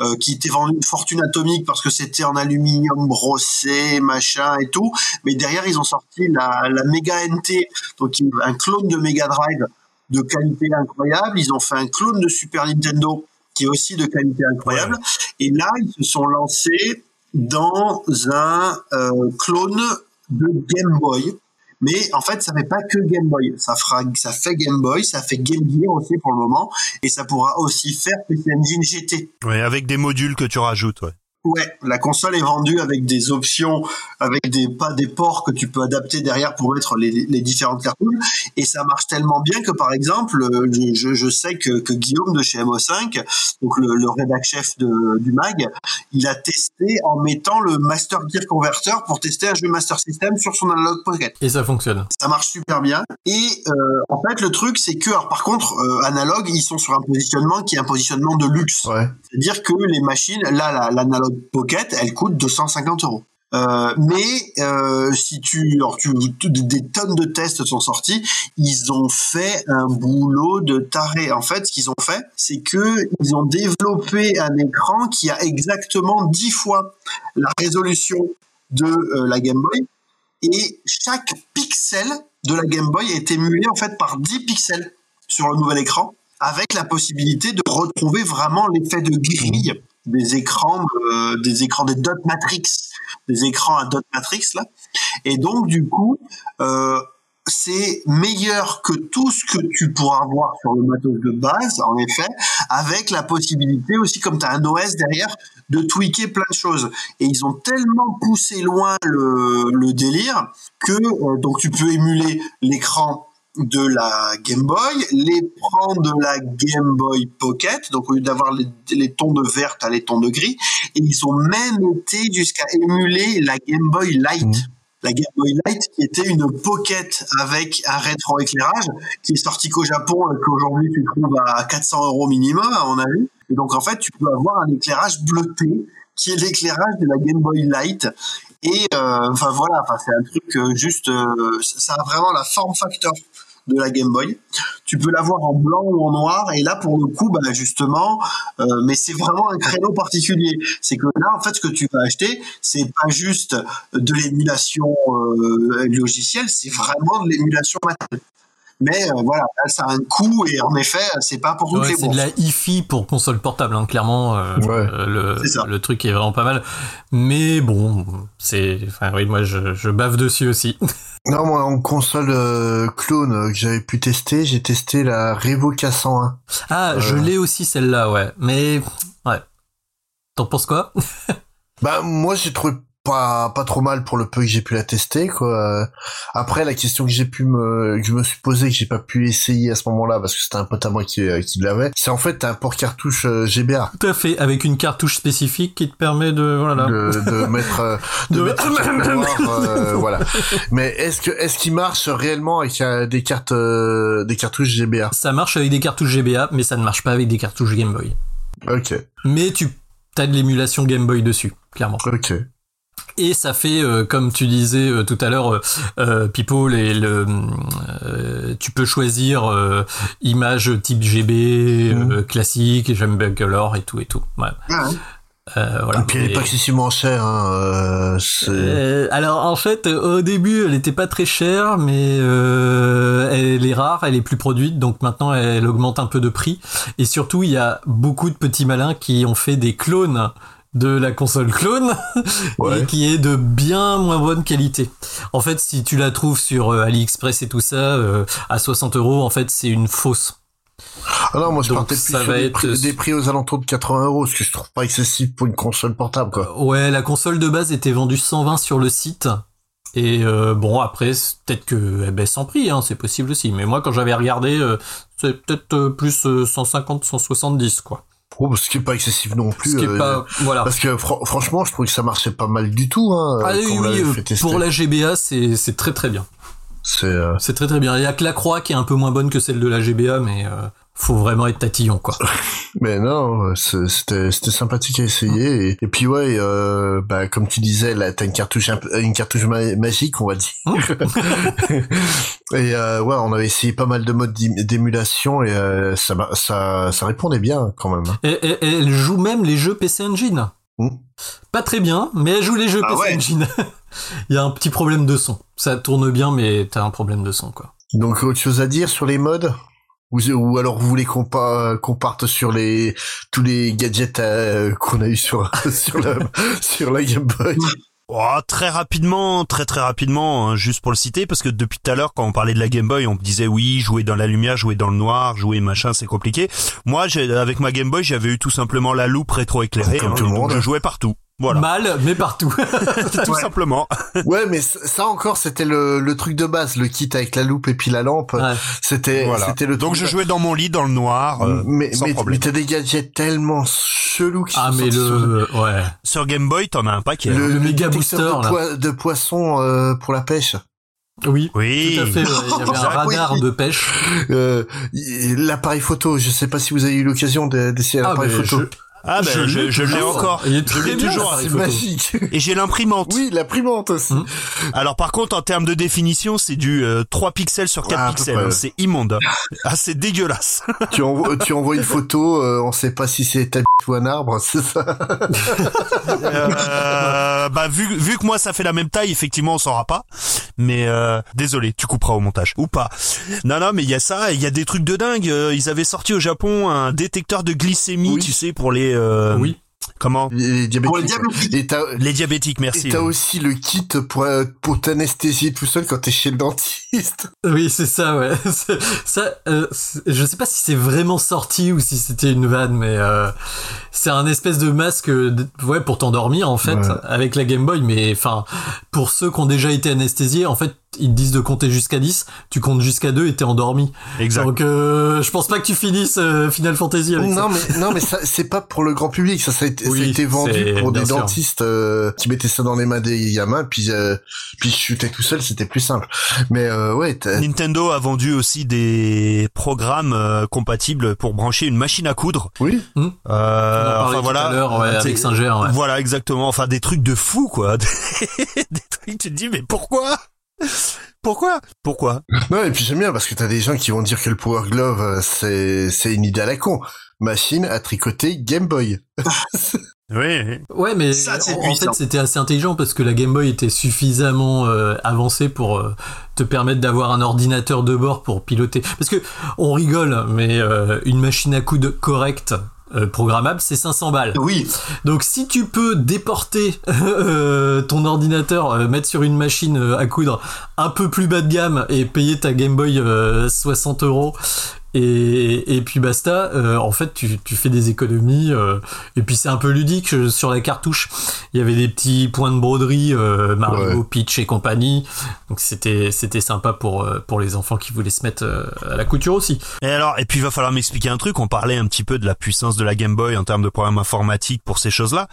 euh, qui était vendu une fortune atomique parce que c'était en aluminium brossé, machin et tout. Mais derrière, ils ont sorti la, la Mega NT, donc un clone de Mega Drive de qualité incroyable. Ils ont fait un clone de Super Nintendo qui est aussi de qualité incroyable. Et là, ils se sont lancés dans un euh, clone de Game Boy. Mais en fait, ça fait pas que Game Boy. Ça fera, ça fait Game Boy, ça fait Game Gear aussi pour le moment, et ça pourra aussi faire PC Engine GT. Ouais, avec des modules que tu rajoutes, ouais. Ouais, la console est vendue avec des options, avec des pas des ports que tu peux adapter derrière pour mettre les, les différentes cartouches. Et ça marche tellement bien que par exemple, euh, je, je, sais que, que Guillaume de chez MO5, donc le, le rédac chef de, du mag, il a testé en mettant le Master Gear Converter pour tester un jeu Master System sur son Analog Pocket. Et ça fonctionne. Ça marche super bien. Et euh, en fait, le truc, c'est que, alors, par contre, euh, Analog, ils sont sur un positionnement qui est un positionnement de luxe. C'est-à-dire que les machines, là, la- l'Analog Pocket, elle coûte 250 euros. Euh, mais euh, si tu, alors des tonnes de tests sont sortis, ils ont fait un boulot de taré. En fait, ce qu'ils ont fait, c'est que ils ont développé un écran qui a exactement 10 fois la résolution de euh, la Game Boy et chaque pixel de la Game Boy est émulé en fait par 10 pixels sur le nouvel écran avec la possibilité de retrouver vraiment l'effet de grille des écrans euh, des écrans des dot matrix des écrans à dot matrix là et donc du coup euh, c'est meilleur que tout ce que tu pourras avoir sur le matos de base, en effet, avec la possibilité aussi, comme tu as un OS derrière, de tweaker plein de choses. Et ils ont tellement poussé loin le, le délire que euh, donc tu peux émuler l'écran de la Game Boy, l'écran de la Game Boy Pocket, donc au lieu d'avoir les, les tons de vert, t'as les tons de gris, et ils ont même été jusqu'à émuler la Game Boy Light la Game Boy Light qui était une pocket avec un rétroéclairage qui est sorti qu'au Japon et qu'aujourd'hui tu trouves à 400 euros minimum à mon avis. Et donc en fait tu peux avoir un éclairage bleuté qui est l'éclairage de la Game Boy Light. Et euh, enfin voilà, enfin c'est un truc euh, juste, euh, ça a vraiment la form factor de la Game Boy. Tu peux l'avoir en blanc ou en noir, et là pour le coup, bah justement, euh, mais c'est vraiment un créneau particulier. C'est que là, en fait, ce que tu vas acheter, c'est pas juste de l'émulation euh, logicielle, c'est vraiment de l'émulation matérielle. Mais euh, voilà, là, ça a un coût, et en effet, c'est pas pour toutes Ouais, les c'est de la hi-fi pour console portable, hein, clairement. euh, euh, le, le truc est vraiment pas mal. Mais bon, c'est. Enfin, oui, moi, je, je bave dessus aussi. Non, moi, en console euh, clone euh, que j'avais pu tester, j'ai testé la Revo K101. Ah, je l'ai aussi celle-là, ouais. Mais ouais. T'en penses quoi? Bah moi j'ai trouvé pas pas trop mal pour le peu que j'ai pu la tester quoi. Après la question que j'ai pu me que je me suis posée que j'ai pas pu essayer à ce moment-là parce que c'était un pote à moi qui euh, qui l'avait, c'est en fait t'as un port cartouche euh, GBA. Tout à fait, avec une cartouche spécifique qui te permet de voilà de, de mettre euh, de, De- mettre euh, voilà. Mais est-ce que est-ce qu'il marche réellement avec des cartes euh, des cartouches GBA Ça marche avec des cartouches GBA, mais ça ne marche pas avec des cartouches Game Boy. Ok. Mais tu as de l'émulation Game Boy dessus, clairement. Ok. Et ça fait, euh, comme tu disais euh, tout à l'heure, euh, euh, Pipo, les, le, euh, tu peux choisir euh, image type GB, euh, classique, j'aime bien color et tout et tout. Ouais. Euh, voilà. Et puis elle est Mais- pas excessivement chère. Hein, euh, Euh, alors en fait, au début, elle était pas très chère, mais euh, elle est rare, elle est plus produite, donc maintenant elle augmente un peu de prix. Et surtout, il y a beaucoup de petits malins qui ont fait des clones de la console clone et qui est de bien moins bonne qualité. En fait, si tu la trouves sur euh, AliExpress et tout ça euh, à 60 euros, en fait, c'est une fausse. Ah non, moi je partais plus ça sur va des, être- prix, des prix aux alentours de 80 euros, ce que je trouve pas excessif pour une console portable, quoi. Ouais, la console de base était vendue 120 sur le site. Et euh, bon, après, peut-être que baisse en prix, hein, c'est possible aussi. Mais moi, quand j'avais regardé, euh, c'est peut-être euh, plus euh, 150, 170, quoi. Oh, ce qui est pas excessif non plus. Ce qui est euh, pas- voilà. Parce que fran- franchement, je trouve que ça marchait pas mal du tout. Hein, Ah oui, oui, euh, pour la GBA, c'est très très bien. C'est euh, C'est très très bien. Il y a que la croix qui est un peu moins bonne que celle de la GBA, mais faut vraiment être tatillon, quoi. Mais non, c'était sympathique à essayer. Et, et puis ouais, euh, bah comme tu disais, là t'as une cartouche une cartouche ma- magique, on va dire. et euh, ouais, on avait essayé pas mal de modes d'émulation et euh, ça ma- ça ça répondait bien quand même. hein. Et, et- et elle joue même les jeux PC Engine. Mm. Pas très bien, mais elle joue les jeux Ah PC ouais. Engine. Il y a un petit problème de son. Ça tourne bien, mais t'as un problème de son, quoi. Donc autre chose à dire sur les modes? Ou, ou alors vous voulez qu'on pa- qu'on parte sur les tous les gadgets euh, qu'on a eu sur sur la sur la Game Boy. Oh, très rapidement, très très rapidement, hein, juste pour le citer, parce que depuis tout à l'heure, quand on parlait de la Game Boy, on me disait oui, jouer dans la lumière, jouer dans le noir, jouer machin, c'est compliqué. Moi, avec ma Game Boy, j'avais eu tout simplement la loupe rétro-éclairée, hein, tout le donc monde. je jouais partout. Voilà, Mal, mais partout. tout simplement. Ouais, mais ça encore c'était le, le truc de base, le kit avec la loupe et puis la lampe. Ouais. C'était Voilà. c'était le Donc truc je jouais dans mon lit, dans le noir, euh, mais sans mais, problème. mais t'as des gadgets tellement chelous qui Ah, sont mais sortis sur- le, ouais. Sur Game Boy, t'en as un paquet. le, hein. le méga détecteur booster, de, poi- de poissons euh, pour la pêche. Oui. Oui. Tout à fait. Il y avait un radar oui. de pêche. Euh, L'appareil photo, je sais pas si vous avez eu l'occasion de- d'essayer Ah, l'appareil photo. Ah ben, Je je, l'ai je l'ai toujours. encore. Il est Je très l'ai bien, toujours. C'est magique. Et j'ai l'imprimante. Oui, l'imprimante aussi. Hmm. Alors par contre, en termes de définition, c'est du euh, 3 pixels sur 4 Ah, pixels. hein. C'est immonde. Ah, c'est dégueulasse. tu, envoies, tu envoies une photo, euh, on sait pas si c'est ta ou un arbre, c'est ça? Euh, bah vu vu que moi ça fait la même taille, effectivement on saura pas. Mais euh, désolé, tu couperas au montage ou pas. Non non, mais il y a ça, il y a des trucs de dingue. Euh, Ils avaient sorti au Japon un détecteur de glycémie, Oui. tu sais, pour les euh, Oui. comment Les Pour les diabétiques. Et t'as les diabétiques. Merci. et t'as aussi le kit pour, euh, pour t'anesthésier tout seul quand t'es chez le dentiste. Oui, c'est ça, ouais. Ça, euh, je sais pas si c'est vraiment sorti ou si c'était une vanne, mais euh, c'est un espèce de masque, ouais, pour t'endormir en fait, Ouais. avec la Game Boy. Mais enfin, pour ceux qui ont déjà été anesthésiés, en fait, ils te disent de compter jusqu'à 10, tu comptes jusqu'à 2 et t'es endormi. Exact. Donc, euh, je pense pas que tu finisses euh, Final Fantasy avec Non ça. mais non mais ça c'est pas pour le grand public ça ça a été, ça a Oui, été vendu pour des sûr. dentistes euh, qui mettaient ça dans les mains des gamins puis euh, puis je chutais tout seul c'était plus simple mais euh, ouais Nintendo a vendu aussi des programmes euh, compatibles pour brancher une machine à coudre. oui. Euh, On enfin tout voilà, à l'heure, ouais, C'est- avec Singer, ouais. Voilà exactement. Enfin des trucs de fou quoi. des trucs tu te dis mais pourquoi? Pourquoi? Pourquoi? Non et puis j'aime bien parce que t'as des gens qui vont dire que le Power Glove euh, c'est c'est une idée à la con machine à tricoter Game Boy Oui. Ouais, mais Ça, en, fait, c'était assez intelligent parce que la Game Boy était suffisamment euh, avancée pour euh, te permettre d'avoir un ordinateur de bord pour piloter. Parce que on rigole, mais euh, une machine à coudre correcte. Euh, programmable, c'est 500 balles. Oui. Donc si tu peux déporter euh, ton ordinateur, euh, mettre sur une machine à coudre un peu plus bas de gamme et payer ta Game Boy euh, 60 euros et, et puis basta, euh, en fait tu, tu fais des économies euh, et puis c'est un peu ludique euh, sur la cartouche. Il y avait des petits points de broderie, euh, Mario, Ouais. Peach et compagnie. Donc c'était c'était sympa pour euh, pour les enfants qui voulaient se mettre euh, à la couture aussi. Et alors, et puis il va falloir m'expliquer un truc. On parlait un petit peu de la puissance de la Game Boy en termes de programme informatique pour ces choses-là.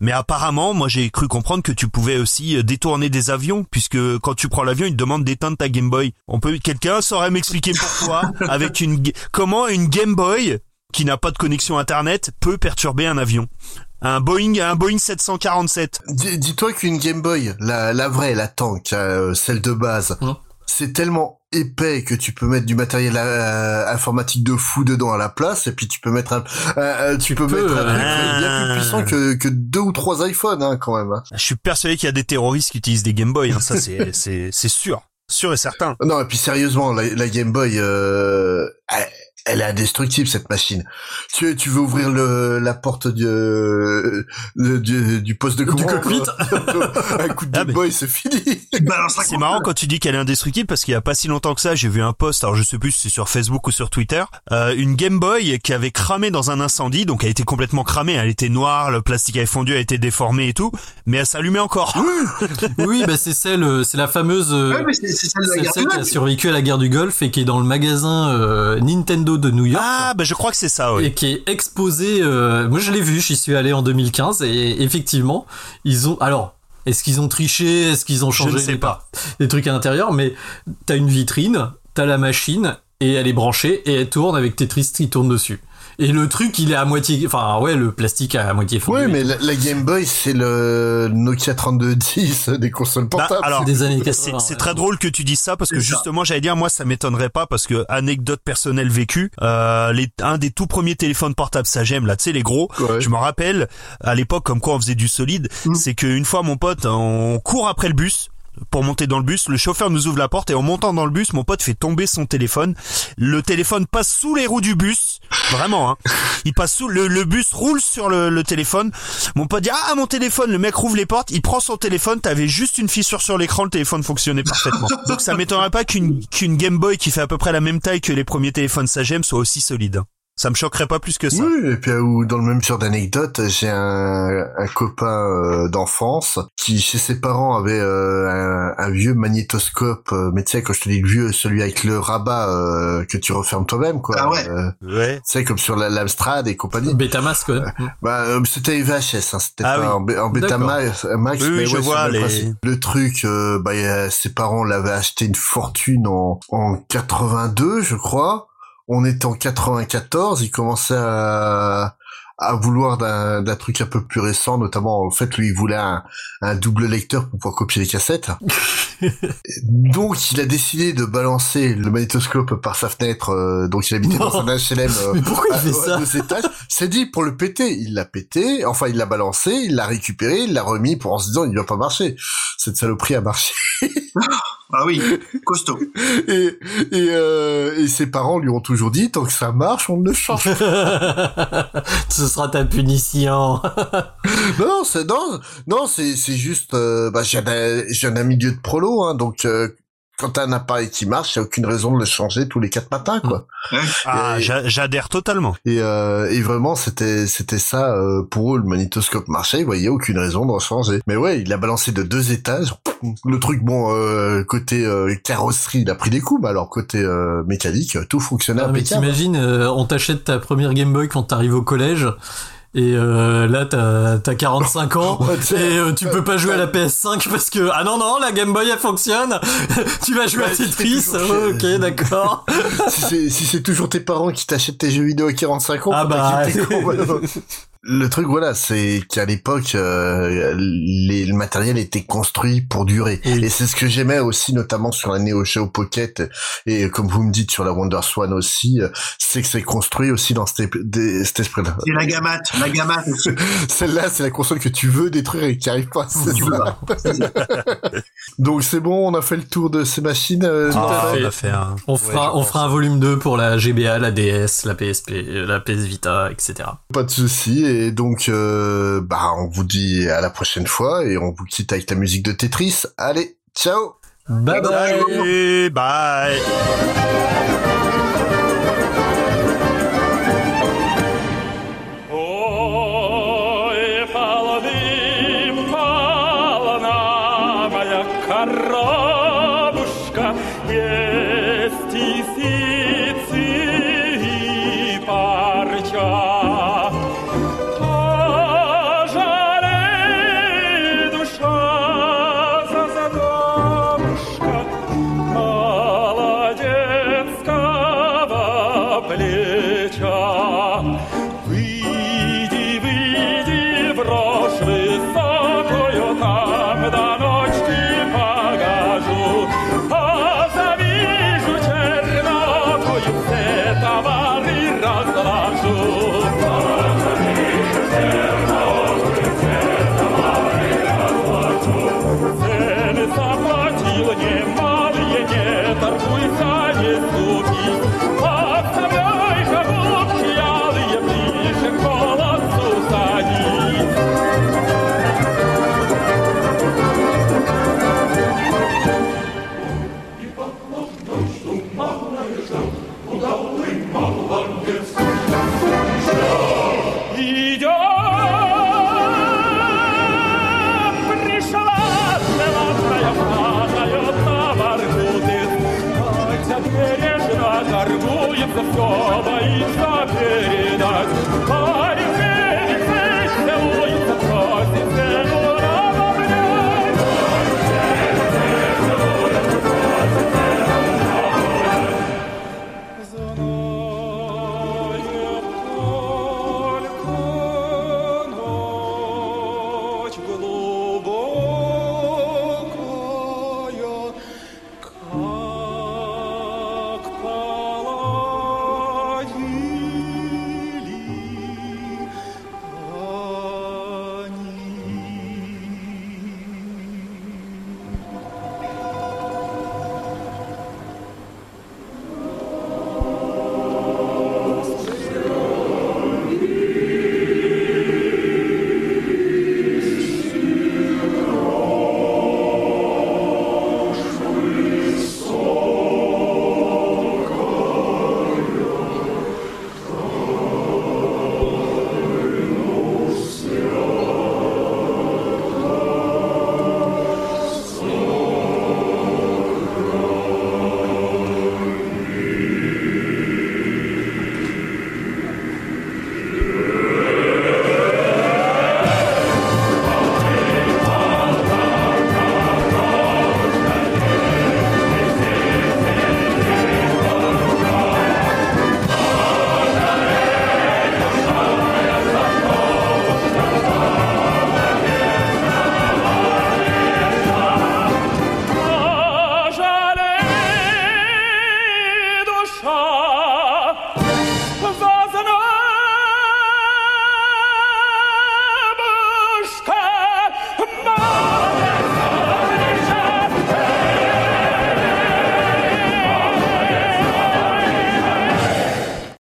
Mais apparemment, moi j'ai cru comprendre que tu pouvais aussi détourner des avions, puisque quand tu prends l'avion, il te demande d'éteindre ta Game Boy. On peut, quelqu'un saurait m'expliquer pourquoi, avec une, comment une Game Boy qui n'a pas de connexion internet peut perturber un avion? Un Boeing, un Boeing 747. Dis- dis-toi qu'une Game Boy la la vraie la tank euh, celle de base Hum. c'est tellement épais que tu peux mettre du matériel euh, informatique de fou dedans à la place et puis tu peux mettre un euh, euh, tu, peux, peux, mettre un truc euh, bien plus puissant que, que deux ou trois iPhones hein, quand même. hein. Je suis persuadé qu'il y a des terroristes qui utilisent des Game Boy. Hein. Ça, c'est c'est c'est sûr, sûr et certain. Non et puis sérieusement la, la Game Boy euh, elle est indestructible cette machine. Tu tu veux ouvrir le la porte du euh, du, du poste de Du commande cockpit. un coup de Ah, mais- Boy c'est fini. C'est marrant quand tu dis qu'elle est indestructible parce qu'il y a pas si longtemps que ça, j'ai vu un post, alors je sais plus si c'est sur Facebook ou sur Twitter, euh, une Game Boy qui avait cramé dans un incendie, donc elle était complètement cramée, elle était noire, le plastique avait fondu, elle était déformée et tout, mais elle s'allumait encore. Oui, bah c'est celle, euh, c'est la fameuse, Ouais, c'est celle de la c'est guerre celle du qui a survécu à la guerre du Golfe et qui est dans le magasin euh, Nintendo de New York. Ah, bah je crois que c'est ça, oui. Et qui est exposé. euh, moi, je l'ai vu. J'y suis allé en 2015 et effectivement, ils ont. Alors, est-ce qu'ils ont triché? Est-ce qu'ils ont Je ne changé sais les, pas. des trucs à l'intérieur? Mais t'as une vitrine, t'as la machine et elle est branchée et elle tourne avec Tetris qui tourne dessus. Et le truc, il est à moitié. Enfin, ouais, le plastique à moitié fondu. Ouais, mais la, la Game Boy, c'est le Nokia 3210 des consoles Bah, portables. alors, des années c'est 80. c'est très drôle que tu dises ça parce que ça. justement j'allais dire moi ça m'étonnerait pas parce que anecdote personnelle vécue euh, les, un des tout premiers téléphones portables Sagem là tu sais les gros Ouais. je me rappelle à l'époque comme quoi on faisait du solide Mm. c'est qu'une fois mon pote on court après le bus pour monter dans le bus, le chauffeur nous ouvre la porte et en montant dans le bus, mon pote fait tomber son téléphone. Le téléphone passe sous les roues du bus, vraiment. Hein. Il passe sous le, le bus roule sur le, le téléphone. Mon pote dit ah mon téléphone. Le mec rouvre les portes, il prend son téléphone. T'avais juste une fissure sur l'écran, le téléphone fonctionnait parfaitement. Donc ça m'étonnerait pas qu'une qu'une Game Boy qui fait à peu près la même taille que les premiers téléphones Sagem soit aussi solide. Ça me choquerait pas plus que ça. Oui, et puis ou dans le même genre d'anecdote, j'ai un, un copain euh, d'enfance qui, chez ses parents, avait euh, un, un vieux magnétoscope, euh, mais tu sais, quand je te dis le vieux, celui avec le rabat euh, que tu refermes toi-même, quoi. Ah ouais. Euh, Ouais. tu sais, comme sur la l'Amstrad et compagnie. Betamax, quoi. Bah, euh, c'était VHS, hein, c'était Ah pas oui. en, en Betamax, Max, Oui, oui, mais je ouais, vois le les-. Le truc, euh, bah, euh, ses parents l'avaient acheté une fortune en, en 82, je crois. On était en 94, il commençait à, à vouloir d'un truc un peu plus récent, notamment en fait, lui, il voulait un, un double lecteur pour pouvoir copier les cassettes. donc, il a décidé de balancer le magnétoscope par sa fenêtre. euh, donc, il habitait dans un HLM. euh, Mais pourquoi il fait ça deux étages. C'est dit pour le péter. Il l'a pété. Enfin, il l'a balancé, il l'a récupéré, il l'a remis pour en se disant il va pas marcher. Cette saloperie a marché. Ah oui, costaud. Et, et, euh, et ses parents lui ont toujours dit tant que ça marche, on ne le change pas. Ce sera ta punition. non, non, c'est non, non, c'est c'est juste. euh, bah, j'ai un, j'ai un milieu de prolo, hein, donc. euh, quand t'as un appareil qui marche, il n'y a aucune raison de le changer tous les quatre matins, quoi. Ah, j'adhère totalement. Et, euh, et vraiment, c'était c'était ça euh, pour eux. Le magnétoscope marchait, ils voyaient aucune raison d'en changer. Mais ouais, il l'a balancé de deux étages. Le truc, bon, euh, côté euh, carrosserie, il a pris des coups, mais alors côté euh, mécanique, tout fonctionnait Ah, mais impeccable. t'imagines, euh, on t'achète ta première Game Boy quand t'arrives au collège. Et euh, là, t'as as 45 ans et euh, tu peux pas jouer à la PS5 parce que ah non non la Game Boy elle fonctionne. tu vas jouer à Ouais, Tetris. Oh, ok d'accord. si c'est si c'est toujours tes parents qui t'achètent tes jeux vidéo à 45 ans, Ah faut bah, Le truc, voilà, c'est qu'à l'époque, euh, les, le matériel était construit pour durer. Et c'est ce que j'aimais aussi, notamment sur la Neo Geo Pocket, et comme vous me dites sur la Wonder Swan aussi, euh, c'est que c'est construit aussi dans cet, esprit-là. C'est la gamate, la gamate aussi. Celle-là, c'est la console que tu veux détruire et qui arrive pas. ça. Donc c'est bon, on a fait le tour de ces machines. euh, Ah, on a fait un- On fera on fera un volume 2 pour la GBA, la DS, la PSP, la PS Vita, etc. Pas de souci et donc euh, bah on vous dit à la prochaine fois et on vous quitte avec la musique de Tetris. Allez, ciao. Bye bye. Bye. Oh.